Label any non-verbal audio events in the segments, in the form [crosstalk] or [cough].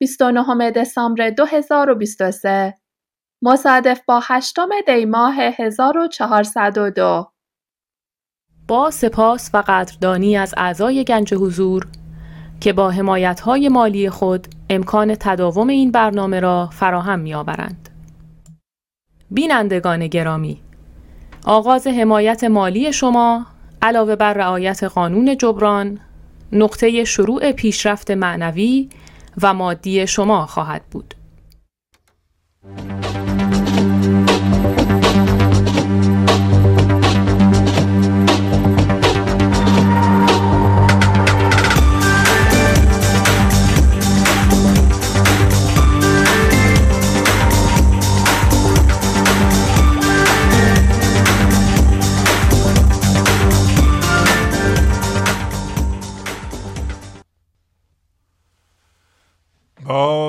29 دسامبر 2023 مصادف با 8 دی ماه 1402 با سپاس و قدردانی از اعضای گنج حضور که با حمایت‌های مالی خود امکان تداوم این برنامه را فراهم می‌آورند. بینندگان گرامی آغاز حمایت مالی شما علاوه بر رعایت قانون جبران نقطه شروع پیشرفت معنوی و مادی شما خواهد بود.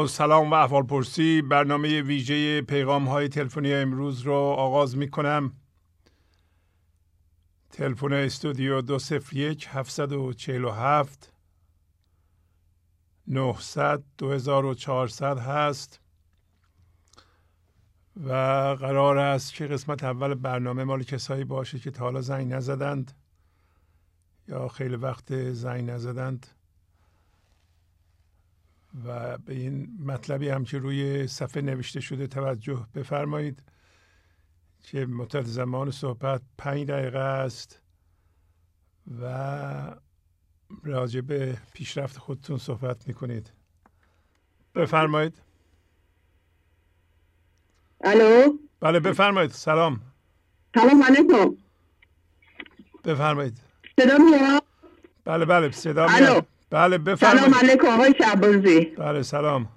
سلام و احوال پرسی برنامه ویژه پیغام های تلفنی امروز رو آغاز می کنم تلفن استودیو دو سفر یک هفتصد و چهل و هفت نهصد دو هزار و چهارصد هست و قرار است که قسمت اول برنامه مال کسایی باشه که تا حالا زنگ نزدند یا خیلی وقت زنگ نزدند. و به این مطلبی هم که روی صفحه نوشته شده توجه بفرمایید که مدت زمان صحبت پنج دقیقه است و راجع به پیشرفت خودتون صحبت می‌کنید. بفرمایید. الو؟ بله بفرمایید. سلام. سلام علیکم. بفرمایید. صدا میاد؟ بله بله صدا میاد. بله بفرمایید. سلام علیکم آقای شعبازی بله سلام.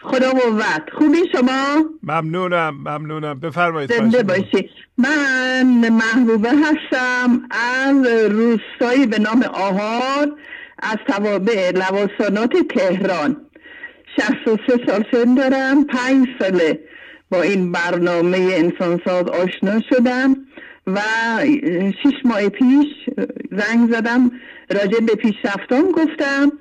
خدا قوت. خوبی شما؟ ممنونم ممنونم. بفرمایید زنده باشی. من محبوبه هستم از روستایی به نام آهار از توابع لواسانات تهران. 63 سال سن دارم پنج ساله با این برنامه انسانساز آشنا شدم و شش ماه پیش زنگ زدم راجع به پیشرفتان گفتم.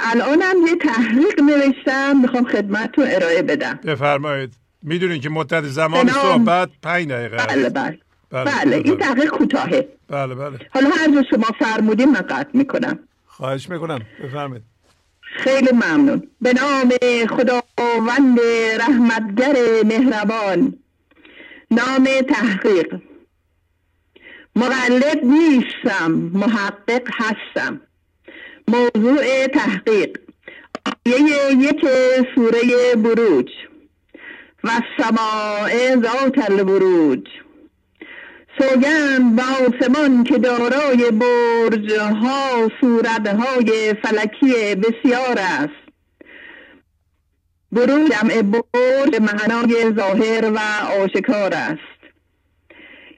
الانم یه تحقیق نوشتم می‌خوام خدمتتون ارائه بدم. بفرمایید. می‌دونین که مدت زمان صحبت پنج دقیقه بله بله. بله, بله. این تحقیق کوتاهه. بله بله. حالا هر جا شما فرمودین من قطع می‌کنم. خواهش می‌کنم. بفرمایید. خیلی ممنون. به نام خداوند رحمتگر مهربان. نام تحقیق. مقلد نیستم محقق هستم. موضوع تحقیق. آیه یک سوره بروج. و سماع ذات البروج. سوگند به آسمان که دارای برج ها صورت های فلکی بسیار است. بروج جمع برج معنای ظاهر و آشکار است.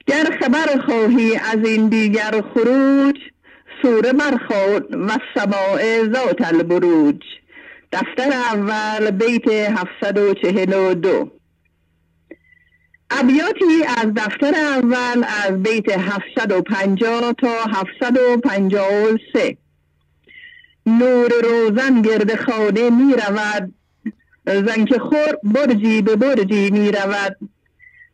گر خبر خواهی از این دیگر خروج سوره برخود و سماع ذات البروج. دفتر اول بیت 742 ابیاتی از دفتر اول از بیت 750 تا 753 نور روزن گرد خانه می رود زنک خور برجی به برجی می رود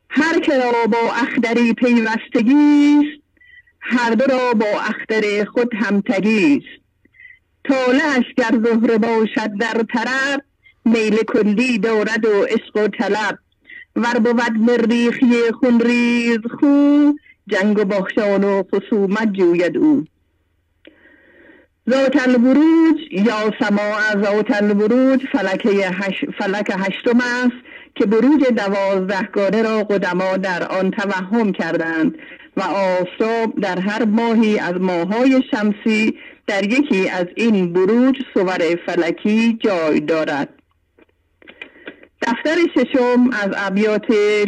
هر که را با اختری پیوستگی است هر دو را با اختر خود همتگی است. طالعش گر زهره باشد در طرف میل کلی دارد و عشق و طلب. ور بود مریخی خون ریز خون جنگ و باخشان و خصومت جوید او. ذات البروج یا سما ذات البروج فلکه هش فلک هشتم است. که بروج دوازدهگانه را قدما در آن توهم کردند و آفتاب در هر ماهی از ماهای شمسی در یکی از این بروج صور فلکی جای دارد. دفتر ششم از ابیات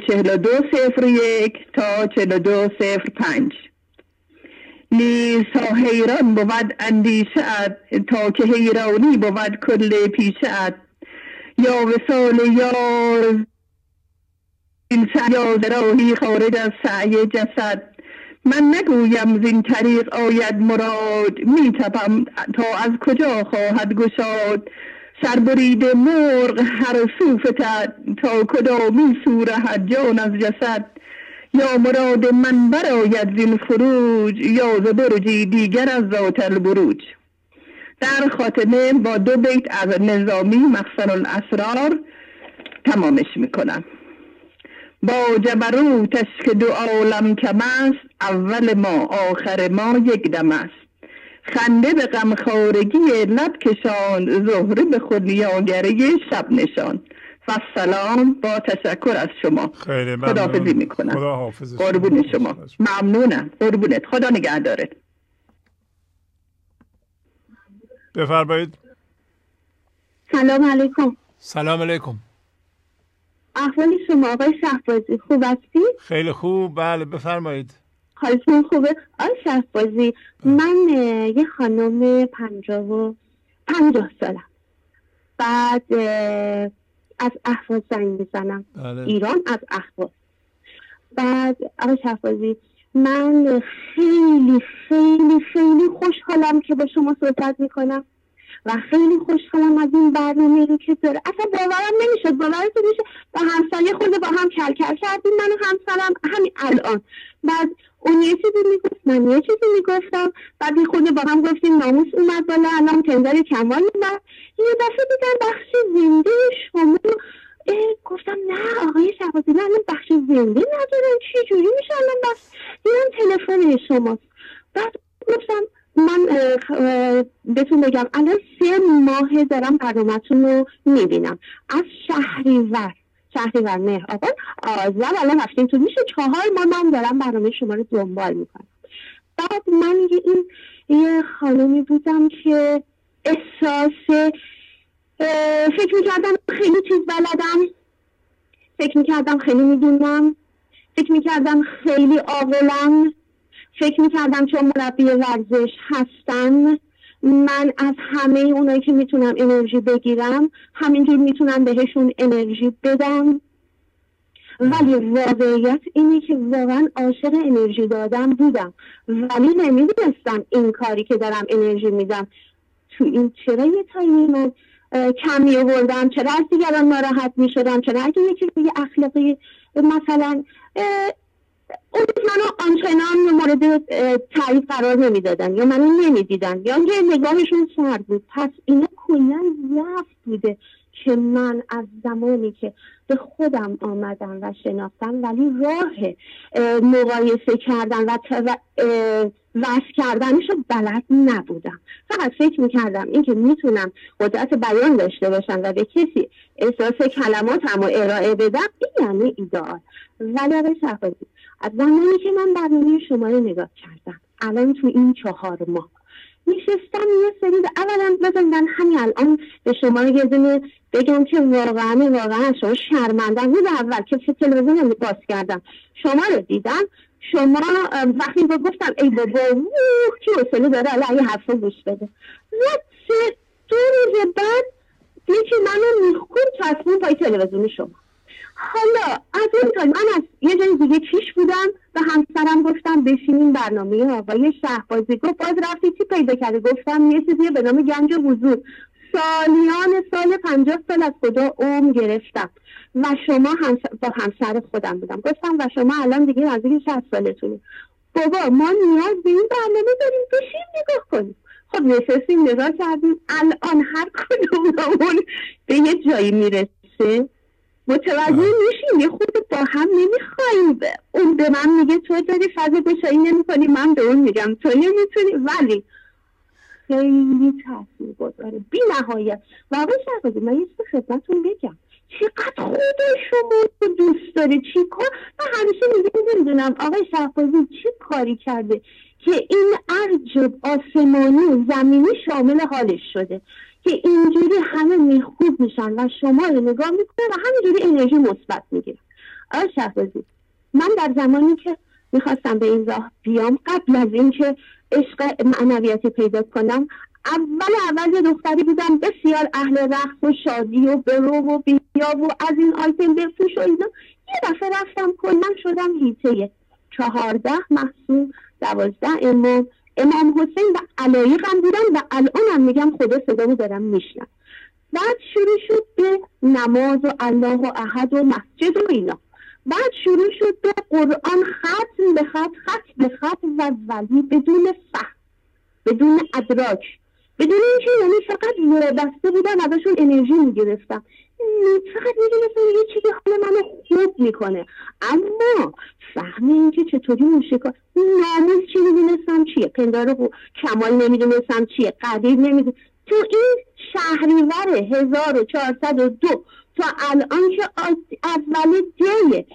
42 صفر یک تا 42 صفر پنج. نیز تا حیران بود اندیشه تا که حیرانی بود کل پیشه یا وسال یار این سیاد راهی خارج از سعی جسد. من نگویم زین طریق آید مراد میتپم تا از کجا خواهد گشاد. سربرید مرغ هر صوفتد تا کدامی سوره جان از جسد. یا مراد من برآید زین خروج یا ز دیگر از ذات البروج. در خاتمه با دو بیت از نظامی مخصن الاسرار تمامش می‌کنم. با جبروتش که دو عالم کم است اول ما آخر ما یک دم است. خنده به غمخوارگی لب کشان زهره به خودنیاگری شب نشان سلام با تشکر از شما. خیلی خداحافظی می‌کنم. خدا حافظ قربون شما. ممنونم. قربونت. خدا نگهدارت. بفرمایید. سلام علیکم. سلام علیکم. احوال شما آقای شهبازی خوب هستی؟ خیلی خوب. بله بفرمایید. حالتون خوبه؟ آقای شهبازی من یه خانم پنجاه و پنجاه سالم. بعد از احواز زنگ می‌زنم. بله. ایران از احواز بعد آقای شهبازی من خیلی خیلی خیلی خوشحالم که با شما صحبت می‌کنم و خیلی خوشحالم از این برنامه رو که داره. اصلا باورم نمی‌شد باورتون میشه با همسایه خود با هم کل کل کردیم من و همسرم همین الان. بعد اون یه چیزی می‌گفت من یه چیزی می‌گفتم. بعد این خود با هم گفتیم ناموس اومد بالا الان تندر کمال اومد. یه دفعه دیدم بخش زنده شما. گفتم نه آقای شهبازی نه الان بخش زنده ندارم چی جوری میشه الان بس دیدم تلفن شماست. بعد گفتم من بهتون بگم الان سه ماه دارم برنامهتون رو می‌بینم. از شهریور شهریور مهر آباد آذر الان رفتیم تو میشه چهار ماه من دارم برنامه شما رو دنبال می‌کنم. بعد من یه این یه خانمی بودم که احساس فکر می‌کردم خیلی چیز بلدم. فکر می‌کردم خیلی می‌دونم. فکر می‌کردم خیلی آقلم فکر می‌کردم چون مربی ورزش هستم من از همه اونایی که می‌تونم انرژی بگیرم همینجور می‌تونم بهشون انرژی بدم. ولی واقعیت اینه که واقعا عاشق انرژی دادم بودم. ولی نمی‌دونستم این کاری که دارم انرژی میدم. تو این چرا یه تایمی من کمی آوردم چرا از دیگران ناراحت می‌شدم چرا اگه یه چیزی اخلاقی مثلا اون منو آنچنان مورد تعریف قرار نمی‌دادن یا منو نمی‌دیدن یا یه نگاهشون سر بود. پس اینا کلا ضعف بوده. که من از زمانی که به خودم آمدم و شناختم ولی راه مقایسه کردن و وصل کردنش رو بلد نبودم. فقط فکر می‌کردم اینکه می‌تونم قدرت بیان داشته باشم و به کسی احساس کلماتم رو ارائه بدم این یعنی ایدئال ولی آقای از زمانی که من برنامه شما رو نگاه کردم الان تو این چهار ماه نشستم یه سری اولا بزن من همین الان به شما یه دونه بگم که واقعا واقعا شما شرمندم. روز اول که تلویزیون رو باز کردم. شما رو دیدم. شما وقتی با گفتم ای بابا اوه که اصلا داره. حالا یه حرفا گوش بده. سه دو روز بعد یکی منو میخون تصمیم پای تلویزیون شما. حالا از تا من از یه جای دیگه پیش بودم و همسرم گفتم بشینیم برنامه آقای شهبازی گفت باز رفتی چی پیدا کرده گفتم یه چیزی به نام گنج حضور. سالیان سال پنجاه سال از خدا اوم گرفتم. و شما هم با همسر خودم بودم. گفتم و شما الان دیگه نزدیک شهست سالتونی. بابا ما نیاز به این برنامه داریم. بشین نگاه کنیم. خب نشستیم نگاه کردیم. الان هر کدوممون به یه جایی می‌رسه. متوجه میشیم یه خود با هم نمی‌خوایم اون به من میگه تو داری فضا گشایی نمی‌کنی من به اون میگم تو نمی‌تونی. ولی خیلی تاثیر گذاره. بی نهایت. و آقای شهبازی من یه خدمتون بگم. چقدر خود شما دوست داره چی کار؟ من همیشه میگم نمی‌دونم آقای شهبازی چی کاری کرده که این ارج آسمانی زمینی شامل حالش شده. که اینجوری همه میخوب میشن و شما رو نگاه می‌کنه و همینجوری انرژی مثبت می‌گیره. آقای شهبازی من در زمانی که می‌خواستم به این راه بیام قبل از اینکه عشق معنویتی پیدا کنم اول اول دختری بودم بسیار اهل رقص و شادی و برو و بیا و از این آیتم بفروش و اینا. یه دفعه رفتم کلا شدم هیته چهارده محصول دوازده امام امام حسین و علایقم بودم و الانم میگم خدا صدامو دارم میشنم. بعد شروع شد به نماز و الله و احد و مسجد و اینا. بعد شروع شد به قرآن ختم به خط خط به خط و ولی بدون فهم بدون ادراک. بدون اینکه یعنی فقط بسته بودم ازشون انرژی می‌گرفتم. فقط می‌دونستم یه چیزی حال منو خوب می‌کنه. اما فهم اینکه چطوری موسیقا ناموز چی می‌دونستم چیه؟ پندار کمال نمی‌دونستم چیه؟ قدیر نمی‌دونستم تو این شهریور 1402 تا الان که اول دیه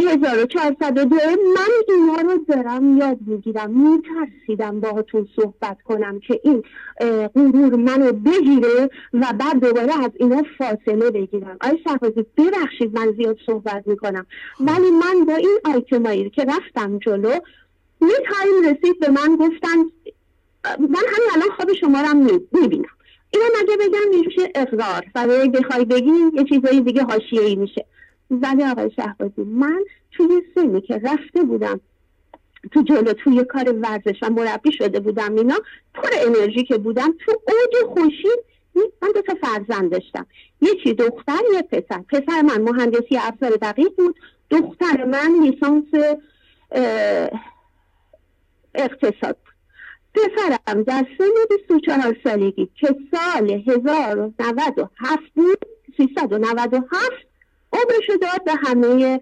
1402 من اینا رو دارم یاد می‌گیرم. میترسیدم باهاتون صحبت کنم که این غرور منو بگیره و بعد دوباره از اینا فاصله بگیرم. آی شهبازی ببخشید من زیاد صحبت می‌کنم. ولی من با این آیتمایی که رفتم جلو یه تایم رسید به من گفتن من همین الان خواب شما رو می‌بینم. اینو مگه بگم میشه اقرار؟ و بخوای بگی یه چیزایی دیگه حاشیه ای میشه. ولی آقای شهبازی من توی سنی که رفته بودم تو جلو توی کار ورزش و مربی شده بودم اینا پر انرژی که بودم تو اوج خوشی من دو تا فرزند داشتم. یکی دختر یه پسر. پسر من مهندسی افزار دقیق بود. دختر من لیسانس اقتصاد پسرم در سن 24 سالگی که سال 1097 بود 397 عمرشو داد به همه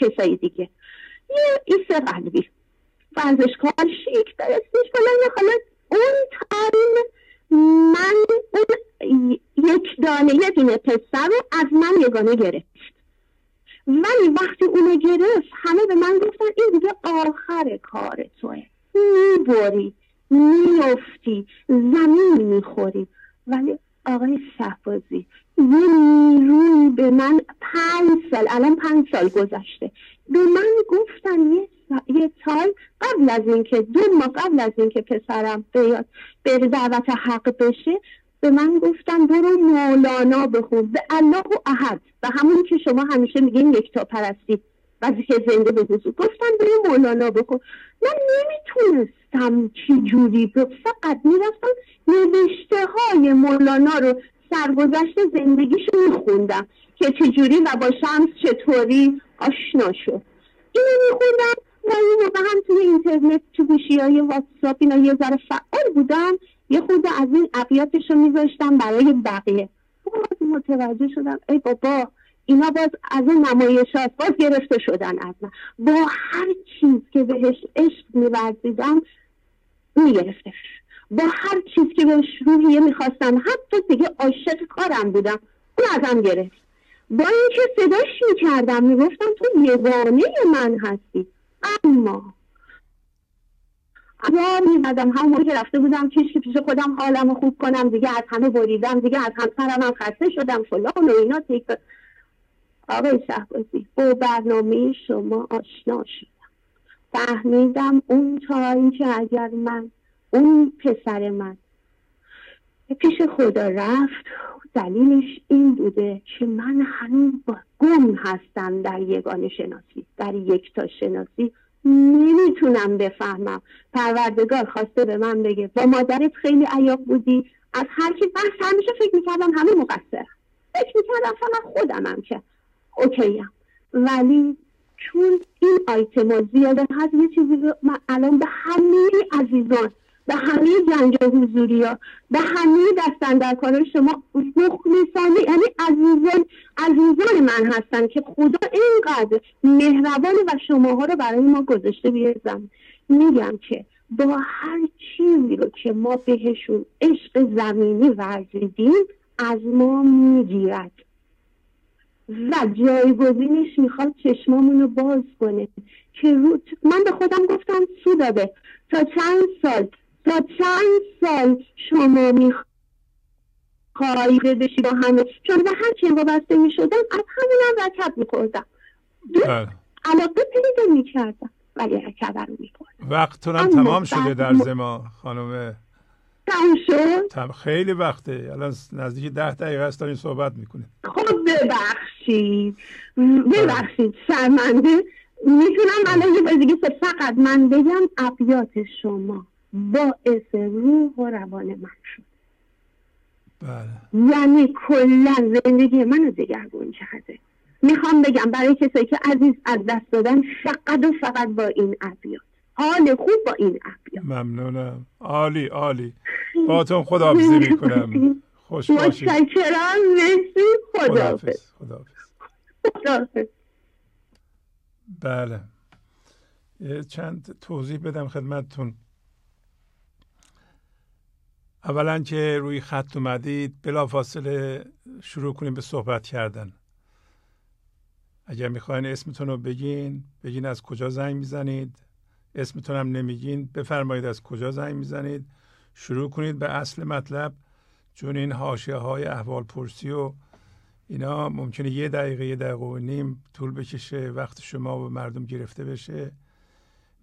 کسایی دیگه. یه ایست قلبی. ورزشکار شیک درستش حالا حالا اون تایم من اون یک دانه یه دونه پسر رو از من یگانه گرفت. ولی وقتی اونو گرفت همه به من گفتن این دیگه آخر کار توه. می‌بری میافتی زمین می‌خوری. ولی آقای شهبازی یه نیروی به من پنج سال الان پنج سال گذشته. به من گفتن یه یه سال قبل از اینکه دو ماه قبل از اینکه پسرم بیاد به دعوت حق بشه به من گفتن برو مولانا بخون. به الله و احد. و همون که شما همیشه میگین یکتا پرستی که زنده به حضور. گفتن برو مولانا بخون. من نمی‌تونستم چی جوری فقط می‌رفتم نوشته های مولانا رو سرگذشت زندگیشو میخوندم که چجوری و با شمس چطوری آشنا شد. اینو میخوندم و این موقع هم توی اینترنت تو گوشی های واتساپ اینا یه ذره فعال بودم. یه خود از این عقیاتش رو میذاشتم برای بقیه. باز متوجه شدم ای بابا اینا باز از اون نمایشات باز گرفته شدن از من. با هر چیز که بهش عشق میورزیدم می‌گرفته با هر چیز که بهش روحیه می‌خواستم حتی دیگه عاشق کارم بودم اون ازم گرفت. با اینکه صداش می‌کردم می‌گفتم تو یگانه من هستی. اما یا می‌زدم همون که رفته بودم پیش که پیش خودم حالم خوب کنم دیگه از همه بریدم دیگه از همسرم هم خسته شدم فلان و اینا تیک آقای شهبازی با برنامه شما آشنا شدم. فهمیدم اون تا که اگر من اون پسر من. پیش خدا رفت. دلیلش این بوده که من هنوز با گم هستم در یگان شناسی. در یک تا شناسی نمی‌تونم بفهمم. پروردگار خواسته به من بگه با مادرت خیلی عیاق بودی. از هر کی بحث همیشه فکر می‌کردم همه مقصر فکر می‌کردم فقط خودمم که اوکیم ولی چون این آیتما زیاده هست یه چیزی من الان به همه عزیزان به همه جنج حضوری ها به همه دستن در کار شما مخلصانه یعنی عزیزان عزیزان من هستن که خدا اینقدر مهربان و شماها رو برای ما گذاشته بیرزم میگم که با هر چیزی رو که ما بهشون عشق زمینی ورزیدیم از ما می‌گیرد. و جایگزینش می‌خواد چشمامون رو باز کنه. که رو... من به خودم گفتم سو داده. تا چند سال تا چند سال شما میخوایی بشی با همه؟ چون به هر چی وابسته می‌شدم از همونم رکب می‌کردم. بله. علاقه پیدا می‌کردم ولی رکبه رو می‌کردم وقتتونم تمام شده در زما خانم. تمام شد؟ خیلی وقته. الان نزدیک ده دقیقه است دارین صحبت می‌کنید خب ببخشید. ببخشید شرمنده. می‌تونم الان یه دیگه فقط من بگم ابیات شما. باعث روح و روان من شد. بله. یعنی کلا زندگی منو دگرگون کرده. می‌خوام بگم برای کسایی که عزیز از دست دادن فقط و فقط با این ابیات حال خوب با این ابیات ممنونم. عالی عالی. باتون خداحافظی می‌کنم. خوش باشید. متشکرم. مرسی. خداحافظ. خداحافظ. بله. چند توضیح بدم خدمتتون. اولا که روی خط اومدید بلافاصله شروع کنیم به صحبت کردن. اگر می‌خواین اسمتون رو بگین بگین از کجا زنگ می‌زنید. اسمتون هم نمیگین بفرمایید از کجا زنگ می‌زنید. شروع کنید به اصل مطلب چون این حاشیه های احوال پرسی و اینا ممکنه یه دقیقه یه دقیقه و نیم طول بکشه وقت شما و مردم گرفته بشه.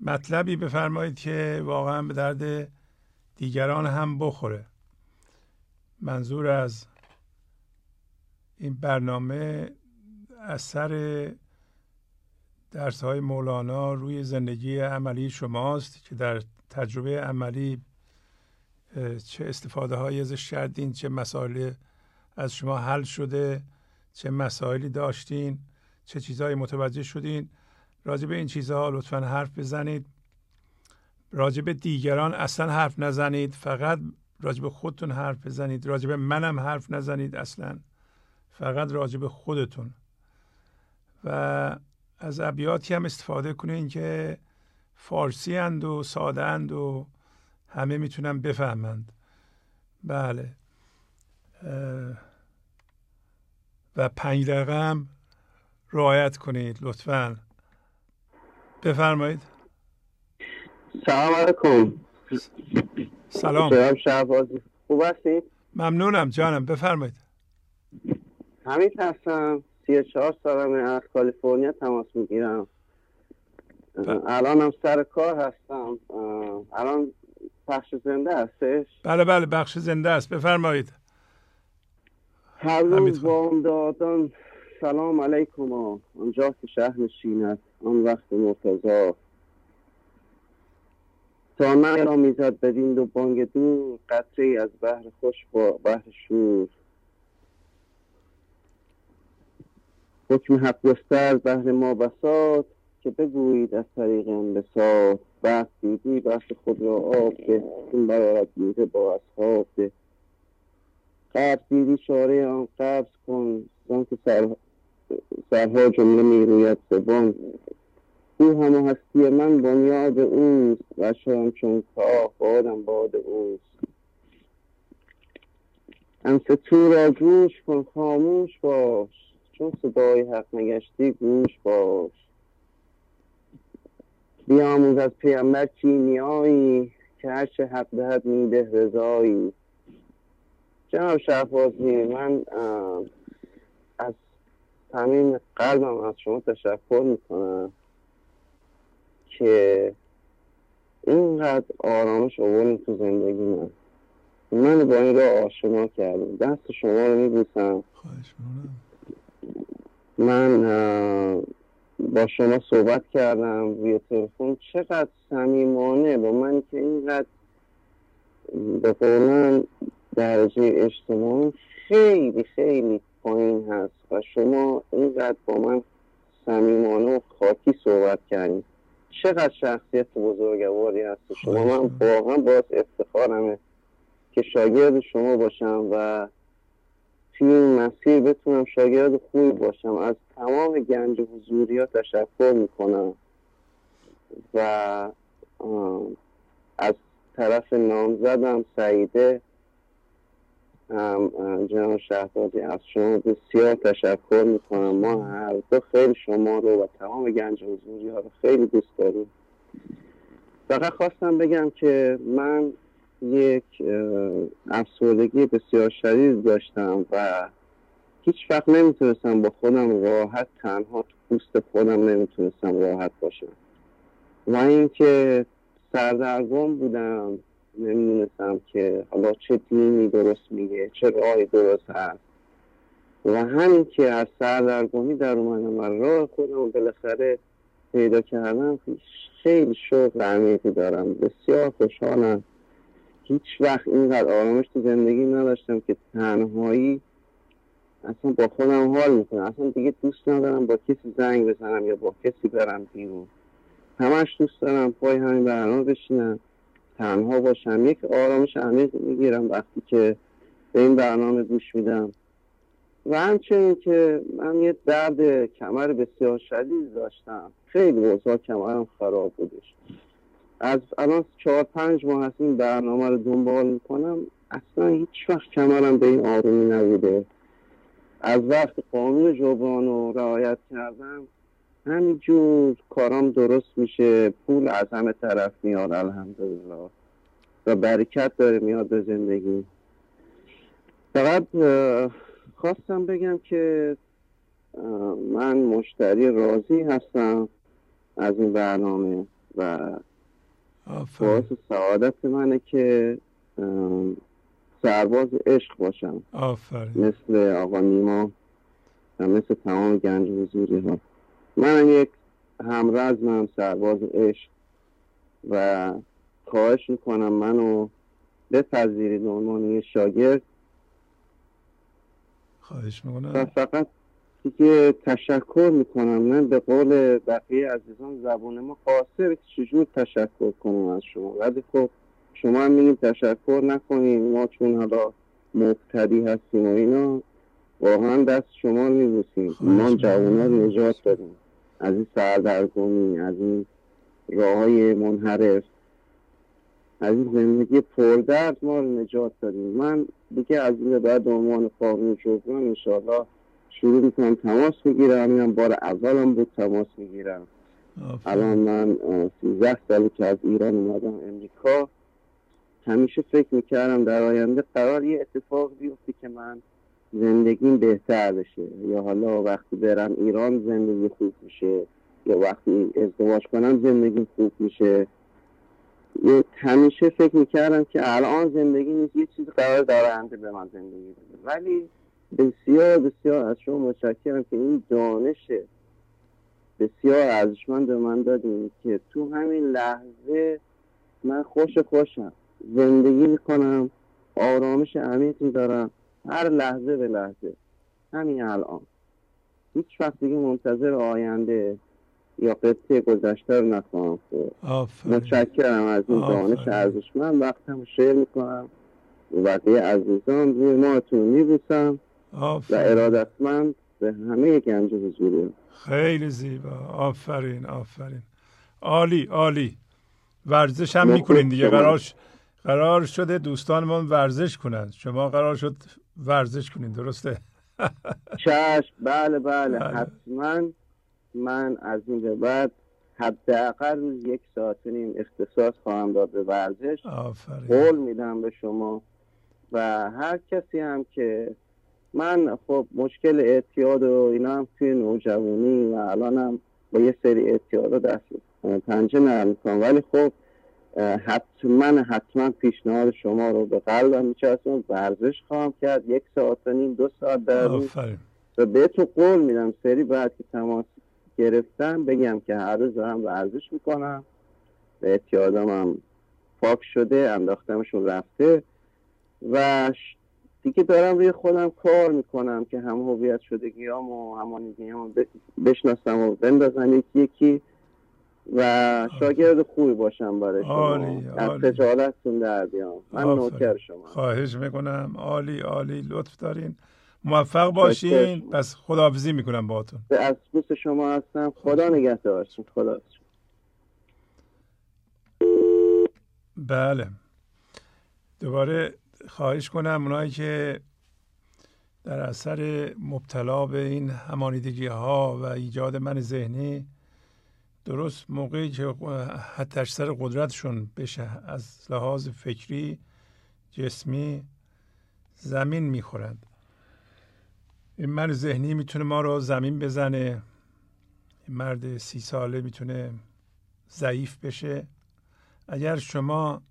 مطلبی بفرمایید که واقعا به درد دیگران هم بخوره. منظور از این برنامه اثر درس های مولانا روی زندگی عملی شماست که در تجربه عملی چه استفاده هایی ازش کردین چه مسائل از شما حل شده چه مسائلی داشتین چه چیزهایی متوجه شدین. راجع به این چیزها لطفا حرف بزنید. راجع به دیگران اصلا حرف نزنید. فقط راجع به خودتون حرف بزنید. راجع به منم حرف نزنید اصلا. فقط راجع به خودتون. و از ابیاتی هم استفاده کنین که فارسی اند و ساده اند و همه می‌تونن بفهمند. بله. و پنج هم رعایت کنید لطفا. بفرمایید. سلام علیکم. سلام. خوب هستید ممنونم جانم بفرمایید. همین هستم سی و چهار سالمه از کالیفرنیا تماس می‌گیرم. الان هم سر کار هستم. الان بخش زنده هستش؟ بله بله بخش زنده است. بفرمایید. هر روز دادن سلام علیکم آنجا که شهر نشیند آن وقت مرتضا تا من را می‌زد بدین دو بانگ دور قطره از بحر خوش با بحر شور. حکم حق گستر بحر ما بساد که بگویید از طریق انبساط. بحث دیدی بحث خود را آب ده. این برارت میده با اصحاب ده. قبض دیدی شاره آن قبض کن. زن که سر سرها جمله می‌روید زبان. او همه هستی من بنیاد اوست و شایم چون کاه بادم باد اوست. تو را گوش کن خاموش باش. چون صدای حق نگشتی گوش باش. بیاموز از پیامبر کیمیایی که هرچه حق دهد میده رضایی. جناب شهبازی من از همین قلبم از شما تشکر می‌کنم. که اینقدر آرامش آوردیم تو زندگی من. من با این راه آشنا کردم. دست شما رو میبوسم. من با شما صحبت کردم روی تلفن. چقدر صمیمانه با من که اینقدر به قولن درجه اجتماعی خیلی خیلی پایین هست و شما اینقدر با من صمیمانه و خاکی صحبت کردیم چقدر شخصیت بزرگواری هست شما من واقعا باز افتخارمه که شاگرد شما باشم و توی این مسیر بتونم شاگرد خوبی باشم. از تمام گنج حضوری ها تشکر می‌کنم و از طرف نامزدم سعیده جناب شهبازی از شما بسیار تشکر می‌کنم. ما هر دو خیلی شما رو و تمام گنج حضوری ها رو خیلی دوست داریم. فقط خواستم بگم که من یک افسردگی بسیار شدید داشتم و هیچ وقت نمی‌تونستم با خودم راحت تنها تو پوست خودم نمی‌تونستم راحت باشم. و اینکه سردرگم بودم نمی‌دونستم که حالا چه دینی درست میگه چه راهی درست هست. و همین که از سردرگمی در اومدم و راه خودم بالاخره پیدا کردم خیلی شوق عمیقی دارم. بسیار خوشحالم. هیچ وقت اینقدر آرامش تو زندگی نداشتم که تنهایی اصلا با خودم حال می‌کنم. اصلا دیگه دوست ندارم با کسی زنگ بزنم یا با کسی برم بیرون. همش دوست دارم پای همین برنامه بشینم. تنها باشم. یک آرامش عمیق می‌گیرم وقتی که به این برنامه گوش میدم. و همچنین که من یه درد کمر بسیار شدید داشتم. خیلی اوضاع کمرم خراب بودش. از الان چهار پنج ماه هست این برنامه رو دنبال می‌کنم. اصلا هیچ وقت کمرم به این آرومی نبوده. از وقت قانون جبران رو رعایت کردم همینجور کارام درست میشه پول از همه طرف میاد الحمدلله. و برکت داره میاد به زندگی. فقط خواستم بگم که من مشتری راضی هستم از این برنامه و باعث سعادت منه که سرباز عشق باشم. آفرین. مثل آقا نیما و مثل تمام گنج حضوری ها. من یک همرزمم سرباز عشق و خواهش می‌کنم. منو بپذیرید عنوان یه شاگرد. خواهش می‌کنم. فقط دیگه تشکر می‌کنم. من به قول بقیه عزیزان زبون ما قاصر. چجور تشکر کنم از شما؟ ولی خب شما هم میگیم تشکر نکنیم. ما چون حالا مبتدی هستیم و اینا واقعا دست شما میبوسیم. ما جوان ها نجات داریم از این سردرگمی از این راه های منحرف از این زندگی پردرد ما رو نجات داریم من دیگه از این بعد عنوان قانون جبران انشاءالله شروع می‌کنم. تماس می‌گیرم. اینم بار اولم بود تماس می‌گیرم. الان من سیزده سالی که از ایران اومدم امریکا. همیشه فکر می‌کردم در آینده قرار یه اتفاق بیفته که من زندگیم بهتر بشه. یا حالا وقتی برم ایران زندگی خوب میشه. یا وقتی ازدواج کنم زندگی خوب میشه. همیشه فکر می‌کردم که الان زندگی نیست یه چیز قرار داره به من زندگی بده. ولی بسیار بسیار از شما متشکرم که این دانش بسیار ارزشمند به من دادیم که تو همین لحظه من خوش خوشم زندگی می‌کنم آرامش عمیقی دارم. هر لحظه به لحظه. همین الان. هیچ وقت دیگه منتظر آینده یا قصه گذشته رو نخواهم متشکرم از این دانش ارزشمند. وقتم شیر می‌کنم. بقیه عزیزان روی ماتون میبوسم. و ارادتمند به همه گنج حضوری. خیلی زیبا. آفرین آفرین. عالی عالی. ورزش هم می‌کنین دیگه. قرار, قرار شده دوستانمون ورزش کنند شما قرار شد ورزش کنین درسته؟ چشم بله بله, بله. حتما من از این به بعد حداقل روز یک ساعت نیم اختصاص خواهم داد به ورزش. قول میدم به شما. و هر کسی هم که من خب مشکل اعتیاد و اینا هم توی نوجوانی و الان هم با یه سری اعتیاد دست پنجه نرم ولی خب حتما حتما پیشنهاد شما رو به قلبم میچسبم ورزش خواهم کرد. یک ساعت و نیم دو ساعت در روز. و بهتون قول میدم سری بعد که تماس گرفتم بگم که هر روز دارم ورزش می‌کنم. و اعتیادم هم پاک شده انداختمشون رفته. و دیگه دارم روی خودم کار می‌کنم که هم هویت شدگیام و همانیگیام بشناسم و بندازم. یکی یکی و شاگرد خوبی باشم برای شما. عالی، از عالی. خجالتتون در بیام. من. نوکر شما خواهش می‌کنم. عالی عالی. لطف دارین. موفق باشین. پس خداحافظی می‌کنم باهاتون. از دوست شما هستم. خدا نگهدارتون. خدا بله. دوباره خواهش کنم اونایی که در اثر مبتلا به این همانیدگی ها و ایجاد من ذهنی درست موقعی که حتی سر قدرتشون بشه از لحاظ فکری جسمی زمین می‌خورند. این من ذهنی می‌تونه ما رو زمین بزنه. این مرد سی ساله می‌تونه ضعیف بشه. اگر شما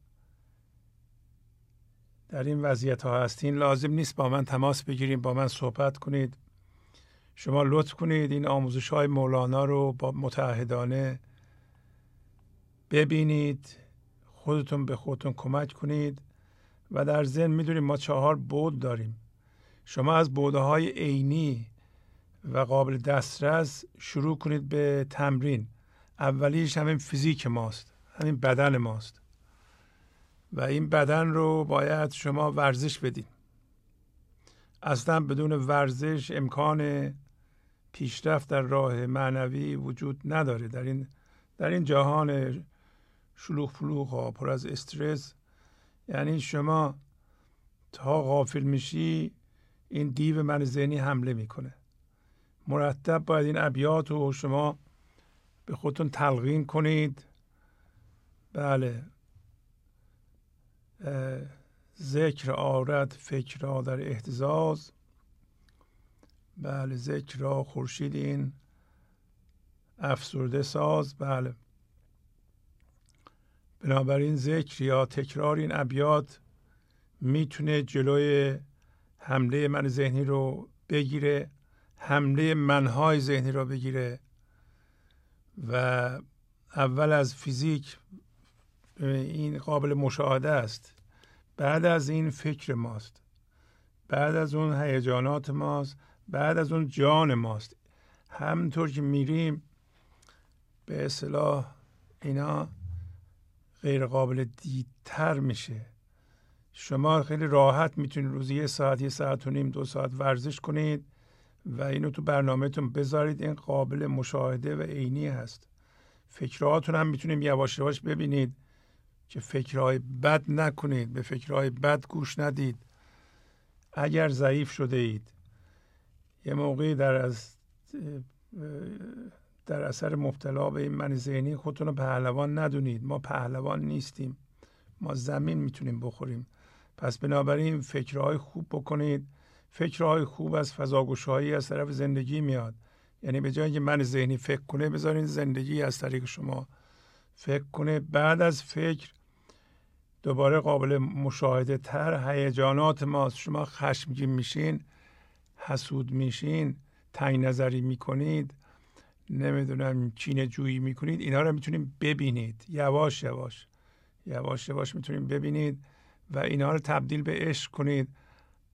در این وضعیت ها هستین لازم نیست با من تماس بگیریم با من صحبت کنید. شما لطف کنید این آموزش های مولانا رو با متعهدانه ببینید خودتون به خودتون کمک کنید و در ذهن می‌دونید ما چهار بود داریم. شما از بوده های عینی و قابل دسترس شروع کنید به تمرین. اولیش همین فیزیک ماست همین بدن ماست. و این بدن رو باید شما ورزش بدید اصلا بدون ورزش امکان پیشرفت در راه معنوی وجود نداره. در این در این جهان شلوغ پلوغ ها پر از استرس یعنی شما تا غافل میشی این دیو من ذهنی حمله می‌کنه. مرتب باید این ابیات رو شما به خودتون تلقین کنید. بله. ذکر آرد فکر را در احتزاز. بله ذکر را خورشید این افسرده ساز بله. بنابراین ذکر یا تکرار این ابیات می‌تونه جلوی حمله من ذهنی رو بگیره حمله منهای ذهنی رو بگیره و اول از فیزیک این قابل مشاهده است. بعد از این فکر ماست. بعد از اون هیجانات ماست. بعد از اون جان ماست. همطور که میریم به اصطلاح اینا غیر قابل دیدتر میشه. شما خیلی راحت می‌تونید روزی یه ساعت یه ساعت و نیم دو ساعت ورزش کنید و اینو تو برنامهتون بذارید. این قابل مشاهده و عینی هست. فکرهاتون هم می‌تونیم یواش یواش ببینید که فکرهای بد نکنید به فکرهای بد گوش ندید. اگر ضعیف شده اید یه موقعی در از در اثر مبتلا به این من ذهنی خودتون رو پهلوان ندونید. ما پهلوان نیستیم. ما زمین می‌تونیم بخوریم. پس بنابراین فکرهای خوب بکنید. فکرهای خوب از فضاگوشهایی از طرف زندگی میاد. یعنی به جای که من ذهنی فکر کنه بذارین زندگی از طریق شما فکر کنه. بعد از فکر دوباره قابل مشاهده تر هیجانات ماست. شما خشمگین میشین. حسود میشین تنگ نظری می‌کنید نمی‌دونم چینه جویی می‌کنید اینا رو می‌تونید ببینید. یواش یواش یواش یواش می‌تونید ببینید و اینا رو تبدیل به عشق کنید.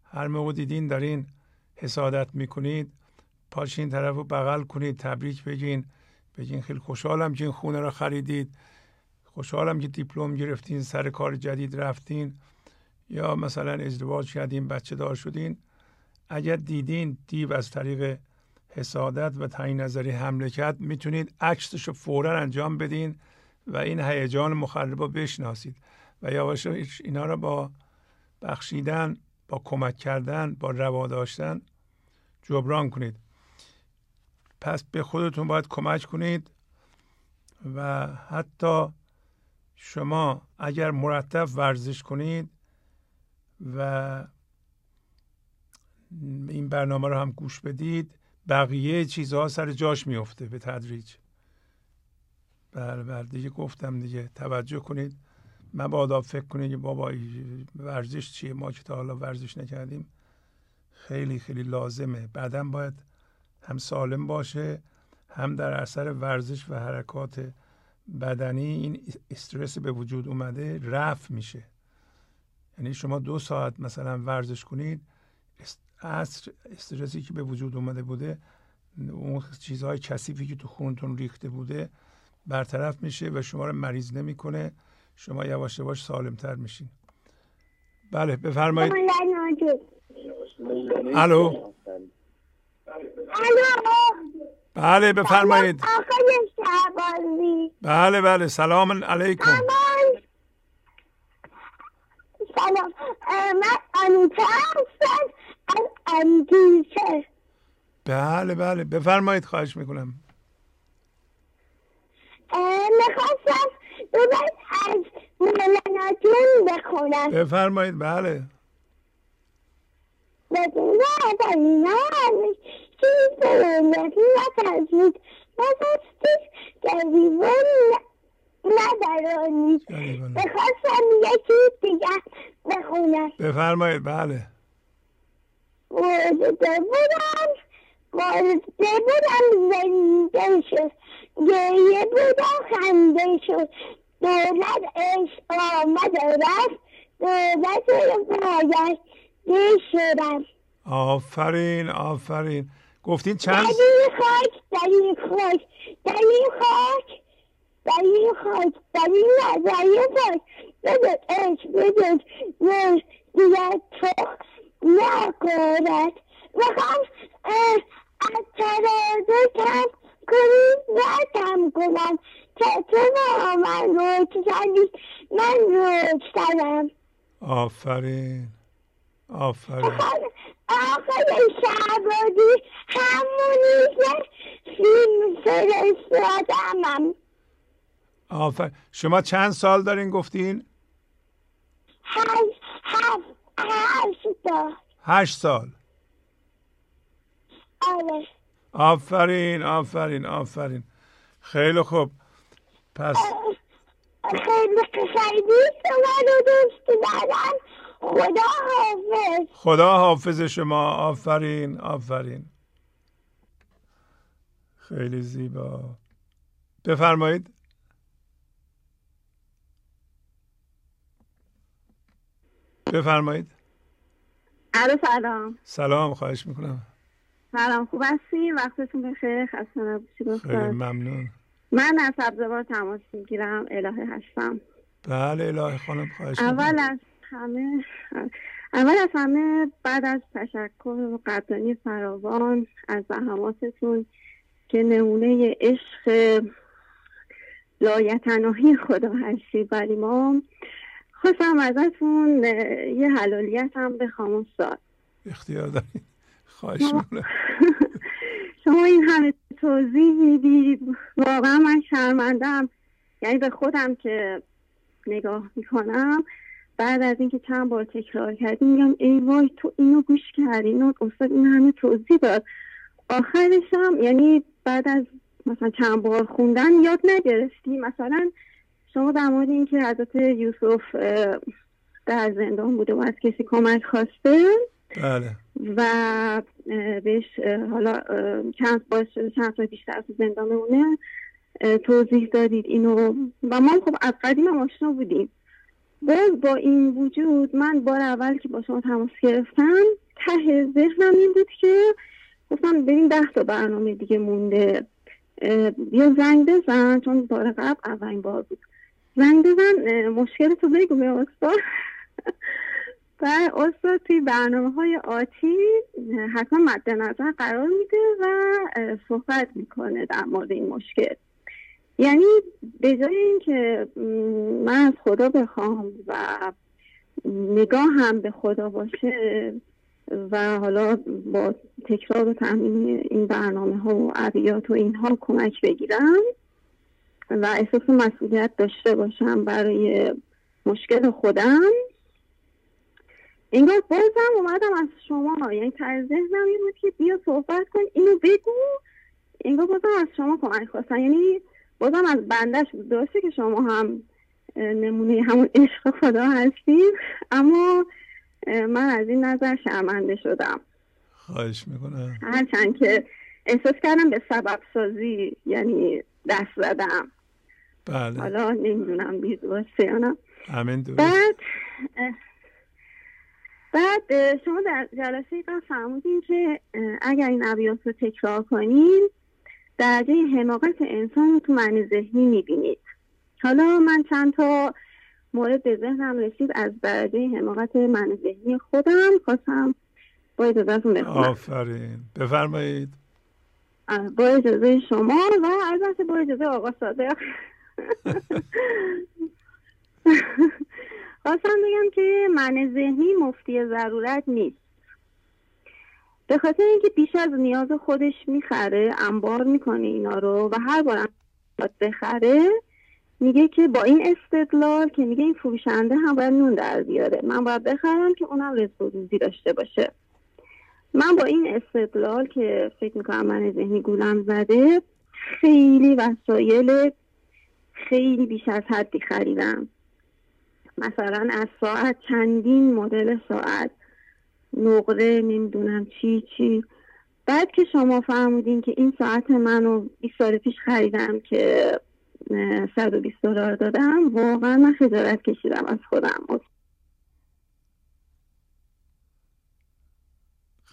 هر موقع دیدین دارین حسادت می‌کنید. پاشین طرف رو بغل کنید تبریک بگین. بگین خیلی خوشحالم که این خونه رو خریدید. خوشحالم که دیپلم گرفتین سر کار جدید رفتین. یا مثلا ازدواج کردین بچه دار شدین. اگر دیدین دیو از طریق حسادت و تعیین نظری حمله کرد می‌تونید عکسش رو فورا انجام بدین و این هیجان مخرب رو بشناسید و یواش اینا رو با بخشیدن با کمک کردن با روا داشتن جبران کنید. پس به خودتون باید کمک کنید و حتی شما اگر مرتب ورزش کنید و این برنامه رو هم گوش بدید. بقیه چیزها سر جاش میفته به تدریج. بله بله دیگه گفتم دیگه. توجه کنید. مبادا فکر کنید بابا ورزش چیه؟ ما که تا حالا ورزش نکردیم. خیلی خیلی لازمه. بعدا باید هم سالم باشه هم در اثر ورزش و حرکات بدنی این استرس به وجود اومده رفع میشه. یعنی شما دو ساعت مثلا ورزش کنید اصر استرسی که به وجود اومده بوده اون چیزهای کثیفی که تو خونتون ریخته بوده برطرف میشه و شما رو مریض نمی‌کنه. شما یواش یواش سالم تر میشین. بله بفرمایید. الو. بله بفرمایید. بله بله. سلام علیکم. سلام. من انوتا هستم. اندیشه بله بله. بفرمایید خواهش می‌کنم. می‌خواستم دوباره از مولاناتون بخونم. بفرمایید بله. بدون دلیل چیز زندگی نترسید نترسید گریبون ندارانید بخواستم یکی دیگه بخونم. بفرمایید بله. مرده بودم مرده بودم زنده شد. گریه بودم خنده شد. دولت عشق آمد و رفت. دولت شدم. آفرین آفرین. گفتین چند در این خاک در این خاک. در این خاک در این خاک. در این نظریه خاک. بدد عشق بدد دیگر تو نکند می‌خوام از ترازو کم کنی نکم کنم. که تو با من روک زدی؟ من روک زدم. آفرین. آفرین. آقای شعبادی همونی که فیلم فرستادمم. آفرین شما چند سال دارین گفتین؟ هشت هفت. هشت سال. هشت سال. آره. آفرین آفرین آفرین. خیلی خوب. پس خیلی خیلی شما رو دوست دارم. خدا حافظ. خدا حافظ شما. آفرین آفرین. خیلی زیبا. بفرمایید. بفرمایید. الو سلام. سلام خواهش می‌کنم. سلام خوب هستی وقتتون بخیر. خسته نباشید خیلی ممنون. من از سبزوار تماس می‌گیرم. الهه هستم. بله الهه خانم خواهش اول از همه اول از همه بعد از تشکر و قدردانی فراوان از زحماتتون که نمونه عشق لایتناهی خدا هستید برای ما. خواستم ازتون یه حلالیت هم بخوام استاد اختیار دارید خواهش می‌کنم. [laughs] شما این همه توضیح می‌دید. واقعا من شرمندم یعنی به خودم که نگاه می‌کنم. بعد از اینکه چند بار تکرار کردیم میگم ای وای تو اینو گوش کردی. اینو استاد این همه توضیح داد. آخرش هم یعنی بعد از مثلا چند بار خوندن یاد نگرفتی. مثلا شما در مورد اینکه حضرت یوسف در زندان بوده و از کسی کمک خواسته بله. و بهش حالا چند باش چند تا بیشتر از زندان بمونه توضیح دادید اینو. و ما خب از قدیم هم آشنا بودیم. باز با این وجود من بار اول که با شما تماس گرفتم ته ذهنم این بود که گفتم بریم ده تا برنامه دیگه مونده. یا زنگ بزن چون بار قبل اولین بار بود. زنگ بزن مشکل تو بگو به استاد. [laughs] و استاد توی برنامه های آتی حتما مد نظر قرار میده و صحبت می‌کنه در مورد این مشکل. یعنی به جای اینکه من از خدا بخوام و نگاه هم به خدا باشه و حالا با تکرار و تامین این برنامه ها و عبیات و اینها کمک بگیرم و احساس مسئولیت داشته باشم برای مشکل خودم. انگار بازم اومدم از شما. یعنی تر ذهنم این بود که بیا صحبت کن اینو بگو. انگار بازم از شما کمک خواستن یعنی بازم از بندش بود. که شما هم نمونه همون عشق خدا هستید اما من از این نظر شرمنده شدم. خواهش می‌کنم. هرچند که احساس کردم به سبب سازی یعنی دست زدم. بله. حالا نمی‌دونم بید واسه یا نه. همین بعد بعد شما در جلسه قبل فرمودین که اگر این ابیات رو تکرار کنین درجه حماقت انسان رو تو معنی ذهنی می‌بینید. حالا من چند تا مورد به ذهنم رسید از درجه حماقت معنی ذهنی خودم خواستم با اجازهتون بخونم. آفرین. بفرمایید. با اجازه شما و البته با اجازه آقا صادق. خواستم بگم که من ذهنی مفتی ضرورت نیست. به خاطر اینکه بیش از نیاز خودش می‌خره انبار می‌کنه اینا رو و هر بار بخره میگه که با این استدلال که میگه این فروشنده هم باید نون در بیاره. من باید بخرم که اونم رزق روزی داشته باشه. من با این استدلال که فکر می‌کنم من ذهنی گولم زده خیلی وسایل خیلی بیش از حدی خریدم. مثلا از ساعت چندین مدل ساعت نقره نمی‌دونم چی چی. بعد که شما فهمیدین که این ساعت منو 20 سال پیش خریدم که 120 دلار دادم واقعا من خجالت کشیدم از خودم.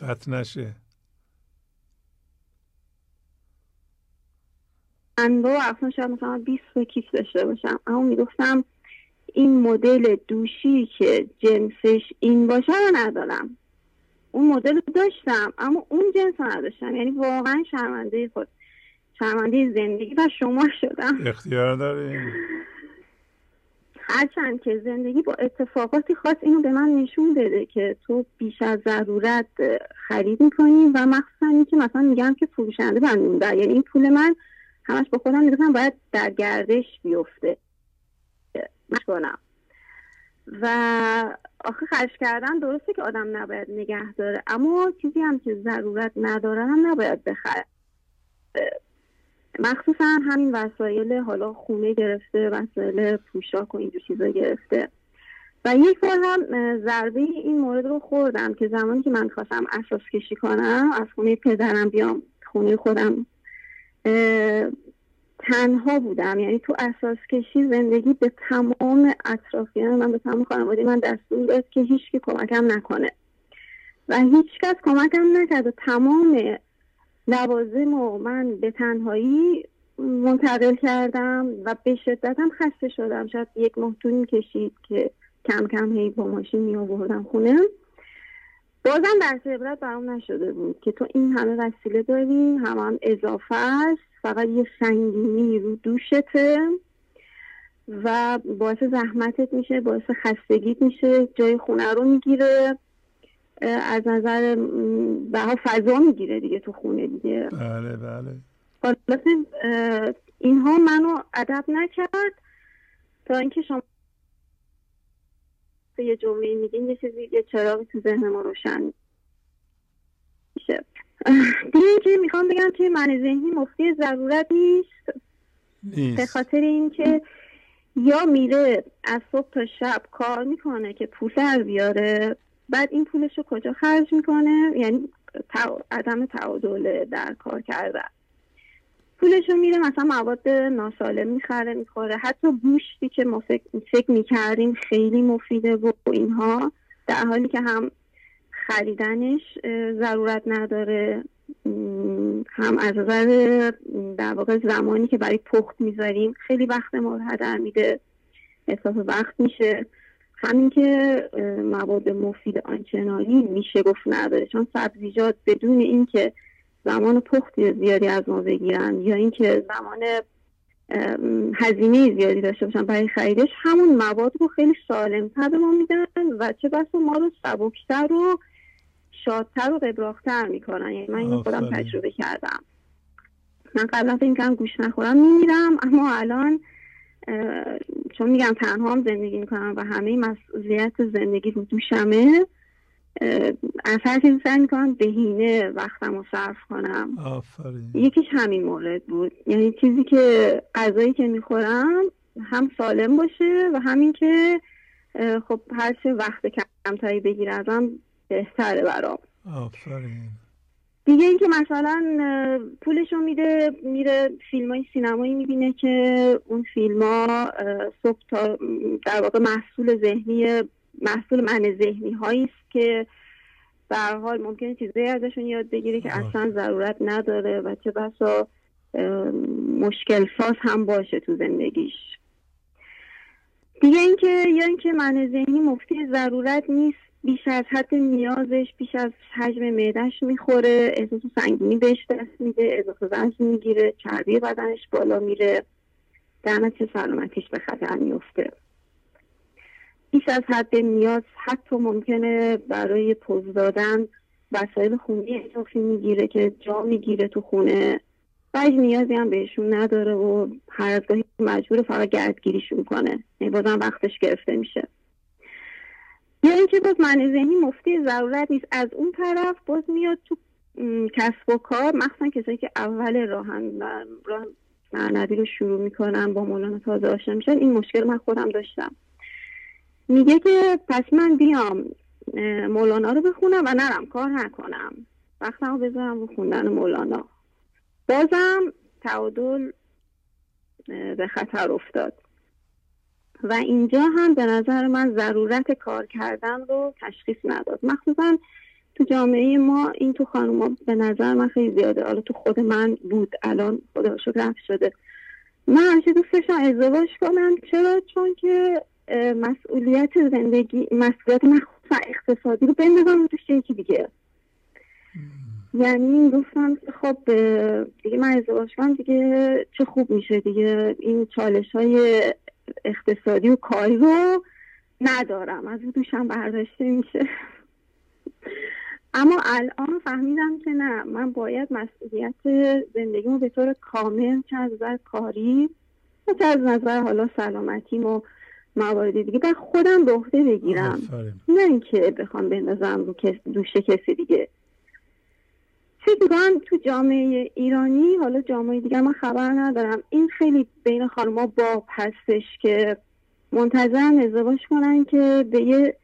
قطع نشه. انواع اصلا شاید مثلا 20 کیف داشته باشم. اما می‌گفتم این مدل دوشی که جنسش این باشه رو ندارم. اون مدل رو داشتم اما اون جنس رو نداشتم. یعنی واقعا شرمنده خود شرمنده زندگی و شما شدم. اختیار داریم. هرچند که زندگی با اتفاقاتی خاص اینو به من نشون بده که تو بیش از ضرورت خرید می‌کنی و مخصوصا اینکه مثلا میگم که فروشنده بندونده یعنی این پول من همش با خودم می‌گفتم باید در گردش بیفته. کنم و آخه خرج کردن درسته که آدم نباید نگه داره اما چیزی هم که ضرورت نداره هم نباید بخره. مخصوصا همین وسایل حالا خونه گرفته وسایل پوشاک و اینجور چیزا گرفته. و یک بار هم ضربه این مورد رو خوردم که زمانی که من خواستم اساس کشی کنم از خونه پدرم بیام خونه خودم تنها بودم. یعنی تو اساس کشی زندگی به تمام اطرافیان من به تمام خانواده من دستور داد که هیچ کی کمکم نکنه. و هیچ کس کمکم نکرد و تمام لوازم و من به تنهایی منتقل کردم و به شدتم خسته شدم. شاید یک ماه طول کشید که کم کم هی با ماشین می آوردم خونه. بازم درس عبرت برام نشده بود که تو این همه وسیله داری هم, هم اضافه است فقط یه سنگینی رو دوشته و باعث زحمتت میشه باعث خستگیت میشه جای خونه رو می‌گیره از نظر به فضا می‌گیره دیگه تو خونه دیگه. بله بله. اینها منو ادب نکرد تا اینکه شما یه جمعه میگین یه چیزی یه چراغی تو ذهن ما روشن میشه. دیگه اینکه می‌خوام بگم که من ذهنی مفتی ضرورت نیست. نیست. به خاطر اینکه یا میره از صبح تا شب کار می‌کنه که پول در بیاره بعد این پولش رو کجا خرج می‌کنه؟ یعنی عدم تعادل در کار کردن. پولش رو میره مثلا مواد ناسالم می‌خره می‌خوره. حتی گوشتی که ما فکر, می‌کردیم خیلی مفیده و اینها در حالی که هم خریدنش ضرورت نداره هم از نظر در واقع زمانی که برای پخت می‌ذاریم خیلی وقت ما هدر میده اضافه وقت میشه. همین که مواد مفید آنچنانی میشه گفت نداره. چون سبزیجات بدون اینکه زمان پخت زیادی از ما بگیرن یا اینکه زمان هزینه زیادی داشته باشن برای خریدش همون مواد رو خیلی سالمتر به ما میدن و چه بسا ما رو سبکتر و شادتر و قبراختر می‌کنن. یعنی من اینو خودم تجربه کردم. من قبلا فکر کنم گوش نخورم میمیرم اما الان چون میگم تنها هم زندگی می‌کنم و همه مسئولیت زندگی رو دوشمه از هر چیزی سعی می‌کنم بهینه وقتم رو صرف کنم. آفرین. یکیش همین مورد بود. یعنی چیزی که غذایی که می‌خورم هم سالم باشه و همین که خب هر چه وقت کمتری بگیر ازم بهتره برام. آفرین. دیگه اینکه مثلا پولشو میده میره فیلم های سینمایی می‌بینه که اون فیلم ها صبح تا در واقع محصول ذهنی محصول من ذهنی هایی است که به حال ممکنه چیزایی ازشون یاد بگیره که اصلا ضرورت نداره و چه بسا مشکل ساز هم باشه تو زندگیش. دیگه اینکه یا اینکه من ذهنی مفتی ضرورت نیست بیش از حد نیازش بیش از حجم معدهش می‌خوره احساس سنگینی بهش دست میده اضافه وزن می‌گیره چربی بدنش بالا میره. در نتیجه سلامتیش به خطر میفته بیش از حد نیاز حتی ممکنه برای پوز دادن وسایل خونی اضافی می‌گیره که جا می‌گیره تو خونه. و نیازی هم بهشون نداره و هر از گاهی مجبور فقط گردگیریشون کنه. یعنی بازم وقتش گرفته میشه. یا اینکه باز معنی ذهنی مفتی ضرورت نیست. از اون طرف باز میاد تو کسب و کار مخصوصا کسایی که اول راهن راه معنوی رو شروع می‌کنن با مولانا تازه آشنا میشن. این مشکل من خودم داشتم. میگه که پس من بیام مولانا رو بخونم و نرم کار نکنم. وقتم رو بذارم رو خوندن مولانا. بازم تعادل به خطر افتاد. و اینجا هم به نظر من ضرورت کار کردن رو تشخیص نداد. مخصوصا تو جامعه ما این تو خانوما به نظر من خیلی زیاده. حالا تو خود من بود الان خدا شکر رفت شده من همیشه دوست داشتم ازدواج کنم چرا؟ چون که مسئولیت زندگی مسئولیت مخصوصا اقتصادی رو بندازم تو یکی دیگه. یعنی گفتم خب دیگه من ازدواج کنم دیگه چه خوب میشه دیگه. این چالش های اقتصادی و کاری رو ندارم. از دوشم برداشته میشه. اما الان فهمیدم که نه من باید مسئولیت زندگیمو به طور کامل چه از نظر کاری و چه از نظر حالا سلامتیم و موارد دیگه. بر خودم به عهده بگیرم. نه اینکه بخوام بندازم رو دوش کسی دیگه. فکر تو جامعه ایرانی حالا جامعه دیگه من خبر ندارم. این خیلی بین خانمها با پستش که منتظرن ازدواج کنن که به یه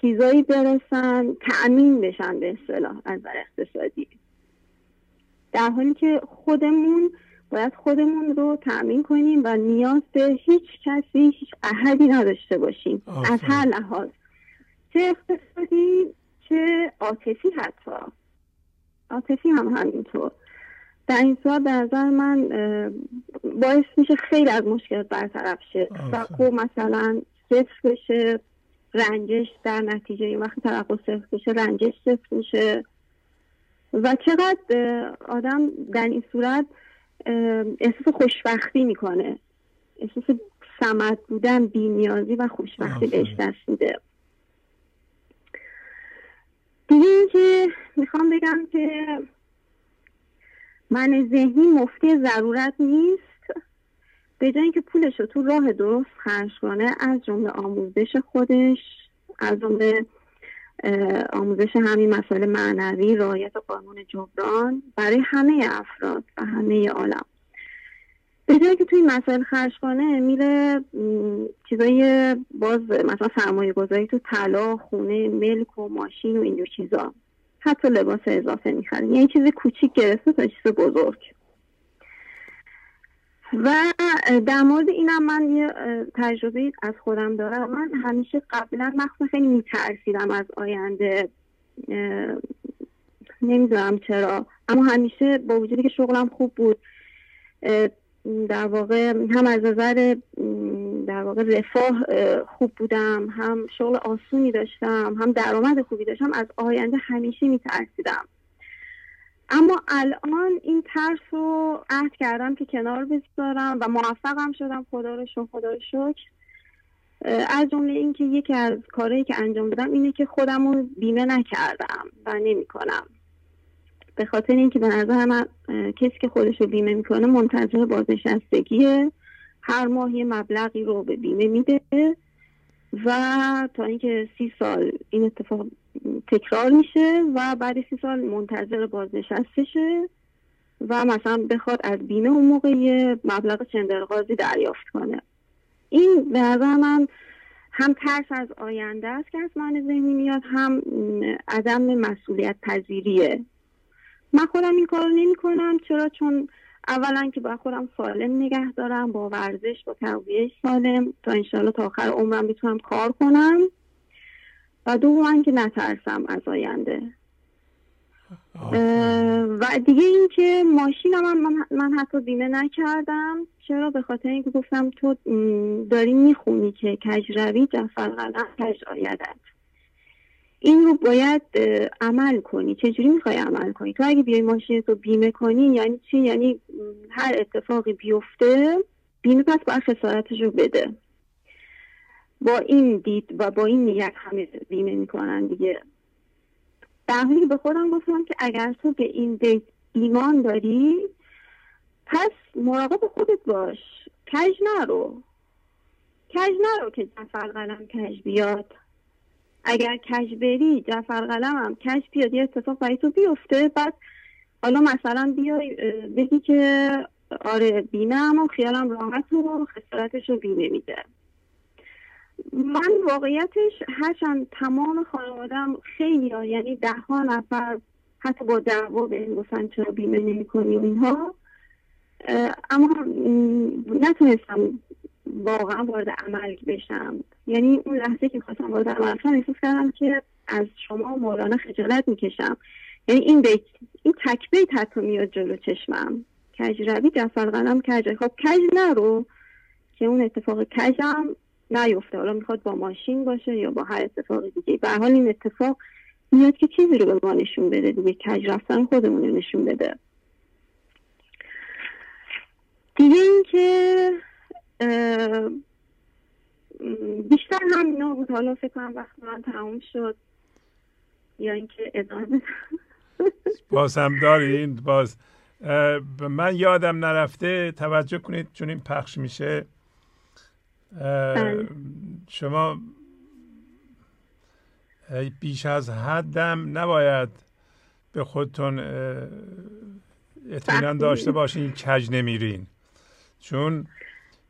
چیزایی برسن تأمین بشن به اصطلاح از اقتصادی. در حالی که خودمون باید خودمون رو تأمین کنیم و نیاز به هیچ کسی هیچ احدی نداشته باشیم. از هر لحاظ. چه اقتصادی چه عاطفی حتی. عاطفی هم همینطور. در این صورت به نظر من باعث میشه خیلی از مشکلات برطرف شه و مثلا صفر بشه رنجش در نتیجه این وقتی توقع صفر بشه رنجش صفر میشه. و چقدر آدم در این صورت احساس خوشبختی می‌کنه. احساس سمت بودن بینیازی و خوشبختی بهش دست میده. دیگه اینکه می‌خوام بگم که من ذهنی مفتی ضرورت نیست. به جای اینکه پولش رو تو راه درست خرج کنه از جمله آموزش خودش از جمله آموزش همین مسائل معنوی رعایت قانون جبران برای همه افراد و همه عالم. به جایی که توی مسائل خرج کنه میره چیزای باز مثلا سرمایه گذاری تو طلا خونه ملک و ماشین و اینجور چیزا. حتی لباس اضافه می‌خره یعنی چیز کوچیک گرفته تا چیز بزرگ. و در مورد اینم من یه تجربه از خودم دارم. من همیشه قبلا مخصوصا خیلی میترسیدم از آینده نمی‌دونم چرا. اما همیشه با وجودی که شغلم خوب بود در واقع هم از نظر در واقع رفاه خوب بودم هم شغل آسونی داشتم هم درآمد خوبی داشتم از آینده همیشه میترسیدم. اما الان این ترس رو عهد کردم که کنار بذارم و موفقم شدم. خدا رو شکر خدا رو شکر. از جمله اینکه یکی از کارهایی که انجام دادم اینه که خودم رو بیمه نکردم و نمی کنم به خاطر اینکه به نظر من کسی که خودش رو بیمه می‌کنه منتظر بازنشستگیه. هر ماه یه مبلغی رو به بیمه میده و تا اینکه سی سال این اتفاق تکرار میشه و بعد سی سال منتظر بازنشستشه و مثلا بخواد از بیمه اون موقع یه مبلغ چندرغازی دریافت کنه. این به نظر من هم ترس از آینده است که از من ذهنی میاد هم عدم مسئولیت پذیریه. من خودم این کار نمی کنم چرا؟ چون اولا که با خودم سالم نگه دارم با ورزش با تغذیه سالم. تا انشالله تا آخر عمرم بتونم کار کنم. و دوما که نترسم از آینده. و دیگه اینکه ماشینم هم من, من حتی بیمه نکردم. چرا؟ به خاطر اینکه گفتم تو داری می‌خونی که کجروی جفر قلم کج آیدت. این رو باید عمل کنی. چجوری می‌خوای عمل کنی؟ تو اگه بیای ماشین تو بیمه کنی یعنی چی؟ یعنی هر اتفاقی بیفته بیمه پس باید خسارتش رو بده. با این دید و با این نیت همه بیمه می‌کنن دیگه. در حالی به خودم گفتم که اگر تو به این دیت ایمان داری پس مراقب خودت باش. کج نرو. کج نرو که جفر قلم کج بیاد. اگر کج بری جفر قلم هم کج بیاد یه اتفاق برای تو بیفته. بعد حالا مثلا بیای بگی که آره بیمه اما خیالم راحت و خسارتش رو بیمه میده. من واقعیتش هرچند تمام خانوادم خیلی ها یعنی ده ها نفر حتی با دعوا به این گفتن چرا بیمه نمی کنی اینها اما نتونستم واقعا وارد عمل بشم. یعنی اون لحظه که خواستم وارد عمل شدم احساس کردم که از شما مولانا خجالت می‌کشم. یعنی این بیت این تک بیت حتی میاد جلو چشمم. کج روی جفر قلم کج خب کج نرو که اون اتفاق کجم نیفته. حالا می‌خواد با ماشین باشه یا با هر اتفاق دیگه. به حال این اتفاق میاد که چیزی رو به ما نشون بده دیگه. کج رفتن خودمون نشون بده. دیگه اینکه بیشتر همینا بود. حالا فکر کنم وقت من تموم شد. یا اینکه ادامه باز هم دارین. باز من یادم نرفته. توجه کنید چون این پخش میشه. شما بیش از حدم نباید به خودتون اطمینان داشته باشین کج نمیرین. چون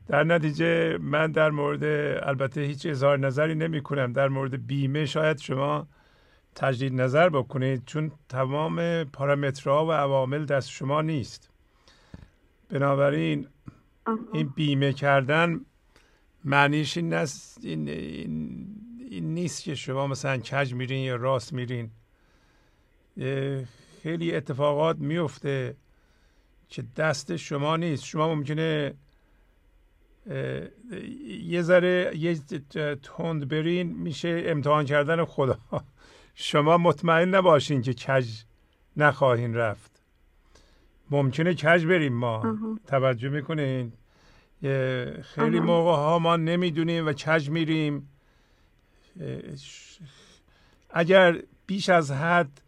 در نتیجه من در مورد البته هیچ اظهار نظری نمی کنم در مورد بیمه شاید شما تجدید نظر بکنید چون تمام پارامترها و عوامل دست شما نیست. بنابراین این بیمه کردن معنیش این, این, این, نیست که شما مثلا کج میرین یا راست میرین. خیلی اتفاقات میفته که دست شما نیست. شما ممکنه یه ذره یه تند برین میشه امتحان کردن خدا. شما مطمئن نباشین که کج نخواهین رفت. ممکنه کج بریم ما. توجه می‌کنین؟ خیلی موقع ها ما نمی‌دونیم و کج میریم. اگر بیش از حد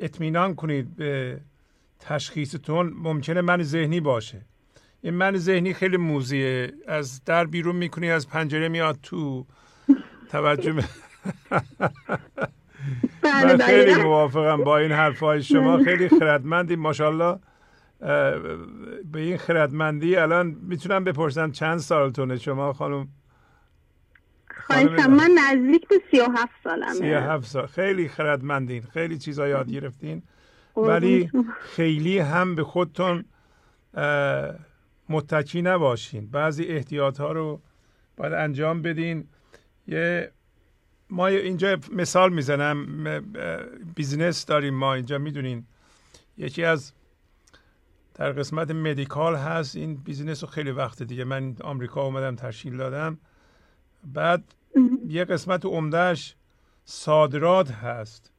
اطمینان کنید به تشخیصتون ممکنه من ذهنی باشه. این من ذهنی خیلی موزیه. از در بیرون می‌کنی از پنجره میاد تو. توجه. بله، من خیلی موافقم با این حرفهای شما. خیلی خردمندی ماشاءالله. به این خردمندی الان می‌تونم بپرسم چند سالتونه شما خانم؟ خواهشم من نزدیک به سی و هفت سالمه. سی و هفت سال. خیلی خردمندین. خیلی چیزا یاد گرفتین. ولی خیلی هم به خودتون متکی نباشین. بعضی احتیاط ها رو باید انجام بدین. یه ما اینجا مثال می‌زنم. business داریم ما اینجا می‌دونین. یکی از در قسمت medical هست. این business رو خیلی وقت دیگه. من آمریکا اومدم تشکیل دادم. بعد یه قسمت عمدهش صادرات هست.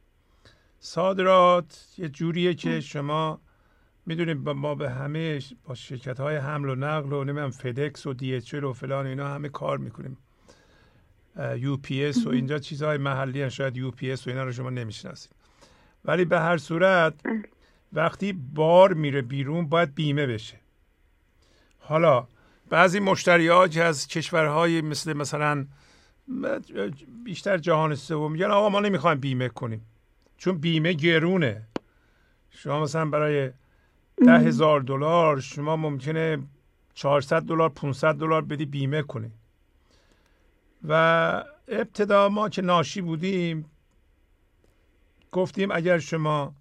صادرات یه جوریه که شما می‌دونید ما به همه با شرکت های حمل و نقل و نمی‌دونم FedEx و دی و فلان اینا همه کار می‌کنیم. UPS و اینجا چیزهای محلی هست شاید UPS و اینا رو شما نمی‌شناسید. ولی به هر صورت وقتی بار میره بیرون باید بیمه بشه. حالا بعضی مشتری ها از کشورهای مثل مثلا بیشتر جهان سوم میگن آقا ما نمی‌خوایم بیمه کنیم. چون بیمه گرونه. شما مثلا برای ده هزار دلار شما ممکنه 400 دلار 500 دلار بدی بیمه کنی. و ابتدا ما که ناشی بودیم گفتیم اگر شما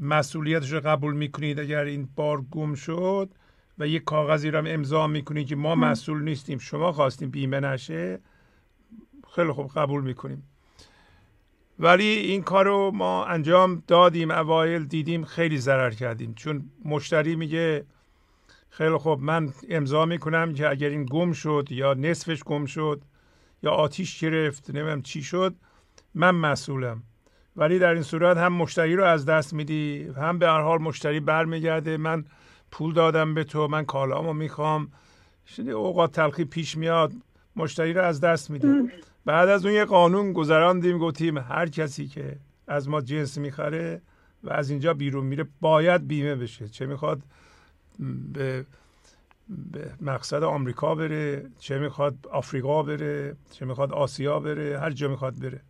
مسئولیتش رو قبول می‌کنید اگر این بار گم شد و یک کاغذی رو امضا می‌کنید که ما مسئول نیستیم شما خواستیم بیمه نشه خیلی خوب قبول می‌کنیم. ولی این کار رو ما انجام دادیم اوایل دیدیم خیلی ضرر کردیم. چون مشتری میگه خیلی خوب من امضا می‌کنم که اگر این گم شد یا نصفش گم شد یا آتیش گرفت نمیم چی شد من مسئولم. ولی در این صورت هم مشتری رو از دست میدی هم به هر حال مشتری برمیگرده. من پول دادم به تو من کالامو می‌خوام. اوقات تلخی پیش میاد مشتری رو از دست میدی. بعد از اون یه قانون گذراندیم گفتیم هر کسی که از ما جنس می‌خره و از اینجا بیرون میره باید بیمه بشه. چه می‌خواد به, به مقصد آمریکا بره چه می‌خواد آفریقا بره چه می‌خواد آسیا بره هر جا می‌خواد بره.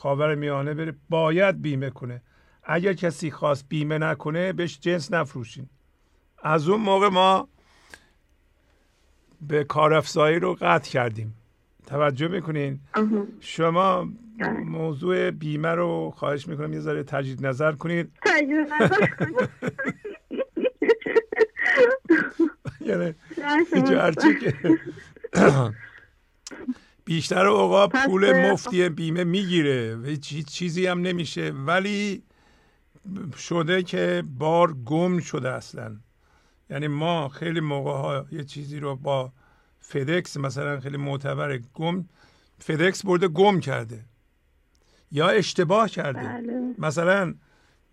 خاور میانه بره. باید بیمه کنه. اگر کسی خواست بیمه نکنه بهش جنس نفروشین. از اون موقع ما به کارافزایی رو قطع کردیم. توجه می‌کنین؟ شما بله. موضوع بیمه رو خواهش می‌کنم یه ذره تجدید نظر کنید. یعنی که [clears throat] بیشتر اوقات پول مفتی بیمه می‌گیره. و هیچ چیزی هم نمیشه. ولی شده که بار گم شده اصلا. یعنی ما خیلی موقع ها یه چیزی رو با فدکس مثلا خیلی معتبر گم فدکس برده گم کرده. یا اشتباه کرده. بله. مثلا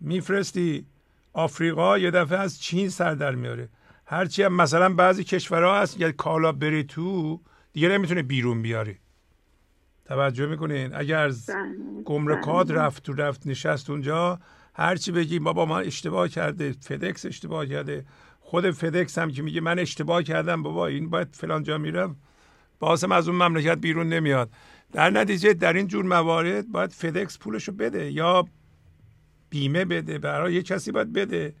میفرستی آفریقا یه دفعه از چین سر در میاره. هرچی هم مثلا بعضی کشورها هست یه کالا بری تو دیگه نمی‌تونه بیرون بیاری. توجه می‌کنین؟ اگر از بله. گمرکات بله. رفت تو رفت نشست اونجا هرچی بگی بابا ما اشتباه کرده فدکس اشتباه کرده. خود فدکس هم که میگه من اشتباه کردم بابا این باید فلان جا میرم بازم از اون مملکت بیرون نمیاد. در نتیجه در این جور موارد باید فدکس پولشو بده یا بیمه بده. برای یه کسی باید بده.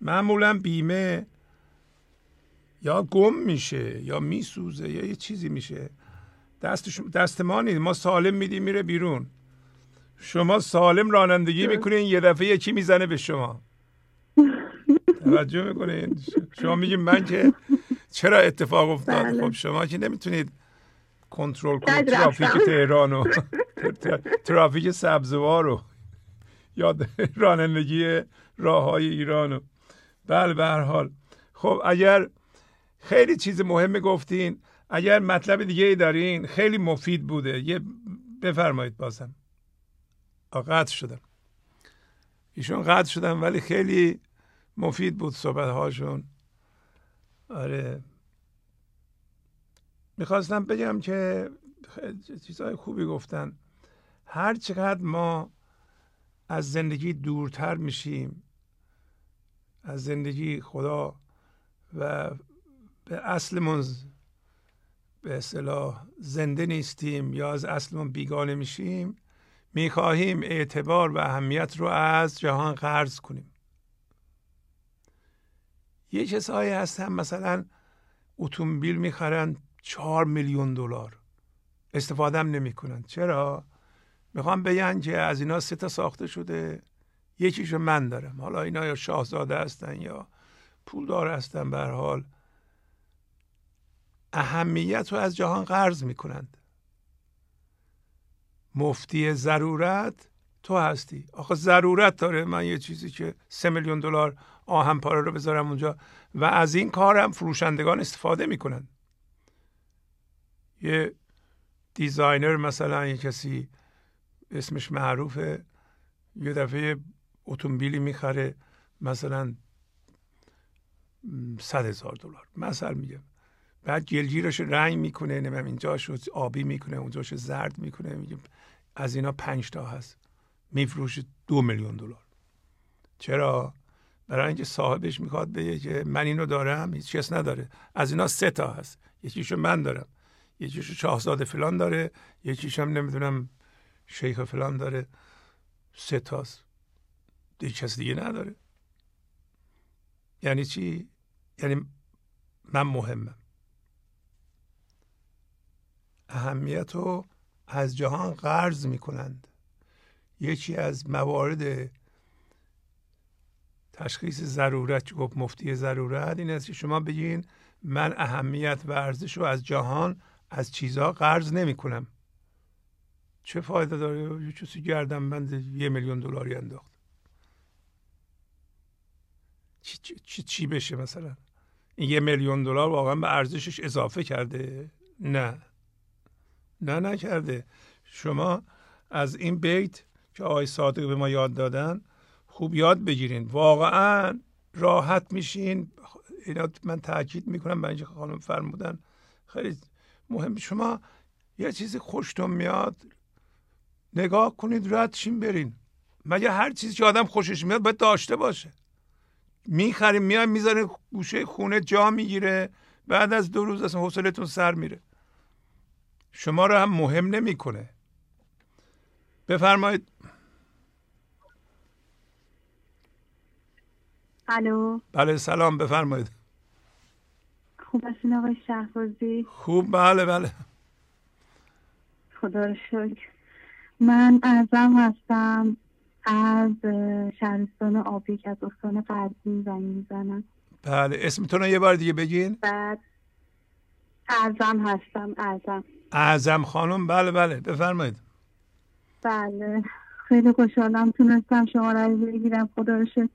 معمولا بیمه یا گم میشه یا میسوزه یا یه چیزی میشه. دست, دست ما نیست. ما سالم میدیم میره بیرون. شما سالم رانندگی می‌کنین یه دفعه یکی می‌زنه به شما. توجه می‌کنین شما میگین من که چرا اتفاق افتاد؟ بله. خب شما که نمی‌تونید کنترل کنید ترافیک تهران و ترافیک سبزوار رو. یا رانندگی راه های ایران و بله به هر حال. خب اگر خیلی چیز مهم گفتین اگر مطلب دیگه ای دارین خیلی مفید بوده. یه بفرمایید بازم. قطع شدم. ایشون قطع شدم ولی خیلی مفید بود صحبت هاشون آره. می‌خواستم بگم که چیزهای خوبی گفتن. هر چقدر ما از زندگی دورتر میشیم از زندگی خدا و به اصلمون به اصطلاح زنده نیستیم یا از اصلمون بیگانه میشیم می‌خواهیم اعتبار و اهمیت رو از جهان قرض کنیم. یه کسایی هستن مثلا اتومبیل می‌خرن چهار میلیون دلار. استفاده هم نمی‌کنن. چرا؟ می‌خوام بگن که از اینا سه تا ساخته شده یکیشو من دارم. حالا اینا یا شاهزاده هستن یا پولدار هستن به حال. اهمیت رو از جهان قرض می‌کنند. مفتی ضرورت تو هستی. آخه ضرورت داره. من یه چیزی که سه میلیون دلار آهن پاره رو بذارم اونجا و از این کارم فروشندگان استفاده می‌کنن. یه designer مثلا یه کسی اسمش معروفه. یه دفعه اتومبیلی می‌خره مثلا صد هزار دلار. مثلا میگم. بعد گلگیرش رنگ می‌کنه نمی‌دونم اینجاشو آبی می‌کنه اونجاشو زرد می‌کنه میگه از اینا پنج تا هست. میفروشه دو میلیون دلار. چرا؟ برای اینکه صاحبش می‌خواد بگه که من اینو دارم هیچ کس نداره. از اینا سه تا هست. یکیشو من دارم. یکیشو شاهزاده فلان داره. یکیش هم نمی‌دونم شیخ فلان داره. سه تاست دیگه کس دیگه نداره. یعنی چی؟ یعنی من مهمم. اهمیت رو از جهان قرض می کنند یکی از موارد تشخیص ضرورت گفت مفتی ضرورت این است که شما بگین من اهمیت و ارزش رو از جهان از چیزها قرض نمی کنم چه فایده داره؟ یه کسی گردن بند یه میلیون دلاری انداخت. چی, چی, چی بشه مثلا؟ این یه میلیون دلار واقعا به ارزشش اضافه کرده؟ نه. نه نکرده. شما از این بیت که آقای صادق به ما یاد دادن خوب یاد بگیرین. واقعا راحت میشین. اینا من تاکید می‌کنم به اینکه خانم فرمودن. خیلی مهم. شما یه چیزی خوشتون میاد نگاه کنید ردشین برین. مگه هر چیزی که آدم خوشش میاد باید داشته باشه. می‌خریم میای می‌ذاره گوشه خونه جا می‌گیره. بعد از دو روز اصلا حوصلتون سر میره. شما رو هم مهم نمی‌کنه. بفرمایید. الو. بله سلام بفرمایید. خوب هستین آقای شهبازی؟ خوب بله بله. خدا رو شکر. من ازم هستم از شهرستان آبی که از استان قرضی زنگ می‌زنم. بله اسمتون رو یه بار دیگه بگین. بعد اعظم هستم اعظم اعظم خانم بله بله بفرمایید. بله خیلی خوشحالم تونستم شما رو بگیرم خدا رو شکر.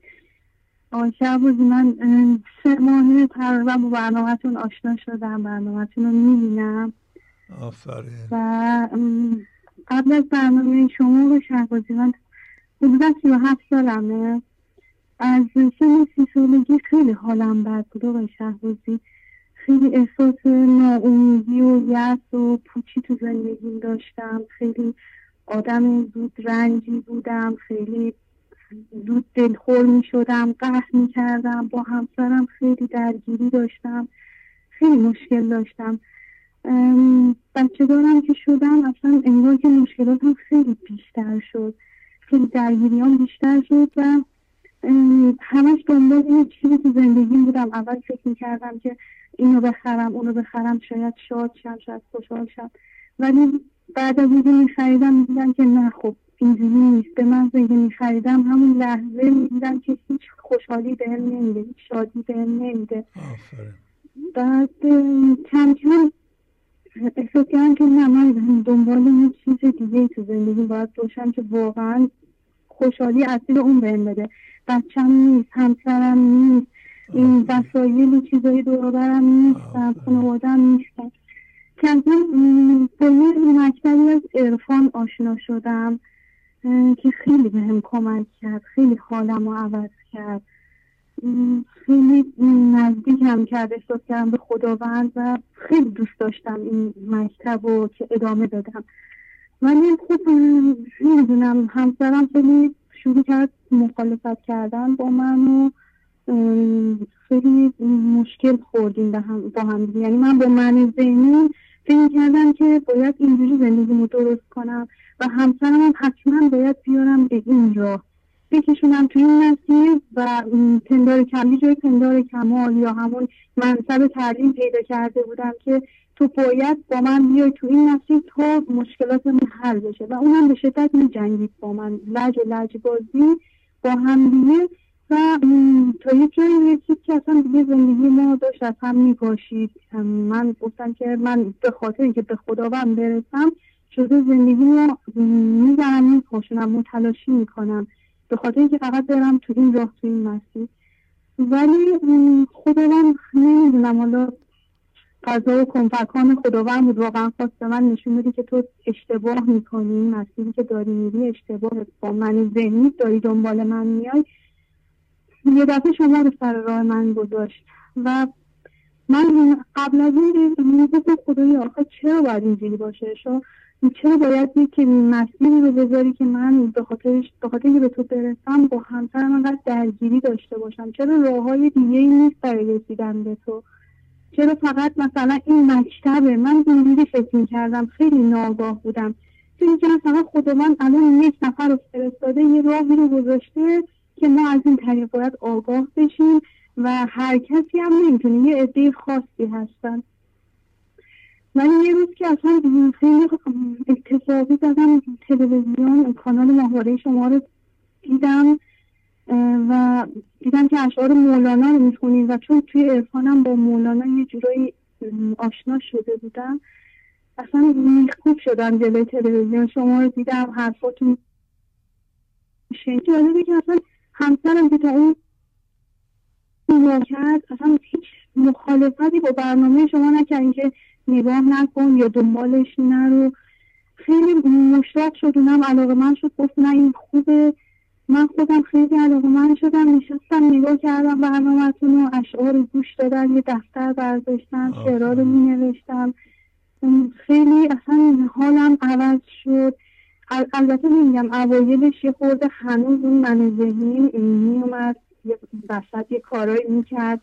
شهبازی من سه ماهی تقریبا با برنامهتون آشنا شدم برنامهتون رو می‌بینم. آفرین. و قبل از برنامه شما رو شهبازی من حدودا سی و هفت سالمه. از سن سی سالگی خیلی حالم بد بود آقای شهبازی. خیلی احساس ناامیدی و یأس و پوچی تو زندگیم داشتم. خیلی آدم زود رنجی بودم خیلی زود دلخور می شدم قهر می کردم با همسرم خیلی درگیری داشتم خیلی مشکل داشتم. بچه دارم که شدم اصلا انگار که مشکلاتم خیلی بیشتر شد. خیلی درگیریام بیشتر شد و همش دنبال یه چیزی تو زندگیم بودم. اول فکر می‌کردم که اینو بخرم اونو بخرم شاید شاد شم شاید خوشحال شم. ولی بعد از اینکه میخریدم می‌دیدم که نه خب اینجوری نیست. به من اینکه میخریدم همون لحظه می‌دیدم که هیچ خوشحالی بهم نمیده هیچ شادی بهم نمیده. بعد کم کم احساس کردم که نه من دنبال یه چیز دیگه تو زندگی باید باشم که واقعا خوشحالی اصیل اون بهم بده. بچم نیست همسرم نیست. این وسایل و چیزای دوربرم نیستم خانوادم نیستم کم کم با یه مکتبی از عرفان آشنا شدم که خیلی به هم کمک کرد خیلی حالم رو عوض کرد. خیلی نزدیک هم کرد احساس کردم به خداوند و خیلی دوست داشتم این مکتب رو که ادامه بدم ولی خب نمی‌دونم همسرم خیلی شروع کرد مخالفت کردن با من و خیلی مشکل خوردیم با هم, با هم یعنی من با من ذهنی فکر کردم که باید اینجوری زندگیمو درست کنم و همسرم هم حتما باید بیارم به این راه. بکشونم توی این مسیر و پندار کمی جای پندار کمال یا همون منصب تعلیم پیدا کرده بودم که تو باید با من بیای تو این مسیر تا مشکلات من حل بشه. و اونم به شدت می جنگید با من لج و لج بازی با هم دیگه. و تا یه جایی رسید که اصلا دیگه زندگی ما داشت از هم می پاشید من گفتم که من به خاطر اینکه به خداوند برسم شده زندگی رو می‌زنم میپاشونم متلاشی می‌کنم. به خاطر اینکه فقط برم تو این راه تو این مسیر. ولی خداوند نمی‌دونم حالا قضا و کنفکان خداوند بود. واقعا خواست به من نشون که تو اشتباه می‌کنی. این مسیری که داری میری اشتباه. با من ذهنی داری دنبال من میای یه دفعه شما رو سر راه من گذاشت و من قبل از این می‌گفتم خدای آخه چرا باید اینجوری باشه؟ شو چرا باید که مسیری رو بذاری که من به خاطرش به خاطر به تو برسم با همسرم انقدر درگیری داشته باشم؟ چرا راه های دیگه ای نیست برای رسیدن به تو؟ چرا فقط مثلا این مکتبه؟ من اینجوری فکر کردم خیلی ناگاه بودم. که مثلا خود من الان یک نفر رو فرستاده یه راهی رو گذاشته که ما از این طریق باید آگاه بشیم و هر کسی هم نمی‌تونه یه عده خاصی هستن. من یه روز که اصلا خیلی اتفاقی زدم تلویزیون کانال ماهواره شما رو دیدم و دیدم که اشعار مولانا رو می‌خونیم و چون توی ارفانم با مولانا یه جورایی آشنا شده بودم اصلا میخکوب شدم جلوی تلویزیون. شما رو دیدم حرفاتون جالبه که اصلا همسرم که تا اون کرد اصلا هیچ مخالفتی با برنامه شما نکردین که نگاه نکن یا دنبالش نرو. خیلی مشتاق شد اونم علاقه من شد گفت نه این خوبه. من خودم خیلی علاقه من شدم نشستم نگاه کردم برنامهتون و اشعار گوش دادم یه دفتر برداشتم شعرها رو می نوشتم خیلی اصلا حالم عوض شد. البته میگم اوایلش یه خورده هنوز اون من ذهنی میومد وسط یه کارایی می‌کرد.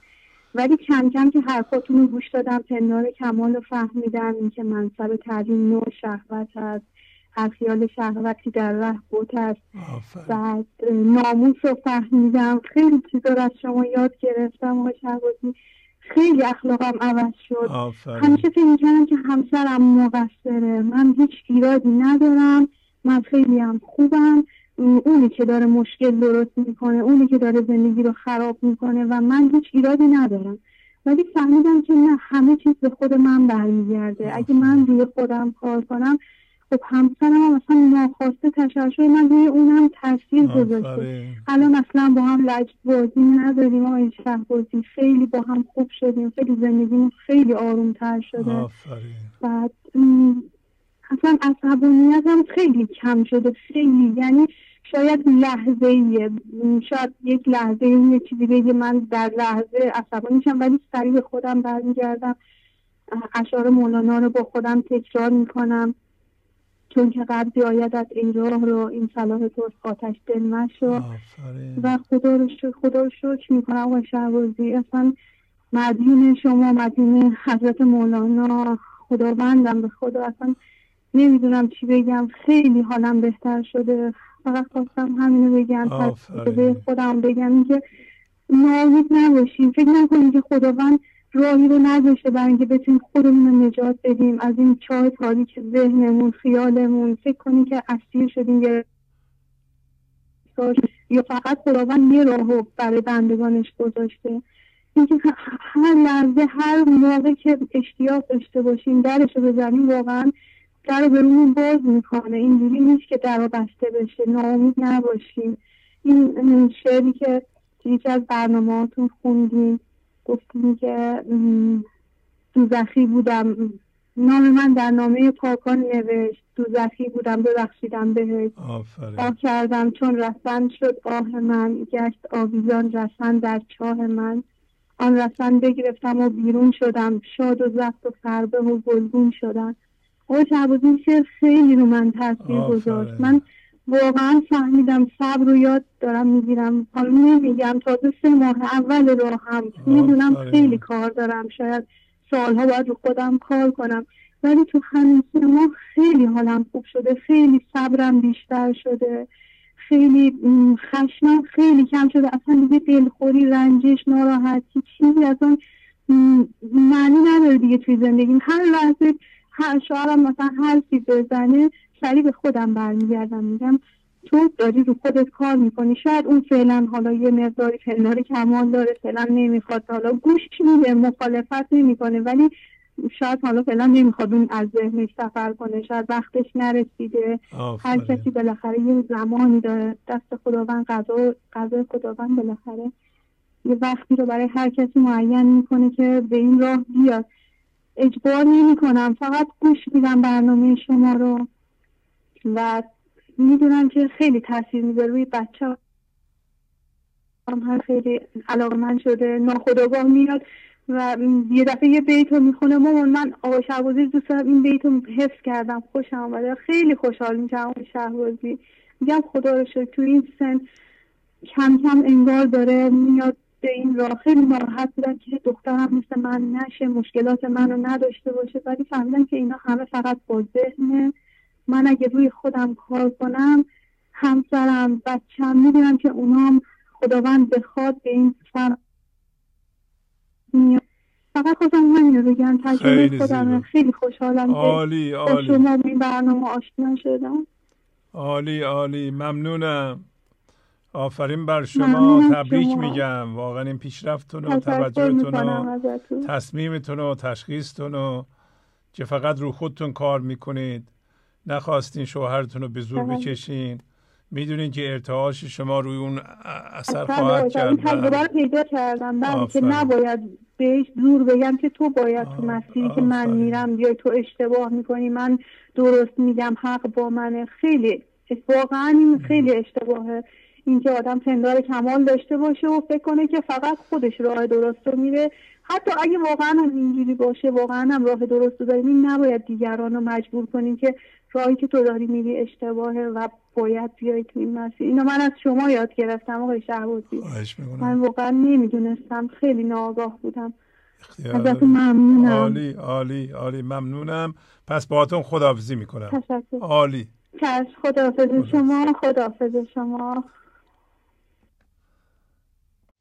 ولی کم کم که حرفاتون رو گوش دادم پندار کمال رو فهمیدم اینکه منصب تعلیم نوع شهوت هست. هر خیال شهوتی در ره بود است بعد ناموس رو فهمیدم. خیلی چیزا رو از شما یاد گرفتم آقای شهبازی خیلی اخلاقم عوض شد. همیشه فکر می‌کردم که همسرم مقصره. من هیچ ایرادی ندارم. من خیلی هم خوبم. اونی که داره مشکل درست می‌کنه اونی که داره زندگی رو خراب می‌کنه و من هیچ ایرادی ندارم. ولی فهمیدم که نه همه چیز به خود من برمیگرده. اگه من روی خودم کار کنم خب همسرم هم اصلا ناخواسته تشعشع من روی اونم تاثیر گذاشته. الان اصلا با هم لجب بازی نداریم آقای بازی خیلی با هم خوب شدیم. خیلی زندگیمون خیلی آرومتر شده. بعد اصلا عصبانیتم خیلی کم شده. خیلی. یعنی شاید لحظه ایه شاید یک لحظه یه چیزی بگه من در لحظه عصبانیشم ولی سریع به خودم برمیگردم. اشعار مولانا رو با خودم تکرار می‌کنم. چون که قبضی آید از این راه رو این صلاح تو آتش دل نشو و خدا رو شکر خدا رو شکر می‌کنم و شهبازی. اصلا مدیون شما مدیون حضرت مولانا خداوندم به خدا. اصلا نمی‌دونم چی بگم. خیلی حالم بهتر شده. فقط خواستم همینو بگم. به خودم بگم که ناامید نباشیم. فکر نکنیم که خداوند راهی رو نذاشته برای اینکه بتونیم خودمون رو نجات بدیم. از این چاه تاریک ذهنمون خیالمون فکر کنیم که اسیر شدیم یه یا فقط خداوند یه راهو برای بندگانش گذاشته. اینکه هر لحظه هر موقع که اشتیاق داشته باشیم درش رو بزنیم واقعا در به رومون باز می‌کنه. اینجوری نیست که در بسته بشه ناامید نباشیم. این شعری که یکی از برنامه هاتون خوندیم گفتیم که دوزخی بودم. نام من در نامه پاکان نوشت. دوزخی بودم ببخشیدم بهش. آه کردم چون رسند شد آه من. گشت آویزان رسند در چاه من. آن رسند بگرفتم و بیرون شدم. شاد و زفت و فربه و گلگون شدم. آقای شعبازی شعر خیلی رو من تاثیر گذاشت. من واقعا فهمیدم صبر رو یاد دارم می‌گیرم. حالا نمیگم تازه سه ماه اول راه هم. می‌دونم خیلی کار دارم. شاید سالها باید رو خودم کار کنم. ولی تو همین سه ماه خیلی حالم خوب شده. خیلی صبرم بیشتر شده. خیلی خشمم خیلی کم شده. اصلا دیگه دلخوری رنجش ناراحتی چیزی اصلا معنی نداره دیگه توی زندگیم. هر لحظه هر شوهرم مثلا حرفی بزنه سریع به خودم برمیگردم. میگم تو داری رو خودت کار می‌کنی. شاید اون فعلا حالا یه مقداری پندار کمال داره فعلا نمی‌خواد. حالا گوش میده مخالفت نمی‌کنه. ولی شاید حالا فعلا نمی‌خواد اون از ذهنش سفر کنه. شاید وقتش نرسیده. هر کسی بالاخره یه زمانی داره دست خداوند قضا قضا خداوند بالاخره یه وقتی رو برای هر کسی معین می‌کنه که به این راه بیاد. اجبار نمی کنم فقط گوش میدم برنامه شما رو و می‌دونم که خیلی تاثیر می‌ذاره روی بچه هم خیلی علاقه من شده ناخداگاه میاد و یه دفعه یه بیت رو می‌خونه. مامان من آقای شهبازی دوست دارم. این بیت رو حفظ کردم. خوشم آمده خیلی خوشحال میشم. آقای شهبازی. میگم خدا رو شد تو این سن کم کم انگار داره میاد به این راه. خیلی ناراحت بودم که دخترم مثل من نشه مشکلات منو نداشته باشه. ولی فهمیدم که اینا همه فقط با ذهنه من. اگه روی خودم کار کنم همسرم بچم می‌دونم که اونام خداوند بخواد به این سر فقط خواستم همین رو بگم. تجربه خودم خیلی خوشحالم عالی عالی. شما این برنامه آشنا شدم. عالی عالی. ممنونم. آفرین بر شما تبریک میگم. واقعا این پیشرفتتون و توجهتون و تصمیمتون و تشخیصتون و که فقط رو خودتون کار می‌کنید. نخواستین شوهرتون رو به زور بله. بکشین. می‌دونین که ارتعاش شما روی اون اثر خواهد کرد. تجربه بله. رو پیدا کردم. بله که. نباید بهش زور بگم که تو باید تو مسیری که من. میرم بیای تو اشتباه می‌کنی. من درست میگم حق با منه. خیلی واقعا این خیلی اشتباهه. اینکه آدم پندار کمال داشته باشه و فکر کنه که فقط خودش راه درست رو میره. حتی اگه واقعا هم اینجوری باشه واقعا هم راه درست رو داریم این نباید دیگران رو مجبور کنیم که راهی که تو داری میری اشتباهه و باید بیای تو این مسیر. اینو من از شما یاد گرفتم آقای شهبازی. من واقعا نمی‌دونستم. خیلی ناآگاه بودم. ازتون. ممنونم. عالی عالی عالی. ممنونم. پس باهاتون خداحافظی می‌کنم. تشکر. عالی. چشم خداحافظ شما خداحافظ شما.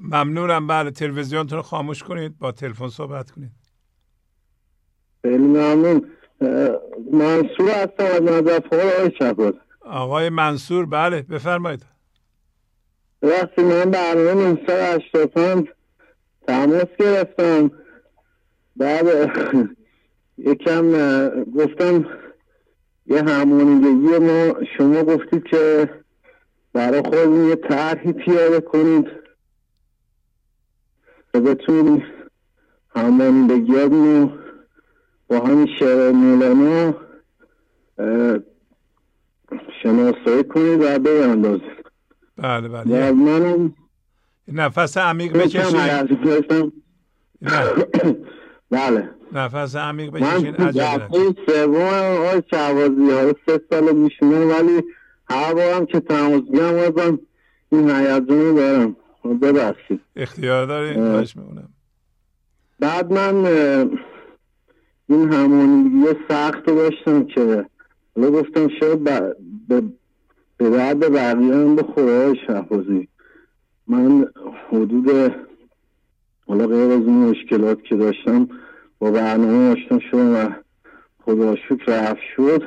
ممنونم. بله تلویزیونتون رو خاموش کنید با تلفن صحبت کنید. خیلی ممنون. منصور هستم از نظر آقای شهباز. آقای منصور بله بفرمایید. وقتی من برنامه 985 تماس گرفتم. بعد یکم اه، گفتم یه همانیدگی ما شما گفتید که برای خودتون یه طرحی پیاده کنید. بتونید همانیدگیاتون رو با همین شعر مولانا شناسایی کنید و بیاندازید. بله بله. و منم نفس عمیق بکشید [coughs] بله. نفس عمیق من بکشین. عجله دفعه. سوم آقای شعبازی ها سه سال میشونم ولی هر بارم که تماس میگم بازم این هیجان رو دارم. ببخشید. اختیار دارید اه. خواهش می‌کنم. بعد من این همانیدگی سخت رو داشتم که حالا گفتم شاید به به درد بقیه هم بخوره شهبازی. من حدود حالا غیر از اون مشکلات که داشتم با برنامه آشنا شدم و خدا شکر رفت شد.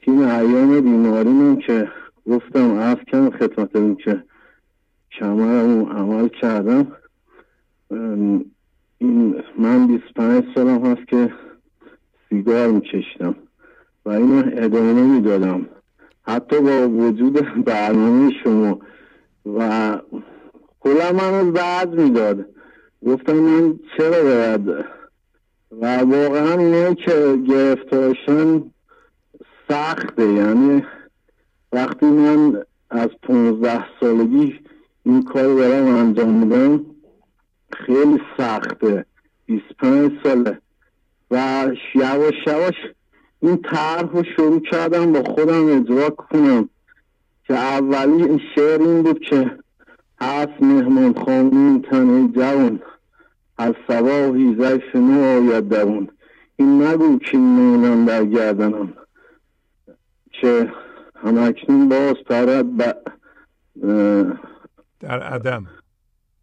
که این ایام بیماریمون که گفتم عرض کردم خدمت که کمرمو عمل کردم. این من 25 سالم هست که سیگار میکشتم و اینو ادامه می‌دادم حتی با وجود برنامه شما و کلا منو بعد می‌داد. گفتم من چرا باید و واقعا اینه که گرفتارشن سخته. یعنی وقتی من از پونزده سالگی این کار رو دارم انجام میدم خیلی سخته. 25 ساله. و یواش یواش این طرح رو شروع کردم با خودم اجرا کنم که اولی این شعر این بود که هست مهمان خانون تنه جوان از سواهی زیف نو آید دوون این نگو که میمونم در گردنم که همکنون باز پرد. در عدم.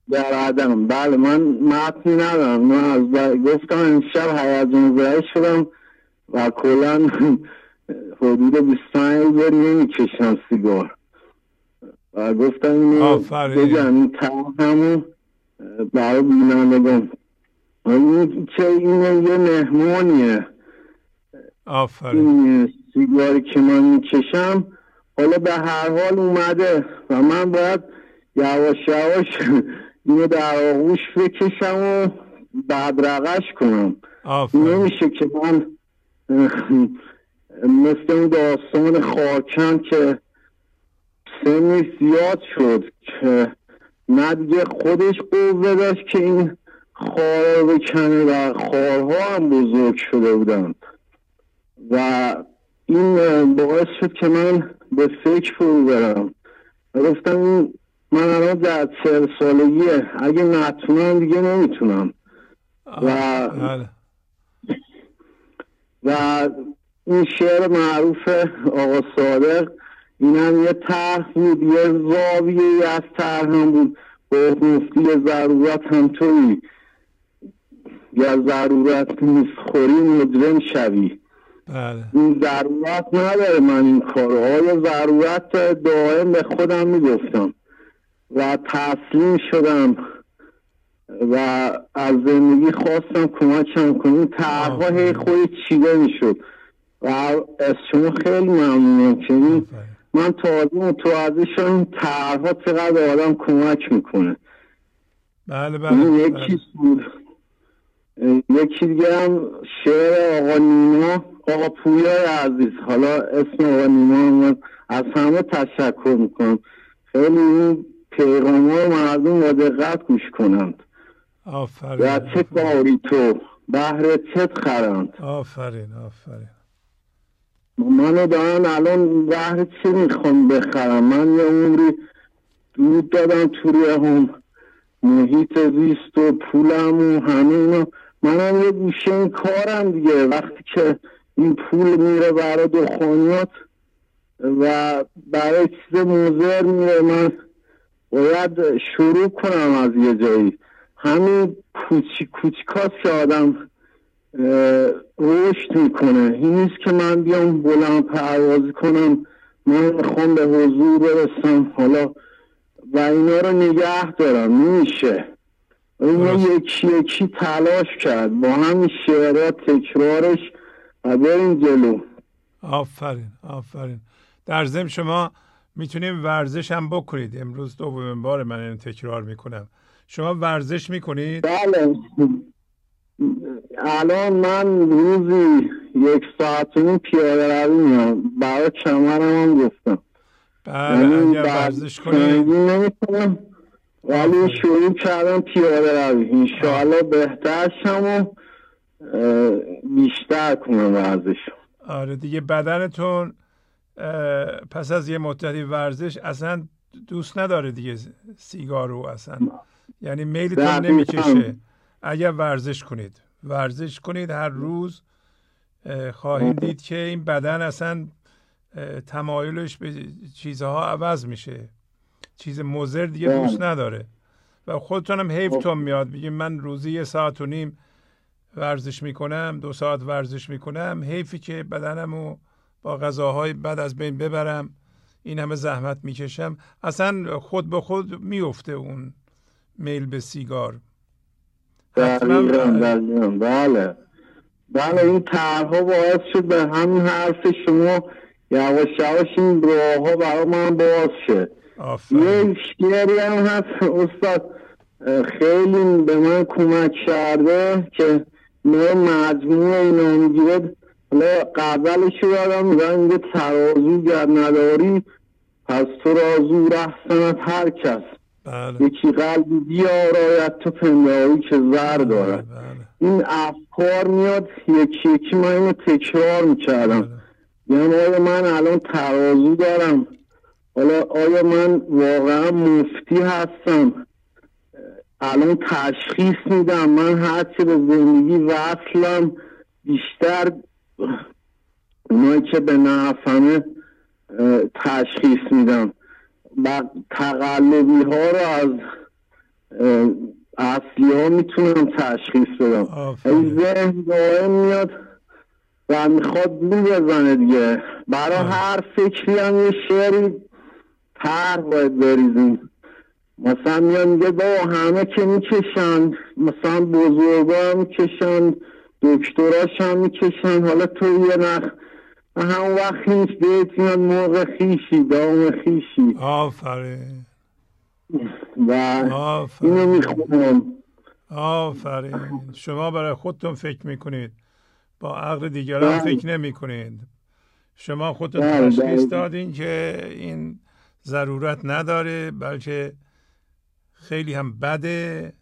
در عدم. بله من متنی ندارم. من از ب- گفتم امشب هیجان زده شدم و کلا [laughs] حدود 25 بار نمی‌کشم سیگار. و گفتم اینو. بگم این همون برای بینندگان. این که این یه مهمانیه. آفرین. سیگاری که من می‌کشم حالا به هر حال اومده و من باید یواش یواش اینو در آغوش بکشم و بدرقش کنم. نمیشه که من مثل اون داستان خاکن که سنی زیاد شد که نه دیگه خودش قوه داشت که این خار بکنه و خارها هم بزرگ شده بودن. و این باعث شد که من به فکر فرو برم. گفتم این من الان در چهل سالگیه. اگه نتونم دیگه نمی‌تونم. و بله. و این شعر معروف آقا صادق اینم یه طرح بود یه زاویه از طرح هم بود. با مفتی ضرورت هم توی. یا ضرورت نیست خوری مجرم شوی. بله. این ضرورت نداره من این کارهای ضرورت دائم به خودم می‌گفتم. و تسلیم شدم و از زندگی خواستم کمکم کنم طرحها هی خود چیده می‌شد. و از شما خیلی ممنونم. که. من تازه متوجه شدم این طرحها چقدر آدم کمک می‌کنه. بله این بله, یکی بله. بود. یکی دیگه هم شعر آقا نیما آقا پویای عزیز. حالا اسم آقا نیما من از همه تشکر می‌کنم. خیلی پیغام ها مردم با دقت گوش کنند. آفرین و چه کاری تو؟ بهر چت خرند؟ آفرین آفرین. منو دارن الان بهر چی می‌خوام بخرم؟ من یه عمری دود دادم تو هم محیط زیست و پولم و همه اینا. منم یه گوشه این کارم دیگه. وقتی که این پول میره برای دخانیات و برای چیز موزر میره من باید شروع کنم از یه جایی. همین کوچیک کوچیکاست که آدم رشد می‌کنه. این نیست که من بیام بلند پروازی کنم من می‌خوام به حضور برسم. حالا و اینا رو نگه دارم. نمیشه اینا درست. یکی یکی تلاش کرد. با همین شعرها تکرارش و بریم جلو. آفرین آفرین. در ضمن شما می‌تونیم ورزش هم بکنید. امروز دومین بار من اینو تکرار می‌کنم. شما ورزش می‌کنید؟ بله. الان من روزی یک ساعت و پیاده روی میام برای کمرم هم گفتم. بله یعنی اگر ورزش کنید. نمی‌کنم. ولی شروع کردم پیاده روی. انشاءالله بهتر شم و بیشتر کنم ورزش آره دیگه بدنتون پس از یه مدتی ورزش اصلا دوست نداره دیگه سیگار رو اصلا. یعنی میلتون. نمی‌کشه. اگر ورزش کنید. ورزش کنید هر روز. اه، خواهید دید که این بدن اصلا تمایلش به چیزها عوض میشه. چیز مضر دیگه بله. دوست نداره. و خودتونم حیفتون میاد. بگیم من روزی یه ساعت و نیم ورزش می‌کنم دو ساعت ورزش می‌کنم. حیفی که بدنم رو با غذاهای بد از بین ببرم این همه زحمت می‌کشم. اصلا خود به خود میفته اون میل به سیگار. دقیقاً دقیقاً بله بله. این طرحها باعث شد به همین حرف شما یواش یواش این راه ها برای من باز شد یه شعری هم هست. استاد خیلی به من کمک کرده که نه مجموع اینا می‌گیره حالا قبلش یادم میگه ترازو گر نداری پس تو رازو رحسنت هر کس. بله. یکی قلبی بیارایت تو پنداری که زر دارد. بله. این افکار میاد یکی یکی من اینو تکرار می‌کردم. بله. یعنی آیا من الان ترازو دارم؟ حالا آیا من واقعا مفتی هستم؟ الان تشخیص میدم من هرچی به زندگی وصلم بیشتر اونایی که به نفهمه تشخیص میدم. و تقلبی ها رو از اصلی ها می‌تونم تشخیص بدم. این ذهن دائم میاد و می‌خواد بو بزنه دیگه. برای آه. هر فکری هم یه شعری تر باید بریزیم. مثلا میاد میگه با همه که می‌کشن مثلا بزرگا می‌کشن. دکتراش هم می‌کشن حالا تو یه نخ همون وقت نیست بهت میاد موقع خیشی دام خیشی. آفرین. و اینو آفرین می‌خونم. آفرین. شما برای خودتون فکر می‌کنید. با عقل دیگران بله. فکر نمی‌کنید. شما خودتون بله، تشخیص بله. دادین که این ضرورت نداره بلکه خیلی هم بده.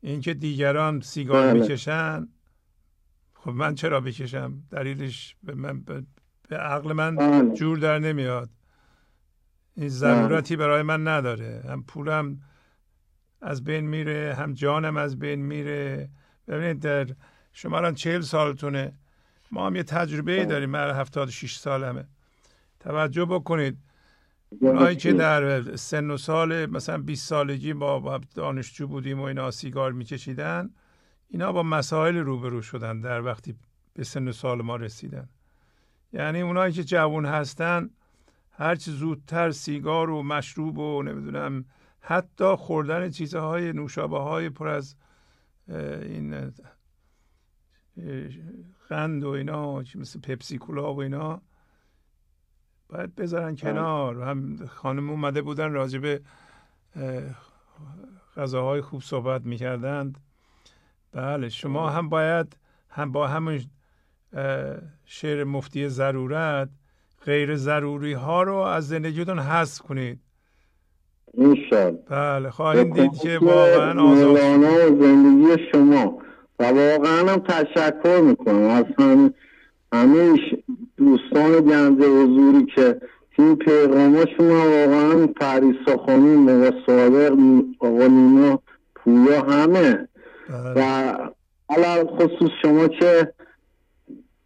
اینکه دیگران سیگار. می‌کشن خب من چرا بکشم؟ دلیلش به, من به, به عقل من بله. جور در نمیاد. این ضرورتی برای من نداره. هم پولم از بین میره هم جانم از بین میره. ببینید در شما الان چهل سالتونه. ما هم یه تجربه ای داریم. من 76 سالمه. توجه بکنید. اونایی که در سن و سال مثلا 20 سالگی با با دانشجو بودیم و اینا سیگار میکشیدن اینا با مسائل روبرو شدن در وقتی به سن و سال ما رسیدن. یعنی اونایی که جوان هستن هرچی زودتر سیگار و مشروب و نمی‌دونم حتی خوردن چیزهای نوشابه های پر از این قند و اینا مثل پپسی کولا و اینا باید بذارن کنار. هم خانم اومده بودن راجب اه، غذاهای خوب صحبت می‌کردند. بله شما هم باید هم با همون شعر مفتی ضرورت غیر ضروری ها رو از زندگیتون حذف کنید. انشالله بله خواهید دید که واقعا آزاد زندگی شما و واقعا هم تشکر می‌کنم. از هم همه دوستان گنج حضوری که این پیغاماشون واقعا پریسا خانم و صادق آقا نیما پویا همه و بله. علال خصوص شما که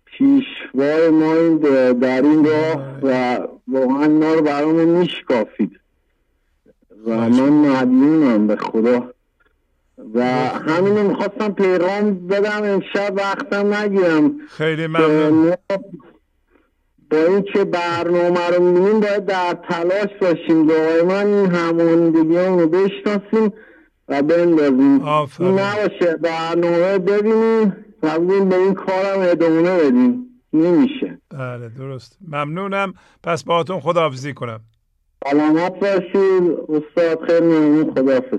پیشوای ما این در این راه و واقعا اینا رو برامون میشکافید. و من مدیونم به خدا. و همینو می‌خواستم پیغام بدم. امشب وقتم نگیرم. خیلی که ممنون. ما با اینکه برنامه رو می‌بینیم باید در تلاش باشیم. دائما این هماهنگی رو بشناسیم. و بندازیم نباشه برنامه ببینیم. و بگیم به این کارم ادامه بدیم. نمیشه. بله درست. ممنونم. پس باهاتون خداحافظی کنم. سلامت باشید استاد خیلی ممنون. خداحافظ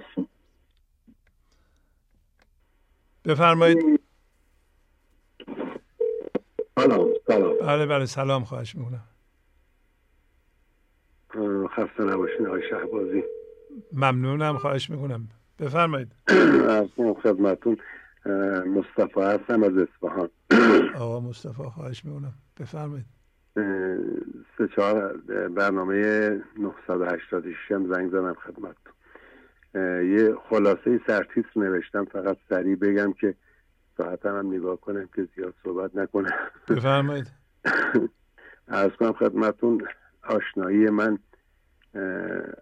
بفرمایید. سلام سلام. بله بله سلام. خواهش می‌کنم. خسته نباشین آقای شهبازی. ممنونم. خواهش می‌کنم. بفرمایید. از خدمتون مصطفی هستم از اصفهان. [coughs] آقا مصطفی خواهش می‌کنم. بفرمایید. سه چهار برنامه 986 هم زنگ زدم خدمتتون. اه، یه خلاصه سرتیتر نوشتم فقط سریع بگم که ساعتم هم نگاه کنم که زیاد صحبت نکنم. بفرمایید. [coughs] ارز کنم خدمتون آشنایی من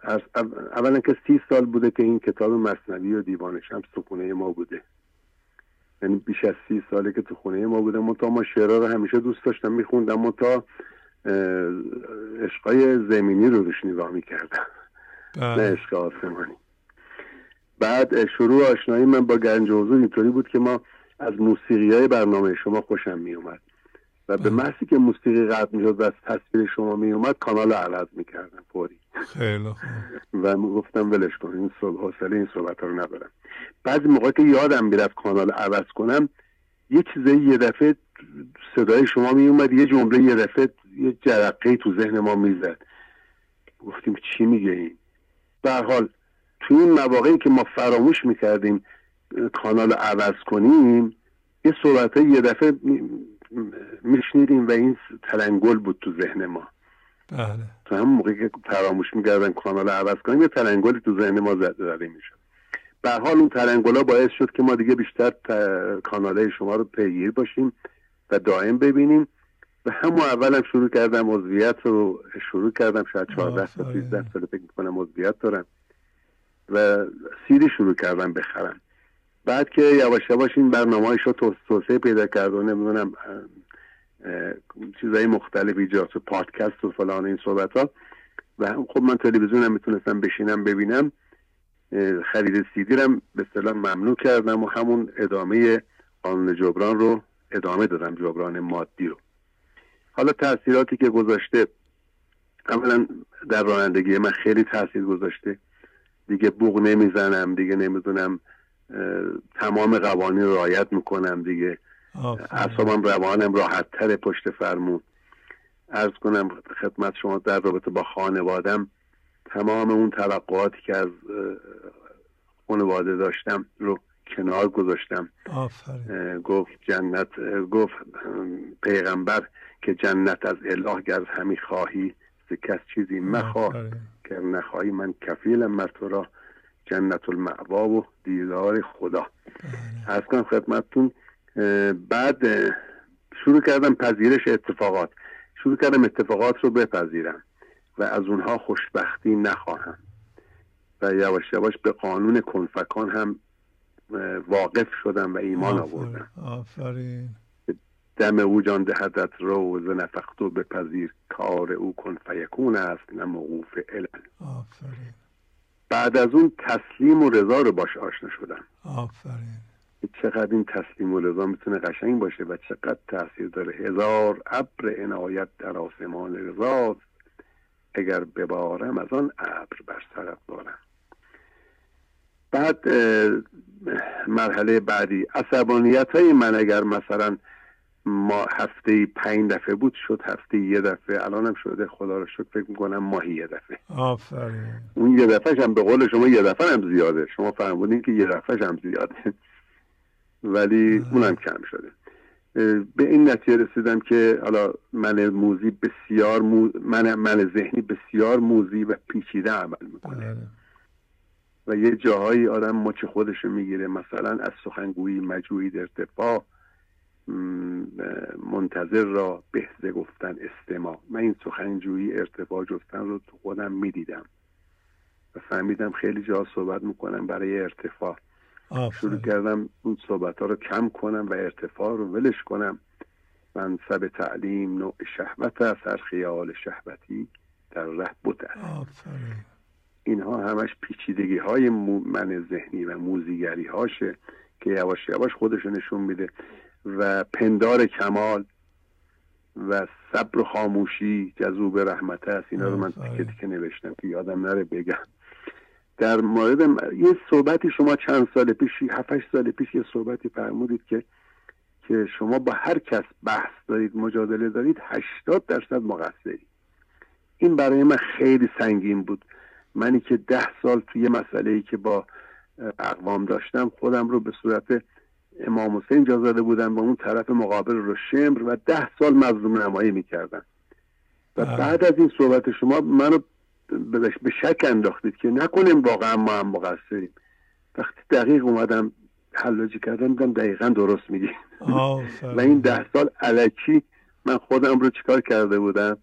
از اول- اولا که سی سال بوده که این کتاب مصنوی و دیوان شمس تو خونه ما بوده. یعنی بیش از سی ساله که تو خونه ما بوده. منتها ما شعرها رو همیشه دوست داشتم میخوندم. اه، عشقای زمینی رو روش نگاه می‌کردم. نه بله. عشق آسمانی. بعد شروع آشنایی من با گنج حضور اینطوری بود که ما از موسیقی های برنامه شما خوشم میومد و به بله. محضی که موسیقی قطع می‌شد و از تصویر شما میومد کانال رو عوض می‌کردم فوری. خیلی و گفتم ولش کن این حوصله این صحبت رو ندارم. بعضی موقع که یادم می‌رفت کانال عوض کنم یه چیزایی یه دفعه صدای شما میومد یه جمله یه دفعه یه جرقه تو ذهن ما می‌زد. گفتیم چی میگه این؟ حال تو این مواقعی که ما فراموش می‌کردیم کانال رو عوض کنیم یه صحبت یه دفعه میشنیدیم و این تلنگل بود تو ذهن ما. بله. تو همون موقعی که فراموش می‌کردن کانال عوض کنیم یه تلنگلی تو ذهن ما زد- زده می‌شد. به حال اون تلنگلا باعث شد که ما دیگه بیشتر کانال شما رو پیگیر باشیم و دائم ببینیم. و همون اولم شروع کردم عضویت رو شروع کردم. شاید 14 تا آفرین. 13 سال فکر می‌کنم عضویت دارم. و سیدی شروع کردم بخرم. بعد که یواش یواش این برنامه رو توسعه پیدا کرد و نمی‌دونم چیزهای مختلف ایجاد شد پادکست و فلان این صحبت ها و هم خب من تلویزیونم می‌تونستم بشینم ببینم. خرید سیدی رم به اصطلاح ممنوع کردم و همون ادامه قانون جبران رو ادامه دادم جبران مادی رو. حالا تاثیراتی که گذاشته اولا در رانندگی من خیلی تاثیر گذاشته. دیگه بوق نمی‌زنم دیگه نمی‌دونم تمام قوانین رو رعایت می‌کنم دیگه. آفرین. اعصابم روانم راحت تر پشت فرمون ارز کنم خدمت شما در رابطه با خانوادم تمام اون توقعاتی که از خانواده داشتم رو کنار گذاشتم. گفت جنت گفت پیغمبر که جنت از اله گر همی خواهی ز کس چیزی مخواه. که نخواهی من کفیلم مر تو را. جنت المعوا و دیدار خدا. از بله. کنم خدمتتون بعد شروع کردم پذیرش اتفاقات. شروع کردم اتفاقات رو بپذیرم و از اونها خوشبختی نخواهم. و یواش یواش به قانون کنفکان هم واقف شدم و ایمان آوردم. آفرین. دم او جان دهدت روز نفختو بپذیر کار او کن فیکون است نه موقوف علم آفرین. بعد از اون تسلیم و رضا رو باش آشنا شدم. آفرین. چقدر این تسلیم و رضا می‌تونه قشنگ باشه و چقدر تاثیر داره. هزار ابر عنایت در آسمان رضاست. اگر ببارم از آن ابر بر سرت دارم بعد مرحله بعدی. عصبانیت های من اگر مثلا ما هفته پنج دفعه بود شد هفته یه دفعه. الانم شده خدا رو شکر فکر می‌کنم ماهی یه دفعه. آفرین. اون یه دفعه هم به قول شما یه دفعه هم زیاده. شما فرمودین که یه دفعه هم زیاده. ولی اونم کم شده. به این نتیجه رسیدم که حالا من موزی بسیار من من ذهنی بسیار موزی و پیچیده عمل می‌کنه. بله. و یه جاهایی آدم مچ خودش می‌گیره. مثلا از سخنگویی مجوید ارتفاع منتظر را بهزه گفتن استماع. من این سخنجویی ارتفاع جفتن رو تو خودم می‌دیدم. و فهمیدم خیلی جا صحبت می‌کنم برای ارتفاع. شروع کردم اون صحبت ها رو کم کنم و ارتفاع رو ولش کنم. منصب تعلیم نوع شهبت است هر خیال شهبتی در ره بوده اینها همش پیچیدگی های من ذهنی و موزیگری هاشه که یواش یواش خودشو نشون میده. و پندار کمال و صبر و خاموشی جذوب رحمت است. اینا رو من تیکه که نوشتم که یادم نره بگم. در مورد یه صحبتی شما چند سال پیش هفت سال پیش یه صحبتی فرمودید که که شما با هر کس بحث دارید مجادله دارید 80 درصد مقصری این برای من خیلی سنگین بود. منی که ده سال توی مسئله ای که با اقوام داشتم خودم رو به صورت امام حسین جا زده بودم با اون طرف مقابل رو شمر و ده سال مظلوم نمایی می‌کردم و. بعد از این صحبت شما منو به شک انداختید که نکنیم واقعا ما هم مقصریم. وقتی دقیق اومدم حلاجی کردم دیدم دقیقا درست میگی. و این ده سال علکی من خودم رو چیکار کرده بودم؟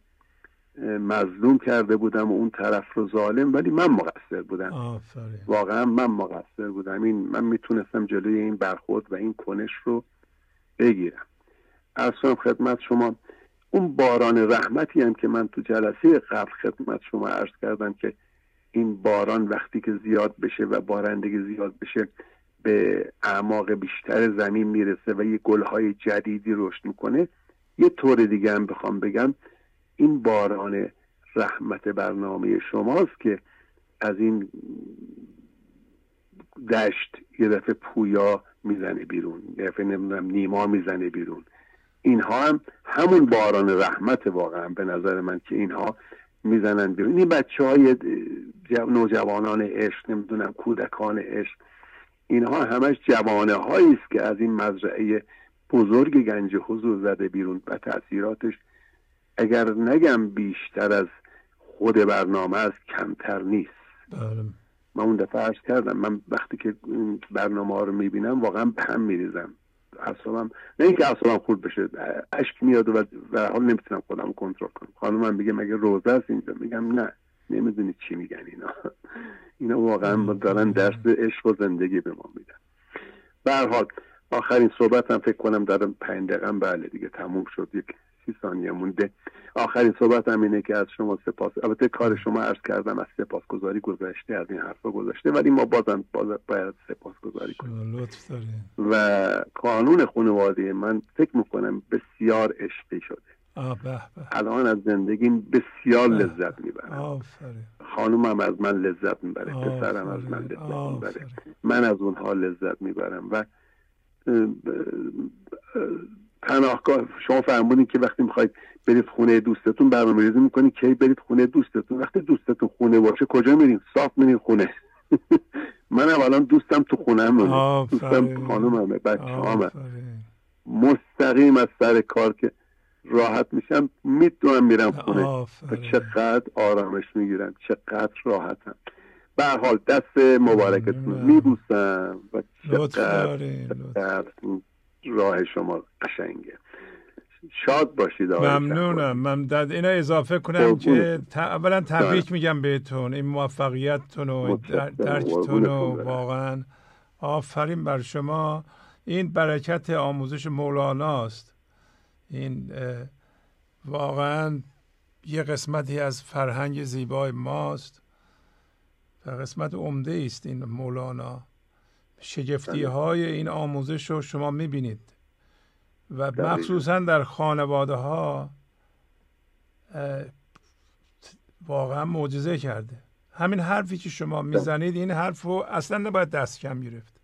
مظلوم کرده بودم و اون طرف رو ظالم ولی من مقصر بودم. واقعا من مقصر بودم. این من می‌تونستم جلوی این برخورد و این کنش رو بگیرم. ارسام خدمت شما اون باران رحمتی هم که من تو جلسه قبل خدمت شما عرض کردم که این باران وقتی که زیاد بشه و بارندگی زیاد بشه به اعماق بیشتر زمین می‌رسه و یه گلهای جدیدی رشد می‌کنه. یه طور دیگه هم بخوام بگم. این باران رحمت برنامه شماست که از این دشت یه دفعه پویا می‌زنه بیرون یه دفعه نمی‌دونم نیما می‌زنه بیرون. اینها هم همون باران رحمت واقعا به نظر من که اینها می‌زنن بیرون. این بچه های نوجوانان عشق نمی‌دونم کودکان عشق اینها همش جوانه هایی است که از این مزرعه بزرگ گنج حضور زده بیرون و تاثیراتش اگر نگم بیشتر از خود برنامه است کمتر نیست. بله. من اون دفعه عرض کردم من وقتی که برنامه ها رو می‌بینم واقعا به هم میریزم. اصابم نه اینکه اصابم خورد بشه اشک میاد و به حال نمی‌تونم خودم کنترل کنم. خانمم میگه مگه روزه است اینجا؟ میگم نه. نمی‌دونی چی میگن اینا. اینا واقعا دارن درس عشق و زندگی به ما میدن. به حال آخرین صحبت هم فکر کنم دارم پنج دقیقه بله دیگه تموم شد. یک سی ثانیه مونده. آخرین صحبت هم اینه که از شما سپاس البته کار شما عرض کردم از سپاس گذاری گذاشته از این حرفا گذاشته ولی ما بازم باز باید سپاس گذاری کنیم و قانون خانواده من فکر می‌کنم بسیار عشقی شده. الان از زندگیم بسیار لذت می‌برم. خانومم از من لذت می‌بره پسرم از من لذت می‌بره. من از اونها لذت می‌برم و پناهگاه. شما فرمودین که وقتی می‌خواید برید خونه دوستتون برنامه ریزی می‌کنی کی برید خونه دوستتون. وقتی دوستتون خونه باشه کجا میرین؟ صاف میرین خونه. [laughs] من الان دوستم تو خونه همه دوستم همه بچه همه مستقیم از سر کار که راحت میشم می‌تونم میرم خونه. و چقدر آرامش می‌گیرم چقدر راحتم. به حال دست مبارکتون میبوسم و چقدر راه شما قشنگه. شاد باشید ممنونم. من در اینا اضافه کنم که اولا تبریک میگم بهتون. این موفقیتتون و درکتون و واقعا آفرین بر شما. این برکت آموزش مولاناست. این واقعا یه قسمتی از فرهنگ زیبای ماست. و قسمت عمده است این مولانا. شگفتی های این آموزش رو شما می‌بینید. و مخصوصا در خانواده ها واقعا معجزه کرده. همین حرفی که شما می‌زنید این حرف رو اصلا نباید دست کم گرفت.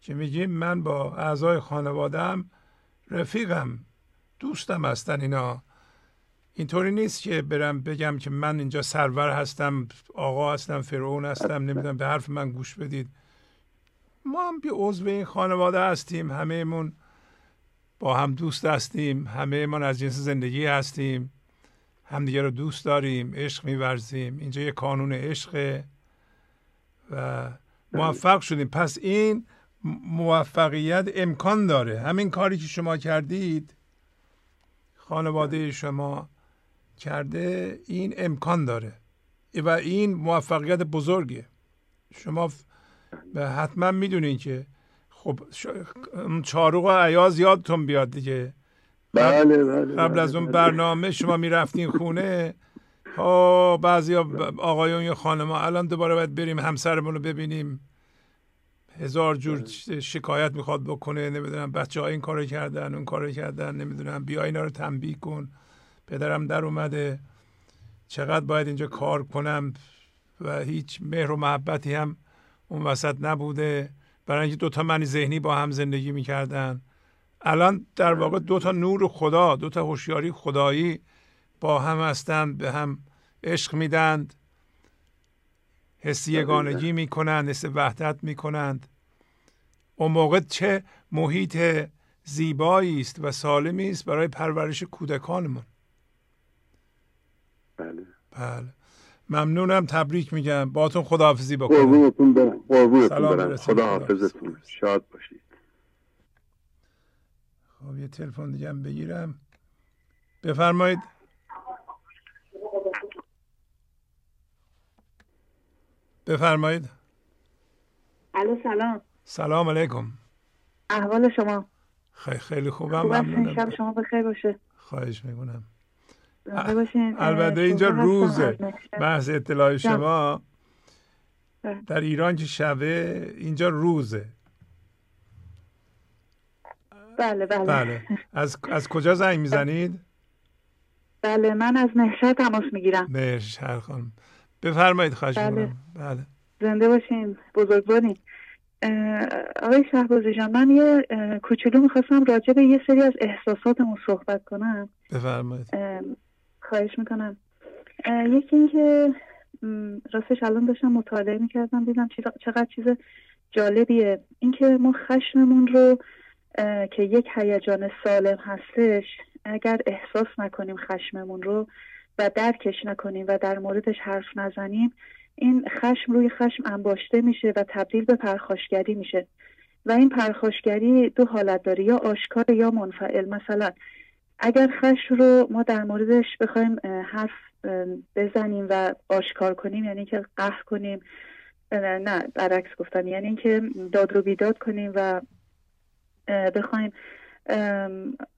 که میگیم من با اعضای خانوادم رفیقم دوستم هستن اینا. اینطوری نیست که برم بگم که من اینجا سرور هستم آقا هستم فرعون هستم [laughs] نمی‌دونم به حرف من گوش بدید. ما هم بی عضو این خانواده هستیم همهمون با هم دوست هستیم همه ما از جنس زندگی هستیم همدیگه رو دوست داریم عشق میورزیم اینجا یه قانون عشقه و موفق شدیم. پس این موفقیت امکان داره. همین کاری که شما کردید خانواده شما کرده این امکان داره. و این موفقیت بزرگه. شما حتما می‌دونین که خب چاروق و عیاز یادتون بیاد دیگه. بله بله قبل از اون برنامه شما می‌رفتین خونه ها بعضی آقایون یا خانم الان دوباره باید بریم همسرمون رو ببینیم. هزار جور بله. شکایت می‌خواد بکنه نمی‌دونم بچه ها این کار کردن اون کار کردن نمی‌دونم بیا اینا رو تنبیه کن. پدرم در اومده. چقدر باید اینجا کار کنم و هیچ مهر و محبتی هم اون وسط نبوده. برای اینکه دوتا منی ذهنی با هم زندگی می‌کردن. الان در واقع دوتا نور خدا دوتا هوشیاری خدایی با هم هستند به هم عشق میدند. حس یگانگی می‌کنند حس وحدت می‌کنند. اون موقع چه محیط زیبایی است و سالمی است برای پرورش کودکانمون. بله. بله. ممنونم تبریک میگم. باتون خداحافظی بکنم. قربونتون برم. قربونتون برم. خداحافظتون. شاد باشید. خب یه تلفن دیگه هم بگیرم. بفرمایید. بفرمایید. الو سلام. سلام علیکم. احوال شما. خیلی خیلی خوبم؟ ممنونم. شب شما بخیر باشه. خواهش می‌کنم. البته اینجا روزه. بحث اطلاع شما بله. در ایران که شبه اینجا روزه. بله بله, بله. از, از کجا زنگ می‌زنید؟ بله من از نهشت تماس می‌گیرم. نهشت خانم. بفرمایید خواهش بله. بله. زنده باشین بزرگوارین. آقای شهبازی جان من یه کوچولو می‌خواستم راجع به یه سری از احساساتمون صحبت کنم. بفرمایید. خواهش می‌کنم. یکی اینکه راستش الان داشتم مطالعه می‌کردم دیدم چقدر چیز جالبیه. اینکه ما خشممون رو که یک هیجان سالم هستش اگر احساس نکنیم خشممون رو و درکش نکنیم و در موردش حرف نزنیم این خشم روی خشم انباشته میشه و تبدیل به پرخاشگری میشه. و این پرخاشگری دو حالت داره یا آشکار یا منفعل. مثلا اگر خشم رو ما در موردش بخوایم حرف بزنیم و آشکار کنیم یعنی که قهر کنیم نه برعکس گفتم یعنی اینکه داد رو بیداد کنیم و بخوایم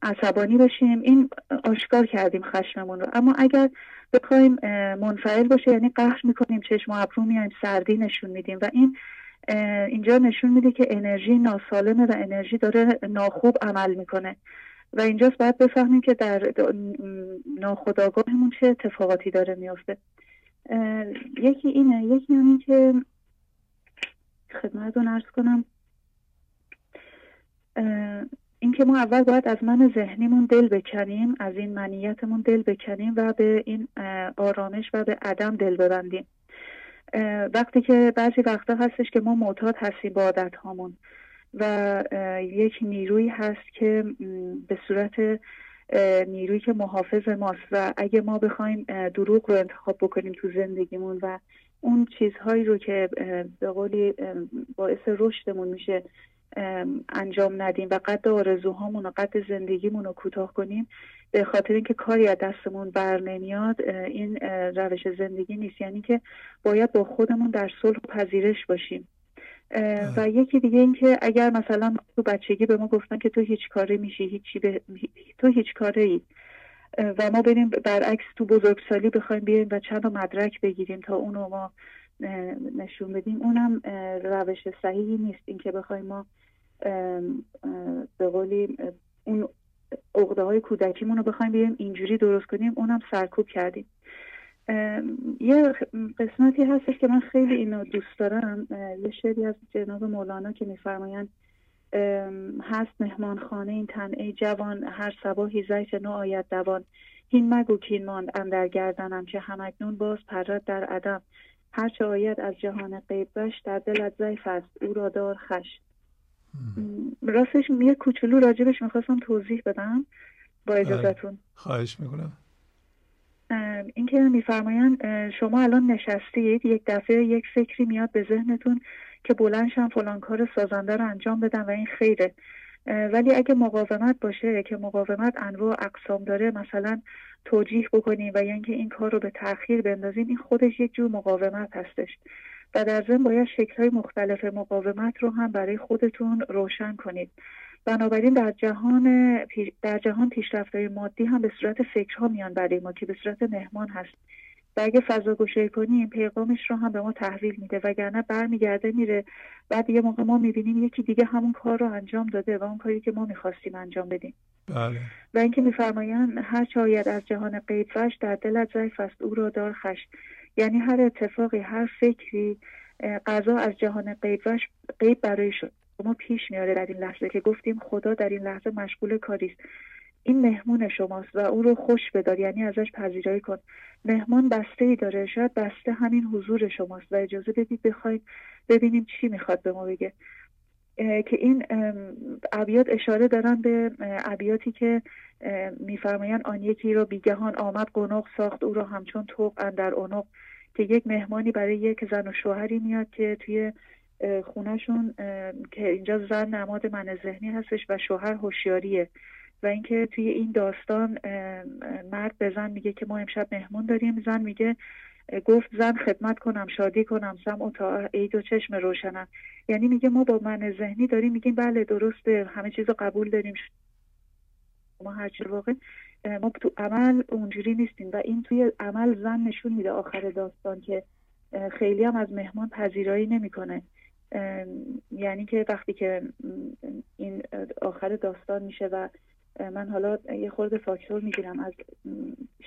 عصبانی باشیم این آشکار کردیم خشممون رو. اما اگر بخوایم منفعل باشه یعنی قهر می‌کنیم چشم و ابرو میایم سردی نشون میدیم و این اینجا نشون میده که انرژی ناسالمه و انرژی داره ناخوب عمل می‌کنه. و اینجاست باید بفهمیم که در ناخداگاهمون چه اتفاقاتی داره میافته. یکی اینه یکی همین که خدمتتون ارز کنم اینکه ما اول باید از من ذهنیمون دل بکنیم از این منیتمون دل بکنیم و به این آرامش و به عدم دل ببندیم. وقتی که بعضی وقتا هستش که ما معتاد هستیم با عادت هامون و یک نیروی هست که به صورت نیرویی که محافظ ماست و اگه ما بخوایم دروغ رو انتخاب بکنیم تو زندگیمون و اون چیزهایی رو که به قولی باعث رشدمون میشه انجام ندیم و قد آرزوهامون و قد زندگیمون رو کوتاه کنیم به خاطر اینکه کاری از دستمون بر نمیاد این روش زندگی نیست. یعنی که باید با خودمون در صلح پذیرش باشیم. و یکی دیگه این که اگر مثلا تو بچگی به ما گفتن که تو هیچ کاره میشی هیچی به... تو هیچ کاره ای و ما بریم برعکس تو بزرگسالی بخوایم بیایم و چند مدرک بگیریم تا اونو ما نشون بدیم اونم روش صحیحی نیست. اینکه بخوایم ما به قولی اون عقده های کودکیمون رو بخوایم بیایم اینجوری درست کنیم اونم سرکوب کردیم. یه قسمتی هستش که من خیلی اینو دوست دارم. یه شعری از جناب مولانا که میفرمایند هست مهمان خانه این تنعه جوان هر صباحی زیت نو آید دوان. هین مگو کین ماند اندر گردنم که همکنون باز پرد در عدم. هرچه آید از جهان غیب در دلت ضعیف است. او را دار خش راستش یه کوچولو راجبش می‌خواستم توضیح بدم با بله. اجازتون خواهش می‌کنم. اینکه میفرمایند شما الان نشستید یک دفعه یک فکری میاد به ذهنتون که بلندشم فلان کار سازنده رو انجام بدم و این خیره. ولی اگه مقاومت باشه که مقاومت انواع اقسام داره مثلا توجیح بکنیم و یا اینکه این کار رو به تاخیر بندازیم این خودش یک جور مقاومت هستش. و در ضمن باید های مختلف مقاومت رو هم برای خودتون روشن کنید. بنابراین در جهان در جهان پیشرفت‌های مادی هم به صورت فکرها میان برای ما که به صورت مهمان هست و اگه فضا گوشه کنیم پیغامش رو هم به ما تحویل میده. وگرنه برمیگرده میره. بعد یه موقع ما می‌بینیم یکی دیگه همون کار رو انجام داده و اون کاری که ما می‌خواستیم انجام بدیم. بله. و اینکه میفرمایند هر چه از جهان غیب در دلت ضعیف است او را دار خش یعنی هر اتفاقی هر فکری قضا از جهان غیب برای شما پیش میاره در این لحظه که گفتیم خدا در این لحظه مشغول کاری است. این مهمون شماست و او رو خوش بدار یعنی ازش پذیرایی کن. مهمان بسته ای داره شاید بسته همین حضور شماست و اجازه بدید بخواید ببینیم چی می‌خواد به ما بگه. که این ابیات اشاره دارن به ابیاتی که میفرمایند آن یکی را بیگهان آمد قنق ساخت او را همچون توق در اونق که یک مهمانی برای یک زن و شوهری میاد که توی خونهشون که اینجا زن نماد من ذهنی هستش و شوهر هوشیاریه. و اینکه توی این داستان مرد به زن میگه که ما امشب مهمون داریم. زن میگه گفت زن خدمت کنم شادی کنم سم و تا عید و چشم روشنم. یعنی میگه ما با من ذهنی داریم. میگیم بله درسته همه چیز رو قبول داریم. ما هرچی واقع ما تو عمل اونجوری نیستیم. و این توی عمل زن نشون میده آخر داستان که خیلی هم از مهمان پذیرایی نمی‌کنه. یعنی که وقتی که این آخر داستان میشه و من حالا یه خورده فاکتور می‌گیرم از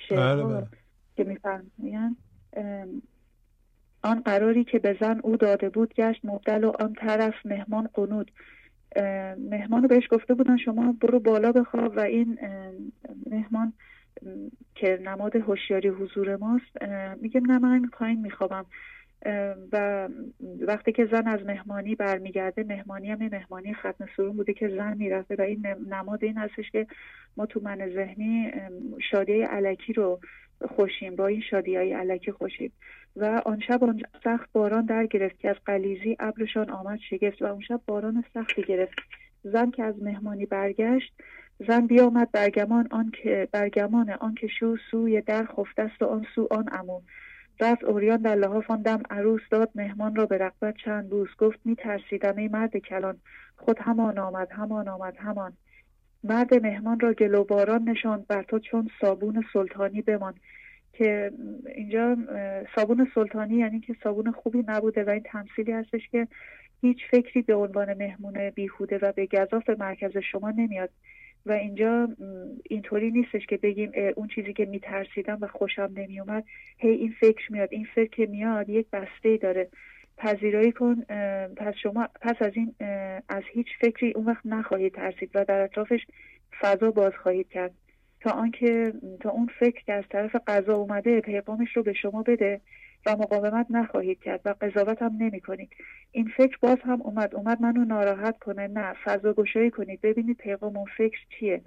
شعرها بله، بله. که میفرمایند. آن قراری که به زن او داده بود گشت مبدل و آن طرف مهمان قنود. مهمان رو بهش گفته بودن شما برو بالا بخواب و این مهمان که نماد هوشیاری حضور ماست میگه نه من پایین میخوابم. و وقتی که زن از مهمانی برمیگرده مهمانی هم مهمانی ختم سرون بوده که زن می‌رفته و این نماد این هستش که ما تو من ذهنی شادی علکی رو خوشیم با این شادی های علکی خوشیم. و آن شب آن سخت باران در گرفت که از قلیزی ابرشان آمد شگفت و اون شب باران سختی گرفت. زن که از مهمانی برگشت زن بیامد برگمان آن که برگمان آن که شو سوی در خفته است و آن سو آن امو رفت اوریان در لحاف دم عروس داد مهمان را به رقبت چند بوس گفت می ترسیدم ای مرد کلان. خود همان آمد همان آمد همان. مرد مهمان را گلو باران نشاند بر تو چون صابون سلطانی بمان. که اینجا صابون سلطانی یعنی که صابون خوبی نبوده و این تمثیلی هستش که هیچ فکری به عنوان مهمون بیهوده و به گذاف مرکز شما نمیاد. و اینجا اینطوری نیستش که بگیم اون چیزی که میترسیدم و خوشم نمیومد هی این فکر میاد این فکر که میاد یک بسته داره. پذیرایی کن پس شما پس از این از هیچ فکری اون وقت نخواهید ترسید و در اطرافش فضا باز خواهید کرد. تا آنکه تا اون فکر که از طرف قضا اومده پیغامش رو به شما بده. و مقاومت نخواهید کرد و قضاوت هم نمی کنید. این فکر باز هم اومد. اومد منو ناراحت کنه. نه فضا گشایی کنید. ببینید پیغام اون فکر چیه.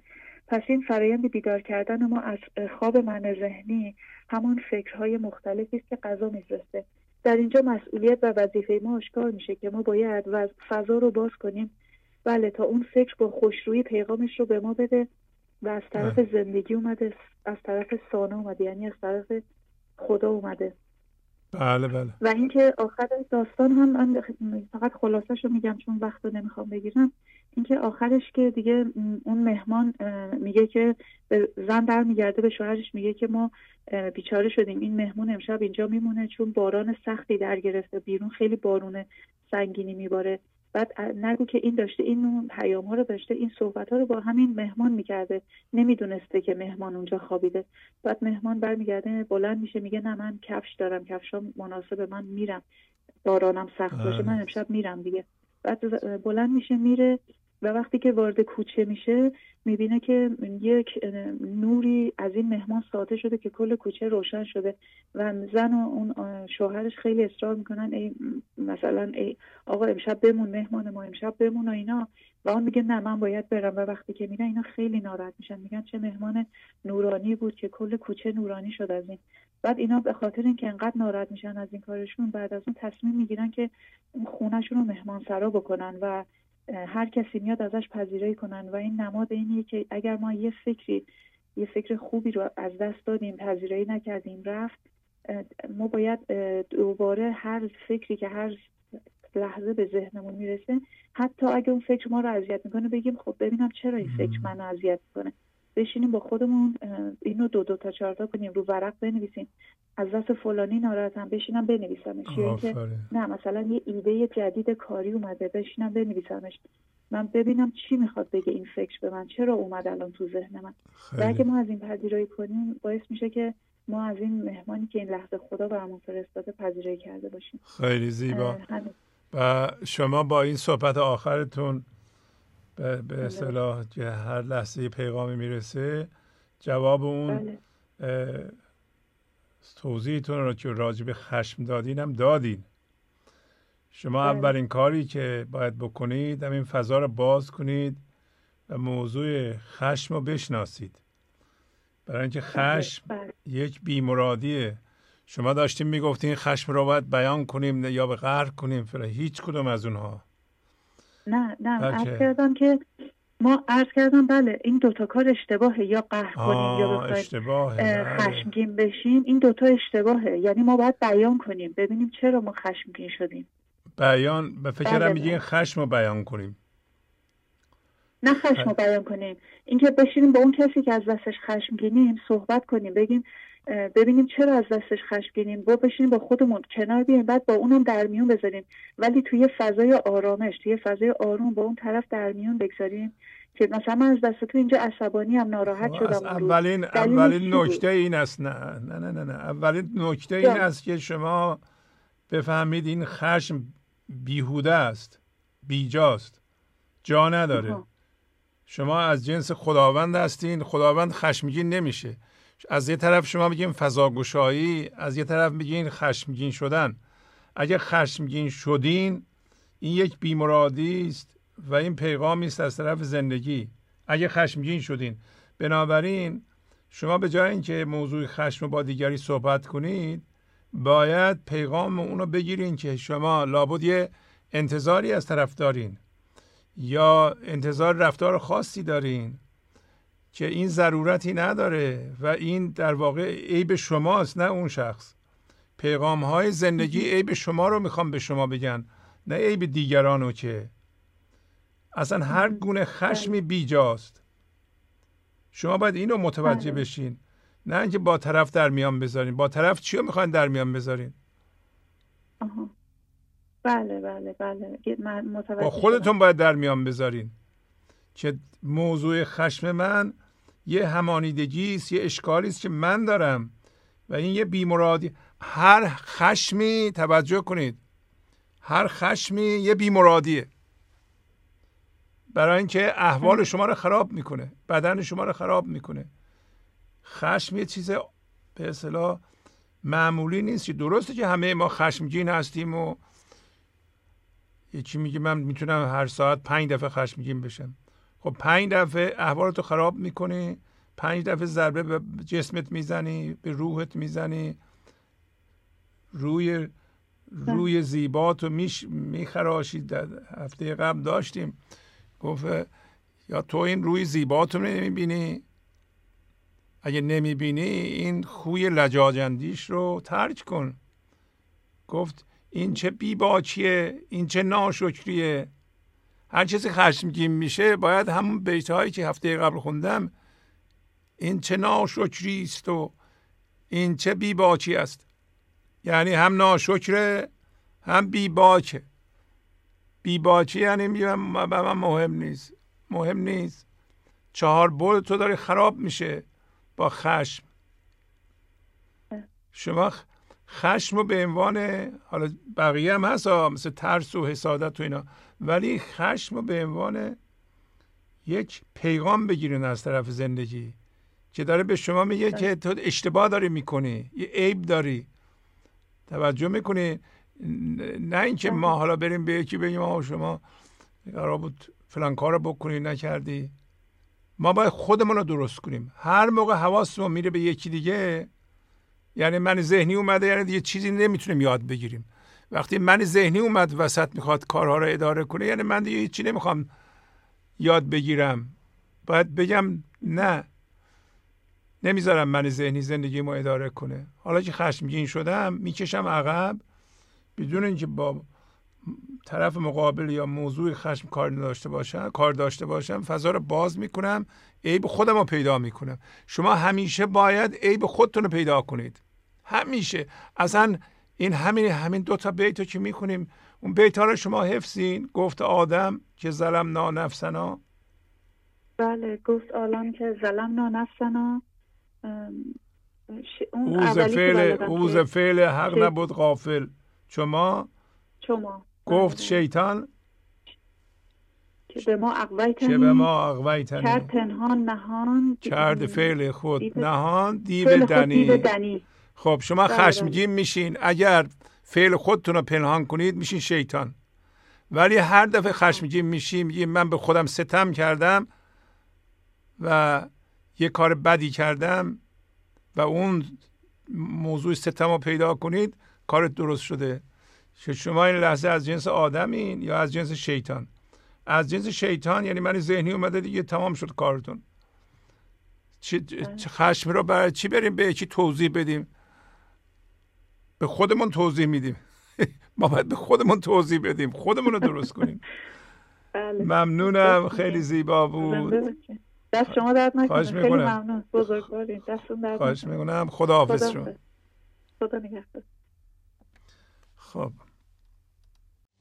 پس این فرایند بیدار کردن ما از خواب من ذهنی همون فکرهای مختلفی است که قضا میفرسته. در اینجا مسئولیت و وظیفه ما آشکار میشه که ما باید و فضا رو باز کنیم. بله تا اون فکر با خوشرویی پیغامش رو به ما بده و از طرف بله. زندگی اومده از طرف سانه اومده یعنی از طرف خدا اومده. بله بله. و اینکه آخر داستان هم من فقط خلاصش رو میگم چون وقت رو نمی‌خوام بگیرم. اینکه آخرش که دیگه اون مهمان میگه که زن در میگرده به شوهرش میگه که ما بیچاره شدیم. این مهمون امشب اینجا میمونه چون باران سختی در گرفته. بیرون خیلی بارون سنگینی میباره. بعد نگو که این داشته این پیام ها رو داشته این صحبت ها رو با همین مهمان می‌کرده. نمی‌دونسته که مهمان اونجا خوابیده. بعد مهمان برمیگرده بلند میشه میگه نه من کفش دارم. کفشام مناسب من میرم. بارانم سخت باشه. من امشب میرم دیگه. بعد بلند میشه میره. و وقتی که وارد کوچه میشه می‌بینه که یک نوری از این مهمان ساطع شده که کل کوچه روشن شده و زن و اون شوهرش خیلی اصرار می‌کنن ای مثلا ای آقا امشب بمون مهمان ما امشب بمون و اینا. و اون میگه نه من باید برم. و وقتی که میره اینا خیلی ناراحت میشن. میگن چه مهمان نورانی بود که کل کوچه نورانی شد از این. بعد اینا به خاطر اینکه انقدر ناراحت میشن از این کارشون بعد از اون تصمیم می‌گیرن که خونهشون رو مهمان سرا بکنن و هر کسی میاد ازش پذیرایی کنن و این نماد اینیه که اگر ما یه فکری یه فکر خوبی رو از دست دادیم پذیرایی نکردیم رفت ما باید دوباره هر فکری که هر لحظه به ذهنمون می‌رسه حتی اگه اون فکر ما رو اذیت می‌کنه بگیم خب ببینم چرا این فکر منو اذیت می‌کنه. بشینیم با خودمون اینو دو دو تا چهار تا کنیم رو ورق بنویسیم. از دست فلانی ناراحتم بشینم بنویسمش. یا که نه مثلا یه ایده جدید کاری اومده بشینم بنویسمش. من ببینم چی می‌خواد بگه این فکر به من. چرا اومد الان تو ذهن من؟ و اگه ما از این پذیرایی کنیم باعث میشه که ما از این مهمانی که این لحظه خدا برامون فرستاده پذیرایی کرده باشیم. خیلی زیبا. و شما با این صحبت آخرتون به بله. اصطلاح که هر لحظه پیغامی می‌رسه جواب اون بله. توضیحتون رو که راجع به خشم دادین هم دادین شما بله. اولین کاری که باید بکنید همین فضا رو باز کنید و موضوع خشم رو بشناسید برای اینکه خشم یک بیمرادیه شما داشتیم می‌گفتین خشم رو باید بیان کنیم یا به قهر کنیم فره هیچ کدوم از اونها نه نه عرض کردم که ما عرض کردم بله این دوتا کار اشتباهه. یا قهر کنیم یا بخوایم بله. خشمگین بشیم این دوتا اشتباهه. یعنی ما باید بیان کنیم ببینیم چرا ما خشمگین شدیم. بیان به فکرم بله. میگین خشم رو بیان کنیم. نه خشم رو بیان کنیم. اینکه بشینیم با اون کسی که از دستش خشمگینیم صحبت کنیم بگیم ببینیم چرا از دستش خشمگینیم. با بشینیم با خودمون کنار بیایم بعد با اونم در میون بذاریم. ولی توی فضای آرامش توی فضای آروم با اون طرف در میون بگذاریم که مثلا من از دست تو اینجا عصبانی هم ناراحت شدم اولین اولین نکته این است. نه نه نه نه, نه. اولین نکته این است که شما بفهمید این خشم بیهوده است بیجاست جا نداره. شما از جنس خداوند هستین خداوند خشمگین نمیشه. از یه طرف شما میگین فضاگشایی از یه طرف میگین خشمگین شدن. اگه خشمگین شدین این یک بیمرادی است و این پیغامی است از طرف زندگی. اگه خشمگین شدین. بنابراین شما به جای اینکه موضوع خشم با دیگری صحبت کنید باید پیغام اونو بگیرین که شما لابد یه انتظاری از طرف دارین یا انتظار رفتار خاصی دارین. که این ضرورتی نداره و این در واقع عیب شماست نه اون شخص. پیغام های زندگی عیب شما رو می‌خوام به شما بگن نه عیب دیگرانو که. اصلا هر گونه خشمی بیجاست. شما باید اینو متوجه بله. بشین. نه اینکه با طرف در میان بذارین. با طرف چی رو می‌خواین در میان بذارین؟ بله بله بله. با خودتون باید در میان بذارین. که موضوع خشم من یه همانیدگی است یه اشکالی است که من دارم. و این یه بیمرادی. هر خشمی توجه کنید. هر خشمی یه بیمرادیه. برای اینکه احوال شما رو خراب می‌کنه بدن شما رو خراب می‌کنه. خشم یه چیز به اصطلاح معمولی نیست که درسته که همه ما خشمگین هستیم و یکی میگه من می‌تونم هر ساعت پنج دفعه خشمگین بشم. خب پنج دفعه احوالتو خراب می‌کنی پنج دفعه ضربه به جسمت می‌زنی به روحت می‌زنی. روی روی زیباتو میش میخراشی. هفته قبل داشتیم. گفت یا تو این روی زیباتو نمی‌بینی؟ اگه نمی‌بینی این خوی لجاجندیش رو ترک کن. گفت این چه بیباچیه این چه ناشکریه؟ هر چیزی خشمگین میشه باید همون بیت هایی که هفته قبل خوندم این چه ناشکری است و این چه بیباچی است. یعنی هم ناشکره هم بیباکه. بیباچی یعنی به من مهم نیست. مهم نیست. چهار بول تو داره خراب میشه با خشم. شما خشم رو به عنوان حالا بقیه هم هست مثل ترس و حسادت و اینا. ولی خشم رو به عنوان یک پیغام بگیرین از طرف زندگی که داره به شما میگه که تو اشتباه داری می‌کنی یه عیب داری. توجه می‌کنی؟ نه اینکه ما حالا بریم به یکی بگیم آقا شما قرار بود فلان کار رو بکنی نکردی. ما باید خودمون رو درست کنیم. هر موقع حواسمون میره به یکی دیگه یعنی من ذهنی اومده یعنی دیگه چیزی نمی‌تونیم یاد بگیریم. وقتی من ذهنی اومد وسط می‌خواد کارها رو اداره کنه یعنی من دیگه هیچی نمی‌خوام یاد بگیرم. باید بگم نه. نمی‌ذارم من ذهنی زندگیمو اداره کنه. حالا که خشمگین شدم می‌کشم عقب بدون اینکه با طرف مقابل یا موضوع خشم کار داشته باشم کار داشته باشم فضا رو باز می‌کنم عیب خودم رو پیدا می‌کنم. شما همیشه باید عیب خودتون رو پیدا کنید. همیشه. اصلا این همین همین دو تا بیت رو که می‌خونیم. اون بیت ها رو شما حفظین. گفت آدم که ظلم نانفسنا. بله گفت آدم که ظلم نانفسنا. اوز فعل اوز فعل حق نبود غافل. شما؟ شما. گفت بله. شیطان؟ که به ما اقویتنی که به ما اقویتنی کرد پنهان نهان کرد فعل خود. نهان دیو دنی. دنی. خب شما بله، خشمگین بله. میشین. اگر فعل خودتون رو پنهان کنید میشین شیطان. ولی هر دفعه خشمگین میشیم میگیم من به خودم ستم کردم و یه کار بدی کردم و اون موضوع ستم رو پیدا کنید کارت درست شده. شما این لحظه از جنس آدمین یا از جنس شیطان؟ از جنس شیطان یعنی من ذهنی اومده دیگه تمام شد کارتون. چه خشم رو برای چی بریم به یکی توضیح بدیم؟ به خودمون توضیح میدیم. [laughs] ما باید به خودمون توضیح بدیم. خودمون رو درست کنیم. [laughs] بله. ممنونم. خیلی زیبا بود. دست شما درد نکنه. خیلی ممنون. بزرگوارین دستون درد خواهش می‌کنم. خدا حافظ شما. خدا نگهدار. خب.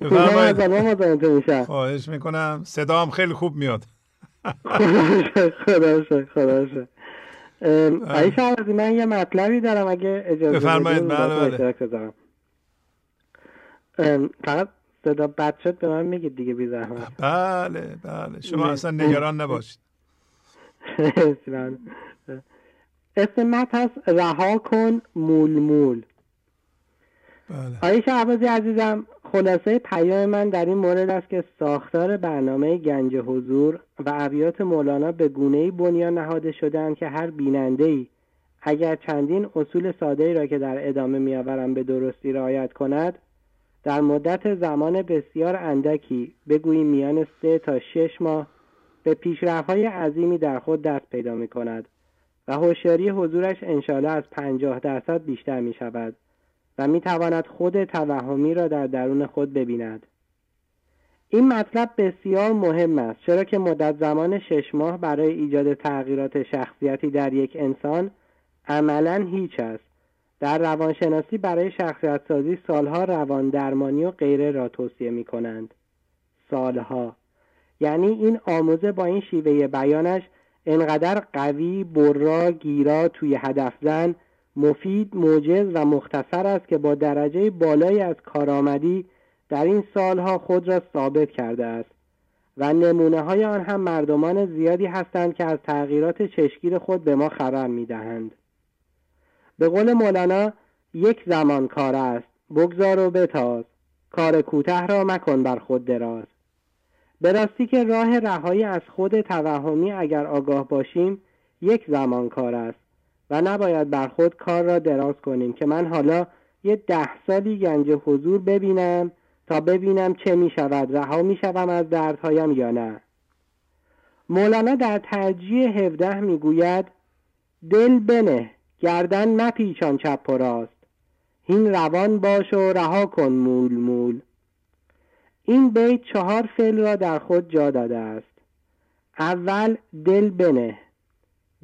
بفرمایید. خواهش می‌کنم. صدام خیلی خوب میاد. خدا شد خدا شد شعبازی من یه مطلبی دارم اگه اجازه بفرمایید بله بله. فقط صدا بد شد به من میگید دیگه بی زحمت. بله بله. شما اصلا نگران نباشید. اسم مت هست رها کن مول مول. بله. شعبازی عزیزم خلاصه پیام من در این مورد است که ساختار برنامه گنج حضور و ابیات مولانا به گونه بنیان نهاده شدن که هر بیننده ای اگر چندین اصول ساده ای را که در ادامه میآورم به درستی رعایت کند در مدت زمان بسیار اندکی بگوییم میان سه تا شش ماه به پیشرفت‌های عظیمی در خود دست پیدا می کند و هوشیاری حضورش انشاءالله از پنجاه درصد بیشتر می شود و می تواند خود توهمی را در درون خود ببیند. این مطلب بسیار مهم است چرا که مدت زمان شش ماه برای ایجاد تغییرات شخصیتی در یک انسان عملا هیچ است. در روانشناسی برای شخصیت سازی سالها روان درمانی و غیره را توصیه می کنند سالها. یعنی این آموزه با این شیوه بیانش انقدر قوی برا گیرا توی هدف زن مفید موجز و مختصر است که با درجه بالایی از کارآمدی در این سالها خود را ثابت کرده است و نمونه های آن هم مردمان زیادی هستند که از تغییرات چشمگیر خود به ما خبر می دهند. به قول مولانا یک زمان کار است بگذار و بتاز کار کوته را مکن بر خود دراز به راستی که راه رهایی از خود توهمی اگر آگاه باشیم یک زمان کار است و نباید بر خود کار را دراز کنیم که من حالا یه ده سالی گنج حضور ببینم تا ببینم چه می شود رها می شوم از دردهایم یا نه. مولانا در ترجیح 17 می گوید دل بنه گردن مپیچان چپ و راست. هین روان باش و رها کن مول مول. این بیت چهار فعل را در خود جا داده است. اول دل بنه.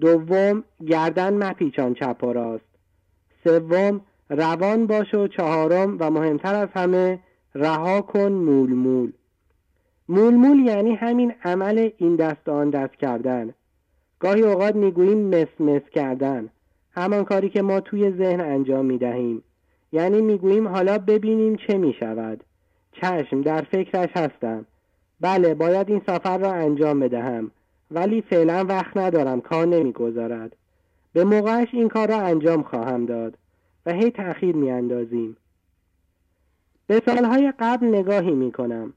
دوم گردن مپیچان چپ و راست. سوم روان باش و چهارم و مهمتر از همه رها کن مول مول مول مول یعنی همین عمل این دست آن دست کردن. گاهی اوقات می‌گوییم مس مس کردن. همان کاری که ما توی ذهن انجام می دهیم یعنی می‌گوییم حالا ببینیم چه می شود چشم در فکرش هستم. بله باید این سفر را انجام بدهم. ولی فعلا وقت ندارم کار نمی‌گذارد. به موقعش این کار را انجام خواهم داد و هی تأخیر میاندازیم. به سالهای قبل نگاهی می کنم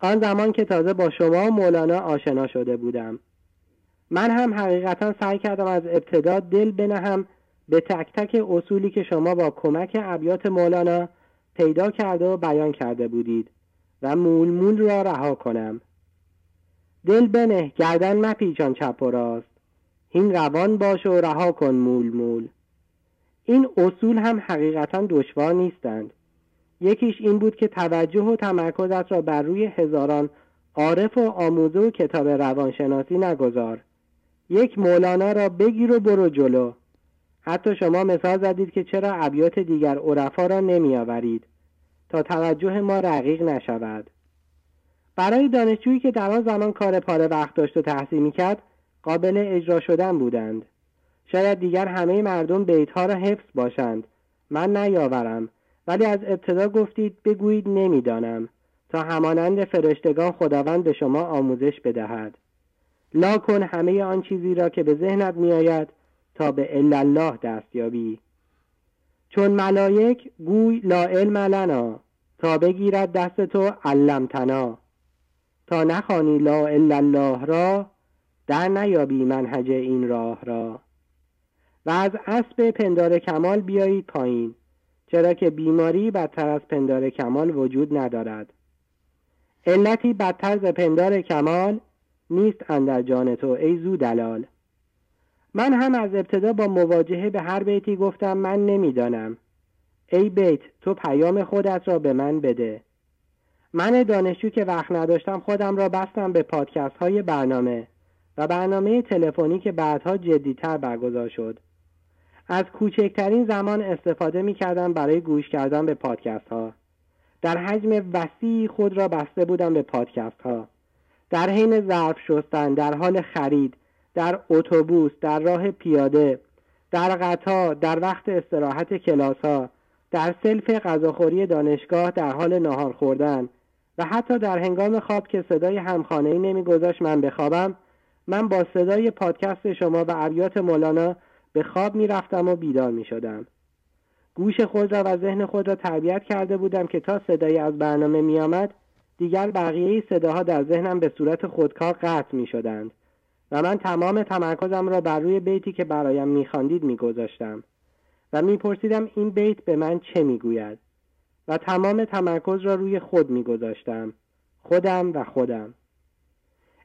آن زمان که تازه با شما مولانا آشنا شده بودم. من هم حقیقتا سعی کردم از ابتدا دل بنهم به تک تک اصولی که شما با کمک ابیات مولانا پیدا کرده و بیان کرده بودید و مول مول را رها کنم. دل بنه گردن مپیچان چپ و راست. این روان باش و رها کن مول مول. این اصول هم حقیقتا دشوار نیستند. یکیش این بود که توجه و تمرکزت را بر روی هزاران عارف و آموزه و کتاب روانشناسی نگذار. یک مولانا را بگیر و برو جلو. حتی شما مثال زدید که چرا ابیات دیگر عرفا را نمی آورید تا توجه ما رقیق نشود. برای دانشجویی که در آن زمان کار پاره وقت داشت و تحصیل می‌کرد قابل اجرا شدن بودند. شاید دیگر همه مردم بیتها را حفظ باشند. من نیاورم. ولی از ابتدا گفتید بگویید نمی‌دانم. تا همانند فرشتگان خداوند به شما آموزش بدهد. لا کن همه آن چیزی را که به ذهنت میآید تا به الله دست یابی. چون ملائک گوی لا علم لنا. تا بگیرد دست تو علمتنا. تا نخوانی لا الا الله را در نیابی منهج این راه را. و از اسب پندار کمال بیایید پایین چرا که بیماری بدتر از پندار کمال وجود ندارد. علتی بدتر ز پندار کمال نیست اندر جان تو ای زو دلال من هم از ابتدا با مواجهه به هر بیتی گفتم من نمی‌دانم. ای بیت تو پیام خودت را به من بده. من دانشجو که وقت نداشتم خودم را بستم به پادکست های برنامه و برنامه تلفنی که بعدها جدیتر برگزار شد. از کوچکترین زمان استفاده می کردم برای گوش کردن به پادکست ها در حجم وسیعی خود را بسته بودم به پادکست ها در حین ظرف شستن در حال خرید در اتوبوس در راه پیاده در قطار در وقت استراحت کلاس ها در سلف غذاخوری دانشگاه در حال ناهار خوردن. و حتی در هنگام خواب که صدای همخانه ای نمیگذاشت من بخوابم من با صدای پادکست شما و ابیات مولانا به خواب می‌رفتم و بیدار می شدم. گوش خود را و ذهن خود را تربیت کرده بودم که تا صدایی از برنامه می آمد دیگر بقیه صداها در ذهنم به صورت خودکار قطع می شدند و من تمام تمرکزم را بر روی بیتی که برایم میخواندید میگذاشتم و میپرسیدم این بیت به من چه می‌گوید و تمام تمرکز را روی خود میگذاشتم. خودم و خودم.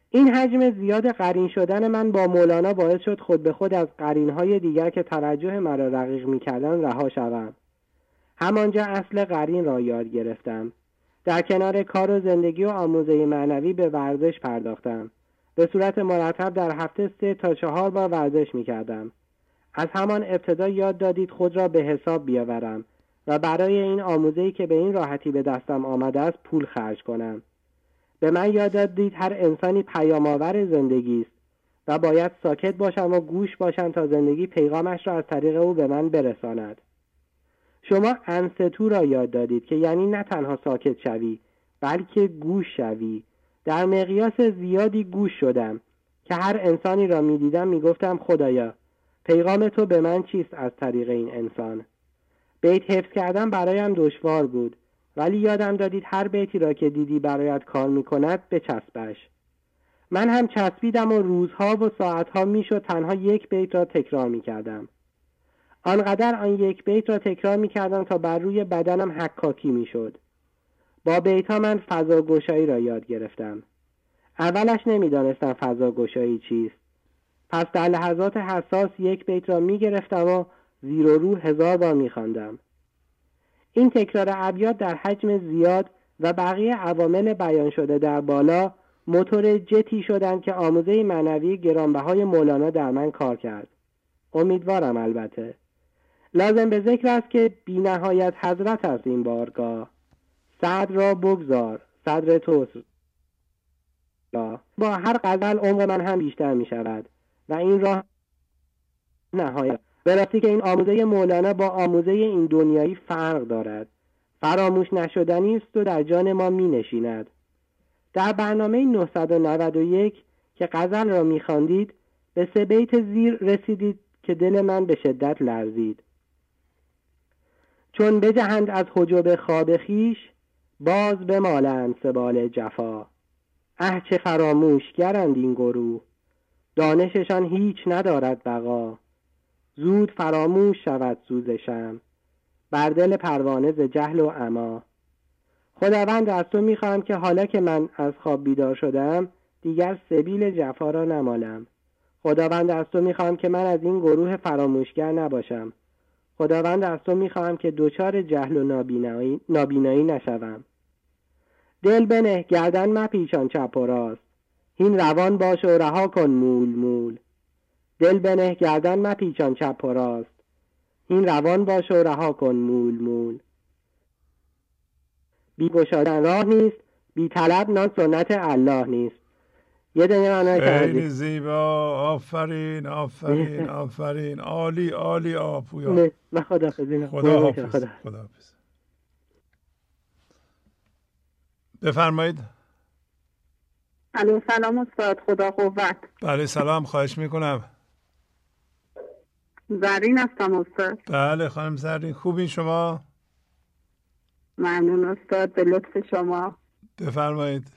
این حجم زیاد قرین شدن من با مولانا باعث شد خود به خود از قرینهای دیگر که توجه مرا رقیق می‌کردن رها شوم. همانجا اصل قرین را یاد گرفتم. در کنار کار و زندگی و آموزه معنوی به ورزش پرداختم. به صورت مرتب در هفته سه تا چهار بار ورزش می کردم. از همان ابتدا یاد دادید خود را به حساب بیاورم. و برای این آموزه‌ای که به این راحتی به دستم آمده است پول خرج کنم. به من یاد دادید هر انسانی پیامآور زندگی است و باید ساکت باشم و گوش باشم تا زندگی پیغامش را از طریق او به من برساند. شما انستو را یاد دادید که یعنی نه تنها ساکت شوی بلکه گوش شوی در مقیاس زیادی گوش شدم که هر انسانی را می دیدم می گفتم خدایا پیغام تو به من چیست از طریق این انسان بیت حفظ کردن برایم دشوار بود. ولی یادم دادید هر بیتی را که دیدی برایت کار می کند بچسبش. من هم چسبیدم و روزها و ساعتها می‌شد تنها یک بیت را تکرار می کردم آنقدر آن یک بیت را تکرار می کردم تا بر روی بدنم حکاکی می شد با بیتا من فضا گشایی را یاد گرفتم. اولش نمی‌دانستم فضا گشایی چیست. پس در لحظات حساس یک بیت را می گرفتم و زیر و رو هزار بار می خواندم. این تکرار ابیات در حجم زیاد و بقیه عوامل بیان شده در بالا موتور جتی شدند که آموزه معنوی گرانبهای مولانا در من کار کرد. امیدوارم البته. لازم به ذکر است که بی نهایت حضرت است این بارگاه. صدر را بگذار صدر توست. با هر غزل عمر من هم بیشتر می شود و این راه نهایت به که این آموزه مولانا با آموزه این دنیایی فرق دارد. فراموش نشدنی است و در جان ما می نشیند در برنامه 991 که غزل را می خواندید به سه بیت زیر رسیدید که دل من به شدت لرزید. چون بجهند از حجب خواب خیش باز بمالند سبال جفا. اه چه فراموشگرند این گروه! دانششان هیچ ندارد بقا. زود فراموش شود سوزشم. بر دل پروانه ز جهل و عما. خداوند از تو می‌خواهم که حالا که من از خواب بیدار شدم دیگر سبیل جفا را نمالم. خداوند از تو می‌خواهم که من از این گروه فراموشگر نباشم. خداوند از تو می‌خواهم که دچار جهل و نابینایی, نابینایی نشوم. دل بنه گردن مپیچان چپ و راست. هین روان باش و رها کن مول مول. دل بنه گردن مپیچان چپ و راست. هین روان باش و رها کن مول مول. بی گشادن راه نیست بی طلب نان سنت الله نیست. یه دنیا خیلی زیبا. آفرین آفرین آفرین. عالی عالی آپویا من خدا خدا. خدا خدا بفرمایید. الو سلام استاد خدا قوت. بله سلام خواهش می‌کنم. زرین هستم استاد. بله خانم زرین. خوبین شما؟ ممنون استاد. به لطف شما. بفرمایید.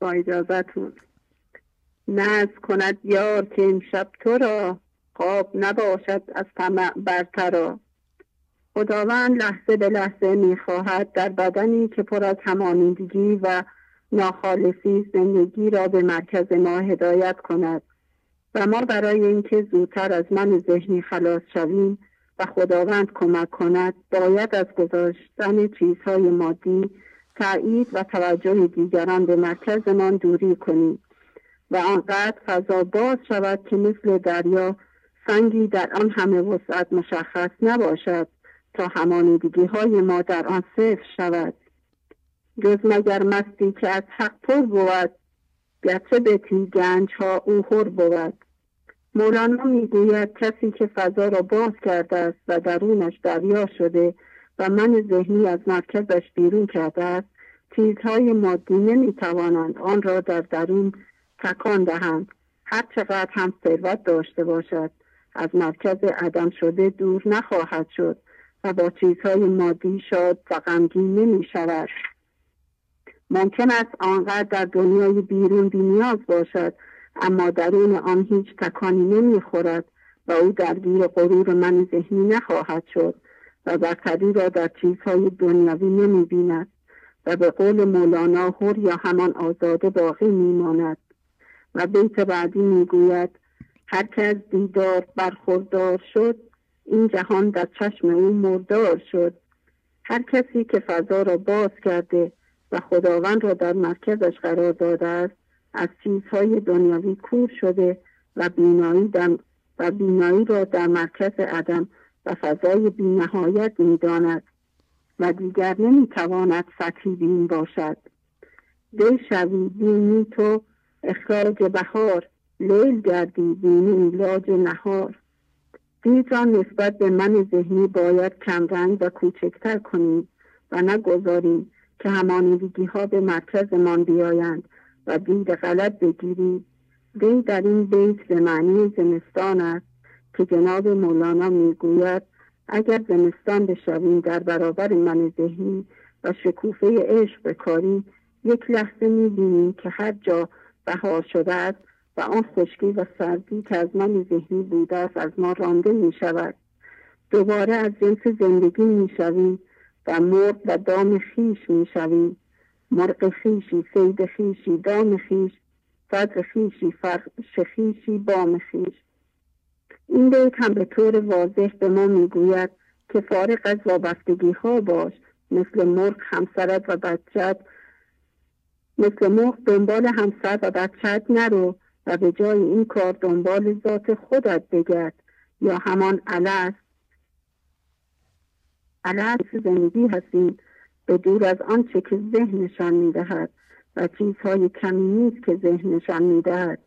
با اجازتون نز کند یار که امشب تو را خواب نباشد از طمع برترا خداوند لحظه به لحظه می‌خواهد در بدنی که پر از همانندگی و ناخالصی زندگی را به مرکز ما هدایت کند. و ما برای اینکه زودتر از من ذهنی خلاص شویم و خداوند کمک کند باید از گذاشتن چیزهای مادی تایید و توجه دیگران به مرکزمان دوری کنیم و آنقدر فضا باز شود که مثل دریا سنگی در آن همه وسعت مشخص نباشد تا همانیدگی های ما در آن صفر شود. جز مگر مستی که از حق پر بود گرچه به گنج ها او هر بود. مولانا می‌گوید کسی که فضا را باز کرده است و درونش دریا شده و من ذهنی از مرکزش بیرون کرده است چیزهای مادی نمی‌توانند آن را در درون تکان دهند. هر چقدر هم ثروت داشته باشد از مرکز عدم شده دور نخواهد شد و با چیزهای مادی شاد و غمگین نمی شود ممکن است آنقدر در دنیای بیرون بینیاز باشد اما درون آن هیچ تکانی نمی‌خورد و او درگیر غرور من ذهنی نخواهد شد و برتری را در چیزهای دنیوی نمی بیند و به قول مولانا هر یا همان آزاده باقی میماند. و بیت بعدی می‌گوید هر که دیدار برخوردار شد این جهان در چشم او مردار شد. هر کسی که فضا را باز کرده و خداوند را در مرکزش قرار داده است از چیزهای دنیاوی کور شده و بینایی, و بینایی را در مرکز عدم و فضای بینهایت می‌داند و دیگر نمی‌تواند سطحی بین باشد. دل شوی بینی تو اخراج بهار لیل گردی بینی لاج نهار. را نسبت به من ذهنی باید کمرنگ و کوچکتر کنیم و نگذاریم که همانیدگی ها به مرکزمان بیایند و دید غلط بگیریم دی در این بیت به معنی زمستان است که جناب مولانا می‌گوید اگر زمستان بشویم در برابر من ذهنی و شکوفه عشق بکاری یک لحظه می‌بینیم که هر جا بهار شده است و آن خشکی و سردی که از من ذهنی بوده است از ما رانده می شود دوباره از جنس زندگی می شویم و مرغ و دام خیش می شویم مرغ خیشی سید خیشی دام خیش صدر خیشی فرش خیشی بام خیش. این بیت هم به طور واضح به ما می‌گوید که فارغ از وابستگی ها باش. مثل مرغ همسرت و بچت مثل مرغ دنبال همسر و بچت نرو و به جای این کار دنبال ذات خودت بگرد. یا همان علس علس زندگی هستیم. به دور از آنچه که ذهن نشان می‌دهد و چیزهای کمی نیست که ذهن نشان می‌دهد.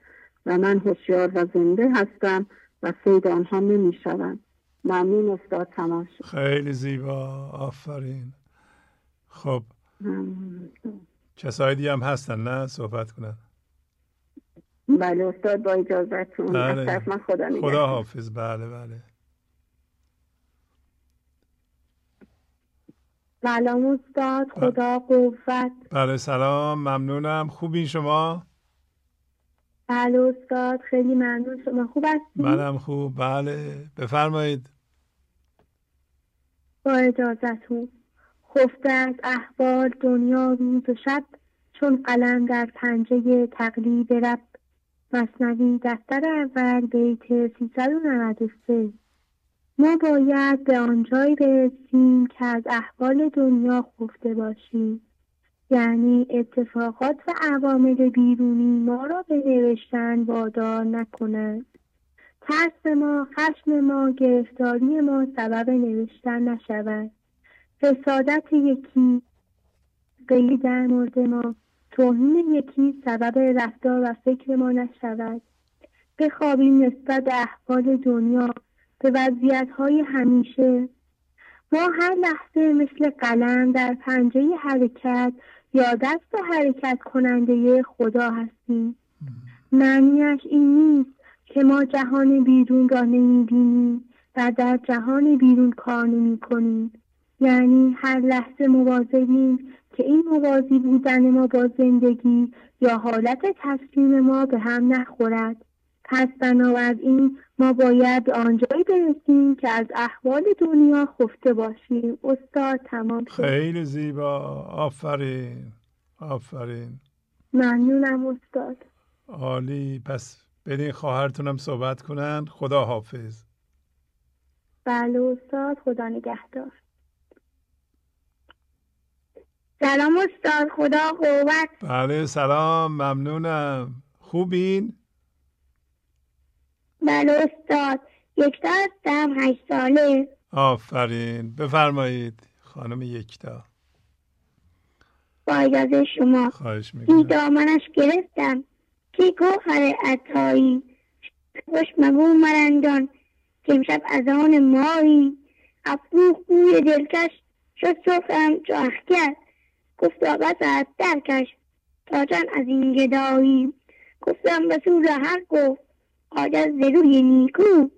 و من هوشیار و زنده هستم و سید آنها نمی‌شوم. ممنون استاد تمام خیلی زیبا. آفرین. خب. کسای دیگه هم هستن نه؟ صحبت کنن. بله استاد با اجازتون بله. خدا خدا حافظ. بله بله. سلام استاد خدا قوت. بله سلام ممنونم. خوبین شما؟ بله استاد خیلی ممنون شما. خوب هستید منم خوب. بله بفرمایید. با اجازتون. خفته از احوال دنیا روز و شب چون قلم در پنجه تقلیب رب. مصنوی دفتر اول بیت 393 ما باید به آنجایی برسیم که از احوال دنیا خفته باشیم. یعنی اتفاقات و عوامل بیرونی ما را به نوشتن وادار نکنند. ترس ما خشم ما گرفتاری ما سبب نوشتن نشود. حسادت یکی قیلی در مورد ما توهین یکی سبب رفتار و فکر ما نشود. بخوابیم نسبت به احوال دنیا به وضعیت های همیشه. ما هر لحظه مثل قلم در پنجه حرکت یا دست حرکت کننده خدا هستیم. معنیش این نیست که ما جهان بیرون را نمی‌بینیم و در جهان بیرون کار نمی کنیم یعنی هر لحظه مواظبیم که این موازی بودن ما با زندگی یا حالت تسلیم ما به هم نخورد. پس بنابراین ما باید آنجایی برسیم که از احوال دنیا خفته باشیم. استاد تمام شد. خیلی زیبا. آفرین. آفرین. ممنونم استاد. عالی. پس برین خواهرتونم صحبت کنن. خدا حافظ. بله استاد. خدا نگهدار. سلام استاد. خدا قوت. بله سلام. ممنونم. خوبین؟ بله استاد. یکتا هستم هشت ساله. آفرین. بفرمایید. خانم یکتا. با اجازه شما. خواهش می‌کنم. این دامنش گرفتم. که گوهر عطایی. خوش مگو مرندان. که امشب از آن مایی. افروخ بوی دلکش. شد صفرم جاخ کرد گفتا بس از درکش. تا از این گدایی. گفتم به سوز هر گفت. آجز ز روی نیکو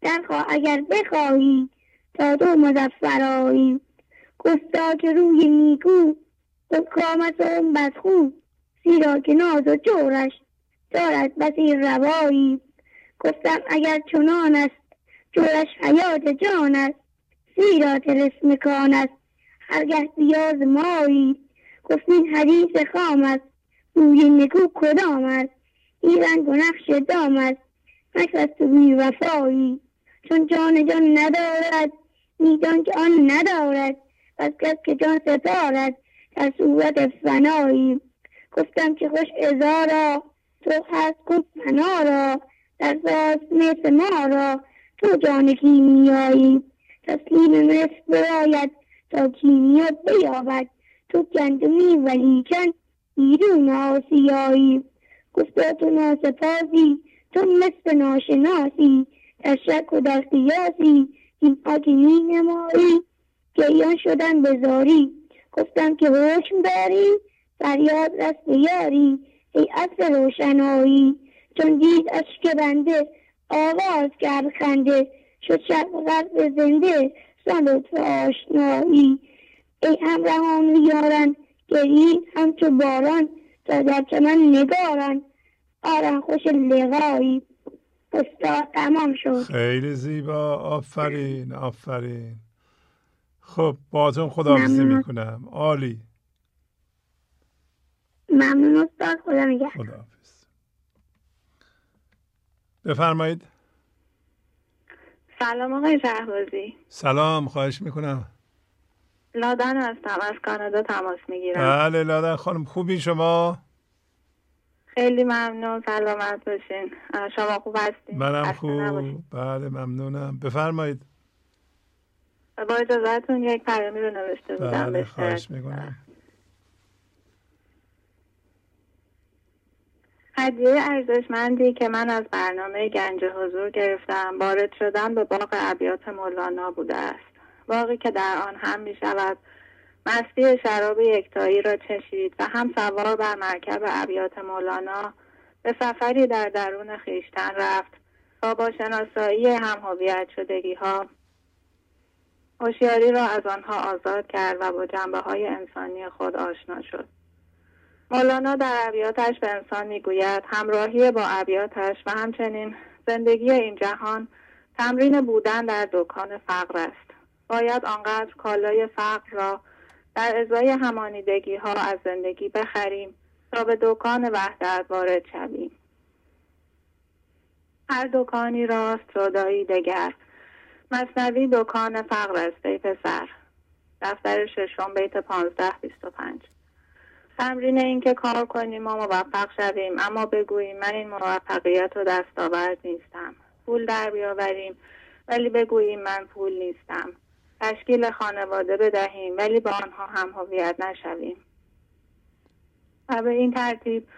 درخوا اگر بخواهی تا تو مزفرایی گفتا که روی نیکو از اون بدخو زیرا که ناز و جورش دارد بسی روایی. گفتم اگر چنان است جورش حیات جان است زیرا تلسم کان است. هرگه بیاز مایی گفتین حدیث خام است. روی نکو کدام است؟ این رنگ و نقش دام است مکر تو بی وفایی چون جان جان ندارد میدان که آن ندارد. پس کس که جان سپارد در صورت فنایی. گفتم که خوش ازارا تو هست کن فنا را. در ساز مثل ما را تو جان کیمیایی. تسلیم مثل براید تا کیمیا بیابد. تو گندمی ولیکن بیرون آسیایی. گفتا تو ناسپاسی تو مثل ناشناسی در شک و در قیاسی. این که می نمایی گریان شدن بزاری گفتم که حکم داری فریاد رست یاری. ای اصل روشنایی. چون دید اشک بنده آواز کرد خنده. شد شب غرب زنده سن لطف آشنایی. ای همراهان یاران گرین همچو باران. در چمن نگارن آرن خوش لقایی. استاد تمام شد. خیلی زیبا. آفرین آفرین. خب باتون خداحافظی می‌کنم. عالی. ممنون استاد خدا نگهدار. خداحافظ. بفرمایید. سلام آقای شهبازی. سلام خواهش می‌کنم. لادن هستم. از کانادا تماس می‌گیرم. بله لادن. خانم خوبی شما؟ خیلی ممنون. سلامت باشین. شما خوب هستین؟ منم خوب. بله ممنونم. بفرمایید. با اجازهتون یک پیامی رو نوشته بودم. بله خواهش می‌کنم. هدیه ارزشمندی که من از برنامه گنج حضور گرفتم وارد شدن به باغ ابیات مولانا بوده است. باقی که در آن هم می شود مستی شراب یکتایی را چشید و هم سوار بر مرکب ابیات مولانا به سفری در درون خیشتن رفت تا با شناسایی هم هویت شدگی ها هوشیاری را از آنها آزاد کرد و با جنبه های انسانی خود آشنا شد. مولانا در ابیاتش به انسان می‌گوید همراهی با ابیاتش و همچنین زندگی این جهان تمرین بودن در دکان فقر است. باید آنقدر کالای فقر را در ازای همانیدگی ها از زندگی بخریم تا به دکان وحدت وارد شویم. هر دکانی راست سودایی دگر. مصنوی دکان فقر است ای پسر. دفتر ششم بیت پانزده بیست و پنج. تمرین اینکه کار کنیم و موفق شویم اما بگوییم من این موفقیت و دستاورد نیستم. پول در بیاوریم ولی بگوییم من پول نیستم. تشکیل خانواده بدهیم ولی با آنها هم هویت نشویم. و به این ترتیب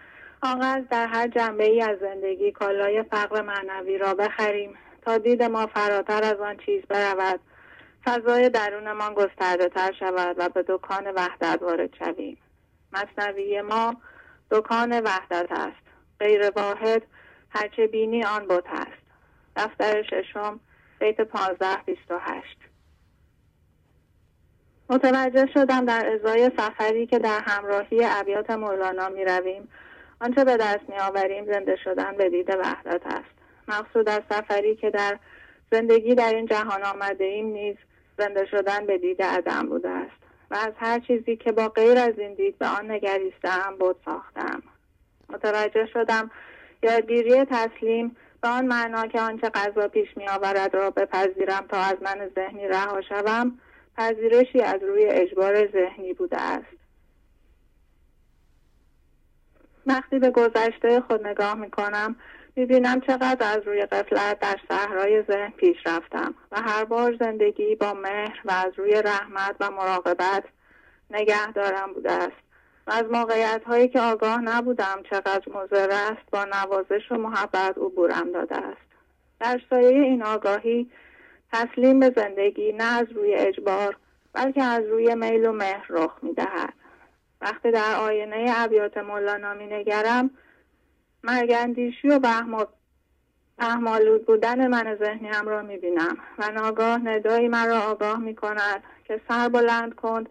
آنقدر در هر جنبه ای از زندگی کالای فقر معنوی را بخریم تا دید ما فراتر از آن چیز برود. فضای درونمان گسترده تر شود و به دکان وحدت وارد شویم. مصنوی ما دکان وحدت است. غیر واحد هرچه بینی آن بت است. دفتر ششم بیت پانزده بیست و هشت. متوجه شدم در ازای سفری که در همراهی ابیات مولانا می رویم. آنچه به دست می آوریم زنده شدن به دید وحدت است. مقصود از سفری که در زندگی در این جهان آمده ایم نیز زنده شدن به دید عدم بوده است. و از هر چیزی که با غیر از این دید به آن نگریستم بود ساختم. متوجه شدم یادگیری تسلیم به آن معنا که آنچه غذا پیش می آورد را بپذیرم تا از من ذهنی رها شوم پذیرشی از روی اجبار ذهنی بوده است. وقتی به گذشته خود نگاه می کنم می بینم چقدر از روی قفلت در صحرای ذهن پیش رفتم و هر بار زندگی با مهر و از روی رحمت و مراقبت نگه دارم بوده است. و از موقعیت هایی که آگاه نبودم چقدر مضر است با نوازش و محبت عبورم داده است. در سایه این آگاهی تسلیم به زندگی نه از روی اجبار بلکه از روی میل و مهر رخ می دهد. وقتی در آینه ابیات مولانا می نگرم مرگندیشی و بهم احمالود بودن من ذهنیم را می‌بینم و ناگاه ندایی مرا آگاه می‌کند که سر بلند کن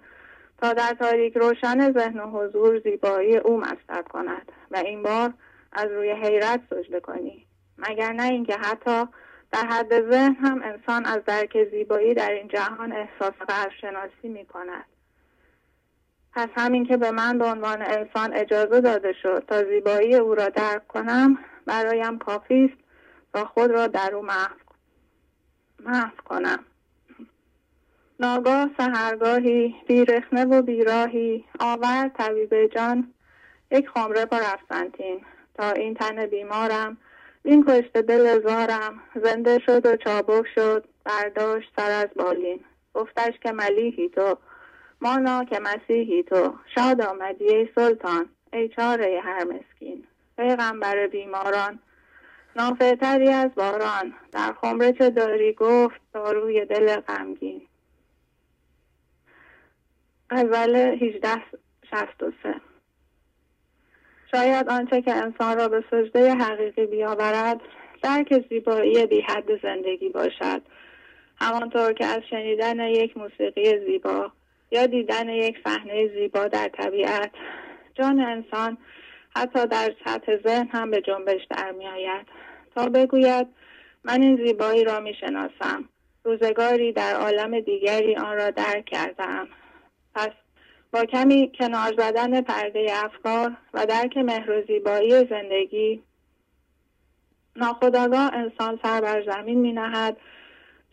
تا در تاریک روشن ذهن و حضور زیبایی او مستر کند و این بار از روی حیرت سجده کنی مگر نه اینکه حتی در حد ذهن هم انسان از درک زیبایی در این جهان احساس قدرشناسی می کند پس همین که به من به عنوان انسان اجازه داده شد تا زیبایی او را درک کنم برایم کافی است تا خود را در او محو کنم. ناگاه سهرگاهی بیرخنه و بیراهی آور طبیب جان یک خمره با رفسنتین. تا این تن بیمارم این کشته دل زارم. زنده شد و چابک شد. برداشت سر از بالین. گفتش که ملیحی تو. مانا که مسیحی تو. شاد آمدی ای سلطان. ای چاره هر مسکین. پیغمبر بیماران. نافعتری از باران. در خمره چه داری؟ گفت داروی دل غمگین. غزل 1863 شاید آنچه که انسان را به سجده حقیقی بیاورد درک زیبایی بی حد زندگی باشد. همانطور که از شنیدن یک موسیقی زیبا یا دیدن یک صحنه زیبا در طبیعت جان انسان حتی در سطح ذهن هم به جنبش در می آید تا بگوید من این زیبایی را می شناسم روزگاری در عالم دیگری آن را درک کردم پس با کمی کنار زدن پرده افکار و درک مهر و زیبایی زندگی ناخداگاه انسان سر بر زمین می نهد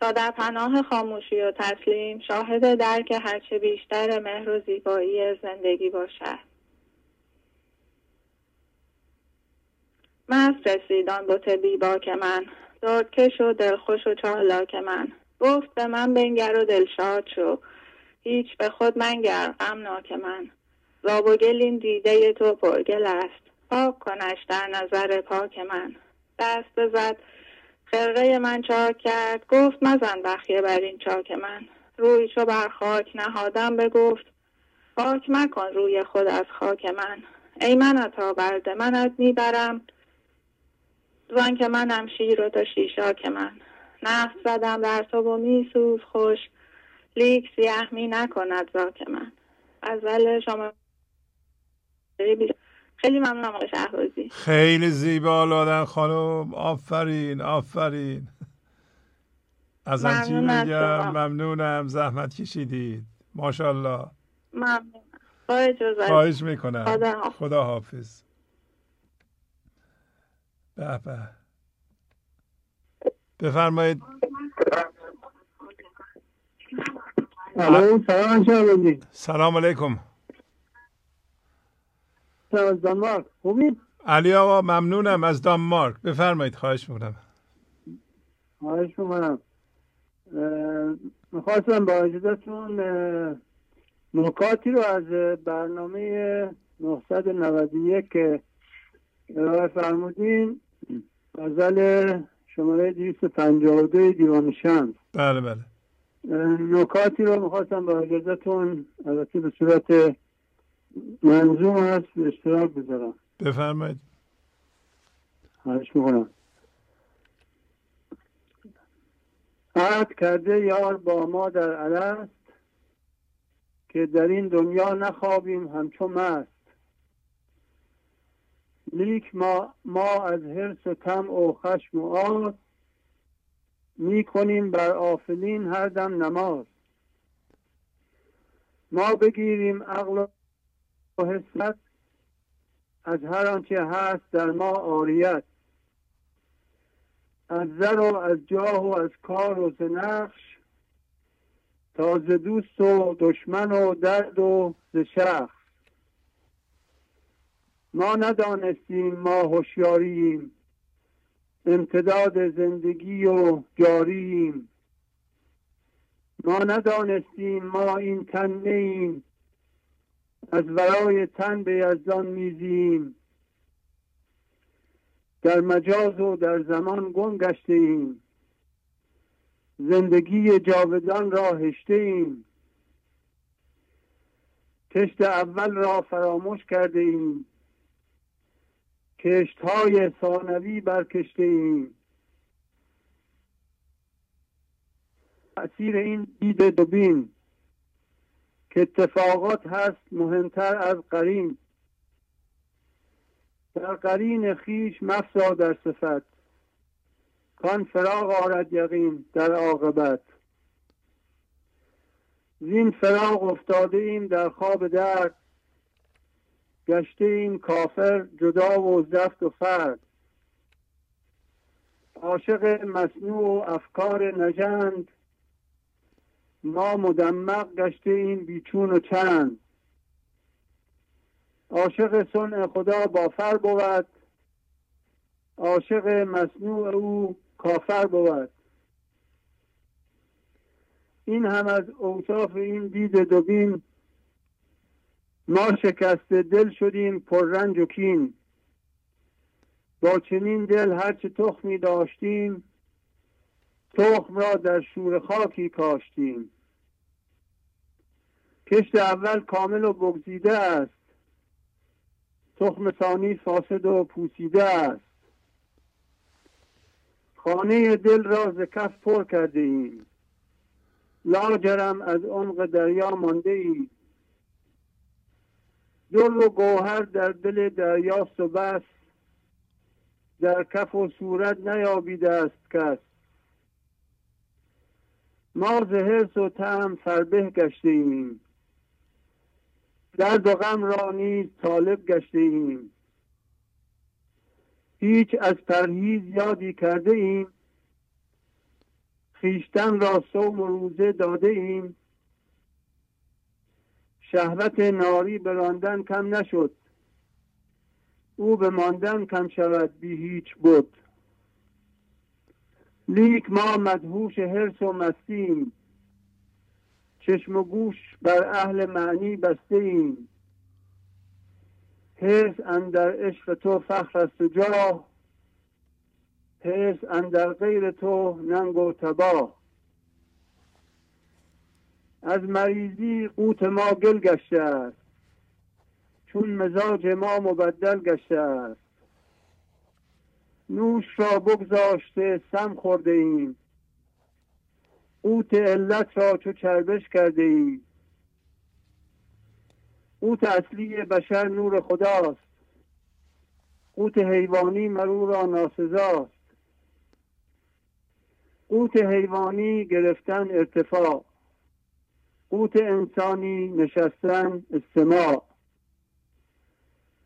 تا در پناه خاموشی و تسلیم شاهد درک هرچه بیشتر مهر و زیبایی زندگی باشد. مست رسیدان بوت بیباک من دردکش و دلخوش و چالاک من. گفت به من بنگر و دلشاد شو. هیچ به خود منگر غمناک من. زاب و گل این دیده تو پرگل است. پاک کنش در نظر پاک من. دست بزد خرقه من چاک کرد. گفت مزن بخیه بر این چاک من. روی چو بر خاک نهادم بگفت پاک مکن روی خود از خاک من. ای من عطا برده منت می‌برم. زن که منم شیر و تو شیشاک من. نفس زدم در تو و میسوز خوش. لیک سیه می نکند ذاک من. ول شما. خیلی ممنونم آقای شهبازی. خیلی زیبا لادن خانم. آفرین آفرین. از چی بگم ممنونم. زحمت کشیدید. ماشاءالله. ممنونم. خواهش می‌کنم. خدا, خدا حافظ. به به. بفرمایید. سلام. سلام علیکم. از دانمارک خوبی؟ علی آقا ممنونم. از دانمارک. بفرمایید خواهش می‌کنم. خواهش می‌کنم. می‌خواستم با اجازتون نکاتی رو از برنامه 991 که ارائه فرمودین. غزل شماره 252 دیوان شمس. بله بله. نکاتی رو می‌خواستم با اجازتون البته به صورت منظوم هست به اشتراک بذارم. بفرمایید. خواهش می‌کنم. عهد کرده یار با ما در الست که در این دنیا نخوابیم همچون مست. لیک ما, ما از حرص و طمع و خشم و آز می کنیم بر آفلین هر دم نماز. ما بگیریم عقل و حسرت از هر آنچه هست در ما عاریت. از زر و از جاه و از کار و زنخش تا ز دوست و دشمن و درد و ز شخص. ما ندانستیم ما هوشیاریم. امتداد زندگی و جاریم. ما ندانستیم ما این تن نیم از ورای تن به یزدان میزیم. در مجاز و در زمان گم گشته ایم. زندگی جاودان را هشته ایم. کشت اول را فراموش کرده ایم. کشت های بر برکشته ایم. تأثیر این دید دوبین که اتفاقات هست مهمتر از قرین. در قرین خیش مفزا در صفت. کان فراغ آرد یقین در عاقبت. زین فراغ افتاده ایم در خواب درد. گشته این کافر جدا و زفت و فرد. عاشق مصنوع و افکار نژند. ما مدمق گشته این بیچون و چند. عاشق صنع خدا بافر بود. عاشق مصنوع او کافر بود. این هم از اوصاف این دید دوبین ما شکسته دل شدیم پر رنج و کین. با چنین دل هرچه تخمی داشتیم تخم را در شور خاکی کاشتیم. کشت اول کامل و بگزیده است. تخم ثانی فاسد و پوسیده است. خانه دل را ز کف پر کرده ایم. لاجرم از عمق دریا مانده ایم. در و گوهر در دل دریاست و بس. در کف و صورت نیابیده است کس. ما ز و تعم فربه گشته ایم. درد و غم را نیز طالب گشته ایم. هیچ از پرهیز یادی کرده ایم. خیشتن را صوم و روزه داده ایم. شهوت ناری براندن کم نشد. او به ماندن کم شود بی هیچ بود لیک ما مدهوش حرس و مستیم. چشم و گوش بر اهل معنی بسته ایم حرس اندر عشق تو فخر است و جاه. اندر غیر تو ننگ و تباه. از مریضی قوت ما گل گشته است. چون مزاج ما مبدل گشته است. نوش را بگذاشته سم خورده ایم. قوت علت را چو چربش کرده ایم. قوت اصلی بشر نور خداست. قوت حیوانی مرو را ناسزاست. قوت حیوانی گرفتن ارتفاع. قوت انسانی نشستن استماع.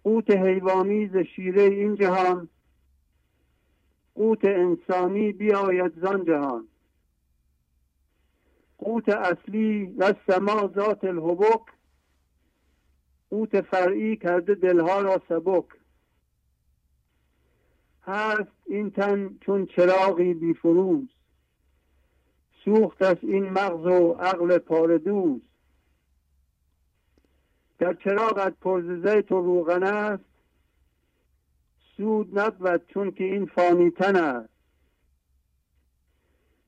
قوت حیوانی ز شیره این جهان. قوت انسانی بیاید زان جهان. قوت اصلی و سما ذات الحبک قوت فرعی کرده دلها را سبک. هست این تن چون چراغی بی فروز. سوخت از این مغز و عقل پاردوز در چراغت پرز زیت روغن است. سود نبود چون که این فانی تن است.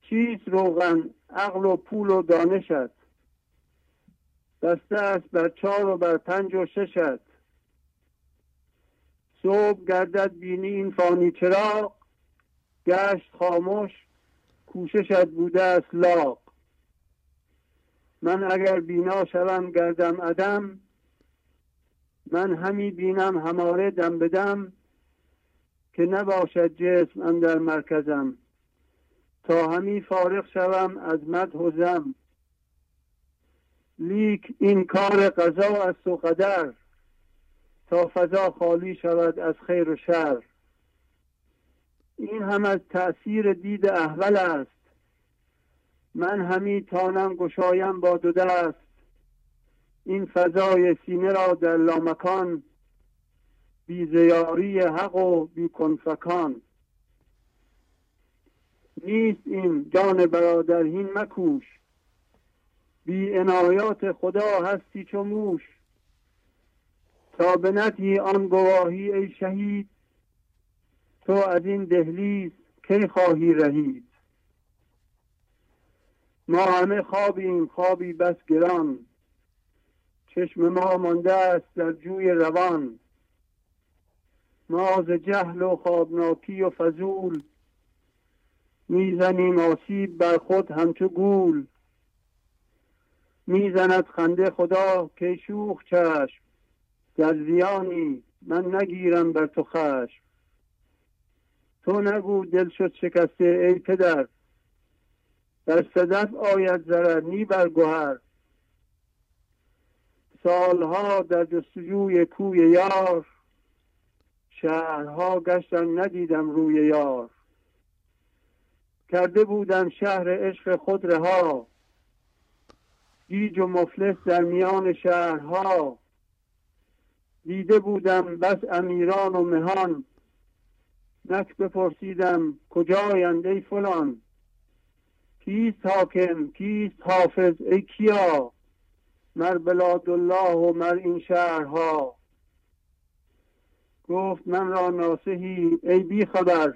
چیست روغن؟ عقل و پول و دانشت دسته است بر چار و بر پنج و ششت صبح گردد بینی این فانی چراغ. گشت خاموش کوششت بوده است لاغ. من اگر بینا شوم گردم عدم من همی بینم هماره دم بدم که نباشد جسم اندر مرکزم. تا همی فارغ شوم از مد و زم. لیک این کار قضا است و قدر. تا فضا خالی شود از خیر و شر. این هم از تأثیر دید احول است. من همی تانم گشایم با دو دست. این فضای سینه را در لامکان بی زیاری حق و بی کنفکان. نیست این جان برادرهین مکوش. بی انایات خدا هستی چو موش. تا به آن گواهی ای شهید تو از این دهلیز کی خواهی رهید؟ ما همه خوابیم خوابی بس گران. چشم ما مانده است در جوی روان. ما ز جهل و خوابناکی و فضول می‌زنیم آسیب بر خود همچو گول. می‌زند خنده خدا که شوخ چشم. در زیانی من نگیرم بر تو خشم. تو نگو دل شد شکسته ای پدر. در صدف آید ضرر نی بر گوهر. سالها در جستجوی کوی یار شهرها گشتم ندیدم روی یار. کرده بودم شهر عشق خود رها. گیج و مفلس در میان شهرها. دیده بودم بس امیران و مهان. نک بپرسیدم کجایند ای فلان؟ کیست حاکم؟ کیست حافظ؟ ای کیا؟ مر بلادالله و مر این شهرها. گفت من را ناسهی ای بی خبر.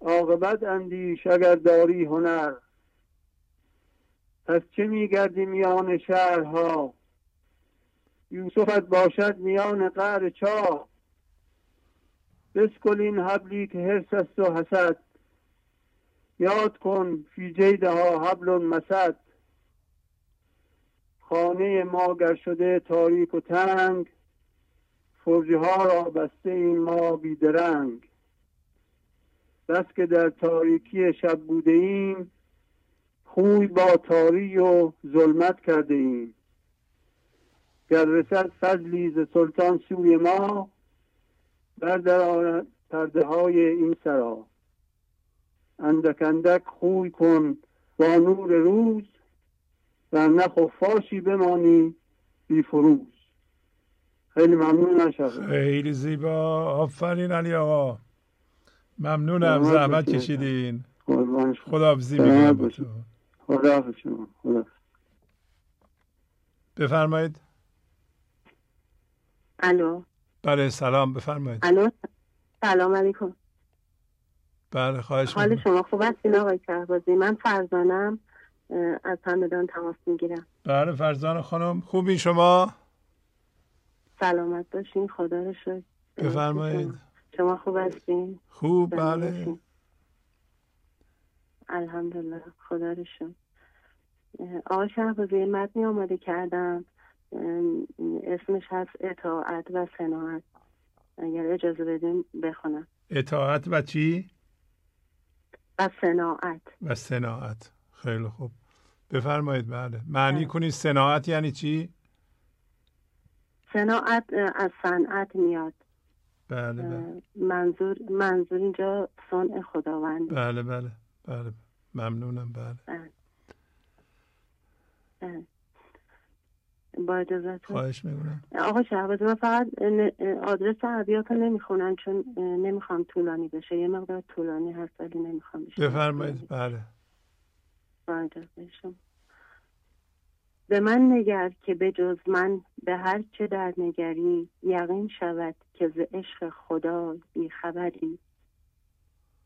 عاقبت اندیش اگر داری هنر. پس چه میگردی میان شهرها؟ یوسفت باشد میان قعر چاه. بسکل این حبلی که حرس است و حسد. یاد کن فی جیدها حبل مسد. خانه ما گر شده تاریک و تنگ فرجه ها را بسته این ما بیدرنگ بس که در تاریکی شب بوده ایم خوی با تاری و ظلمت کرده ایم. گر رسد فضلی ز سلطان سوی ما بردار پرده های این سرا. اندک اندک خوی کن با نور روز و نه خفاشی بمانی بی فروز. خیلی ممنون نشد خیلی زیبا. آفرین علی آقا. ممنونم. زحمت کشیدین. خداحافظی میگم با تو. خدا شما. خدا بفرمایید. الو. بله سلام بفرمایید. الو؟ سلام علیکم. بله خواهش حال شما خوب هستین آقای شهبازی؟ من فرزانم از همدان تماس می‌گیرم. بله فرزان خانم خوبی شما؟ سلامت باشین خدا رو شکر. بفرمایید. شما خوب هستین؟ خوب بله باشین. الحمدلله خدا رو اه، آقای شهبازی متنی آماده کردم. اسمش هست اطاعت و صناعت. اگر اجازه بدیم بخونم. اطاعت و چی؟ و صناعت. و صناعت. خیلی خوب. بفرمایید بله. معنی کنید صناعت یعنی چی؟ صناعت از صنعت میاد. بله بله. منظور منظور اینجا صنع خداوند. بله بله بله. ممنونم بله. بله. بله. با اجازتون خواهش می‌کنم. آقا شهبازی من فقط آدرس ابیات رو نمی‌خونم چون نمی‌خوام طولانی بشه. یه مقدار طولانی هست ولی نمی‌خوام بشه. بفرمایید. بله. با اجازه شما. به من نگر که به جز من به هر چه در نگری یقین شود که ز عشق خدا بیخبری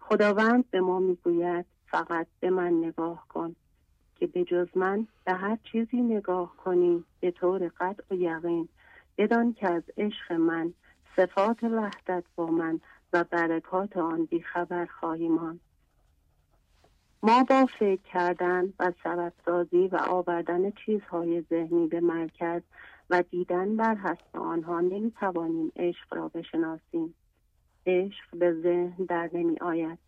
خداوند به ما می‌گوید فقط به من نگاه کن. که به جز من به هر چیزی نگاه کنی به طور قطع و یقین بدان که از عشق من صفات وحدت با من و برکات آن بیخبر خواهی ماند ما با فکر کردن و سبب سازی و آوردن چیزهای ذهنی به مرکز و دیدن بر حسب آنها نمی توانیم عشق را بشناسیم. عشق به ذهن در نمی آید.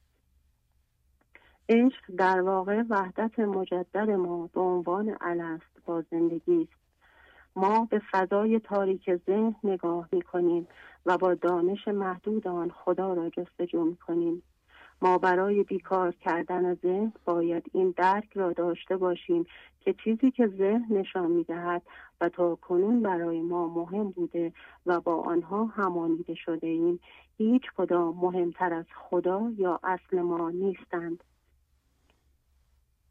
عشق در واقع وحدت مجدد ما به عنوان الست با زندگی است. ما به فضای تاریک ذهن نگاه می کنیم و با دانش محدود آن خدا را جستجو می کنیم. ما برای بیکار کردن ذهن باید این درک را داشته باشیم که چیزی که ذهن نشان می دهد و تا کنون برای ما مهم بوده و با آنها همانیده شده ایم هیچ کدام مهمتر از خدا یا اصل ما نیستند.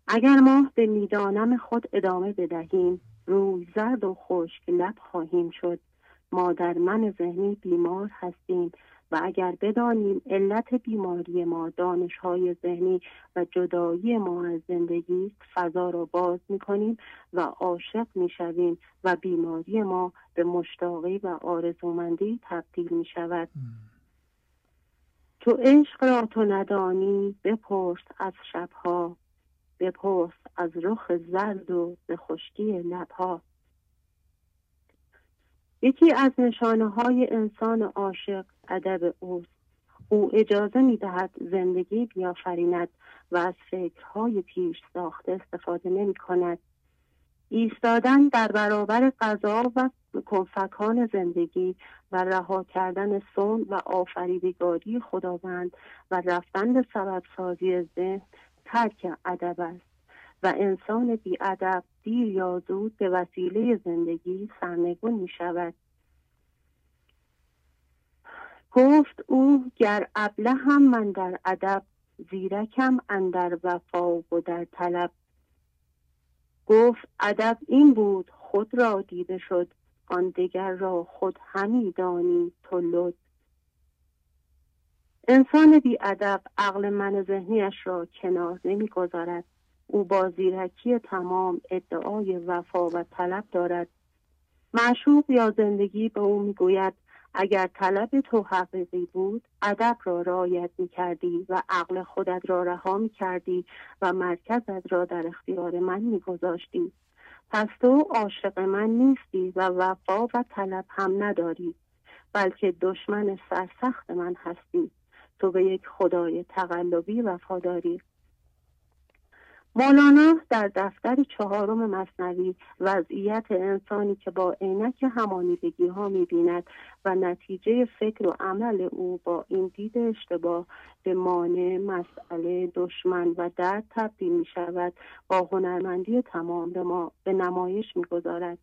اگر ما به می‌دانم خود ادامه بدهیم روی زرد و خشک لب خواهیم شد. ما در من ذهنی بیمار هستیم و اگر بدانیم علت بیماری ما دانشهای ذهنی و جدایی ما از زندگی فضا را باز می کنیم و عاشق می شویم و بیماری ما به مشتاقی و آرزومندی تبدیل می شود تو عشق را تو ندانی بپرس از شبها. بپرس از رخ زرد و به خشکی لبها یکی از نشانه های انسان عاشق ادب اوست. او اجازه می دهد زندگی بیافریند و از فکرهای پیش ساخته استفاده نمی کند ایستادن در برابر قضا و کنفکان زندگی و رها کردن سون و آفریدگاری خداوند و رفتن به سبب سازی ذهن ترک ادب است و انسان ادب دیر یا زود به وسیله زندگی سرنگون می شود گفت او گر ابله هم من در ادب زیرکم اندر وفا و در طلب. گفت ادب این بود خود را دیده شد آن دیگر را خود همی دانی تو لد انسان بی ادب عقل من ذهنیش را کنار نمی‌گذارد. او با زیرکی تمام ادعای وفا و طلب دارد. معشوق یا زندگی به او می‌گوید اگر طلب تو حقیقی بود ادب را رعایت می کردی و عقل خودت را رها می کردی و مرکزت را در اختیار من می گذاشتی. پس تو عاشق من نیستی و وفا و طلب هم نداری بلکه دشمن سرسخت من هستی. تو به یک خدای تقلبی وفاداری. مولانا در دفتر چهارم مصنوی وضعیت انسانی که با عینک همانیدگی ها می‌بیند و نتیجه فکر و عمل او با این دید اشتباه به مانع مسئله دشمن و درد تبدیل می شود با هنرمندی تمام به ما به نمایش می‌گذارد.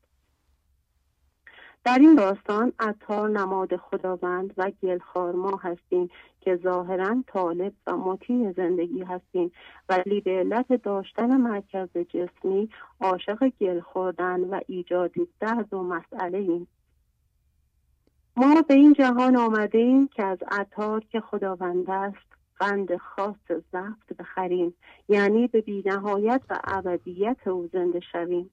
در این داستان عطار نماد خداوند و گلخار ما هستیم که ظاهرا طالب و مطیع زندگی هستیم. ولی به علت داشتن مرکز جسمی عاشق گل خوردن و ایجاد درد و مسئله ایم. ما به این جهان آمده ایم که از عطار که خداوند است قند خاص زفت بخریم. یعنی به بینهایت و ابدیت او زنده شویم.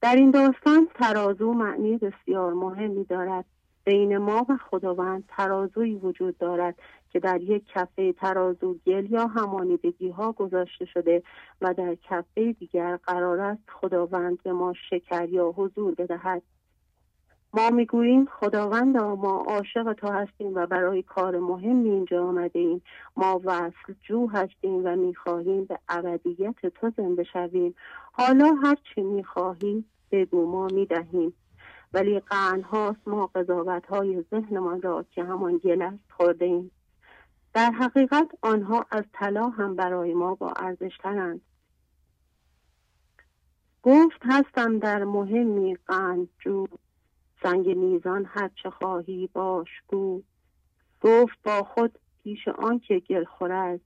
در این داستان ترازو معنی بسیار مهمی دارد. بین ما و خداوند ترازوی وجود دارد که در یک کفه ترازو گل یا همانیدگی ها گذاشته شده و در کفه دیگر قرار است خداوند به ما شکر یا حضور بدهد. ما می‌گوییم خداوند ما عاشق تو هستیم و برای کار مهمی اینجا آمده ایم ما وصل جو هستیم و می‌خواهیم به ابدیت تو زنده شویم. حالا هر چی می‌خواهیم بگو ما می‌دهیم. ولی هاست ما قضاوت های ذهنمان را که همان گل خورده ایم در حقیقت آنها از طلا هم برای ما با ارزش ترند گفت هستم در مهمی قند جو. سنگ میزان هر چه خواهی باش گو. گفت با خود پیش آنکه گل خور است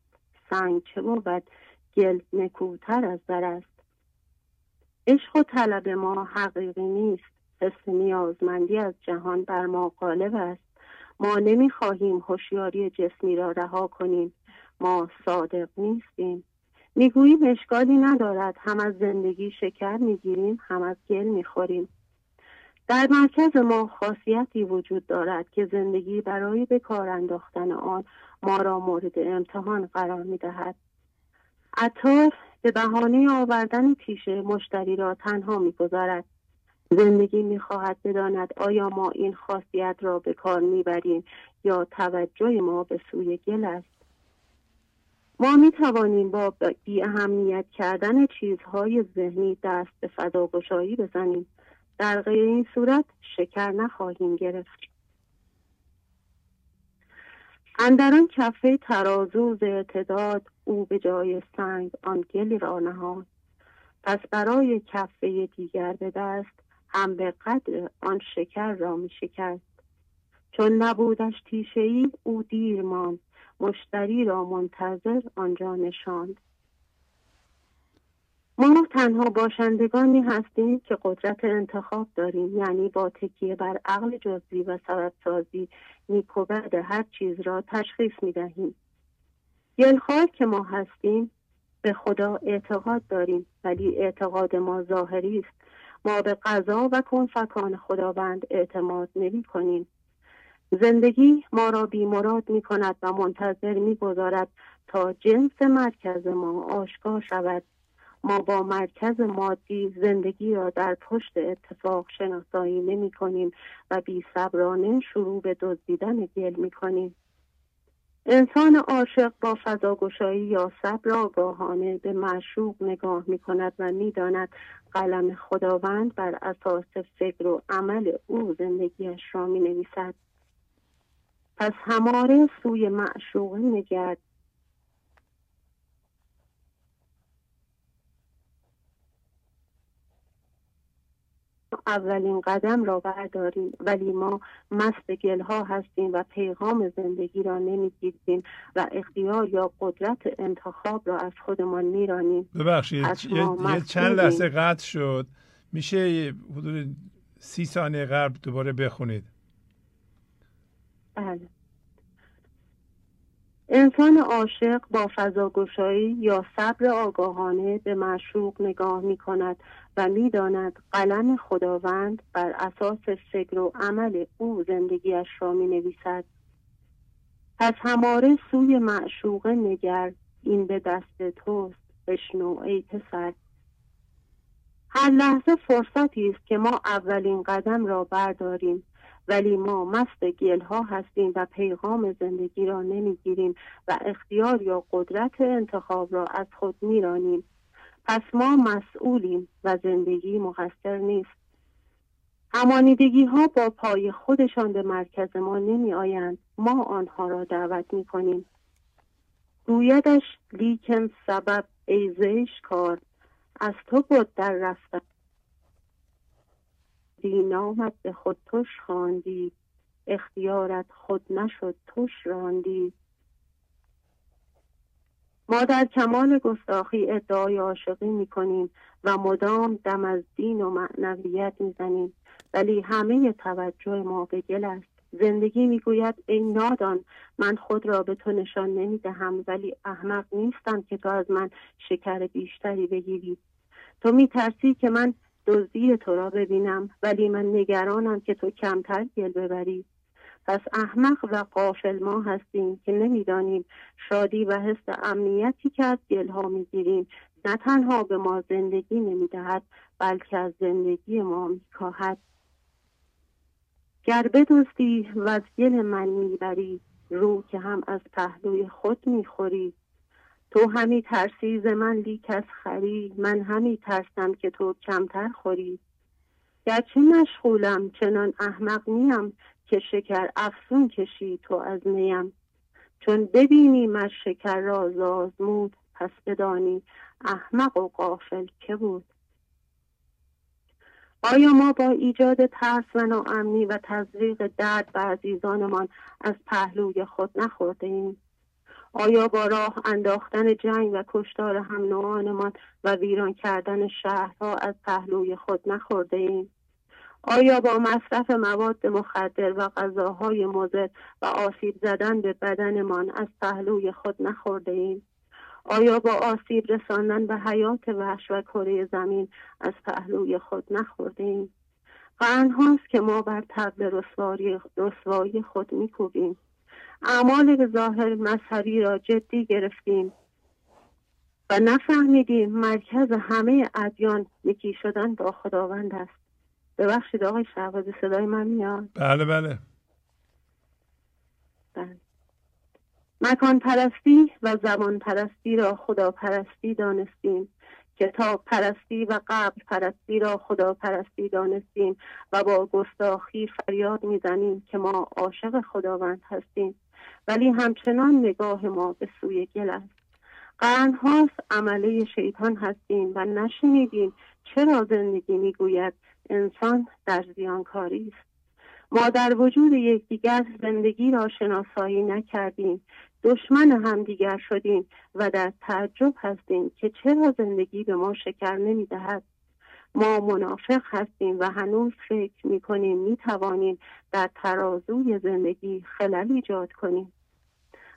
سنگ چه بود؟ گل نکوتر از در است. عشق و طلب ما حقیقی نیست حس نیازمندی از جهان بر ما غالب است. ما نمی‌خواهیم هوشیاری جسمی را رها کنیم ما صادق نیستیم. می‌گوییم اشکالی ندارد هم از زندگی شکر می‌گیریم هم از گل می‌خوریم. در مرکز ما خاصیتی وجود دارد که زندگی برای به کار انداختن آن ما را مورد امتحان قرار می دهد. عطار به بهانه آوردن پیشه مشتری را تنها می‌گذارد. زندگی می‌خواهد بداند آیا ما این خاصیت را به کار می‌بریم یا توجه ما به سوی گل است. ما می توانیم با بی اهمیت کردن چیزهای ذهنی دست به فضاگشایی بزنیم. در غیر این صورت شکر نخواهیم گرفت. اندران کفه ترازو ز اعتداد او به جای سنگ آن گلی را نهاد. پس برای کفه دیگر به دست هم به قدر آن شکر را می شکست. چون نبودش تیشه ای او دیر ماند. مشتری را منتظر آنجا نشاند. ما تنها باشندگانی هستیم که قدرت انتخاب داریم. یعنی با تکیه بر عقل جزئی و سبب سازی نیکوبد هر چیز را تشخیص می دهیم گلخوار که ما هستیم به خدا اعتقاد داریم. ولی اعتقاد ما ظاهری است. ما به قضا و کنفکان خداوند اعتماد نمی کنیم زندگی ما را بیمراد می کند و منتظر می گذارد تا جنس مرکز ما آشکار شود. ما با مرکز مادی زندگی را در پشت اتفاق شناسایی نمی کنیم و بی صبرانه شروع به دزدیدن گل می کنیم. انسان عاشق با فضاگشایی یا صبر آگاهانه به معشوق نگاه می کند و می داند قلم خداوند بر اساس فکر و عمل او زندگیش را می نویسد. پس هماره سوی معشوق نگرد اولین قدم را برداریم ولی ما مست گلها هستیم و پیغام زندگی را نمی‌گیریم و اختیار یا قدرت انتخاب را از خودمان میرانیم. ببخشید یه چند لحظه قطع شد. میشه حدود سی ثانیه قبل دوباره بخونید. بله. انسان عاشق با فضاگشایی یا صبر آگاهانه به معشوق نگاه می کند و می داند قلم خداوند بر اساس فکر و عمل او زندگیش را می نویسد. پس هماره سوی معشوقه نگر این به دست توست بشنو ای پسر هر لحظه فرصتی است که ما اولین قدم را برداریم ولی ما مست گلها هستیم و پیغام زندگی را نمی‌گیریم و اختیار یا قدرت انتخاب را از خود میرانیم. پس ما مسئولیم و زندگی مقصر نیست. همانیدگی ها با پای خودشان به مرکز ما نمی آیند ما آنها را دعوت می کنیم گویدش لیکن سبب ای کار. از تو بود در رفتن دینامت به خود توش خواندی. اختیارت خود نشد توش راندی. ما در کمال گستاخی ادعای عاشقی می کنیم و مدام دم از دین و معنویت می‌زنیم. ولی همه توجه ما به گل است. زندگی می‌گوید ای نادان من خود را به تو نشان نمی‌دهم ولی احمق نیستم که تو از من شکر بیشتری بگیری. تو میترسی که من دزدی تو را ببینم ولی من نگرانم که تو کمتر گل ببری. پس احمق و قافل ما هستیم که نمی‌دانیم. شادی و حس امنیتی که از گلها می‌گیریم نه تنها به ما زندگی نمی‌دهد بلکه از زندگی ما میکاهد. گر بدزدی و از گل من می‌بری رو که هم از پهلوی خود می‌خوری. تو همی ترسی ز من لیک از خری من همی ترسم که تو کمتر خوری. گرچه مشغولم چنان احمق نیم که شکر افسون کشی تو از نیم. چون ببینی از شکر را زازمود پس بدانی احمق و قافل که بود. آیا ما با ایجاد ترس و ناامنی و تزریق درد به عزیزانمان از پهلوی خود نخورده ایم؟ آیا با راه انداختن جنگ و کشتار هم نوعانمان و ویران کردن شهرها از پهلوی خود نخورده ایم؟ آیا با مصرف مواد مخدر و غذاهای مضر و آسیب زدن به بدنمان از پهلوی خود نخورده ایم؟ آیا با آسیب رساندن به حیات وحش و کره زمین از پهلوی خود نخورده ایم؟ قرنهاست که ما بر تبل رسوایی خود میکوبیم اعمال ظاهر مذهبی را جدی گرفتیم و نفهمیدیم مرکز همه ادیان یکی شدن با خداوند است. ببخشید آقای شهبازی صدای من میاد؟ بله بله. بله. مکان پرستی و زمان پرستی را خدا پرستی دانستیم. کتاب پرستی و قبر پرستی را خدا پرستی دانستیم و با گستاخی فریاد می‌زنیم که ما عاشق خداوند هستیم. ولی همچنان نگاه ما به سوی گل است. قرنهاست عمله شیطان هستیم و نشنیدیم چرا زندگی می‌گوید انسان در زیانکاری است. ما در وجود یکدیگر زندگی را شناسایی نکردیم. دشمن همدیگر شدیم و در تعجب هستیم که چرا زندگی به ما شکر نمی‌دهد. ما منافق هستیم و هنوز فکر می کنیم می توانیم در ترازوی زندگی خلل ایجاد کنیم.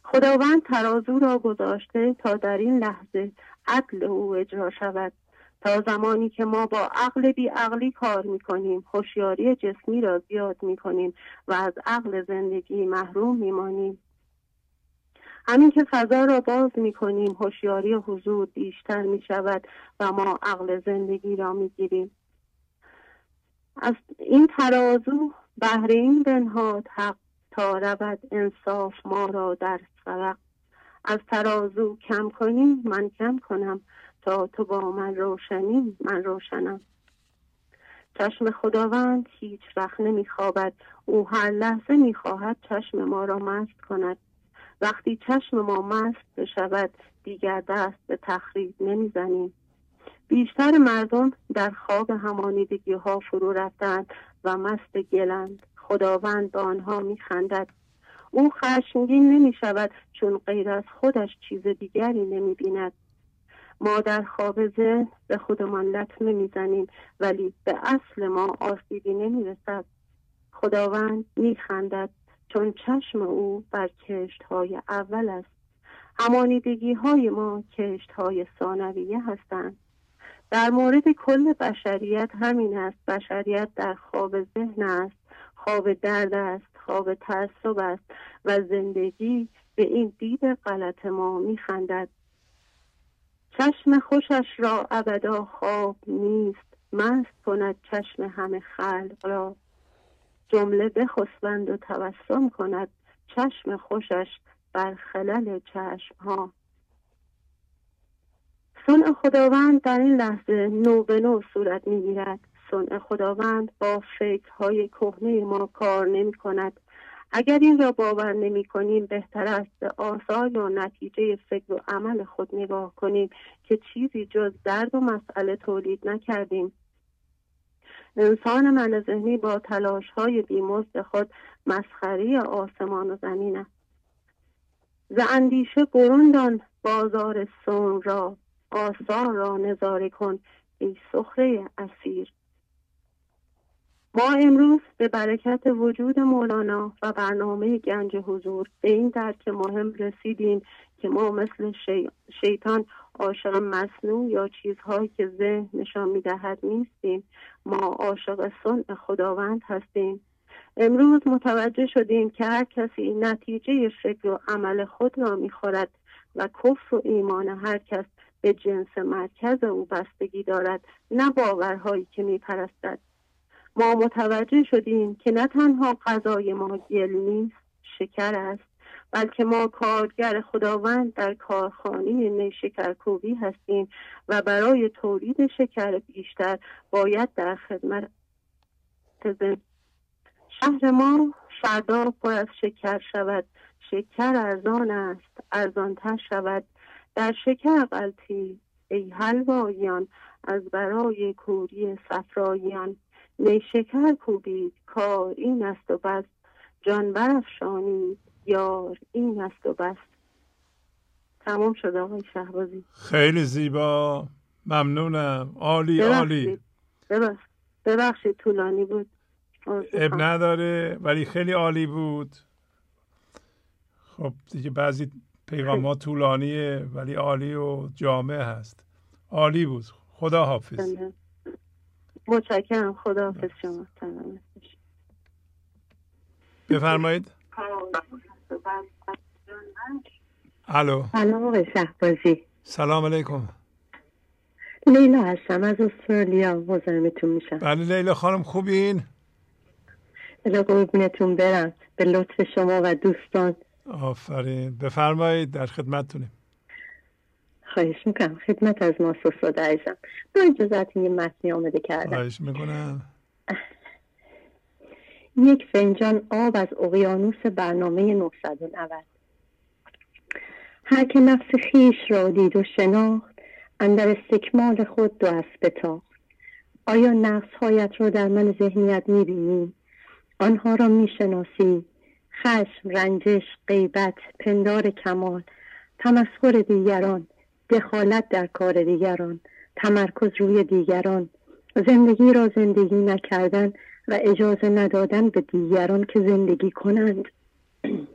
خداوند ترازو را گذاشته تا در این لحظه عدل او اجرا شود. تا زمانی که ما با عقل بی عقلی کار می‌کنیم هوشیاری جسمی را زیاد می‌کنیم و از عقل زندگی محروم میمانیم. همین که فضا را باز می‌کنیم هوشیاری حضور بیشتر می‌شود و ما عقل زندگی را می‌گیریم. از این ترازو بهر این بنهاد حق تا رود انصاف ما را در سرق از ترازو کم کنیم من کم کنم. تا تو با من روشنی من روشنم. چشم خداوند هیچ وقت نمیخوابد. او هر لحظه می‌خواهد چشم ما را مست کند. وقتی چشم ما مست بشود دیگر دست به تخریب نمی‌زنیم. بیشتر مردم در خواب همانیدگی ها فرو رفتند و مست گلند. خداوند به آنها میخندد. او خشمگین نمی شود چون غیر از خودش چیز دیگری نمی بیند ما در خواب ذهن به خودمان لطمه می‌زنیم ولی به اصل ما آسیبی نمی‌رسد. خداوند میخندد. چون چشم او بر کشت های اول است. همانیدگی های ما کشت های ثانویه هستند. در مورد کل بشریت همین است. بشریت در خواب ذهن است خواب درد است خواب تعصب است و زندگی به این دید غلط ما میخندد. چشم خوشش را ابدا خواب نیست. مست کند چشم همه خلق را. جمله بخسبند و تبسم کند چشم خوشش بر خلل چشم ها سن خداوند در این لحظه نو به نو صورت می‌گیرد. سن خداوند با فکرهای کهنه ما کار نمی کند اگر این را باور نمی کنیم بهتر است به آثار یا نتیجه فکر و عمل خود نگاه کنیم که چیزی جز درد و مسئله تولید نکردیم. انسان من ذهنی با تلاش های بیمزد خود مسخری آسمان و زمین است. ز اندیشه بروندان بازار سون را آثار را نظاره کن ای سخره اسیر. ما امروز به برکت وجود مولانا و برنامه گنج حضور به این درک مهم رسیدیم که ما مثل شی... شیطان عاشق مصنوع یا چیزهایی که ذهن نشان می‌دهد نیستیم. ما عاشق صنع خداوند هستیم. امروز متوجه شدیم که هر کسی نتیجه فکر و عمل خود را می‌خورد و کفر و ایمان هر کس به جنس مرکز او بستگی دارد نه باورهایی که میپرستد. ما متوجه شدیم که نه تنها غذای ما گل نیست شکر است. بلکه ما کارگر خداوند در کارخانه نیشکرکوبی هستیم و برای تولید شکر بیشتر باید در خدمت شهر ما فردا پر از شکر شود. شکر ارزان است ارزانتر شود. در شکر غلطی ای حلوایان از برای کوری صفراییان. نیشکر کوبید کار این است و بس. جان برافشانید. یار این است و بس. تمام شده آقای شهبازی. خیلی زیبا. ممنونم. عالی عالی. ببخشید. طولانی بود. اب نداره ولی خیلی عالی بود. خب دیگه بعضی پیغام ها طولانیه ولی عالی و جامع هست. عالی بود. خدا حافظ متشکرم. خدا حافظ شما بفرمایید. الو. سلام آقای شهبازی. سلام علیکم. لیلا هستم از استرالیا مزاحمتون میشم. بله لیلا خانم خوبین؟ الا قربونتون برم. به لطف شما و دوستان. آفرین. بفرمایید در خدمتتونیم. خواهش می‌کنم. خدمت از ما سوساده عزیزم. با اجازت یه متنی آمده کردم. خواهش می‌کنم. یک فنجان آب از اقیانوس برنامه 990 هر که نفس خیش را دید و شناخت اندر استکمال خود دو اسب آیا نقص هایت را در من ذهنیت می‌بینی؟ آنها را می‌شناسی. خشم رنجش غیبت پندار کمال تمسخر دیگران دخالت در کار دیگران تمرکز روی دیگران. زندگی را زندگی نکردن و اجازه ندادن به دیگران که زندگی کنند. [clears throat]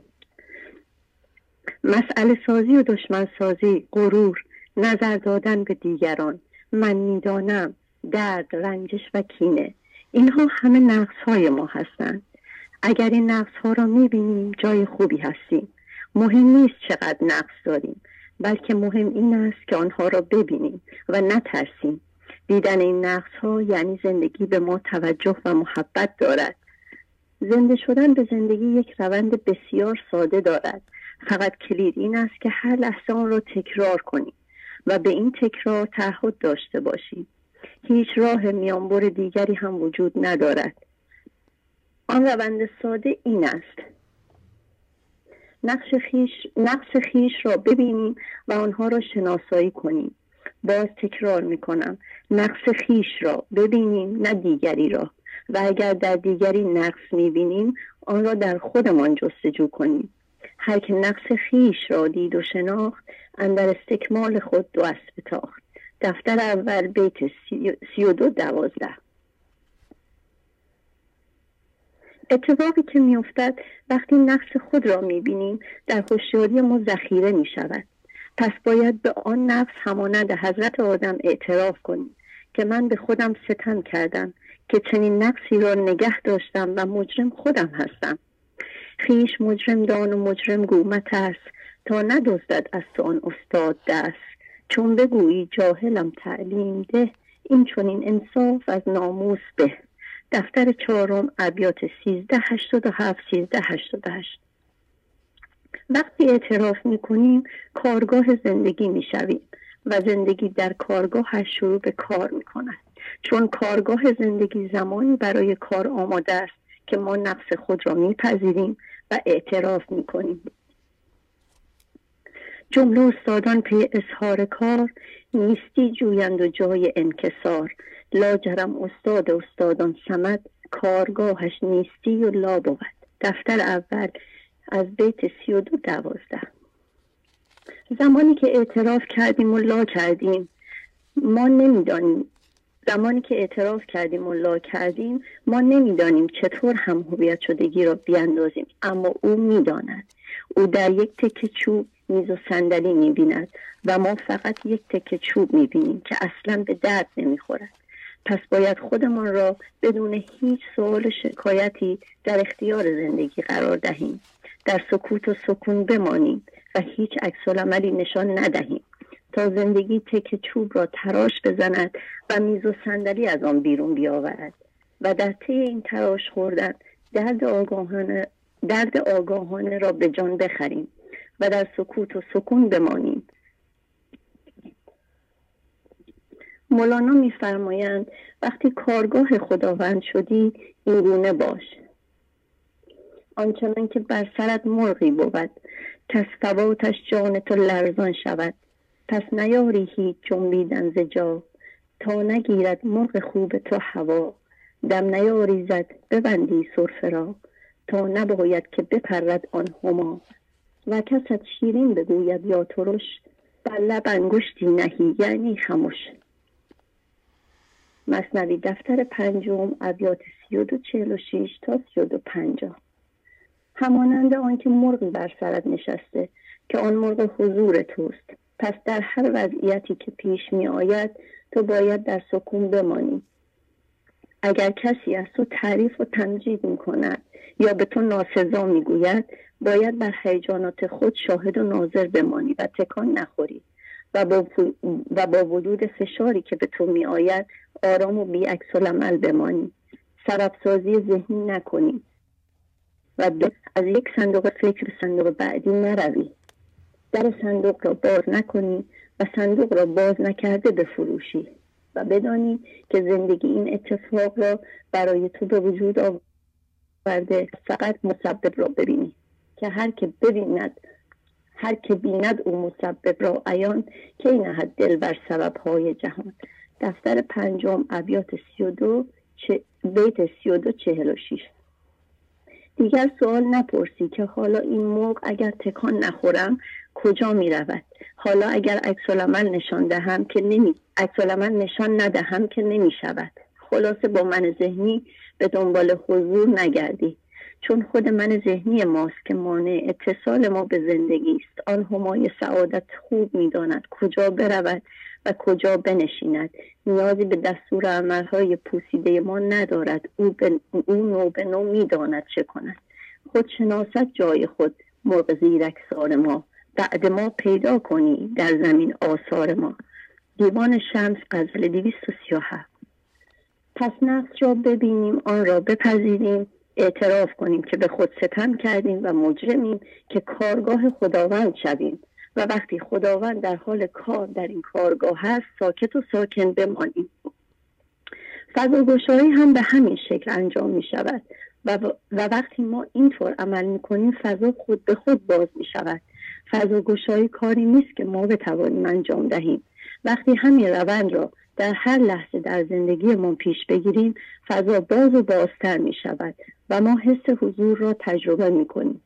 مسئله سازی و دشمن سازی غرور نظر دادن به دیگران من می‌دانم درد رنجش و کینه. اینها همه نقص های ما هستند. اگر این نقص ها را می‌بینیم جای خوبی هستیم. مهم نیست چقدر نقص داریم بلکه مهم این است که آنها را ببینیم و نترسیم. دیدن این نقص ها یعنی زندگی به ما توجه و محبت دارد. زنده شدن به زندگی یک روند بسیار ساده دارد. فقط کلید این است که هر لحظه آن را تکرار کنیم و به این تکرار تعهد داشته باشیم. هیچ راه میانبر دیگری هم وجود ندارد. آن روند ساده این است. نقش خیش، نقص خیش را ببینیم و آنها را شناسایی کنیم. باز تکرار می کنم نقص خیش را ببینیم نه دیگری را. و اگر در دیگری نقص می بینیم آن را در خودمان جستجو کنیم. هر که نقص خیش را دید و شناخت اندر استکمال خود دو اسب دفتر اول بیت سی و دو دوازده. اتفاقی که میافتد وقتی نقص خود را می‌بینیم در هوشیاری ما ذخیره می شود پس باید به آن نفس همانند حضرت آدم اعتراف کنیم که من به خودم ستم کردم که چنین نقصی را نگه داشتم و مجرم خودم هستم. خیش مجرم دان و مجرم گومت است تا ندزدد از تو آن استاد دست. چون بگویی جاهلم تعلیم ده این چنین انصاف از ناموس به. دفتر چهارم ابیات سیزده هشتاد و هفت سیزده هشتاد هشت. وقتی اعتراف می‌کنیم کارگاه زندگی می‌شویم و زندگی در کارگاه شروع به کار می‌کند. چون کارگاه زندگی زمانی برای کار آماده است که ما نقص خود را میپذیریم و اعتراف می‌کنیم. جمله استادان پی اظهار کار نیستی جویند و جای انکسار. لاجرم استاد استادان سمد کارگاهش نیستی و لا بود. دفتر اول از بیت سی و دو دوازده. زمانی که اعتراف کردیم و لا کردیم ما نمی‌دانیم. زمانی که اعتراف کردیم و لا کردیم ما نمی‌دانیم چطور هم هویت شدگی را بیاندازیم. اما او می‌داند. او در یک تکه چوب میز و صندلی می‌بیند و ما فقط یک تکه چوب می‌بینیم که اصلا به درد نمی‌خورد. پس باید خودمان را بدون هیچ سوال شکایتی در اختیار زندگی قرار دهیم. در سکوت و سکون بمانیم و هیچ عکس عملی نشان ندهیم تا زندگی تک چوب را تراش بزند و میز و صندلی از آن بیرون بیاورد و در طی این تراش خوردن درد آگاهانه, درد آگاهانه را به جان بخریم و در سکوت و سکون بمانیم. مولانا میفرمایند وقتی کارگاه خداوند شدی این گونه باش. آنچنان که بر سرت مرغی بود. تصفواتش جان تو لرزان شود. پس نیاری هیچ جنبیدن ز جا. تا نگیرد مرغ خوب تو هوا. دم نیاری زد ببندی صرفه را. تا نباید که بپرد آن هما. و کست شیرین بگوید یا ترش بر لب انگشتی نهی یعنی خموش مصنوی دفتر پنجم ابیات سی و دو چهل و شیش تا سی و دو پنجاه. همانند آنکه مرغی بر سرت نشسته که آن مرغ حضور توست. پس در هر وضعیتی که پیش می آید تو باید در سکون بمانی. اگر کسی از تو تعریف و تمجید می کند یا به تو ناسزا می گوید باید بر هیجانات خود شاهد و ناظر بمانی و تکان نخوری و با, و با وجود فشاری که به تو می آید آرام و بی عمل بمانی. سرابسازی ذهنی نکنی. و از یک صندوق فکر صندوق بعدی نروی. در صندوق را باز نکنی و صندوق را باز نکرده بفروشی و بدانی که زندگی این اتفاق را برای تو به وجود آورده فقط مسبب را ببینی که هر که ببیند هر که بیند او مسبب را عیان کی نهد دل بر سبب های جهان. دفتر پنجم ابیات 32 بیت 32 46 دیگر سوال نپرسی که حالا این موقع اگر تکان نخورم کجا می رود حالا اگر عکس نشان دهم که نمی عکس نشان ندهم که نمی شود خلاصه با من ذهنی به دنبال حضور نگردی. چون خود من ذهنی ماست که مانع اتصال ما به زندگی است. آن همای سعادت خوب می‌داند کجا برود و کجا بنشیند. نیازی به دستور عملهای پوسیده ما ندارد. او, به او نو به نو می‌داند چه کند. خود شناست جای خود مرغ زیرکسار ما. بعد ما پیدا کنی در زمین آثار ما. دیوان شمس غزل 237 پس نقص را ببینیم آن را بپذیریم. اعتراف کنیم که به خود ستم کردیم و مجرمیم که کارگاه خداوند شویم. و وقتی خداوند در حال کار در این کارگاه هست ساکت و ساکن بمانیم. فضاگشایی هم به همین شکل انجام می شود. و, و وقتی ما اینطور عمل می کنیم فضا خود به خود باز می شود. فضاگشایی کاری نیست که ما بتوانیم انجام دهیم. وقتی همین روند را در هر لحظه در زندگیمان پیش بگیریم فضا باز و بازتر می شود. و ما حس حضور را تجربه می کنیم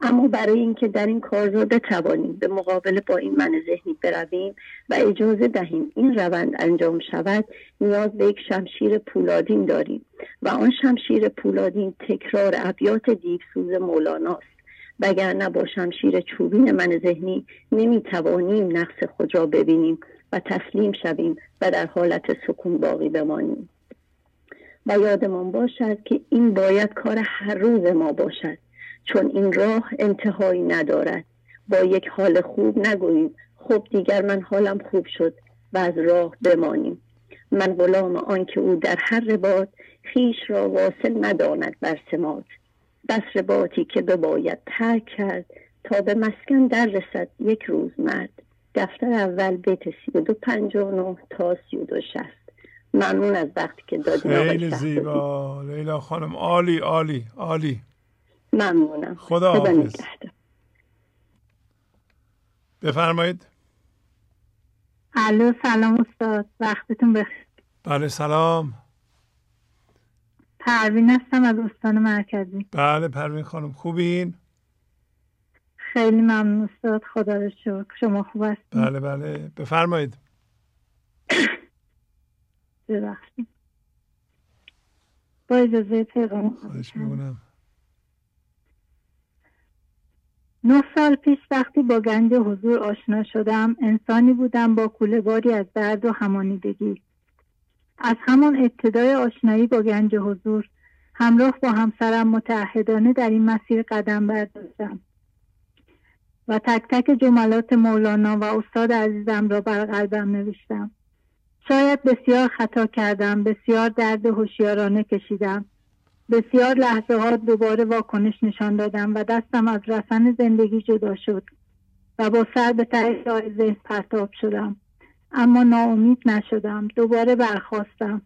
اما برای اینکه در این کار را بتوانیم به مقابله با این من ذهنی برویم و اجازه دهیم این روند انجام شود نیاز به یک شمشیر پولادین داریم و آن شمشیر پولادین تکرار ابیات دیوسوز مولاناست. وگرنه با شمشیر چوبین من ذهنی نمی‌توانیم نقص خود را ببینیم و تسلیم شویم و در حالت سکون باقی بمانیم. و یادمان باشد که این باید کار هر روز ما باشد. چون این راه انتهایی ندارد. با یک حال خوب نگوییم. خب دیگر من حالم خوب شد و از راه بمانیم. من غلام آن که او در هر رباط خیش را واصل نداند بر سمات بس رباطی که بباید ترک کرد تا به مسکن در رسد یک روز مرد. دفتر اول بیت سی و دو پنجانو تا سی و دو شست ممنون از وقتی که دادیم خیلی زیبا. لیلا خانم عالی عالی عالی. ممنونم. خدا حافظ. بفرمایید. الو سلام استاد. وقتتون بخیر. بله سلام. پروین هستم از استان مرکزی. بله پروین خانم خوبین؟ خیلی ممنون استاد. خدا رو شکر. شما خوب هستید بله بله. بفرمایید. [coughs] ببخشید. با اجازه پیغام خواهش می‌کنم. نه سال پیش وقتی با گنج حضور آشنا شدم انسانی بودم با کولهباری از درد و همانیدگی. از همان ابتدای آشنایی با گنج حضور همراه با همسرم متعهدانه در این مسیر قدم برداشتم و تک تک جملات مولانا و استاد عزیزم را بر قلبم نوشتم. شاید بسیار خطا کردم بسیار درد هوشیارانه کشیدم. بسیار لحظه ها دوباره واکنش نشان دادم و دستم از رسن زندگی جدا شد و با سر به ته ذهن پرتاب شدم. اما ناامید نشدم دوباره برخواستم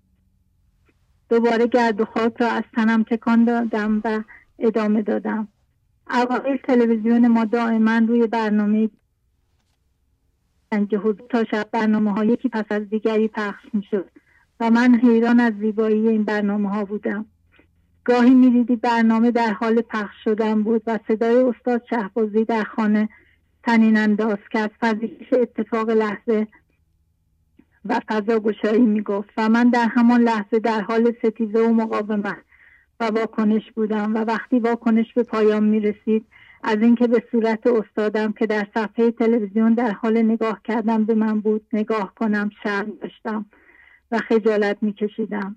دوباره گرد و خاک را از تنم تکان دادم و ادامه دادم. اوایل تلویزیون ما دائما روی برنامه تا شب برنامه ها یکی پس از دیگری پخش می شد و من حیران از زیبایی این برنامه ها بودم. گاهی می‌دیدی برنامه در حال پخش شدن بود و صدای استاد شهبازی در خانه تنین انداز کرد. فضیلش اتفاق لحظه و فضا گشایی می‌گفت و من در همان لحظه در حال ستیزه و مقاومت و واکنش بودم و وقتی واکنش به پایان می رسید از اینکه به صورت استادم که در صفحه تلویزیون در حال نگاه کردم به من بود نگاه کنم شرم داشتم و خجالت می کشیدم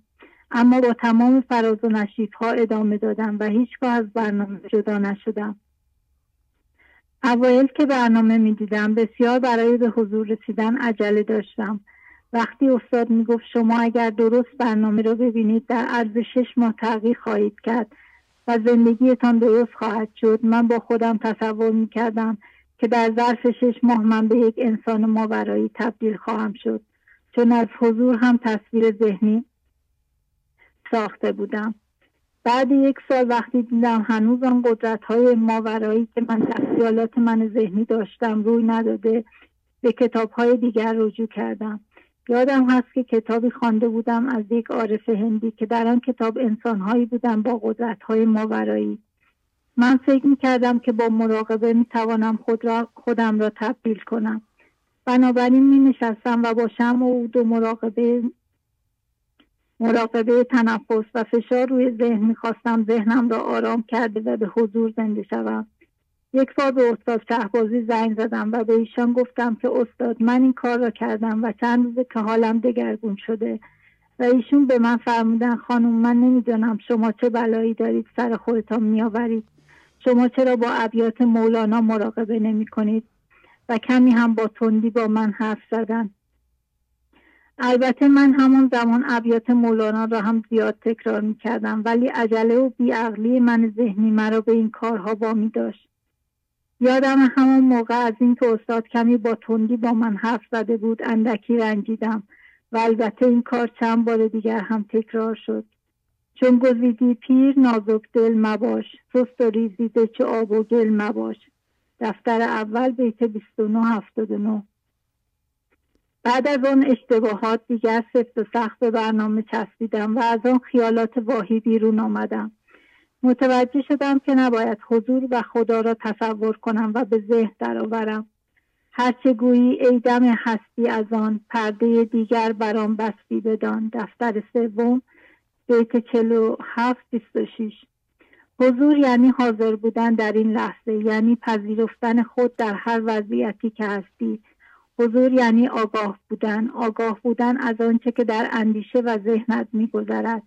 اما با تمام فراز و نشیف ها ادامه دادم و هیچگاه از برنامه جدا نشدم. اوایل که برنامه می دیدم بسیار برای به حضور رسیدن عجله داشتم. وقتی استاد می‌گفت شما اگر درست برنامه رو ببینید در عرض شش ماه تغییر خواهید کرد. و زندگیتان درست خواهد شد. من با خودم تصور می‌کردم که در ظرف شش ماه من به یک انسان ماورایی تبدیل خواهم شد. چون از حضور هم تصویر ذهنی ساخته بودم. بعد یک سال وقتی دیدم هنوز آن قدرت های ماورایی که من در من ذهنی داشتم روی نداده به کتاب های دیگر رجوع کردم. یادم هست که کتابی خوانده بودم از یک عارف هندی که در آن کتاب انسانهایی بودن با قدرتهای ماورایی. من فکر می‌کردم که با مراقبه می‌توانم خود را خودم را تبدیل کنم. بنابراین می نشستم و با شم و عود و مراقبه مراقبه تنفس و فشار روی ذهن می‌خواستم ذهنم را آرام کرده و به حضور زنده شوم. یک بار به استاد شهبازی زنگ زدم و به ایشان گفتم که استاد من این کار را کردم و چند روزه که حالم دگرگون شده. و ایشون به من فرمودن خانم من نمی‌دانم شما چه بلایی دارید سر خودتان میآورید. شما چرا با ابیات مولانا مراقبه نمی کنید و کمی هم با تندی با من حرف زدن؟ البته من همون زمان ابیات مولانا را هم زیاد تکرار می کردم ولی عجله و بیعقلی من ذهنی مرا به این کارها با می داشت یادم همون موقع از اینکه استاد کمی با تندی با من حرف زده بود اندکی رنجیدم و البته این کار چند بار دیگر هم تکرار شد. چون گزیدی پیر نازک دل مباش سست و ریزیده چه آب و گل مباش. دفتر اول بیت 2979 بعد از آن اشتباهات دیگر سفت و سخت به برنامه چسبیدم و از آن خیالات واهی بیرون آمدم. متوجه شدم که نباید حضور و خدا را تصور کنم و به ذهن درآورم. هرچه گویی ای دم هستی از آن پرده دیگر برام بستی بدان. دفتر سوم بیت چلو هفت بیست و شیش. حضور یعنی حاضر بودن در این لحظه یعنی پذیرفتن خود در هر وضعیتی که هستی. حضور یعنی آگاه بودن. آگاه بودن از آنچه که در اندیشه و ذهنت میگذرد.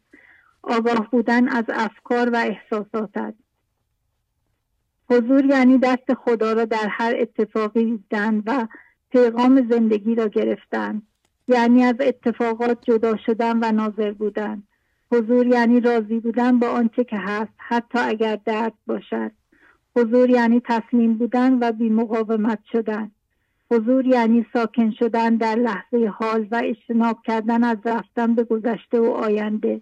آگاه بودن از افکار و احساساتت. حضور یعنی دست خدا را در هر اتفاقی دیدن و پیغام زندگی را گرفتن. یعنی از اتفاقات جدا شدن و ناظر بودن. حضور یعنی راضی بودن با آنچه که هست حتی اگر درد باشد. حضور یعنی تسلیم بودن و بی مقاومت شدن. حضور یعنی ساکن شدن در لحظه حال و اجتناب کردن از رفتن به گذشته و آینده.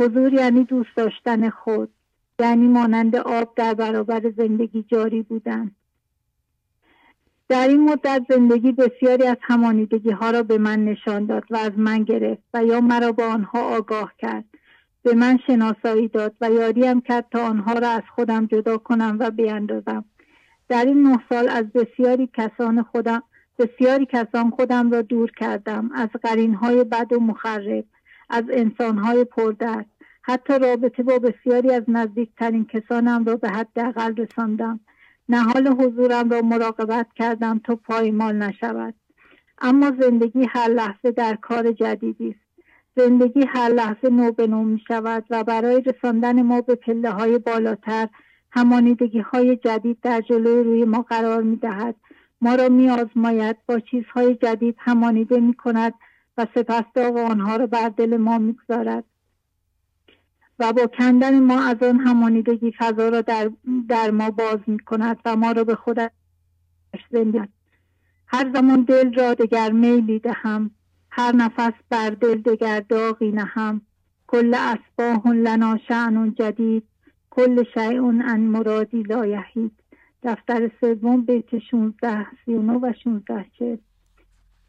حضور یعنی دوست داشتن خود. یعنی مانند آب در برابر زندگی جاری بودن. در این مدت زندگی بسیاری از همانیدگی ها را به من نشان داد و از من گرفت و یا مرا با آنها آگاه کرد به من شناسایی داد و یاریم کرد تا آنها را از خودم جدا کنم و بیاندازم در این نه سال از بسیاری کسان خودم بسیاری کسان خودم را دور کردم از قرین های بد و مخرب. از انسان های پردرد. حتی رابطه با بسیاری از نزدیکترین کسانم را به حداقل رساندم. نهال حضورم را مراقبت کردم تا پایمال نشود. اما زندگی هر لحظه در کار جدیدی است. زندگی هر لحظه نو به نو می شود و برای رساندن ما به پله های بالاتر همانیدگی های جدید در جلوی روی ما قرار می دهد ما را می آزماید با چیزهای جدید همانیده می کند و سپس داغ آنها را بر دل ما می‌گذارد. و با کندن ما از آن همانیدگی فضا را در, در ما باز می کند و ما را به خودش زنده هر زمان دل را دگر میلی دهم هر نفس بر دل دگر داغی نهم. کل اسباه لنا شعن جدید کل شیء ان مرادی لا یحید. دفتر سوم بیت 16 39 و 16 40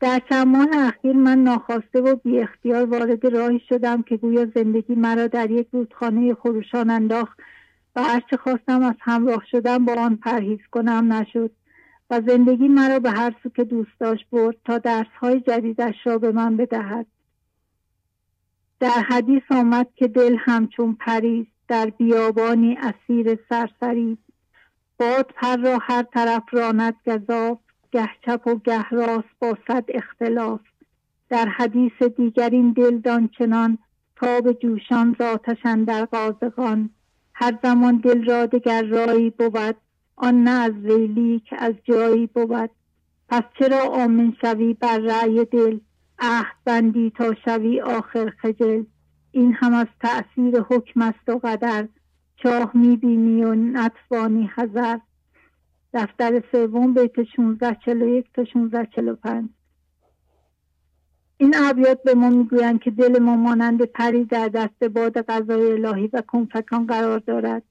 در چند ماه اخیر من ناخواسته و بی اختیار وارد راهی شدم که گویا زندگی مرا در یک رودخانه خروشان انداخت و هرچه خواستم از همراه شدن با آن پرهیز کنم نشد و زندگی مرا به هر سو که دوست داشت برد تا درسهای جدیدش را به من بدهد. در حدیث آمد که دل همچون پریز در بیابانی اسیر سرسری باد پر را هر طرف راند گذاف گه چپ و گه راست با صد اختلاف. در حدیث دیگر این دل دانچنان تاب جوشان ذاتشن در قازغان. هر زمان دل را دگر رایی بود آن نه از ویلی که از جایی بود. پس چرا آمن شوی بر رأی دل؟ عهد بندی تا شوی آخر خجل. این هم از تأثیر حکم است و قدر. چاه می‌بینی و نتوانی حذر. دفتر سوم بیت 16 41 تا 16 45 این ابیات به ما می‌گویند که دل ما مانند پری در دست باد غذای الهی و کنفکان قرار دارد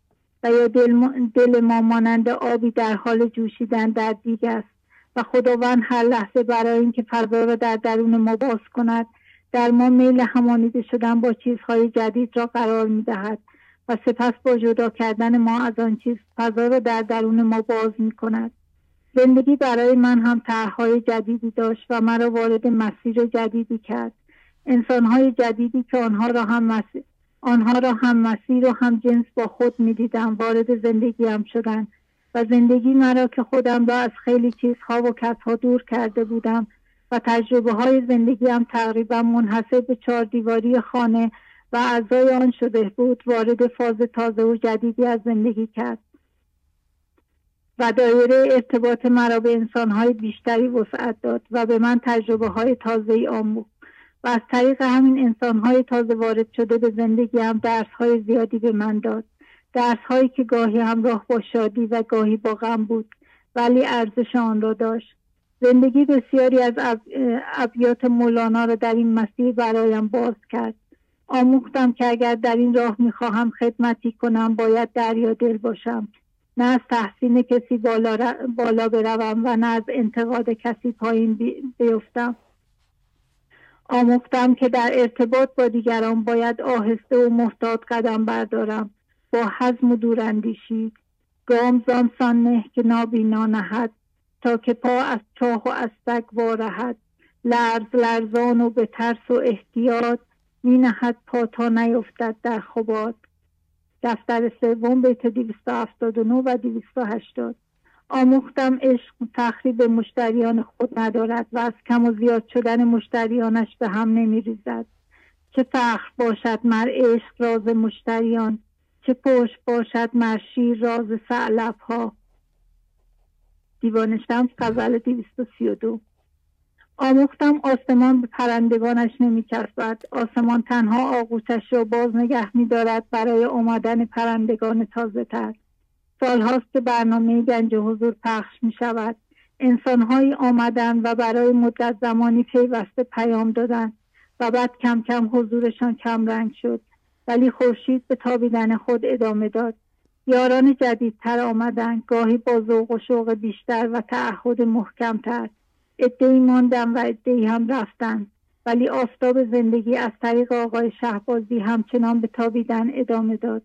و یا دل ما, دل ما مانند آبی در حال جوشیدن در دیگ است و خداوند هر لحظه برای اینکه فضا را در درون ما باز کند در ما میل همانیده شدن با چیزهای جدید را قرار می‌دهد. و سپس با جدا کردن ما از آن چیز فضا را در درون ما باز می کند زندگی برای من هم طرحهای جدیدی داشت و مرا وارد مسیر جدیدی کرد. انسانهای جدیدی که آنها را هم مسیر آنها را هم مسیر و هم جنس با خود می‌دیدم وارد زندگیم شدند و زندگی مرا که خودم را از خیلی چیزها و کسها دور کرده بودم و تجربه های زندگیم تقریبا منحصر به چهار دیواری خانه و اعضای آن شده بود وارد فاز تازه و جدیدی از زندگی کرد. و دایره ارتباط مرا به انسانهای بیشتری وسعت داد و به من تجربه های تازه ای آموخت. و از طریق همین انسانهای تازه وارد شده به زندگی هم درس های زیادی به من داد. درس هایی که گاهی همراه با شادی و گاهی با غم بود ولی ارزش آن را داشت. زندگی بسیاری از ابیات مولانا را در این مسیر برایم باز کرد. آموختم که اگر در این راه می‌خواهم خدمتی کنم باید دریا دل باشم. نه از تحسین کسی بالا, بالا بروم و نه از انتقاد کسی پایین بیفتم. آموختم که در ارتباط با دیگران باید آهسته و محتاط قدم بردارم. با حزم و دوراندیشی. گام زان نه که نابینا نهد تا که پا از چاه و از سگ وارهد. لرز لرزان و به ترس و احتیاط می نهد پا تا نیفتد در خبات دفتر سوم بیت 279 و 280 آموختم عشق تخریب مشتریان خود ندارد و از کم و زیاد شدن مشتریانش به هم نمی ریزد چه فخر باشد مر عشق راز مشتریان چه پشت باشد مر شیر راز سعلب ها دیوان شمس غزل 232 آموختم آسمان به پرندگانش نمی کسبد. آسمان تنها آغوشش را باز نگه می دارد برای آمدن پرندگان تازه تر. سالهاست که برنامه گنج حضور پخش می شود انسانهایی آمدن و برای مدت زمانی پیوسته پیام دادند و بعد کم کم حضورشان کم رنگ شد. ولی خورشید به تابیدن خود ادامه داد. یاران جدیدتر آمدند گاهی با ذوق و شوق بیشتر و تعهد محکمتر. ادهی ماندن و ادهی هم رفتن. ولی آفتاب زندگی از طریق آقای شهبازی همچنان به تابیدن ادامه داد.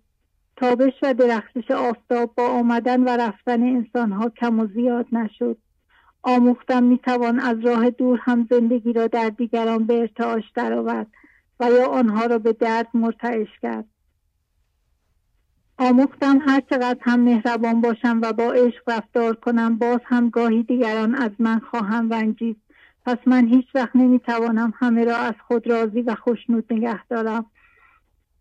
تابش و درخشش آفتاب با آمدن و رفتن انسانها کم و زیاد نشد. آموختم می‌توان از راه دور هم زندگی را در دیگران به ارتعاش درآورد و یا آنها را به درد مرتعش کرد. آموختم هر چقدر هم مهربان باشم و با عشق رفتار کنم باز هم گاهی دیگران از من خواهم رنجید. پس من هیچ وقت نمی‌توانم همه را از خود راضی و خوشنود نگه دارم.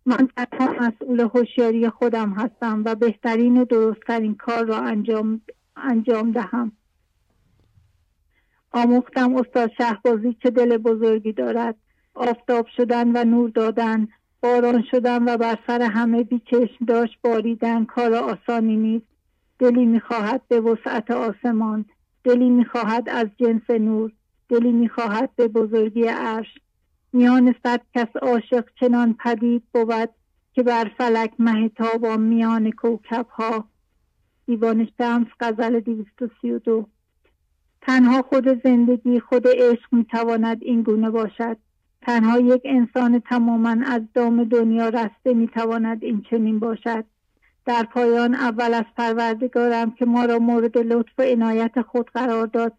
من تنها مسئول هوشیاری خودم هستم و بهترین و درستترین کار را انجام, انجام دهم. آموختم استاد شهبازی چه دل بزرگی دارد. آفتاب شدن و نور دادن. باران شدن و بر سر همه بیچشم داشت باریدن. کار آسانی نیست. دلی می‌خواهد به وسعت آسمان. دلی می‌خواهد از جنس نور. دلی می‌خواهد به بزرگی عرش. میان صد کس عاشق چنان پدید بود که بر فلک مهتابا میان کوکب ها دیوان شمس غزل 232 تنها خود زندگی خود عشق می‌تواند این گونه باشد. تنها یک انسان تماما از دام دنیا رسته می‌تواند این چنین باشد. در پایان اول از پروردگارم که ما را مورد لطف و عنایت خود قرار داد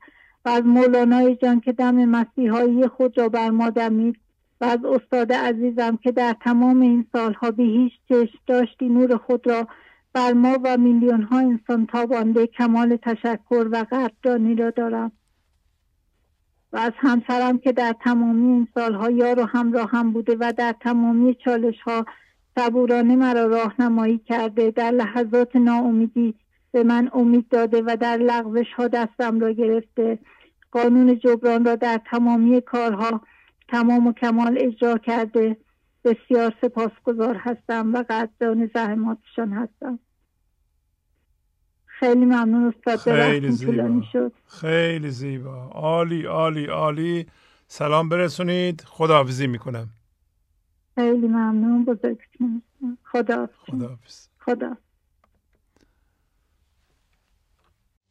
و از مولانای جان که دم مسیحایی خود را بر ما دمید و از استاد عزیزم که در تمام این سالها به هیچ چشم داشتی نور خود را بر ما و میلیون ها انسان تابانده کمال تشکر و قدردانی را دارم. و از همسرم که در تمامی این سالها یار و همراه هم بوده و در تمامی چالش ها صبورانه مرا راهنمایی کرده در لحظات ناامیدی به من امید داده و در لغزش ها دستم را گرفته. قانون جبران را در تمامی کارها تمام و کمال اجرا کرده. بسیار سپاسگزار هستم و قدردان زحماتشان هستم. خیلی ممنون استاد خیلی زیبا. شد. خیلی زیبا. عالی عالی عالی. سلام برسونید. خداحافظی می‌کنم. خیلی ممنون. بزرگتون خدا خدا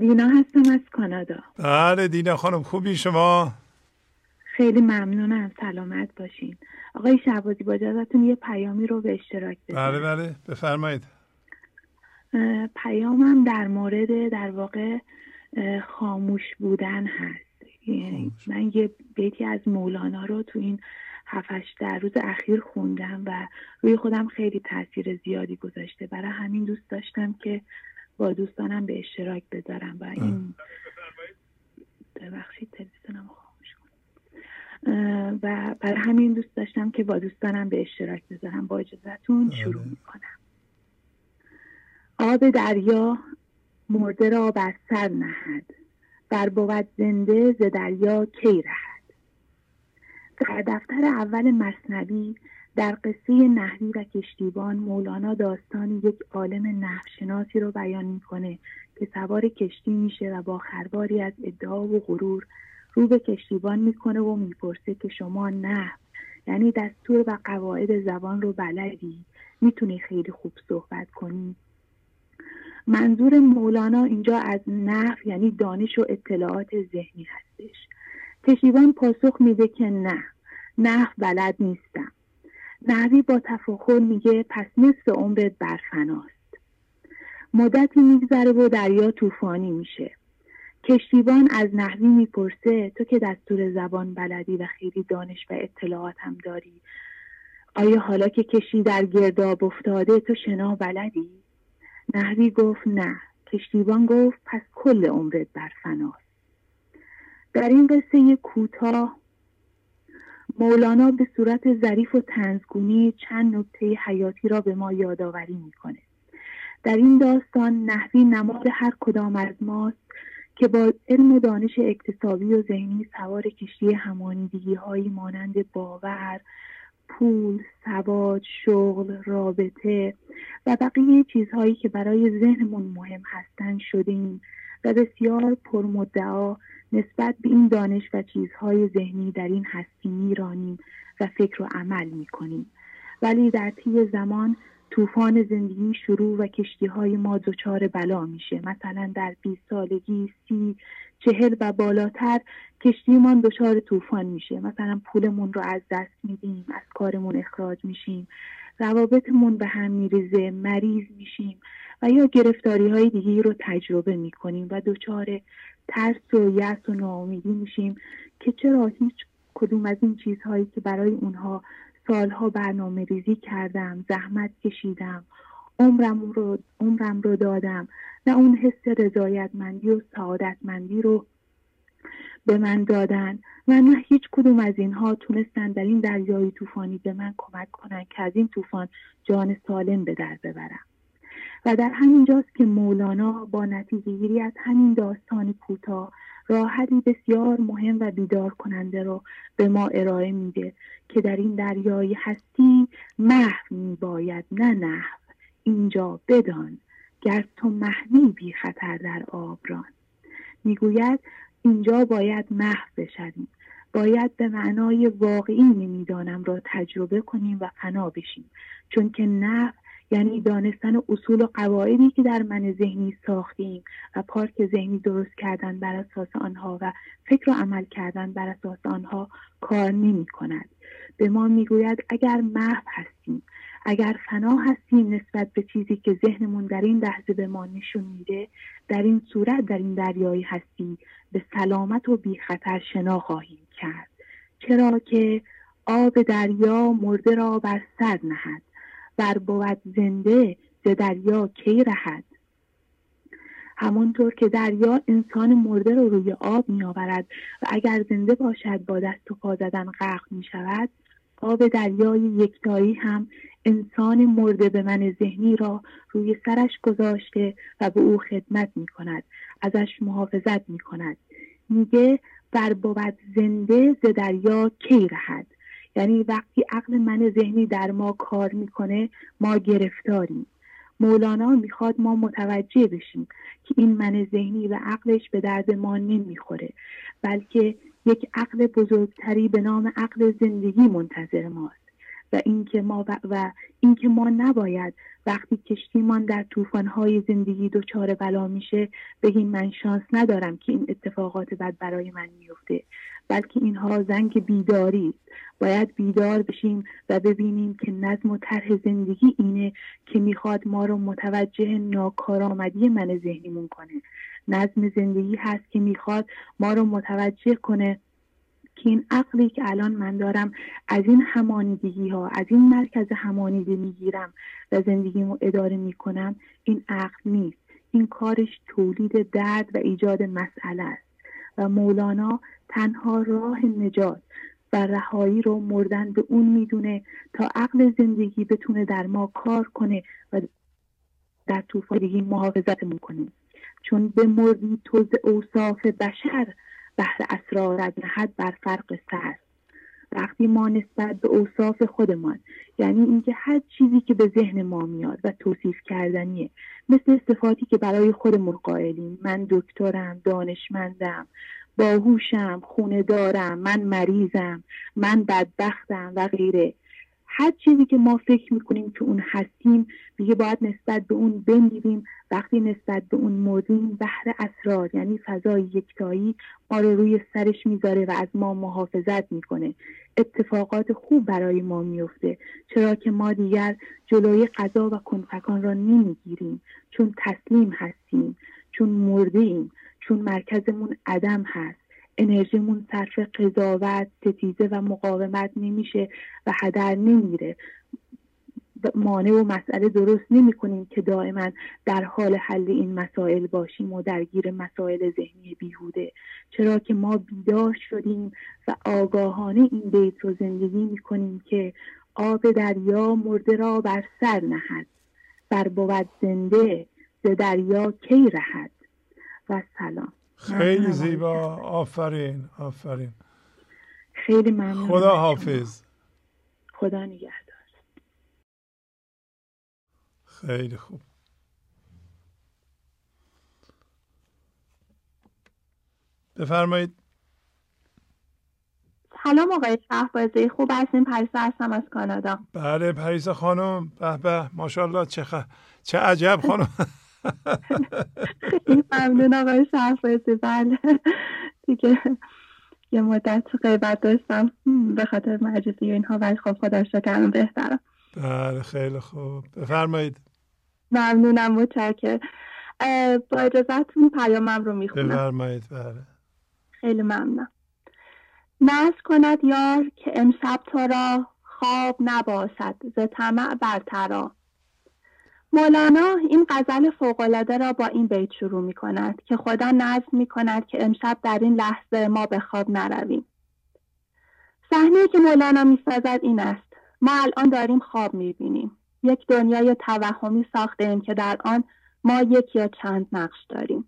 دینا هستم از کانادا. بله دینا خانم خوبی شما؟ خیلی ممنونم سلامت باشین. آقای شهبازی با اجازتون یه پیامی رو به اشتراک بذارم بله بله بفرمایید. پیامم در مورد در واقع خاموش بودن هست. من یه بیتی از مولانا رو تو این هفتش در روز اخیر خوندم و روی خودم خیلی تاثیر زیادی گذاشته. برای همین دوست داشتم که با دوستانم به اشتراک بذارم و این ببخشید تلویزیونم خاموش کنم. و برای همین دوست داشتم که با دوستانم به اشتراک بذارم با اجازتون شروع می‌کنم. آب دریا مرده را بر سر نهد. بر بود زنده ز دریا کی رهد. در دفتر اول مصنوی در قصه نحوی و کشتیبان مولانا داستان یک عالم نحوشناسی رو بیان می‌کنه که سوار کشتی میشه و با خرباری از ادعا و غرور رو به کشتیبان می‌کنه و می‌پرسه که شما نحو یعنی دستور و قواعد زبان رو بلدی. می‌تونی خیلی خوب صحبت کنی. منظور مولانا اینجا از نحو یعنی دانش و اطلاعات ذهنی هستش. کشیوان پاسخ میده که نه. نحو بلد نیستم. نحوی با تفاخر میگه پس نصف عمرت برفناست. مدتی میگذره و دریا طوفانی میشه. کشتیبان از نحوی می‌پرسه تو که دستور زبان بلدی و خیلی دانش و اطلاعات هم داری آیا حالا که کشتی در گرداب افتاده تو شنا بلدی؟ نحوی گفت نه. کشتیبان گفت پس کل عمرت بر فناست در این قصه کوتاه مولانا به صورت ظریف و تنزگونی چند نکته حیاتی را به ما یادآوری می‌کنه. در این داستان نحوی نماد هر کدام از ماست که با علم و دانش اقتصادی و ذهنی سوار کشتی همانیدگی هایی مانند باور پول، سواد، شغل، رابطه و بقیه چیزهایی که برای ذهنمون مهم هستن شدیم و بسیار پرمدعا نسبت به این دانش و چیزهای ذهنی در این هستی میرانیم و فکر و عمل می‌کنیم. ولی در طی زمان طوفان زندگی شروع و کشتی های ما دچار بلا میشه. مثلا در 20 سالگی سی چهل و بالاتر کشتیمان دچار طوفان میشه. مثلا پولمون رو از دست میدیم از کارمون اخراج میشیم روابطمون به هم میریزه مریض میشیم. و یا گرفتاری های دیگه رو تجربه می‌کنیم و دچار ترس و یأس و ناامیدی میشیم که چرا هیچ کدوم از این چیزهایی که برای اونها سالها برنامه ریزی کردم زحمت کشیدم عمرم رو, عمرم رو دادم نه اون حس رضایتمندی و سعادتمندی رو به من دادن و نه هیچ کدوم از اینها تونستن در این دریای طوفانی به من کمک کنن که از این طوفان جان سالم به در ببرم. و در همین جاست که مولانا با نتیجه گیری از همین داستان کوتاه راحتی بسیار مهم و بیدار کننده رو به ما ارائه میده که در این دریای هستی محو میباید نه نحو. اینجا بدان گر تو محوی بی خطر در آبران. می‌گوید اینجا باید محو بشویم. باید به معنای واقعی نمی‌دانم را تجربه کنیم و فنا بشیم. چون که نحو یعنی دانستن اصول و قواعدی که در من ذهنی ساختیم و پارک ذهنی درست کردن بر اساس آنها و فکر و عمل کردن بر اساس آنها کار نمی کند. به ما می‌گوید اگر محو هستیم اگر فنا هستیم نسبت به چیزی که ذهنمون در این لحظه به ما نشون میده در این صورت در این دریایی هستیم به سلامت و بی خطر شنا خواهیم کرد. چرا که آب دریا مرده را بر سر نهد. بر بود زنده ز دریا کی رهد؟ همونطور که دریا انسان مرده رو روی آب می آورد و اگر زنده باشد با دست و پا زدن غرق می شود آب دریای یکتایی هم انسان مرده به من ذهنی را روی سرش گذاشته و به او خدمت می کند ازش محافظت می کند میگه بر بود زنده ز دریا کی رهد؟ یعنی وقتی عقل من ذهنی در ما کار می‌کنه ما گرفتاریم. مولانا می‌خواد ما متوجه بشیم که این من ذهنی و عقلش به درد ما نمی‌خوره بلکه یک عقل بزرگتری به نام عقل زندگی منتظر ماست. و اینکه ما و, و اینکه ما نباید وقتی کشتیمان در طوفان‌های زندگی دچار بلا میشه بگیم من شانس ندارم که این اتفاقات بد برای من میفته بلکه اینها زنگ بیداری است. باید بیدار بشیم و ببینیم که نظم و طرح زندگی اینه که می‌خواد ما رو متوجه ناکارآمدی من ذهنیمون کنه. نظم زندگی هست که می‌خواد ما رو متوجه کنه که این عقلی که الان من دارم از این همانیدگی ها از این مرکز همانیده می‌گیرم و زندگیمو اداره می‌کنم این عقل نیست. این کارش تولید درد و ایجاد مسئله است. و مولانا تنها راه نجات و رهایی رو مردن به اون می‌دونه تا عقل زندگی بتونه در ما کار کنه و در طوفان محافظتمون کنه. چون به مردی توز اوصاف بشر بحر اسرارت نهد بر فرق سر. وقتی ما نسبت به اوصاف خودمان یعنی اینکه هر چیزی که به ذهن ما میاد و توصیف کردنیه مثل صفاتی که برای خودمون قائلیم. من دکترم دانشمندم باهوشم خونه دارم من مریضم من بدبختم و غیره. هر چیزی که ما فکر می‌کنیم که اون هستیم دیگه باید نسبت به اون بمیریم. وقتی نسبت به اون مردیم بحر اسرار یعنی فضای یکتایی ما رو روی سرش می‌ذاره و از ما محافظت می‌کنه. اتفاقات خوب برای ما میفته چرا که ما دیگر جلوی قضا و کنفکان را نمی‌گیریم. چون تسلیم هستیم چون مرده چون مرکزمون عدم هست. انرژیمون صرف قضاوت ستیزه و مقاومت نمیشه و هدر نمیره. مانع و مسئله درست نمی کنیم که دائما در حال حل این مسائل باشیم و درگیر مسائل ذهنی بیهوده. چرا که ما بیدار شدیم و آگاهانه این بیت رو زندگی می کنیم که آب دریا مرده را بر سر نهد. بر بود زنده ز دریا کی رهد؟ و سلام. خیلی زیبا. آفرین آفرین. خیلی ممنون خدا حافظ. خدا نگهدار. خیلی خوب. بفرمایید. سلام آقای شهبازی. خوب هستیم پریسا هستم از کانادا. بله پریسا خانم. به به. ماشاءالله چه, خ... چه عجب خانم. [laughs] خیلی ممنون آقای شهبازی. بله. دیگه یه مدت غیبت داشتم. به خاطر معجزی اینها ولی خب خدا شکرم بهترم. بله خیلی خوب. بفرمایید. ممنونم متشکر با اجازتون پیامم رو می‌خونم. بفرمایید بله. خیلی ممنونم. نز کند یار که امشب تو را خواب نباشد ز طمع برترا. مولانا این غزل فوقالعاده را با این بیت شروع می کند که خدا نظم می کند که امشب در این لحظه ما به خواب نرویم. صحنه که مولانا می سازد این است. ما الان داریم خواب می بینیم یک دنیای توهمی ساخته ایم که در آن ما یک یا چند نقش داریم.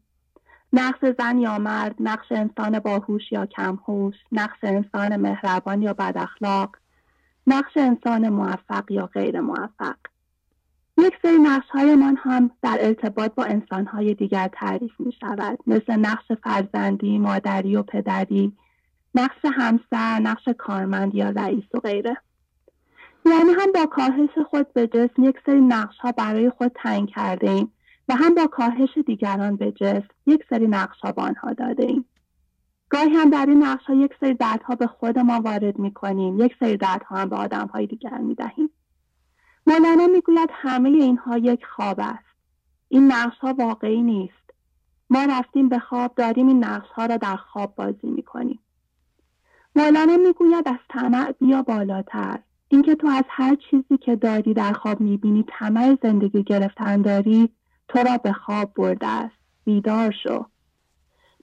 نقش زن یا مرد نقش انسان باهوش یا کمهوش نقش انسان مهربان یا بد اخلاق نقش انسان موفق یا غیر موفق یک سری نقش من هم در ارتباط با انسان های دیگر تعریف می شود مثل نقش فرزندی، مادری و پدری نقش همسر، نقش کارمند یا رئیس و غیره. یعنی هم با کاهش خود به جسم یک سری نقش ها برای خود تعیین کرده ایم و هم با کاهش دیگران به جسم یک سری نقش ها به آنها داده ایم. گاهی هم در این نقش ها یک سری دردها به خود ما وارد می کنیم یک سری دردها هم به آدم های دیگر می دهیم مولانا می‌گوید همه اینها یک خواب است. این نقش ها واقعی نیست. ما رفتیم به خواب داریم این نقش ها را در خواب بازی می کنیم مولانا می‌گوید از طمع بیا بالاتر. اینکه تو از هر چیزی که داری در خواب می‌بینی طمع زندگی گرفتن داری تو را به خواب برده است. بیدار شو.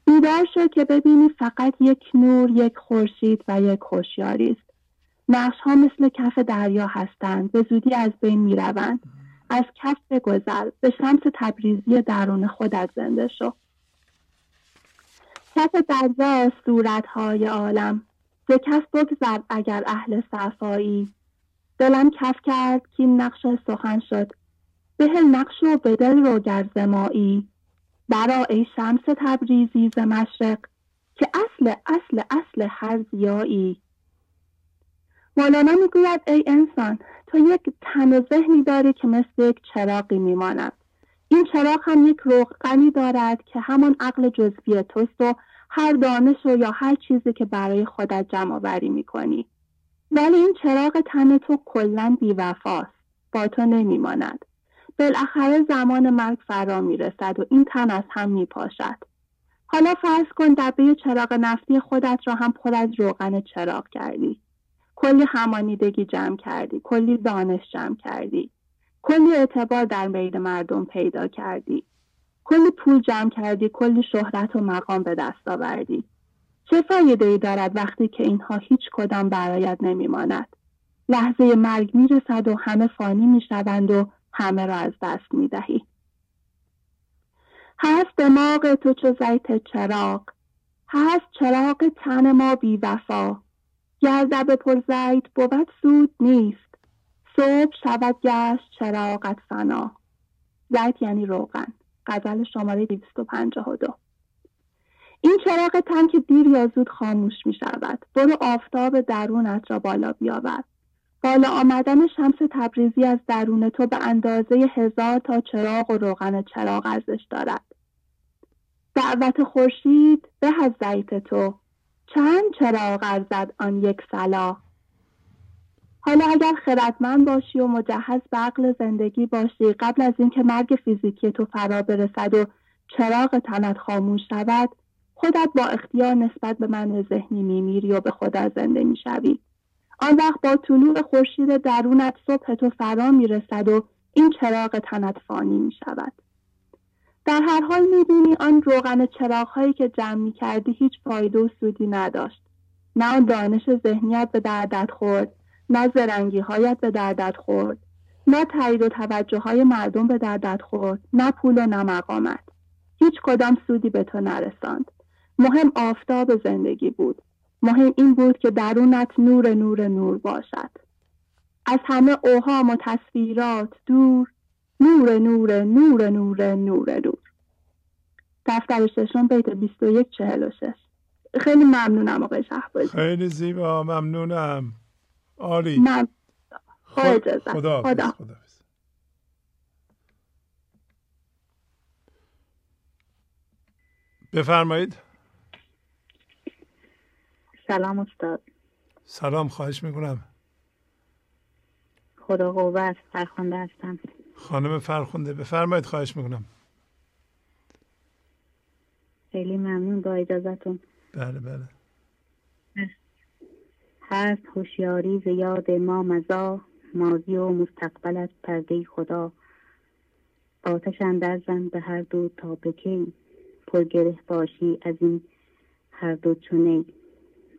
بیدار شو که ببینی فقط یک نور یک خورشید و یک خوشیاری است. نقش ها مثل کف دریا هستند به زودی از بین می روند. از کف بگذر به شمس تبریزی درون خودت زنده شو. کف دریا صورت های عالم. ز کف بگذر اگر اهل صفایی. دلم کف کرد که نقش سخن شد. بهل نقش و به دل رو گر زمایی. برا ای شمس تبریزی ز مشرق که اصل اصل اصل هر زیایی. مولانا می‌گوید ای انسان تو یک تن و ذهنی داری که مثل یک چراقی میماند. این چراغ هم یک روغنی دارد که همان عقل جزوی توست و هر دانش و یا هر چیزی که برای خودت جمع آوری می‌کنی. ولی این چراغ تن تو کلا بیوفاست با تو نمیماند. بالاخره زمان مرگ فرا می‌رسد و این تن از هم میپاشد. حالا فرض کن دبه چراغ نفتی خودت را هم پر از روغن چراغ کردی. کلی همانیدگی جمع کردی کلی دانش جمع کردی کلی اعتبار در بین مردم پیدا کردی کلی پول جمع کردی کلی شهرت و مقام به دست آوردی. چه فایده ای دارد وقتی که اینها هیچ کدام برایت نمیماند؟ لحظه مرگ می‌رسد و همه فانی می‌شوند و همه را از دست می‌دهی. هست دماغ تو چو زیت چراغ هست چراغ تن ما بی وفا گر به پر زیت بود سود نیست. صبح شود گشت چراغت فنا. زیت یعنی روغن. غزل شماره 252 این چراغ تن که دیر یا زود خاموش می شود. برو آفتاب درونت را بالا بیاور. بالا آمدن شمس تبریزی از درون تو به اندازه هزار تا چراغ و روغن چراغ ارزش دارد. دعوت خورشید به از زیت تو. چند چراغ ارزد آن یک سلا حالا اگر خردمند باشی و مجهز به عقل زندگی باشی قبل از اینکه مرگ فیزیکی تو فرا برسد و چراغ تنت خاموش شود خودت با اختیار نسبت به من ذهنی میمیری و به خودت زنده می‌شوی آن وقت با طلوع خورشید درونت صبح تو فرا می‌رسد و این چراغ تنت فانی می شود. در هر حال می‌بینی آن روغن چراغ هایی که جمع می کردی هیچ فایده و سودی نداشت. نه آن دانش ذهنیت به دردت خورد، نه زرنگی هایت به دردت خورد، نه تایید و توجه های مردم به دردت خورد، نه پول و نه مقامت. هیچ کدام سودی به تو نرساند. مهم آفتاب زندگی بود. مهم این بود که درونت نور نور نور باشد از همه اوهام و تصویرات دور نور نور نور نور نور نور. دفتر ششم بیت 21 46 خیلی ممنونم آقای شهبازی. خیلی زیبا ممنونم. عالی. من خدا خدا, خدا. بفرمایید. سلام استاد. سلام خواهش می‌کنم. خدا قوت فرخونده هستم. خانم فرخونده بفرمایید خواهش می‌کنم. خیلی ممنون با اجازتون بله بله. هست هوشیاری زیاد ما مزا ماضی و مستقبلت پرده خدا. آتش اندر زن به هر دو تا بکی پرگره باشی از این هر دو چونه.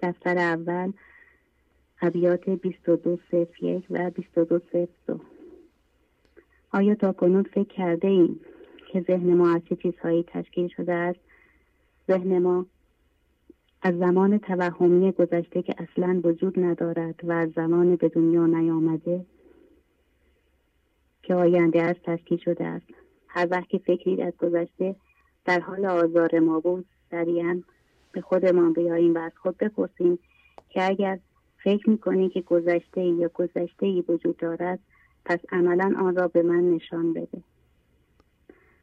دفتر اول ابیات 2201 و 2202 آیا تا کنون فکر کرده ایم که ذهن ما از چه چیزهایی تشکیل شده است؟ ذهن ما از زمان توهمی گذشته که اصلا وجود ندارد و از زمان به دنیا نیامده که آینده از تشکیل شده است. هر وقت فکری از گذشته در حال آزار ما بود سریعا به خودمان بیاییم و از خود بپرسیم که اگر فکر می‌کنی که گذشته یا گذشته ای وجود دارد پس عملا آن را به من نشان بده.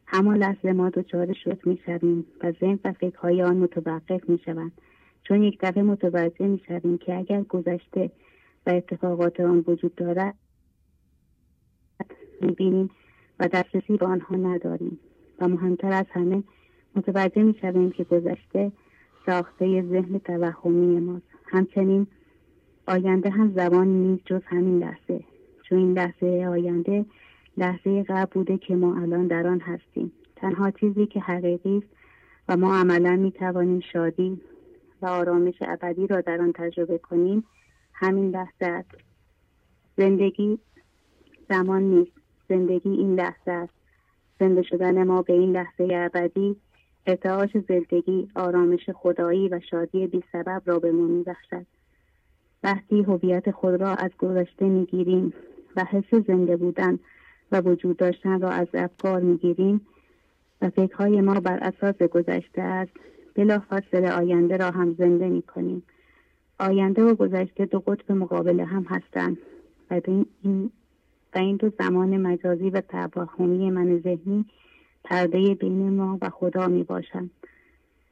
همان لحظه ما دچار شد می‌شویم و ذهن و فکرهای آن متوقف می‌شوند. چون یک دفعه متوجه می‌شویم که اگر گذشته و اتفاقات آن وجود دارد می‌بینیم و دسترسی به آنها نداریم. و مهمتر از همه متوجه می‌شویم که گذشته ساخته ذهن توهمی ماست. همچنین آینده هم زبان نیست جز همین لحظه. چون این لحظه آینده لحظه قبل بوده که ما الان در آن هستیم. تنها چیزی که حقیقی است و ما عملا می توانیم شادی و آرامش ابدی را در آن تجربه کنیم همین لحظه است. زندگی زمان نیست. زندگی این لحظه است. زنده شدن ما به این لحظه ابدی ارتعاش زندگی آرامش خدایی و شادی بی سبب را به ما میبخشد. وقتی هویت خود را از گذشته می‌گیریم و حس زنده بودن و وجود داشتن را از افکار می‌گیریم و فکرهای ما بر اساس گذشته است. بلافاصله آینده را هم زنده می‌کنیم. آینده و گذشته دو قطب مقابل هم هستند و این و این دو زمان مجازی و توهمی من ذهنی پرده بین ما و خدا می باشند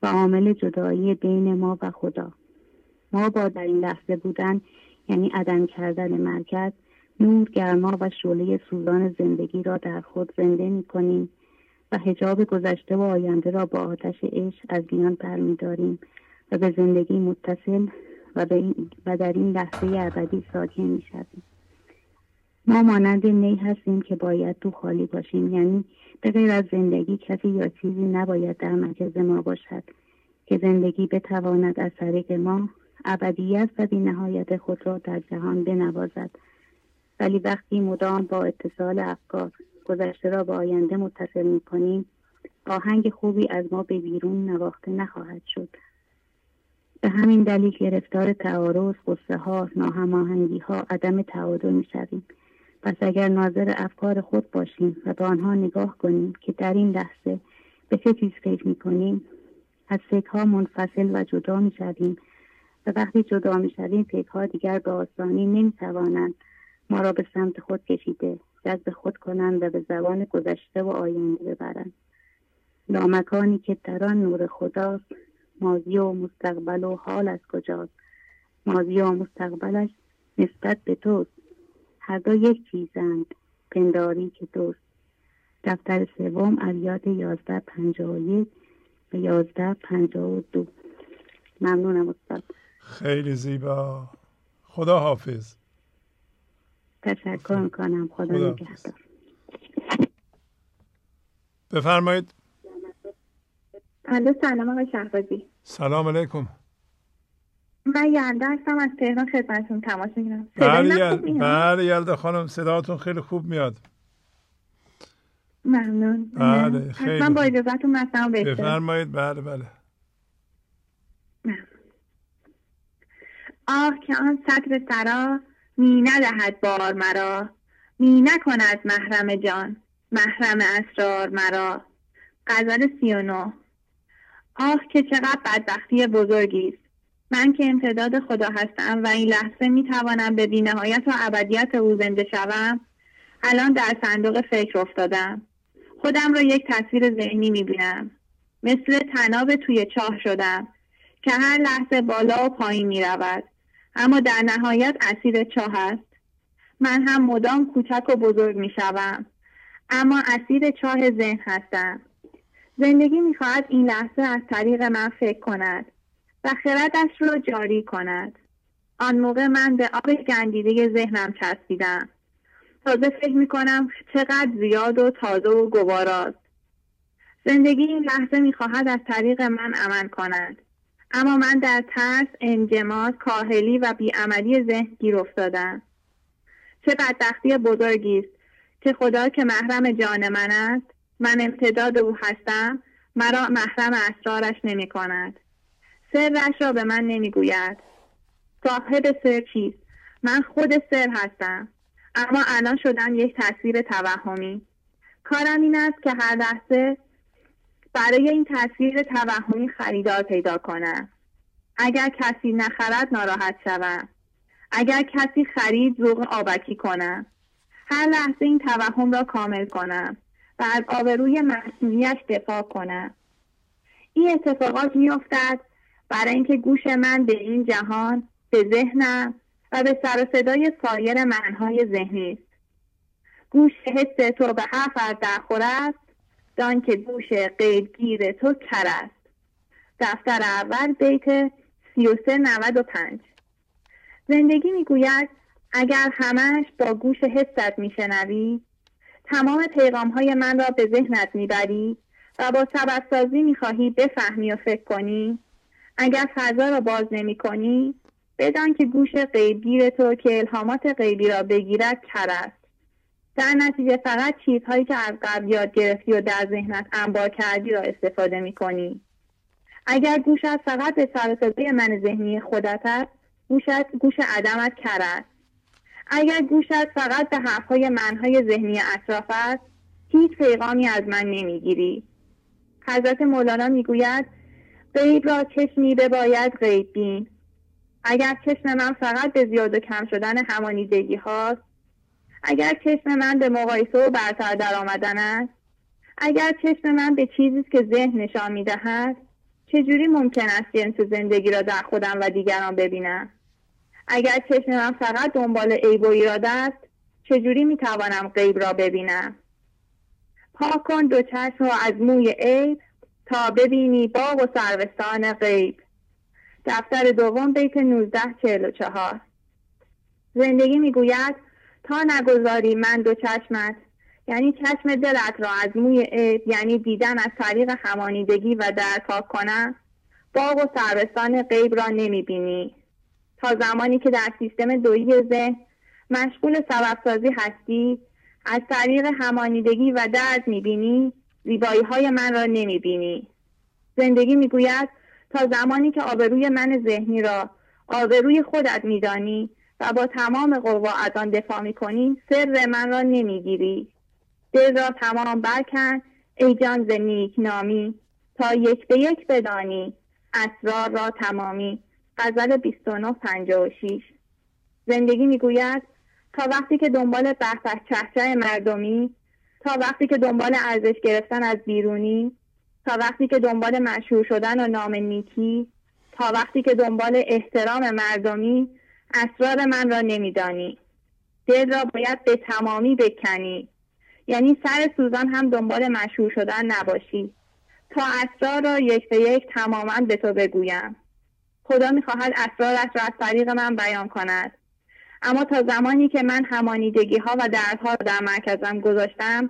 و عامل جدایی بین ما و خدا. ما با در این لحظه بودن یعنی عدم کردن مرکز نور گرما و شعله سوزان زندگی را در خود زنده می کنیم و هجاب گذشته و آینده را با آتش عشق از میان برمیداریم و به زندگی متصل و, و در این لحظه ابدی ساکن می شدیم. ما مانند نی هستیم که باید تو خالی باشیم یعنی به غیر از زندگی کسی یا چیزی نباید در مرکز ما باشد که زندگی بتواند از طریق ما ابدیت و نهایت خود را در جهان بنوازد ولی وقتی مدام با اتصال افکار گذشته را به آینده متصل می کنیم آهنگ خوبی از ما به بیرون نواخته نخواهد شد. به همین دلیل گرفتار تعارض قصه ها ناهماهنگی ها عدم تعادل می شویم پس اگر ناظر افکار خود باشیم و به آنها نگاه کنیم که در این لحظه به چه چیز فکر می کنیم از فکرها منفصل و جدا می شویم و وقتی جدا می شویم فکرها دیگر به آسانی نمی توانند ما را به سمت خود کشیده جذب خود کنند و به زبان گذشته و آینده ببرند. لامکانی که در آن نور خداست ماضی و مستقبل و حال از کجاست؟ ماضی و مستقبلش نسبت به توست. هر دو یک چیزند پنداری که دوست دفتر سوم ابیات یازده پنجاه و یک یازده پنجاه و دو. ممنونم استاد. خیلی زیبا. خدا حافظ تشکر می‌کنم. خدا, خدا نگهدار. بفرمایید. سلام آقای شهبازی. سلام علیکم. من یلده هستم از تهران خدمتتون تماس می‌گیرم. بله بله یلده خانم صداتون خیلی خوب میاد. ممنون. بله خیلی من با اجازتون مطلب بفرمایید. بله بله. آه که آن سطر سرا می ندهد بار مرا. می نکند محرم جان محرم اسرار مرا. غزل سی و نو آه که چقدر بدبختی بزرگی است. من که امتداد خدا هستم و این لحظه می توانم به بینهایت و ابدیت او زنده شوم الان در صندوق فکر افتادم. خودم را یک تصویر ذهنی می بینم. مثل تناب توی چاه شدم که هر لحظه بالا و پایین می رود. اما در نهایت اسیر چاه است. من هم مدام کوچک و بزرگ می شوم. اما اسیر چاه ذهن هستم. زندگی می خواهد این لحظه از طریق من فکر کند و خردش را جاری کند. آن موقع من به آب گندیده ذهنم چسبیدم. تازه فکر می کنم چقدر زیاد و تازه و گواراست زندگی این لحظه می خواهد از طریق من عمل کند. اما من در ترس انجماس کاهلی و بیعملی ذهن گیر افتادم. چه بدبختی بزرگی است که خدا که محرم جان من است من امتداد او هستم مرا محرم اسرارش نمی کند. سرش را به من نمی‌گوید صاحب سر چیست؟ من خود سر هستم اما الان شدم یک تصویر توهمی. کارم این است که هر لحظه برای این تصویر توهمی خریدار پیدا کنم. اگر کسی نخرد ناراحت شوم. اگر کسی خرید ذوق آبکی کنم. هر لحظه این توهم را کامل کنم و از آبروی مصنوعیش دفاع کنم. این اتفاقات میافتد برای اینکه گوش من به این جهان به ذهنم و به سر و صدای سایر منهای ذهنی است. گوش حس تو به حرف در است دان که گوش قیدگیر تو کر است. دفتر اول بیت سی و سه نود و پنج. زندگی می‌گوید اگر همش با گوش حست میشنوی تمام پیغام های من را به ذهنت می‌بری و با سبب سازی می‌خواهی بفهمی و فکر کنی. اگر فضا را باز نمی کنی بدان که گوش غیبگیر تو که الهامات غیبی را بگیرد کر در نتیجه فقط چیزهایی که از قبل یاد گرفتی و در ذهنت انبار کردی را استفاده می کنی. اگر گوشت فقط به سر من ذهنی خودت است گوشت گوش عدمت کر است. اگر گوشت فقط به حرفهای منهای ذهنی اطراف است هیچ پیغامی از من نمی‌گیری. حضرت مولانا می‌گوید غیب را چشمی باید غیب بین. اگر چشم من فقط به زیاد و کم شدن همانیدگی هاست اگر چشم من به مقایسه و برتر در آمدن است؟ اگر چشم من به چیزی که ذهن نشان می‌دهد چجوری ممکن است جنس زندگی را در خودم و دیگران ببینم؟ اگر چشم من فقط دنبال عیب و ایراد است چجوری می‌توانم غیب را ببینم؟ پاک کن دو چشم را از موی عیب تا ببینی باغ و سروستان غیب. دفتر دوم بیت 1944 زندگی می‌گوید تا نگذاری من دو چشمت. یعنی چشم دلت را از موی عیب یعنی دیدن از طریق همانیدگی و در پاک کنم باغ و سربستان غیب را نمی‌بینی. تا زمانی که در سیستم دویی ذهن مشغول سببسازی هستی از طریق همانیدگی و درد می‌بینی زیبایی های من را نمی‌بینی. زندگی می‌گوید تا زمانی که آبروی من ذهنی را آبروی خودت میدانی و با تمام قوا از آن دفاع می‌کنی سر من را نمی‌گیری. دل را تمام برکن ای جان ز نامی تا یک به یک بدانی اسرار را تمامی. غزل 2956 زندگی می‌گوید تا وقتی که دنبال بحث چهچه مردمی تا وقتی که دنبال ارزش گرفتن از بیرونی تا وقتی که دنبال مشهور شدن و نام نیکی تا وقتی که دنبال احترام مردمی اسرار من را نمیدانی. دل را باید به تمامی بکنی. یعنی سر سوزان هم دنبال مشهور شدن نباشی. تا اسرار را یک به یک تماما به تو بگویم. خدا می‌خواهد اسرارش را از طریق من بیان کند. اما تا زمانی که من همانیدگی ها و دردها را در مرکزم گذاشتم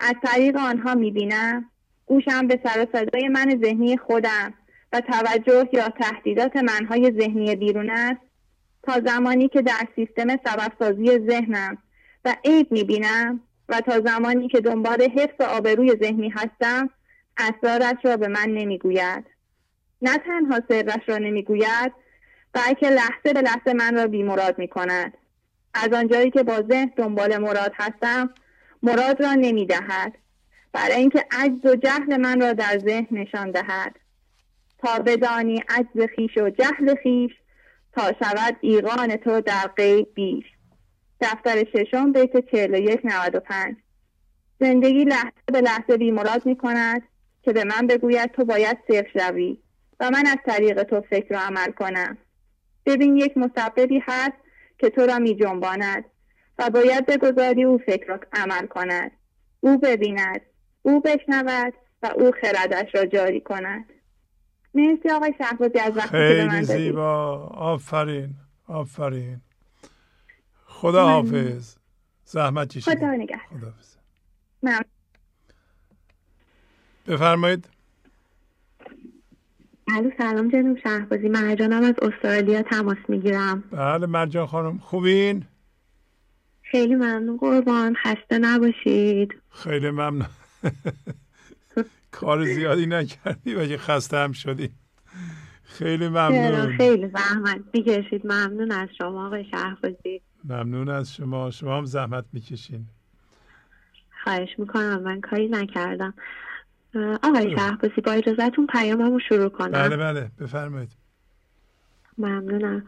از طریق آنها می‌بینم. گوشم به سر صدای من ذهنی خودم و توجه یا تهدیدات منهای ذهنی بیرون است. تا زمانی که در سیستم سببسازی ذهنم و عیب می‌بینم و تا زمانی که دنبال حفظ آبروی ذهنی هستم اسرارش را به من نمی‌گوید. نه تنها سرش را نمی‌گوید بلکه لحظه به لحظه من را بیمراد می کند. از آنجایی که با ذهن دنبال مراد هستم مراد را نمی دهد برای اینکه عجز و جهل من را در ذهن نشان دهد. تا بدانی عجز خیش و جهل خیش تا شود ایقان تو در غیب بیش دفتر ششم بیت 4195 زندگی لحظه به لحظه بیمراد می کند که به من بگوید تو باید صرف شوی و من از طریق تو فکر و عمل کنم. ببین یک مسببی هست که تو را می جنباند و باید بگذاری او فکر و عمل کند. او ببیند او بشنود و او خردش را جاری کند. مرسی آقای شهبازی از وقتی خیلی من زیبا. آفرین آفرین. خدا حافظ. زحمت چشید خدا نگه خدا بفرمایید. الو سلام جنوب شهبازی. مرجانم از استرالیا تماس می‌گیرم. بله مرجان خانم. خوبین؟ خیلی ممنون قربان. خسته نباشید. خیلی ممنون. [laughs] کار زیادی نکردی و خسته هم شدی. خیلی ممنون. خیلی زحمت می‌کشید. ممنون از شما آقای شهبازی. ممنون از شما. شما هم زحمت می‌کشین. خواهش می‌کنم. من کاری نکردم. آقای شهبازی با اجازتون پیاممو شروع کنم. بله بله. بفرمایید. ممنونم.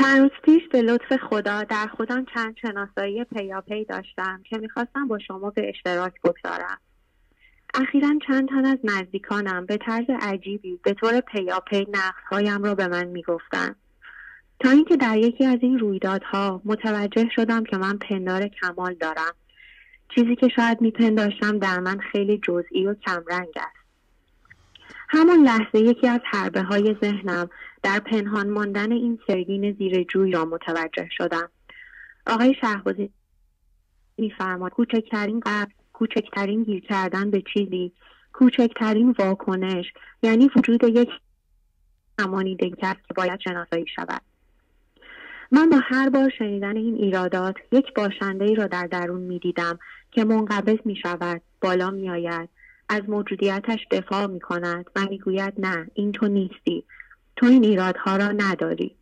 چند روز پیش به لطف خدا در خودم چند شناسایی پیاپی داشتم که می‌خواستم با شما به اشتراک بگذارم. اخیرا چند تن از نزدیکانم به طرز عجیبی به طور پیاپی نقصهایم را به من می‌گفتند. تا اینکه در یکی از این رویدادها متوجه شدم که من پندار کمال دارم. چیزی که شاید میپنداشتم در من خیلی جزئی و کمرنگ است. همان لحظه یکی از حربه های ذهنم در پنهان ماندن این سرگین زیر جوی را متوجه شدم. آقای شهبازی میفرماد کوچکترین قبل کوچکترین گیر کردن به چیزی کوچکترین واکنش یعنی وجود یک همانیدگی است که باید شناسایی شود. من با هر بار شنیدن این ایرادات یک باشنده ای را در درون می دیدم که منقبض می شود بالا می آید از موجودیتش دفاع می کند و می گوید نه این تو نیستی تو این ایرادها را نداری.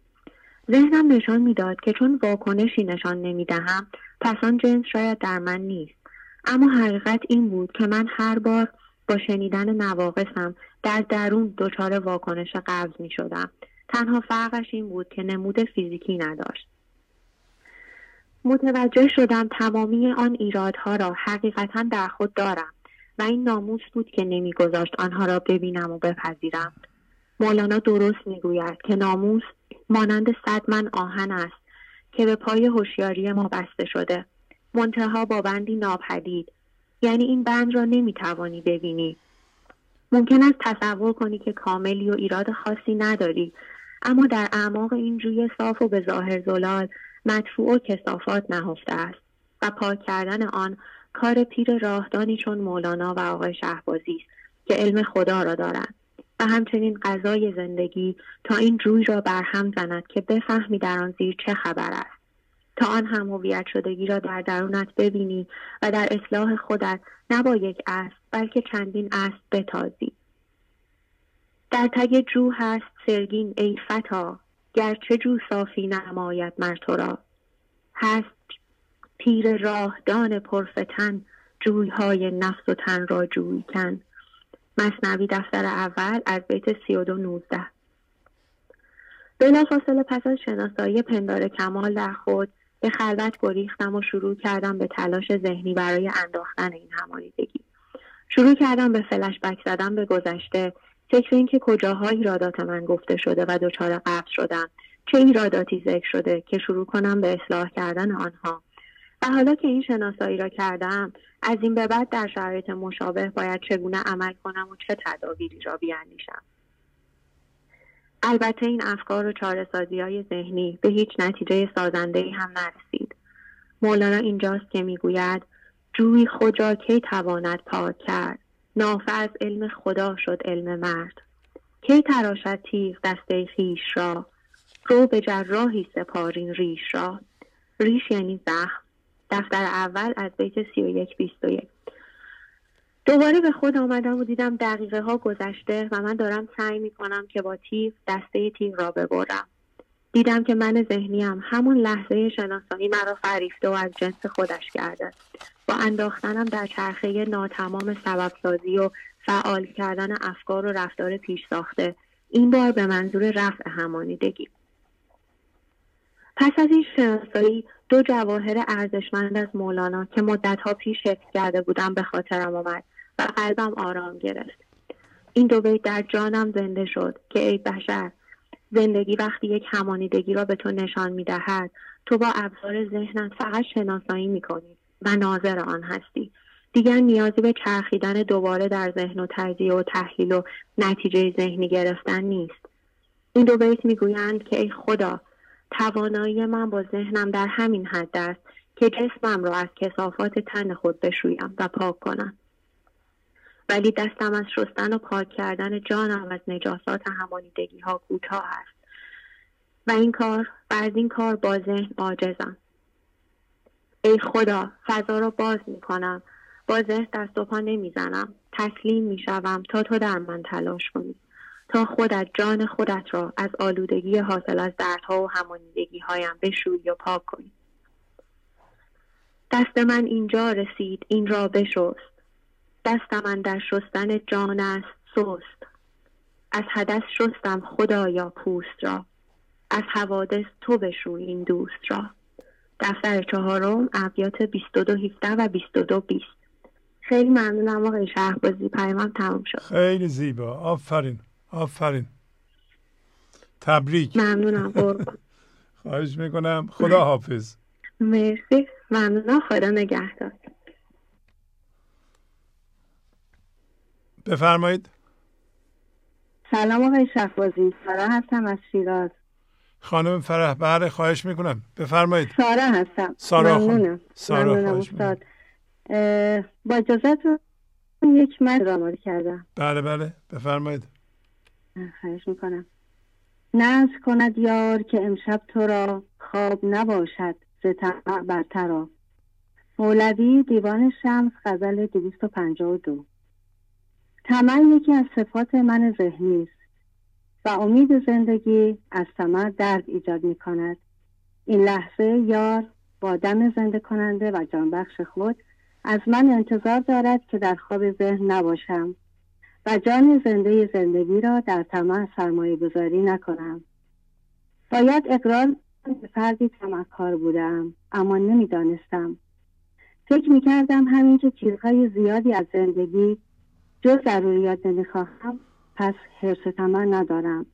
ذهنم نشان می‌داد که چون واکنشی نشان نمی دهم پس آن جنس شاید در من نیست. اما حقیقت این بود که من هر بار با شنیدن نواقصم در درون دچار واکنش قبض می شدم. تنها فرقش این بود که نمود فیزیکی نداشت. متوجه شدم تمامی آن ایرادها را حقیقتا در خود دارم و این ناموس بود که نمیگذاشت آنها را ببینم و بپذیرم. مولانا درست می‌گوید که ناموس مانند صد من آهن است که به پای هوشیاری ما بسته شده. منتها با بندی ناپدید. یعنی این بند را نمی‌توانی ببینی. ممکن است تصور کنی که کاملی و ایراد خاصی نداری. اما در اعماق این جوی صاف و به ظاهر زلال مدفوع و کسافات نهفته است و پاک کردن آن کار پیر راهدانی چون مولانا و آقای شهبازی است که علم خدا را دارند. و همچنین غذای زندگی تا این جوی را برهم زند که بفهمی در آن زیر چه خبر است. تا آن هم هویت شدگی را در درونت ببینی و در اصلاح خودت نه با یک اسب بلکه چندین اسب بتازی. در تگ جو هست سرگین ای فتا گرچه جو صافی نماید مر تو هست پیر راهدان پرفتن جویهای نفس و تن را جوی کن. مصنوی دفتر اول از بیت سی و دو نوزده. فاصله پس از شناسایی پندار کمال در خود به خلوت گریختم و شروع کردم به تلاش ذهنی برای انداختن این همانیدگی شروع کردم به فلش بک زدن به گذشته فکر اینکه کجاها ایرادات من گفته شده و دچار قبض شدم چه ایراداتی ذکر شده که شروع کنم به اصلاح کردن آنها. و حالا که این شناسایی را کردم از این به بعد در شرایط مشابه باید چگونه عمل کنم و چه تدابیری را بیاندیشم. البته این افکار و چارسازی های ذهنی به هیچ نتیجه سازنده هم نرسید. مولانا اینجاست که می‌گوید جوی خود را کی تواند پاک کرد؟ نافع از علم خدا شد علم مرد. کی تراشد تیغ دسته خیش را؟ رو به جراحی سپارین ریش را. ریش یعنی زخم. دفتر اول از بیت سی و یک بیست و یک. دوباره به خود آمدم و دیدم دقیقه ها گذشته و من دارم سعی می کنم که با تیغ دسته تیغ را ببرم. دیدم که من ذهنیم همون لحظه شناسایی مرا فریفته و از جنس خودش کرده با انداختنم در چرخه ناتمام سببسازی و فعال کردن افکار و رفتار پیش ساخته. این بار به منظور رفع همانیدگی. پس از این شناسایی دو جواهر ارزشمند از مولانا که مدتها پیش حفظ کرده بودم به خاطرم آمد. و قلبم آرام گرفت. این دو بیت در جانم زنده شد که ای بشر زندگی وقتی یک همانیدگی را به تو نشان می دهد تو با ابزار ذهنت فقط شناسایی می کنی و ناظر آن هستی. دیگر نیازی به چرخیدن دوباره در ذهن و تجزیه و تحلیل و نتیجه ذهنی گرفتن نیست. این دو بیت می‌گویند که ای خدا توانایی من با ذهنم در همین حد است که جسمم را از کسافات تن خود بشویم و پاک کنم. ولی دستم از شستن و پاک کردن جانم از نجاسات همانیدگی ها کوتاه است. و این کار و این کار با ذهن عاجزم. ای خدا فضا را باز می کنم با ذهن دست و پا نمی زنم تسلیم می شوم تا تو در من تلاش کنی. تا خودت جان خودت را از آلودگی حاصل از دردها و همانیدگی هایم بشوی و پاک کنی. دست من اینجا رسید این را بشست. دست من در شستن جان است سست. از حدث شستم خدایا پوست را. از حوادث تو بشوی این دوست را. دفتر چهارم ابیات 22 17 و 22 20 خیلی ممنونم آقای شهبازی پیمم تمام شد. خیلی زیبا. آفرین. آفرین. تبریک. ممنونم. [laughs] خواهش می‌کنم. خدا حافظ مرسی. ممنونم. خدا نگهدار. بفرمایید. سلام آقای شهبازی. سارا هستم از شیراز. خانم فرح بله خواهش می‌کنم. بفرمایید. سارا هستم. سارا ممنونم. سارا ممنونم استاد. با اجازت یک مد آماده کردم. بله بله. بفرمایید. خواهش می‌کنم. نز کند یار که امشب تو را خواب نباشد ز طمع برترا مولوی دیوان شمس غزل 252 طمع یکی از صفات من ذهنی است و امید زندگی از طمع درد ایجاد می کند این لحظه یار با دم زنده کننده و جانبخش خود از من انتظار دارد که در خواب ذهن نباشم و جان زنده زندگی را در طمع سرمایه گذاری نکنم. باید اقرار به فردی تمکار بودم اما نمی‌دانستم. فکر می‌کردم همین که چیزهای زیادی از زندگی جز ضروریات نمی‌خواهم پس حرس طمع ندارم.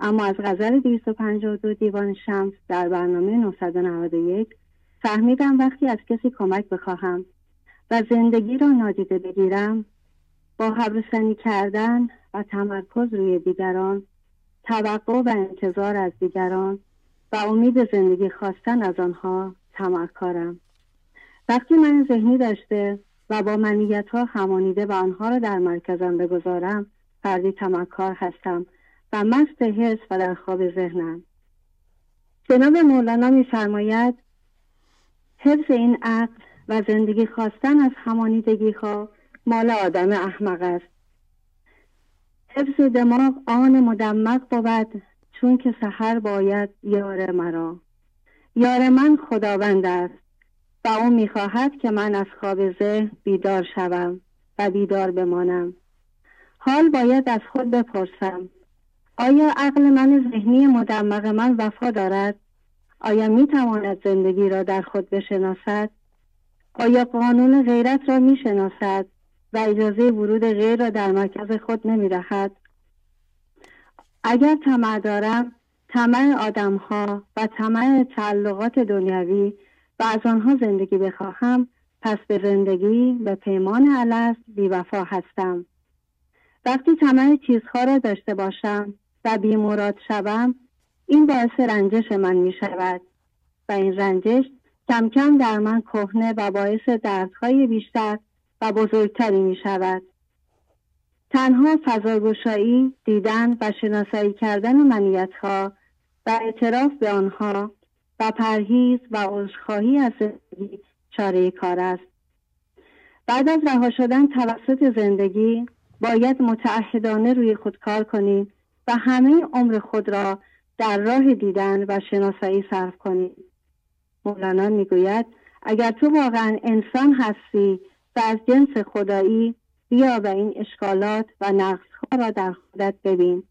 اما از غزل 252 دیوان شمس در برنامه 991 فهمیدم وقتی از کسی کمک بخواهم و زندگی را نادیده بگیرم با حبرسنی کردن و تمرکز روی دیگران توقع و انتظار از دیگران و امید زندگی خواستن از آنها تمکارم وقتی من ذهنی داشته و با منیت ها همانیده و آنها را در مرکزم بگذارم فردی تمکار هستم و مست حس و در خواب ذهنم. جناب مولانا میفرماید حفظ این عقل و زندگی خواستن از همانیدگی ها مال آدم احمق است. حفظ دماغ آن مدمق بود چون که سحر باید یار مرا. یار من خداوند است. و او می‌خواهد که من از خواب ذهن بیدار شوم و بیدار بمانم. حال باید از خود بپرسم. آیا عقل من ذهنی مدمق من وفا دارد؟ آیا می‌تواند زندگی را در خود بشناسد؟ آیا قانون غیرت را می‌شناسد و اجازه ورود غیر را در مرکز خود نمی‌دهد اگر طمع دارم طمع آدمها و طمع تعلقات دنیوی و از آنها زندگی بخواهم پس به زندگی به پیمان الست بیوفا هستم. وقتی طمع چیزها را داشته باشم و بیمراد شوم این باعث رنجش من می شود. و این رنجش کم کم در من کهنه و باعث دردهای بیشتر و بزرگتری می شود. تنها فضاگشایی دیدن و شناسایی کردن منیت ها و اعتراف به آنها و پرهیز و عذرخواهی از زندگی چاره کار است. بعد از رها شدن توسط زندگی باید متعهدانه روی خود کار کنیم و همه عمر خود را در راه دیدن و شناسایی صرف کنیم. مولانا می‌گوید اگر تو واقعا انسان هستی و از جنس خدایی بیا و این اشکالات و نقصها را در خودت ببین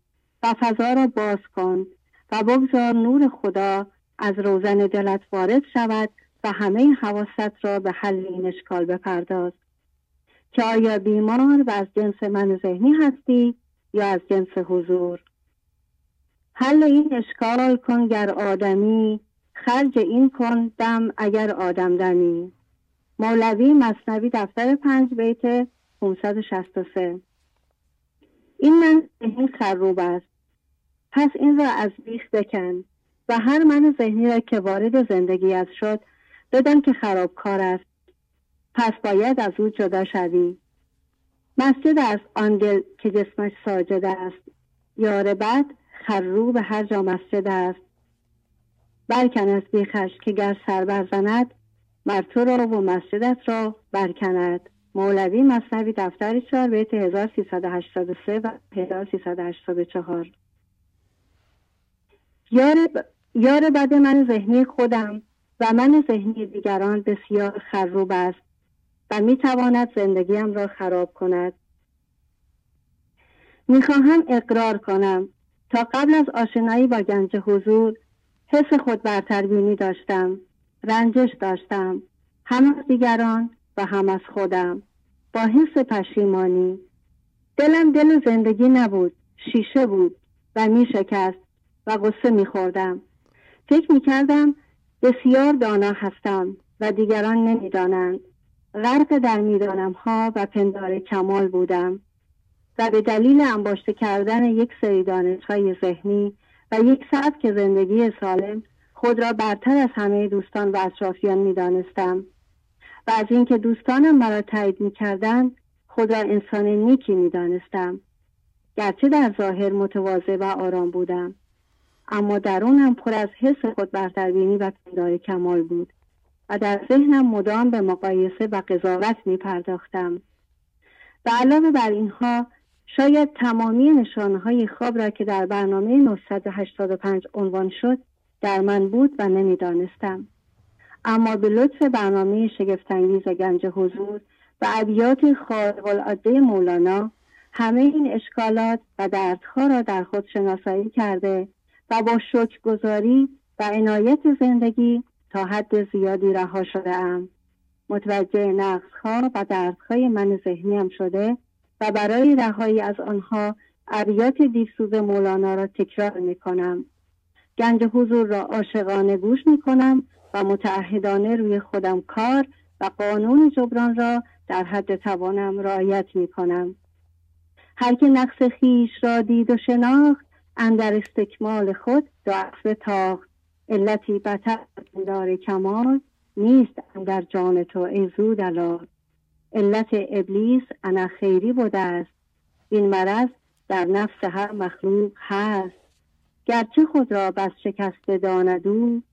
و فضا را باز کن و بگذار نور خدا از روزن دلت وارد شود و همه حواست را به حل این اشکال بپرداز. که آیا بیمار و از جنس من ذهنی هستی یا از جنس حضور؟ حل این اشکال کن گر آدمی خرج این کن دم اگر آدم دمی. مولوی مصنوی دفتر پنج بیت 563 این من ذهنی خروب است. پس این را از بیخ بکن. و هر من ذهنی را که وارد زندگیت شد بدان که خرابکار است. پس باید از او جدا شوی مسجد است آن دل که جسمش ساجد است. یار بد خروب هر جا مسجد است. برکن از بیخش که گر سر برزند مر تو را و مسجدت را برکند. مولوی مصنوی دفتر چهار بیت 1383 و 1384 یار, یار بد من ذهنی خودم و من ذهنی دیگران بسیار خروب است و می تواند زندگیم را خراب کند. می‌خواهم اقرار کنم. تا قبل از آشنایی با گنج حضور حس خود برتربینی داشتم رنجش داشتم هم از دیگران و هم از خودم. با حس پشیمانی. دلم دل زندگی نبود شیشه بود و می شکست و غصه می خوردم فکر می کردم بسیار دانا هستم و دیگران نمی‌دانند. غرق در می‌دانم ها و پندار کمال بودم و به دلیل انباشته کردن یک سری دانش های ذهنی و یک سبک زندگی سالم خود را برتر از همه دوستان و اطرافیان می‌دانستم و از اینکه دوستانم مرا تایید می‌کردند خود را انسان نیکی می‌دانستم. گرچه در ظاهر متواضع و آرام بودم. اما درونم پر از حس خود برتربینی و پندار کمال بود و در ذهنم مدام به مقایسه و قضاوت می پرداختم و علاوه بر اینها شاید تمامی نشانهای خواب را که در برنامه 985 عنوان شد در من بود و نمی‌دانستم. اما به لطف برنامه شگفتانگیز گنج حضور و ابیات خارق مولانا همه این اشکالات و دردها را در خود شناسایی کرده و با و عنایت زندگی تا حد زیادی رها شده ام. متوجه نقص ها و دردهای من ذهنیم شده و برای رهایی از آنها ابیات دیوسوز مولانا را تکرار می کنم. گنج حضور را عاشقانه گوش می کنم و متعهدانه روی خودم کار و قانون جبران را در حد توانم رعایت می کنم. هر که نقص خیش را دید و شناخت اندر استکمال خود دو تاخت علتی بتر دار کمال نیست اندر جان تو ای زود علت ابلیس انا خیری بوده است. این مرض در نفس هر مخلوق هست. گرچه خود را بس شکسته داند او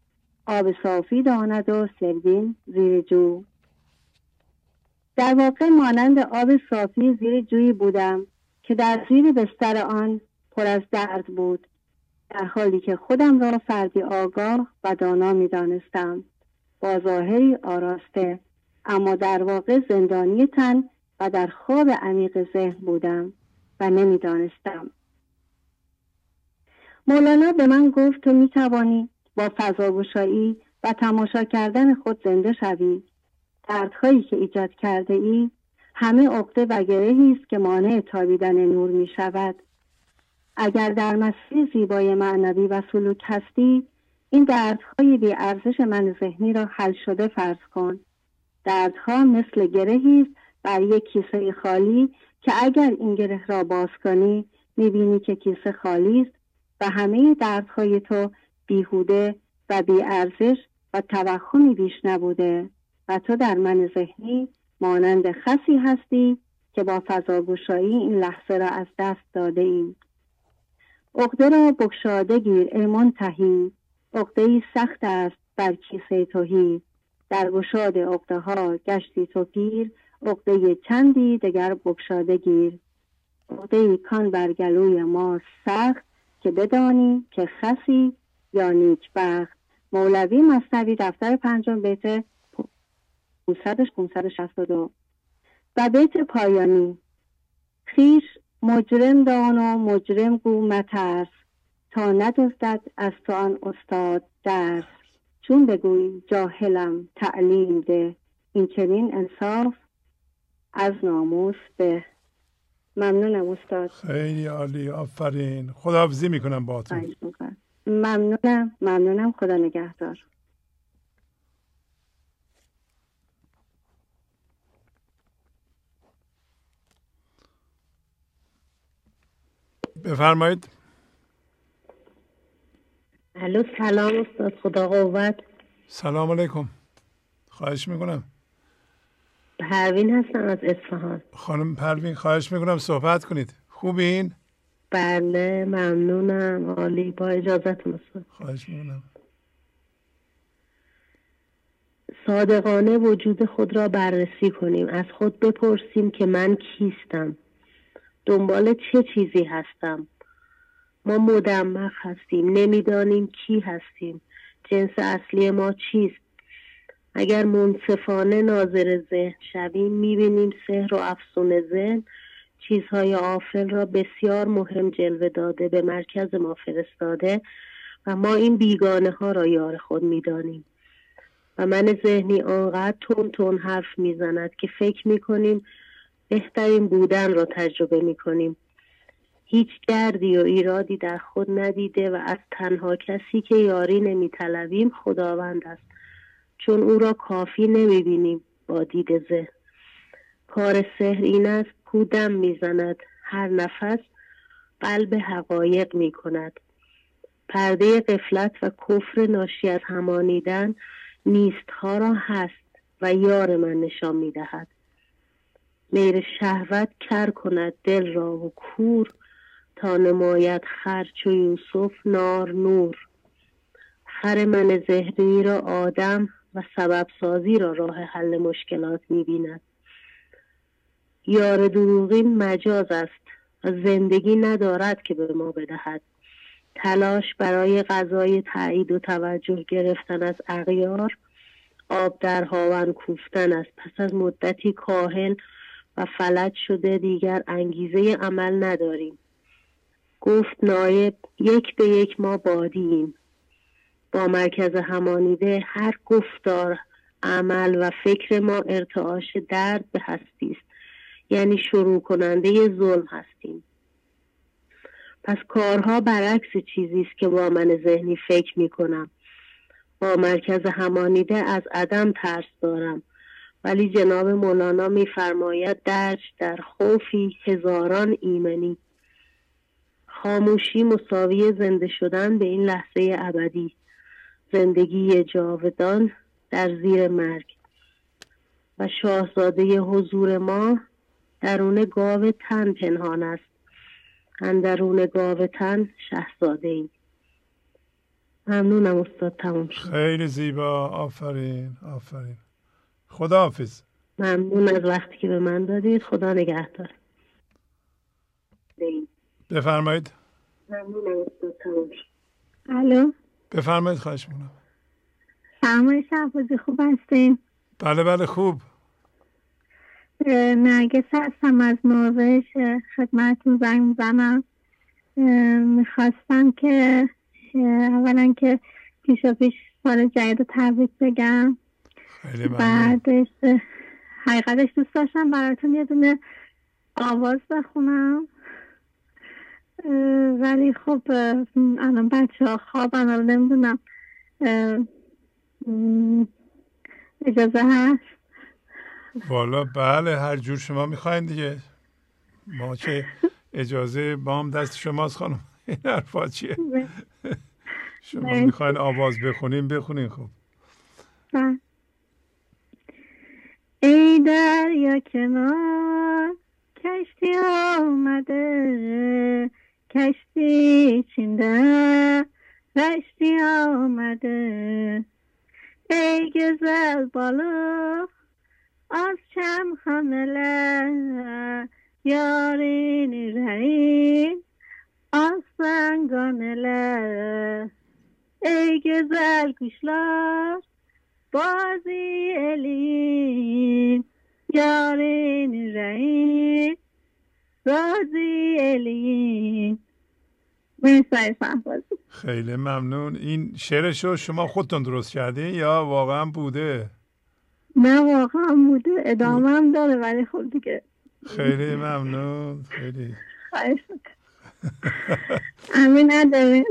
آب صافی داند و سرگین زیر جو. در واقع مانند آب صافی زیر جویی بودم که در زیر بستر آن پر از درد بود. در حالی که خودم را فردی آگاه و دانا می دانستم. با ظاهری آراسته. اما در واقع زندانی تن و در خواب عمیق ذهن بودم و نمی‌دانستم مولانا به من گفت تو می توانی با فضاگشایی و تماشا کردن خود زنده شوی. دردهایی که ایجاد کرده ای همه عقده و گرهی است که مانع تابیدن نور می شود. اگر در مسیر زیبای معنوی و سلوک هستی این دردهای بی ارزش من ذهنی را حل شده فرض کن دردها مثل گرهی بر یک کیسه خالی که اگر این گره را باز کنی می‌بینی که کیسه خالی است و همه دردهای تو بیهوده و بی ارزش و توخمی بیش نبوده و تو در من ذهنی مانند خسی هستی که با فضاگوشایی این لحظه را از دست داده ایم. عقده را بکشاده گیر ای منتهی. عقده ای سخت است بر کیسه توهی در گشاد عقده ها گشتی تو پیر عقده چندی دگر بکشاده گیر. عقده کان بر گلوی ما سخت که بدانی که خسی یا نیک بخت. مولوی مصنوی دفتر پنجم بیت 562 و بیت پایانی. خیش مجرم دان و مجرم گو مترس تا ندزدد از تو آن استاد درس. چون بگویی جاهلم تعلیم ده این چنین انصاف از ناموس به. ممنونم استاد. خیلی عالی آفرین. خداحافظی می‌کنم با تو ممنونم ممنونم خدا نگهدار. بفرمایید. الو سلام استاد خدا قوت. سلام علیکم. خواهش می‌کنم. پروین هستم از اصفهان. خانم پروین خواهش می‌کنم صحبت کنید. خوبین؟ بله ممنونم. عالی با اجازتون استاد. خواهش می‌کنم. صادقانه وجود خود را بررسی کنیم. از خود بپرسیم که من کیستم. دنبال چه چیزی هستم؟ ما مدمخ هستیم نمی‌دانیم کی هستیم. جنس اصلی ما چیست؟ اگر منصفانه ناظر ذهن شویم می‌بینیم سحر و افسون ذهن چیزهای آفل را بسیار مهم جلوه داده به مرکز ما فرستاده و ما این بیگانه ها را یار خود می‌دانیم. و من ذهنی آنقدر تون تون حرف می‌زند که فکر می‌کنیم بهترین بودن را تجربه می‌کنیم. هیچ دردی و ایرادی در خود ندیده و از تنها کسی که یاری نمیطلبیم خداوند است. چون او را کافی نمی‌بینیم با دید ذهن. کار سحر این است کودم می‌زند. هر نفس قلب حقایق می کند پرده قفلت و کفر ناشی از همانیدن نیستها را هست و یار من نشان می دهد میر شهوت کر کند دل را و کور تا نمایت خر چو یوسف نار نور. خر من ذهنی را آدم و سبب سازی را راه حل مشکلات می‌بیند. یار دروغین مجاز است و زندگی ندارد که به ما بدهد. تلاش برای غذای تایید و توجه گرفتن از اغیار آب در هاون کوفتن است. پس از مدتی کاهل و فلج شده دیگر انگیزه عمل نداریم. گفت نایب یک به یک ما بادیم. با مرکز همانیده هر گفتار عمل و فکر ما ارتعاش درد به هستی است. یعنی شروع کننده ظلم هستیم. پس کارها برعکس چیزی است که با من ذهنی فکر می کنم با مرکز همانیده از عدم ترس دارم. ولی جناب مولانا میفرماید درش در خوفی هزاران ایمنی. خاموشی مساوی زنده شدن به این لحظه ابدی. زندگی جاودان در زیر مرگ. و شاهزاده حضور ما درون گاو تن پنهان است. اندرون گاو تن شهزاده ای ممنونم استاد تموم شد. خیلی زیبا. آفرین آفرین. خدا حافظ ممنون از وقتی که به من دادید. خدا نگهدار. بفرمایید. شد الو. بفرمایید خواهش می‌کنم. سلام شهبازی خوب هستین؟ بله بله خوب. نرگس هستم. از نروژ خدمتتون زنگ می‌زنم. می‌خواستم که اولا که پیشا پیش سال جدید رو تبریک بگم. بعدش حقیقتش دوست داشتم براتون یه دونه آواز بخونم. ولی خب الان بچه ها خوابن الان نمی‌دونم. اجازه هست؟ والا بله هر جور شما می‌خواین دیگه. ما چه اجازه با هم دست شماست خانم. این حرفا چیه؟ شما می‌خواین آواز بخونیم بخونین خب. ای دریا کنار کشتی آمده کشتی چینده رشتی آمده ای گزل بالا از چم خمله یارین رین از سنگانله ای گزل کشلار بازی الین یارین رین رازی الین. خیلی ممنون. این شعرشو شما خودتون درست کردین یا واقعا بوده؟ نه واقعا بوده. ادامه هم داره ولی خب دیگه. خیلی ممنون. خیلی. همین نداریم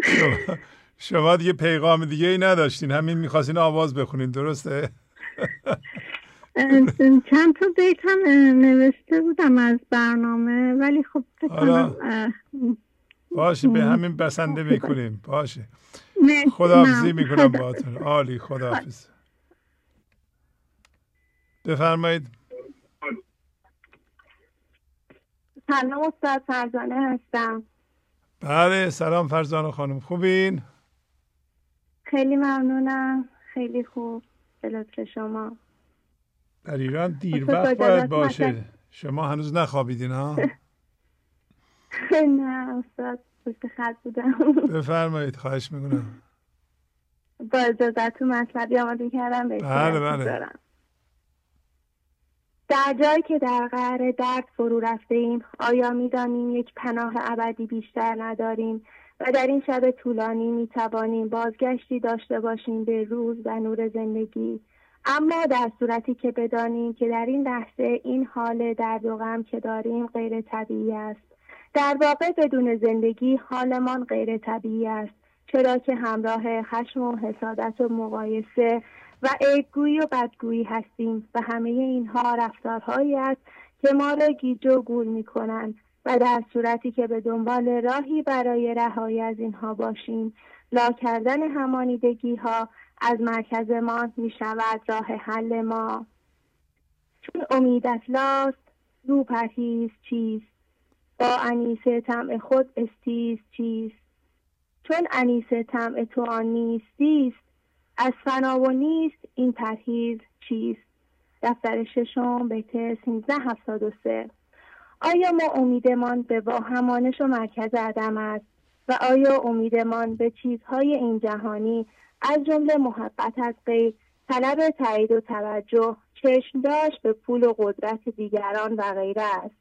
شما, دیگه پیغام دیگه ای نداشتین. همین می‌خواستین آواز بخونین. درسته؟ چند تا بیت هم نوشته بودم از برنامه ولی خب فکر باشه به همین بسنده می‌کنیم. باشه. خداحافظی می‌کنم باهاتون. عالی خداحافظ. بفرمایید. سلام استاد فرزانه هستم. بله سلام فرزانه خانم. خوبین؟ خیلی ممنونم. خیلی خوب. به لطف شما. در ایران دیر وقت باید باشه. شما هنوز نخوابیدین ها؟ [laughs] نه استاد پشت خط بودم. بفرمایید خواهش می‌کنم. با اجازتون مطلبی آماده کردم بله بله. در جایی که در قعر درد فرو رفته ایم آیا می‌دانیم یک پناه ابدی بیشتر نداریم؟ و در این شب طولانی می توانیم بازگشتی داشته باشیم به روز و نور زندگی. اما در صورتی که بدانیم که در این لحظه این حال درد و غم که داریم غیر طبیعی است. در واقع بدون زندگی حالمان غیر طبیعی است. چرا که همراه خشم و حسادت و مقایسه و عیبگویی و بدگویی هستیم و همه اینها رفتارهایی است که ما را گیج و گول می کنند و در صورتی که به دنبال راهی برای رهایی از اینها باشیم لا کردن همانیدگی ها از مرکزمان می شود راه حل ما. چون امید افلاست رو پرهیز چیست؟ با انیسه طمع خود استیز چیست؟ چون انیسه طمع تو آن نیستیست از فنا و نیست این پرهیز چیست؟ دفتر ششم بیت 1373 آیا ما امیدمان به واهمانش و مرکز عدم است؟ و آیا امیدمان به چیزهای این جهانی از جمله محبت از غیر طلب تایید و توجه چشم داشت به پول و قدرت دیگران و غیره است؟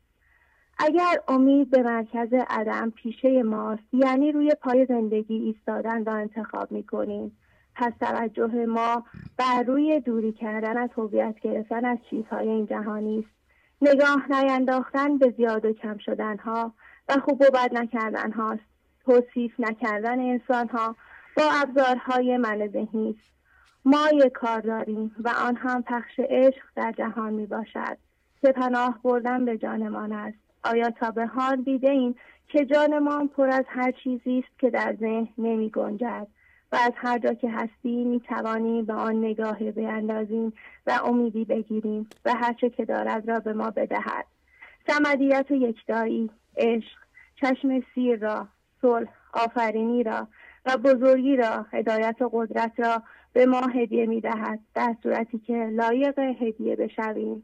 اگر امید به مرکز عدم پیشه ماست یعنی روی پای زندگی ایستادن را انتخاب می کنیم پس توجه ما بر روی دوری کردن از هویت گرفتن از چیزهای این جهانی است. نگاه نینداختن به زیاد و کم شدن ها و خوب و بد نکردن هاست توصیف نکردن انسان ها با ابزارهای من ذهنی ما یک کار داریم و آن هم پخش عشق در جهان می باشد که پناه بردن به جانمان است. آیا تا به حال دیده این که جانمان پر از هر چیزی است که در ذهن نمی گنجد و از هر جا که هستی می توانیم به آن نگاهی بیندازیم و امیدی بگیریم و هرچه که دارد را به ما بدهد. سمدیت و یکدایی عشق چشم سیر را صلح آفرینی را و بزرگی را هدایت و قدرت را به ما هدیه می دهد در صورتی که لایق هدیه بشویم.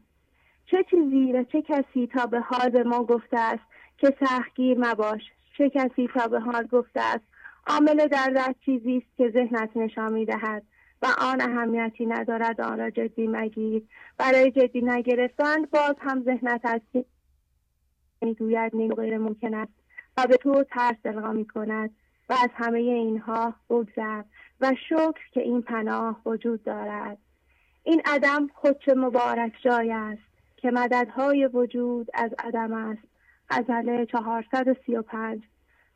چه چیزی و چه کسی تا به حال به ما گفته است که سختگیر مباش؟ چه کسی تا به حال گفته است عامل در چیزی است که ذهنت نشان می دهد و آن اهمیتی ندارد آن را جدی مگیر. برای جدی نگرفتن باز هم ذهنت از می‌گوید غیر ممکن است و به تو ترس القا می کند و از همه اینها بگذر و شکر که این پناه وجود دارد. این عدم خود چه مبارک جای است که مددهای وجود از عدم است. غزله 435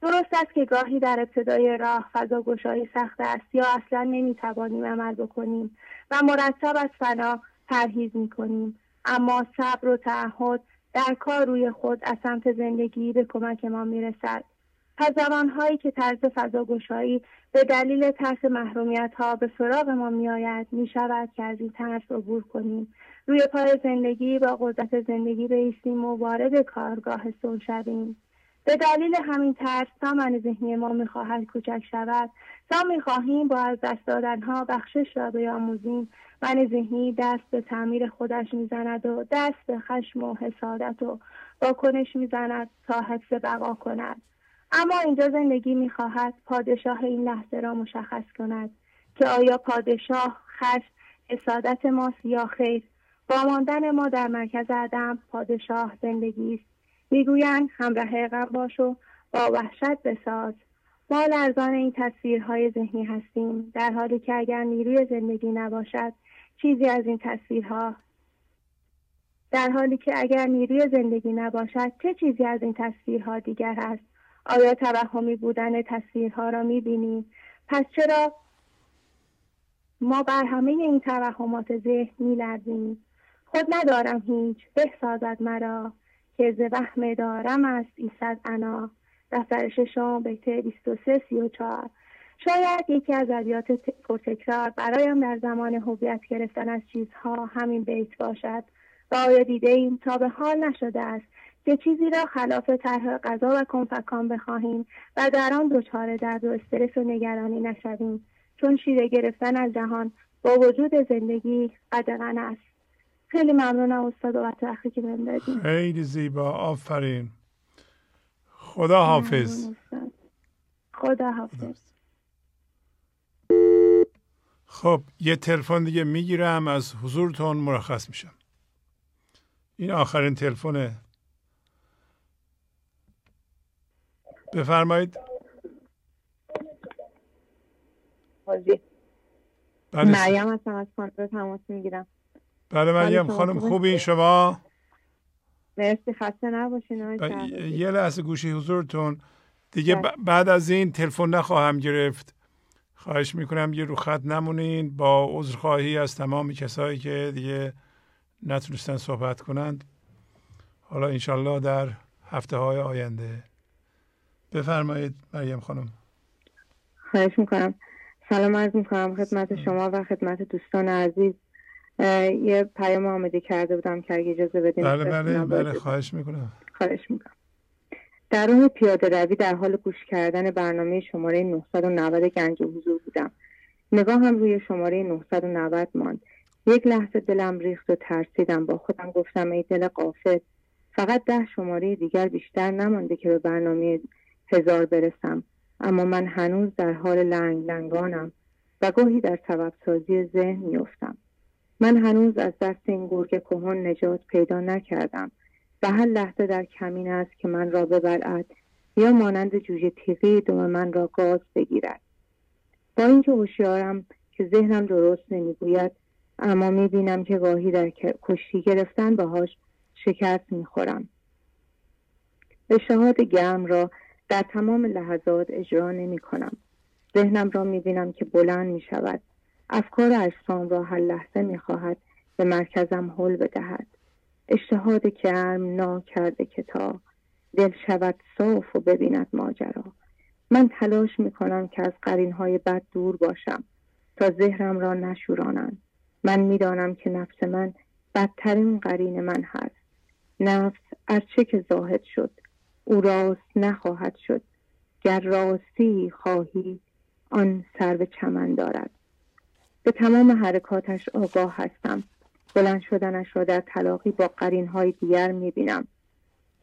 درست است که گاهی در ابتدای راه فضا گشایی سخت است یا اصلا نمی‌توانیم عمل بکنیم و مرتب از فنا پرهیز می‌کنیم. اما صبر و تعهد در کار روی خود از سمت زندگی به کمک ما می‌رسد. پس زمانهایی که طرز فضاگشایی به دلیل ترس محرومیت ها به سراغ ما میآید می‌شود که از این ترس عبور کنیم. روی پای زندگی با قدرت زندگی بیستیم و وارد کارگاه سون شویم به دلیل همین ترس من ذهنی ما می‌خواهد کوچک شود. تا می‌خواهیم با از دست دادنها بخشش را بیاموزیم. من ذهنی دست به تعمیر خودش می‌زند و دست به خشم و حسادت و واکنش می‌زند تا حفظ بقا کند. اما اینجا زندگی می‌خواهد پادشاه این لحظه را مشخص کند که آیا پادشاه خشم حسادت ماست یا خیر؟ با ماندن ما در مرکز عدم پادشاه زندگی است. می‌گویند همراه غم باش و با وحشت بساز. ما لرزان این تصویرهای ذهنی هستیم در حالی که اگر نیروی زندگی نباشد چیزی از این تصویرها. در حالی که اگر نیروی زندگی نباشد چه چیزی از این تصویرها دیگر هست آیا توهمی بودن تصویرها را می‌بینیم؟ پس چرا ما بر همه این توهمات ذهن میلرزیم؟ خود ندارم هیچ بسازد مرا. که ز وهم دارم است ایصد انا. دفتر ششم بیت 23 34 شاید یکی از ابیات پرتکرار برایم در زمان هویت گرفتن از چیزها همین بیت باشد. و آیا دیده ایم تا به حال نشده است که چیزی را خلاف طرح غذا و کنفکان بخواهیم و در آن دچار درد و استرس و نگرانی نشویم؟ چون شیره گرفتن از جهان با وجود زندگی قدغن است. خیلی ممنونم استاد وقت وقتی که بهم خیلی زیبا. آفرین. خدا حافظ. خدا حافظ. خب یه تلفن دیگه می‌گیرم از حضورتون مرخص میشم. این آخرین تلفن بفرمایید. بله مریم هستم از کانتر تماس می‌گیرم. بله مریم خانم خوبی؟ شما؟ مرسی خسته نباشین یه لحظه گوشی حضورتون. دیگه بله. بعد از این تلفن نخواهم گرفت. خواهش می‌کنم یه رو خط نمونین. با عذرخواهی از تمام کسایی که دیگه نتونستن صحبت کنند. حالا انشالله در هفته های آینده. بفرمایید مریم خانم. خواهش می‌کنم. سلام عرض می‌کنم خدمت شما و خدمت دوستان عزیز. یه پیام آمده کرده بودم که اگه اجازه بدین بله بله بله خواهش می‌کنم. خواهش می‌کنم. در راه پیاده روی در حال گوش کردن برنامه شماره 990 گنج حضور بودم. نگاه هم روی شماره 990 ماند. یک لحظه دلم ریخت و ترسیدم. با خودم گفتم ای دل قافل فقط ده شماره دیگر بیشتر نمانده که به برنامه هزار برسم. اما من هنوز در حال لنگ لنگانم و گاهی در سبب سازی ذهن میافتم. من هنوز از دست این گرگ کهن نجات پیدا نکردم و هر لحظه در کمین است که من را ببلعد یا مانند جوجه تیغی دم من را گاز بگیرد با اینکه هوشیارم که ذهنم درست نمی‌گوید اما می‌بینم که گاهی در کشتی گرفتن باهاش شکست می‌خورم اشتهاد گرم را در تمام لحظات اجرا نمی کنم. ذهنم را می بینم که بلند می شود. افکار اجسام را هر لحظه می خواهد به مرکزم حل بدهد. اشتهاد گرم نا کرده کتاب دل شود صاف و ببیند ماجرا. من تلاش می کنم که از قرین های بد دور باشم تا ذهنم را نشورانند من می‌دانم که نفس من بدترین قرین من هست. نفس از چه که زاهد شد او راست نخواهد شد. گر راستی خواهی آن سر به چمن دارد. به تمام حرکاتش آگاه هستم. بلند شدنش را در تلاقی با های دیگر می‌بینم.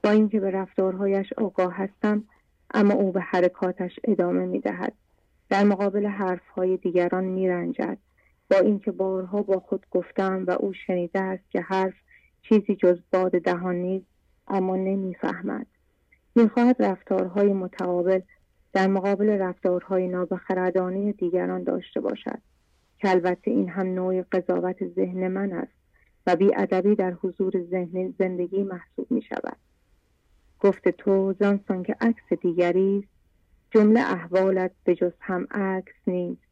با اینکه به رفتارهایش آگاه هستم اما او به حرکاتش ادامه می‌دهد. در مقابل حرفهای دیگران میرنجد. با اینکه بارها با خود گفتم و او شنیده است که حرف چیزی جز باد دهان نیست اما نمی‌فهمد. می‌خواهد رفتارهای متقابل در مقابل رفتارهای نابخردانه دیگران داشته باشد. که البته این هم نوع قضاوت ذهن من است و ادبی در حضور ذهن زندگی محسوب می شود گفت تو زانسان که عکس دیگری جمله احوالت به جز هم عکس نیست.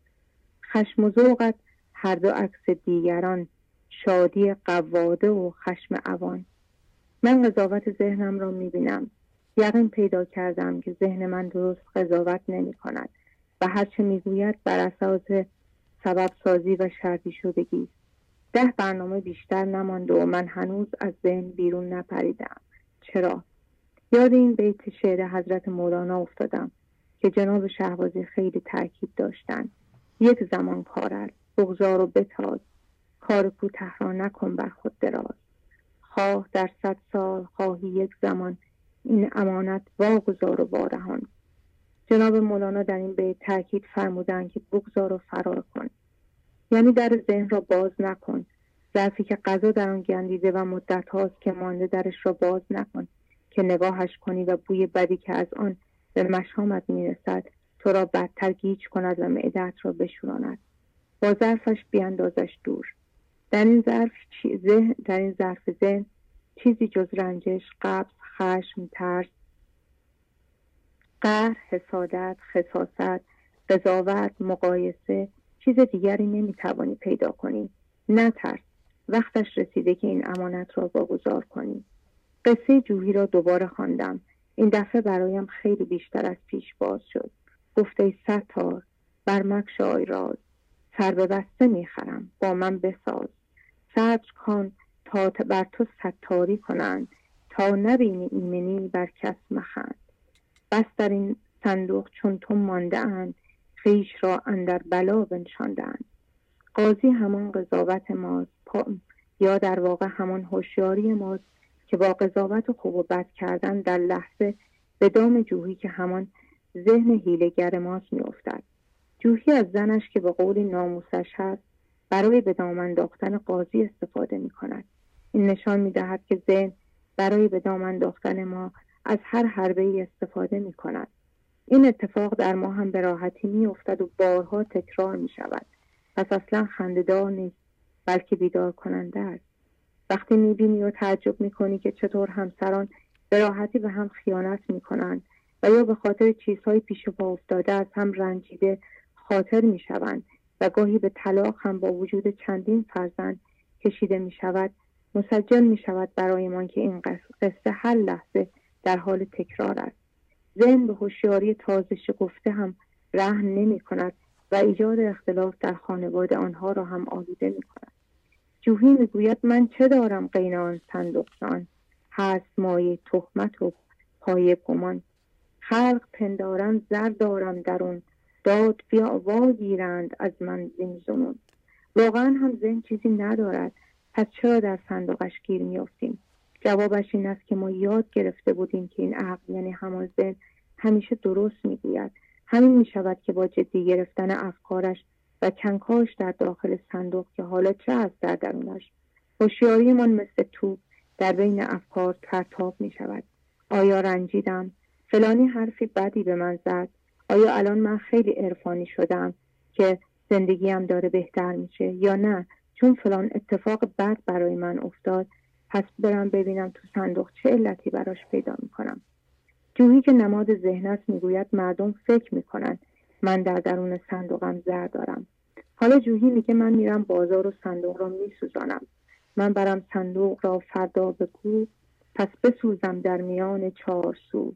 خشم و ذوقت هر دو عکس دیگران شادی قواده و خشم اوان من قضاوت ذهنم را می بینم یقین پیدا کردم که ذهن من درست قضاوت نمی کند و هرچه می‌گوید بر اساس سبب سازی و شرطی شدگی. ده برنامه بیشتر نمانده و من هنوز از ذهن بیرون نپریدم. چرا؟ یاد این بیت شعر حضرت مولانا افتادم که جناب شهبازی خیلی تاکید داشتند. یک زمان کار است. بگذار و بتاز. کار کوته را نکن بر خود دراز. خواه در صد سال خواهی یک زمان. این امانت واگذار و وارهان. جناب مولانا در این بیت تاکید فرمودند که بگذار و فرار کن. یعنی در ذهن را باز نکن. ظرفی که غذا در آن گندیده و مدت هاست که مانده درش را باز نکن. که نگاهش کنی و بوی بدی که از آن به مشامت می‌رسد تو را بدتر گیج کند و معدت را بشوراند. با ظرفش بیاندازش دور. در این ظرف ذهن در این ظرف ذهن چیزی جز رنجش قبض خشم ترس قهر حسادت خصاصت قضاوت مقایسه چیز دیگری نمی‌توانی پیدا کنی. نترس. وقتش رسیده که این امانت را واگذار کنی. قصه جوهی را دوباره خواندم. این دفعه برایم خیلی بیشتر از پیش باز شد. گفته ستار بر مکشای راز. سر به بسته می‌خرم. با من بساز. صبر کن تا بر تو ستاری کنند. تا نبینی ایمنی بر کس مخند. بس در این صندوق چون تو مانده اند خیش را اندر بلا بنشاندند قاضی همان قضاوت ماست یا در واقع همان هوشیاری ماست که با قضاوت خوب و بد کردن در لحظه به دام جوهی که همان ذهن هیلگر ماست میافتد. جوهی از زنش که به قول ناموسش هست برای به دام انداختن قاضی استفاده می کند این نشان می دهد که ذهن برای به دام انداختن ما از هر حربه ای استفاده می کند این اتفاق در ما هم به راحتی می افتد و بارها تکرار می شود پس اصلا خندهدار نیست بلکه بیدار کننده است. وقتی می بینی و تعجب می کنی که چطور همسران به راحتی به هم خیانت می کنند و یا به خاطر چیزهای پیش پا افتاده از هم رنجیده خاطر می شوند و گاهی به طلاق هم با وجود چندین فرزند کشیده می شود مسجل می شود برایمان که این قصه هر لحظه در حال تکرار است. ذهن به هوشیاری تازه شگفته هم رهن نمی کند و ایجاد اختلاف در خانواده آنها را هم آلوده می کند. جوهی می‌گوید من چه دارم قینان صندوقسان هست مایه تهمت و پایه گمان. خلق پندارن زر دارم درون داد بیا واگیرند از من زین زنون. واقعا هم ذهن چیزی ندارد. پس چرا در صندوقش گیر میافتیم جوابش این است که ما یاد گرفته بودیم که این عقل یعنی همان ذهن همیشه درست می‌گوید. همین می‌شود که با جدی گرفتن افکارش و کنکاش در داخل صندوق که حالا چه است در درونش هوشیاریمان مثل توپ در بین افکار پرتاب می شود آیا رنجیدم؟ فلانی حرفی بدی به من زد. آیا الان من خیلی عرفانی شدم که زندگیم داره بهتر میشه یا نه؟ چون فلان اتفاق بد برای من افتاد پس برم ببینم تو صندوق چه علتی براش پیدا می‌کنم. جوهی که نماد ذهن می‌گوید مردم فکر می‌کنن. من در درون صندوقم زر دارم. حالا جوهی میگه من میرم بازار و صندوق را میسوزانم. من برم صندوق را فردا بگو پس بسوزم در میان چهار سو.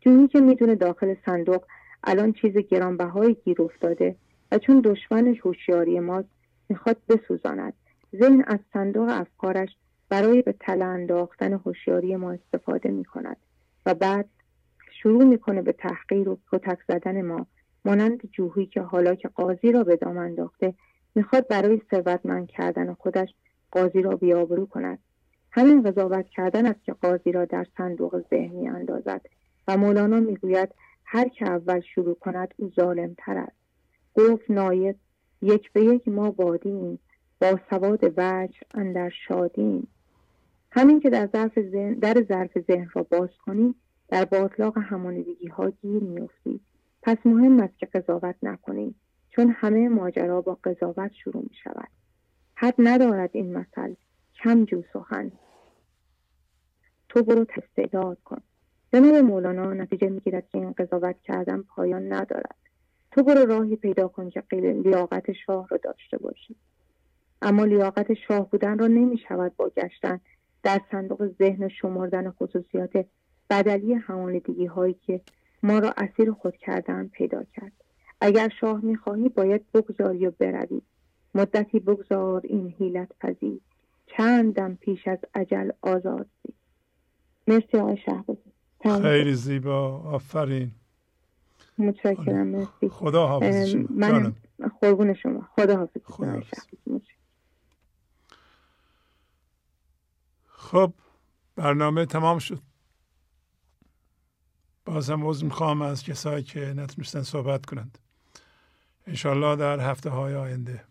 جویی که می‌دونه داخل صندوق الان چیز گرانبهایی گیر افتاده و چون دشمنش هوشیاری ماست می‌خواد بسوزاند. ذهن از صندوق افکارش برای به تله انداختن هوشیاری ما استفاده می‌کند و بعد شروع می‌کنه به تحقیر و کتک زدن ما. مانند جوهی که حالا که قاضی را به دام انداخته می‌خواد برای ثروتمند کردن خودش قاضی را بیابرو کند. همین قضاوت کردن است که قاضی را در صندوق ذهنی اندازد و مولانا می‌گوید هر که اول شروع کند او ظالم تر است. گفت نایب یک به یک ما بادیم با سواد وجه اندر شادیم. همین که در ظرف ذهن در ظرف ذهن را باز کنی در باطلاق همانیدگی ها گیر میافتی پس مهم است که قضاوت نکنیم چون همه ماجرا با قضاوت شروع می شود حد ندارد این مثل کم جو سخن. تو برو تستعداد کن. جناب مولانا نتیجه می‌گیرد که این قضاوت کردن پایان ندارد. تو برو راهی پیدا کن که لیاقت شاه را داشته باشی. اما لیاقت شاه بودن را نمی شود با گشتن در صندوق ذهن شمردن خصوصیات بدلی همانیدگی هایی که ما را اسیر خود کردن پیدا کرد. اگر شاه می‌خواهی باید بگذاری و بروی. مدتی بگذار این حیلت پذیر چندم پیش از عجل آزاد زی مرسی آقای خیلی زیبا. آفرین. متشکرم. مرسی. خدا حافظ شما. من قربون شما. خدا حافظ. خدا خب برنامه تمام شد. بازم عضو می‌خوام از کسایی که نتونستن صحبت کنند. انشالله در هفته های آینده.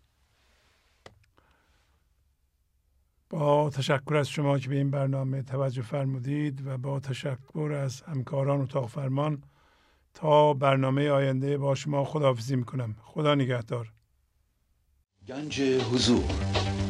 با تشکر از شما که به این برنامه توجه فرمودید و با تشکر از همکاران اتاق فرمان تا برنامه آینده با شما خداحافظی می‌کنم. خدا نگهدار. گنج حضور.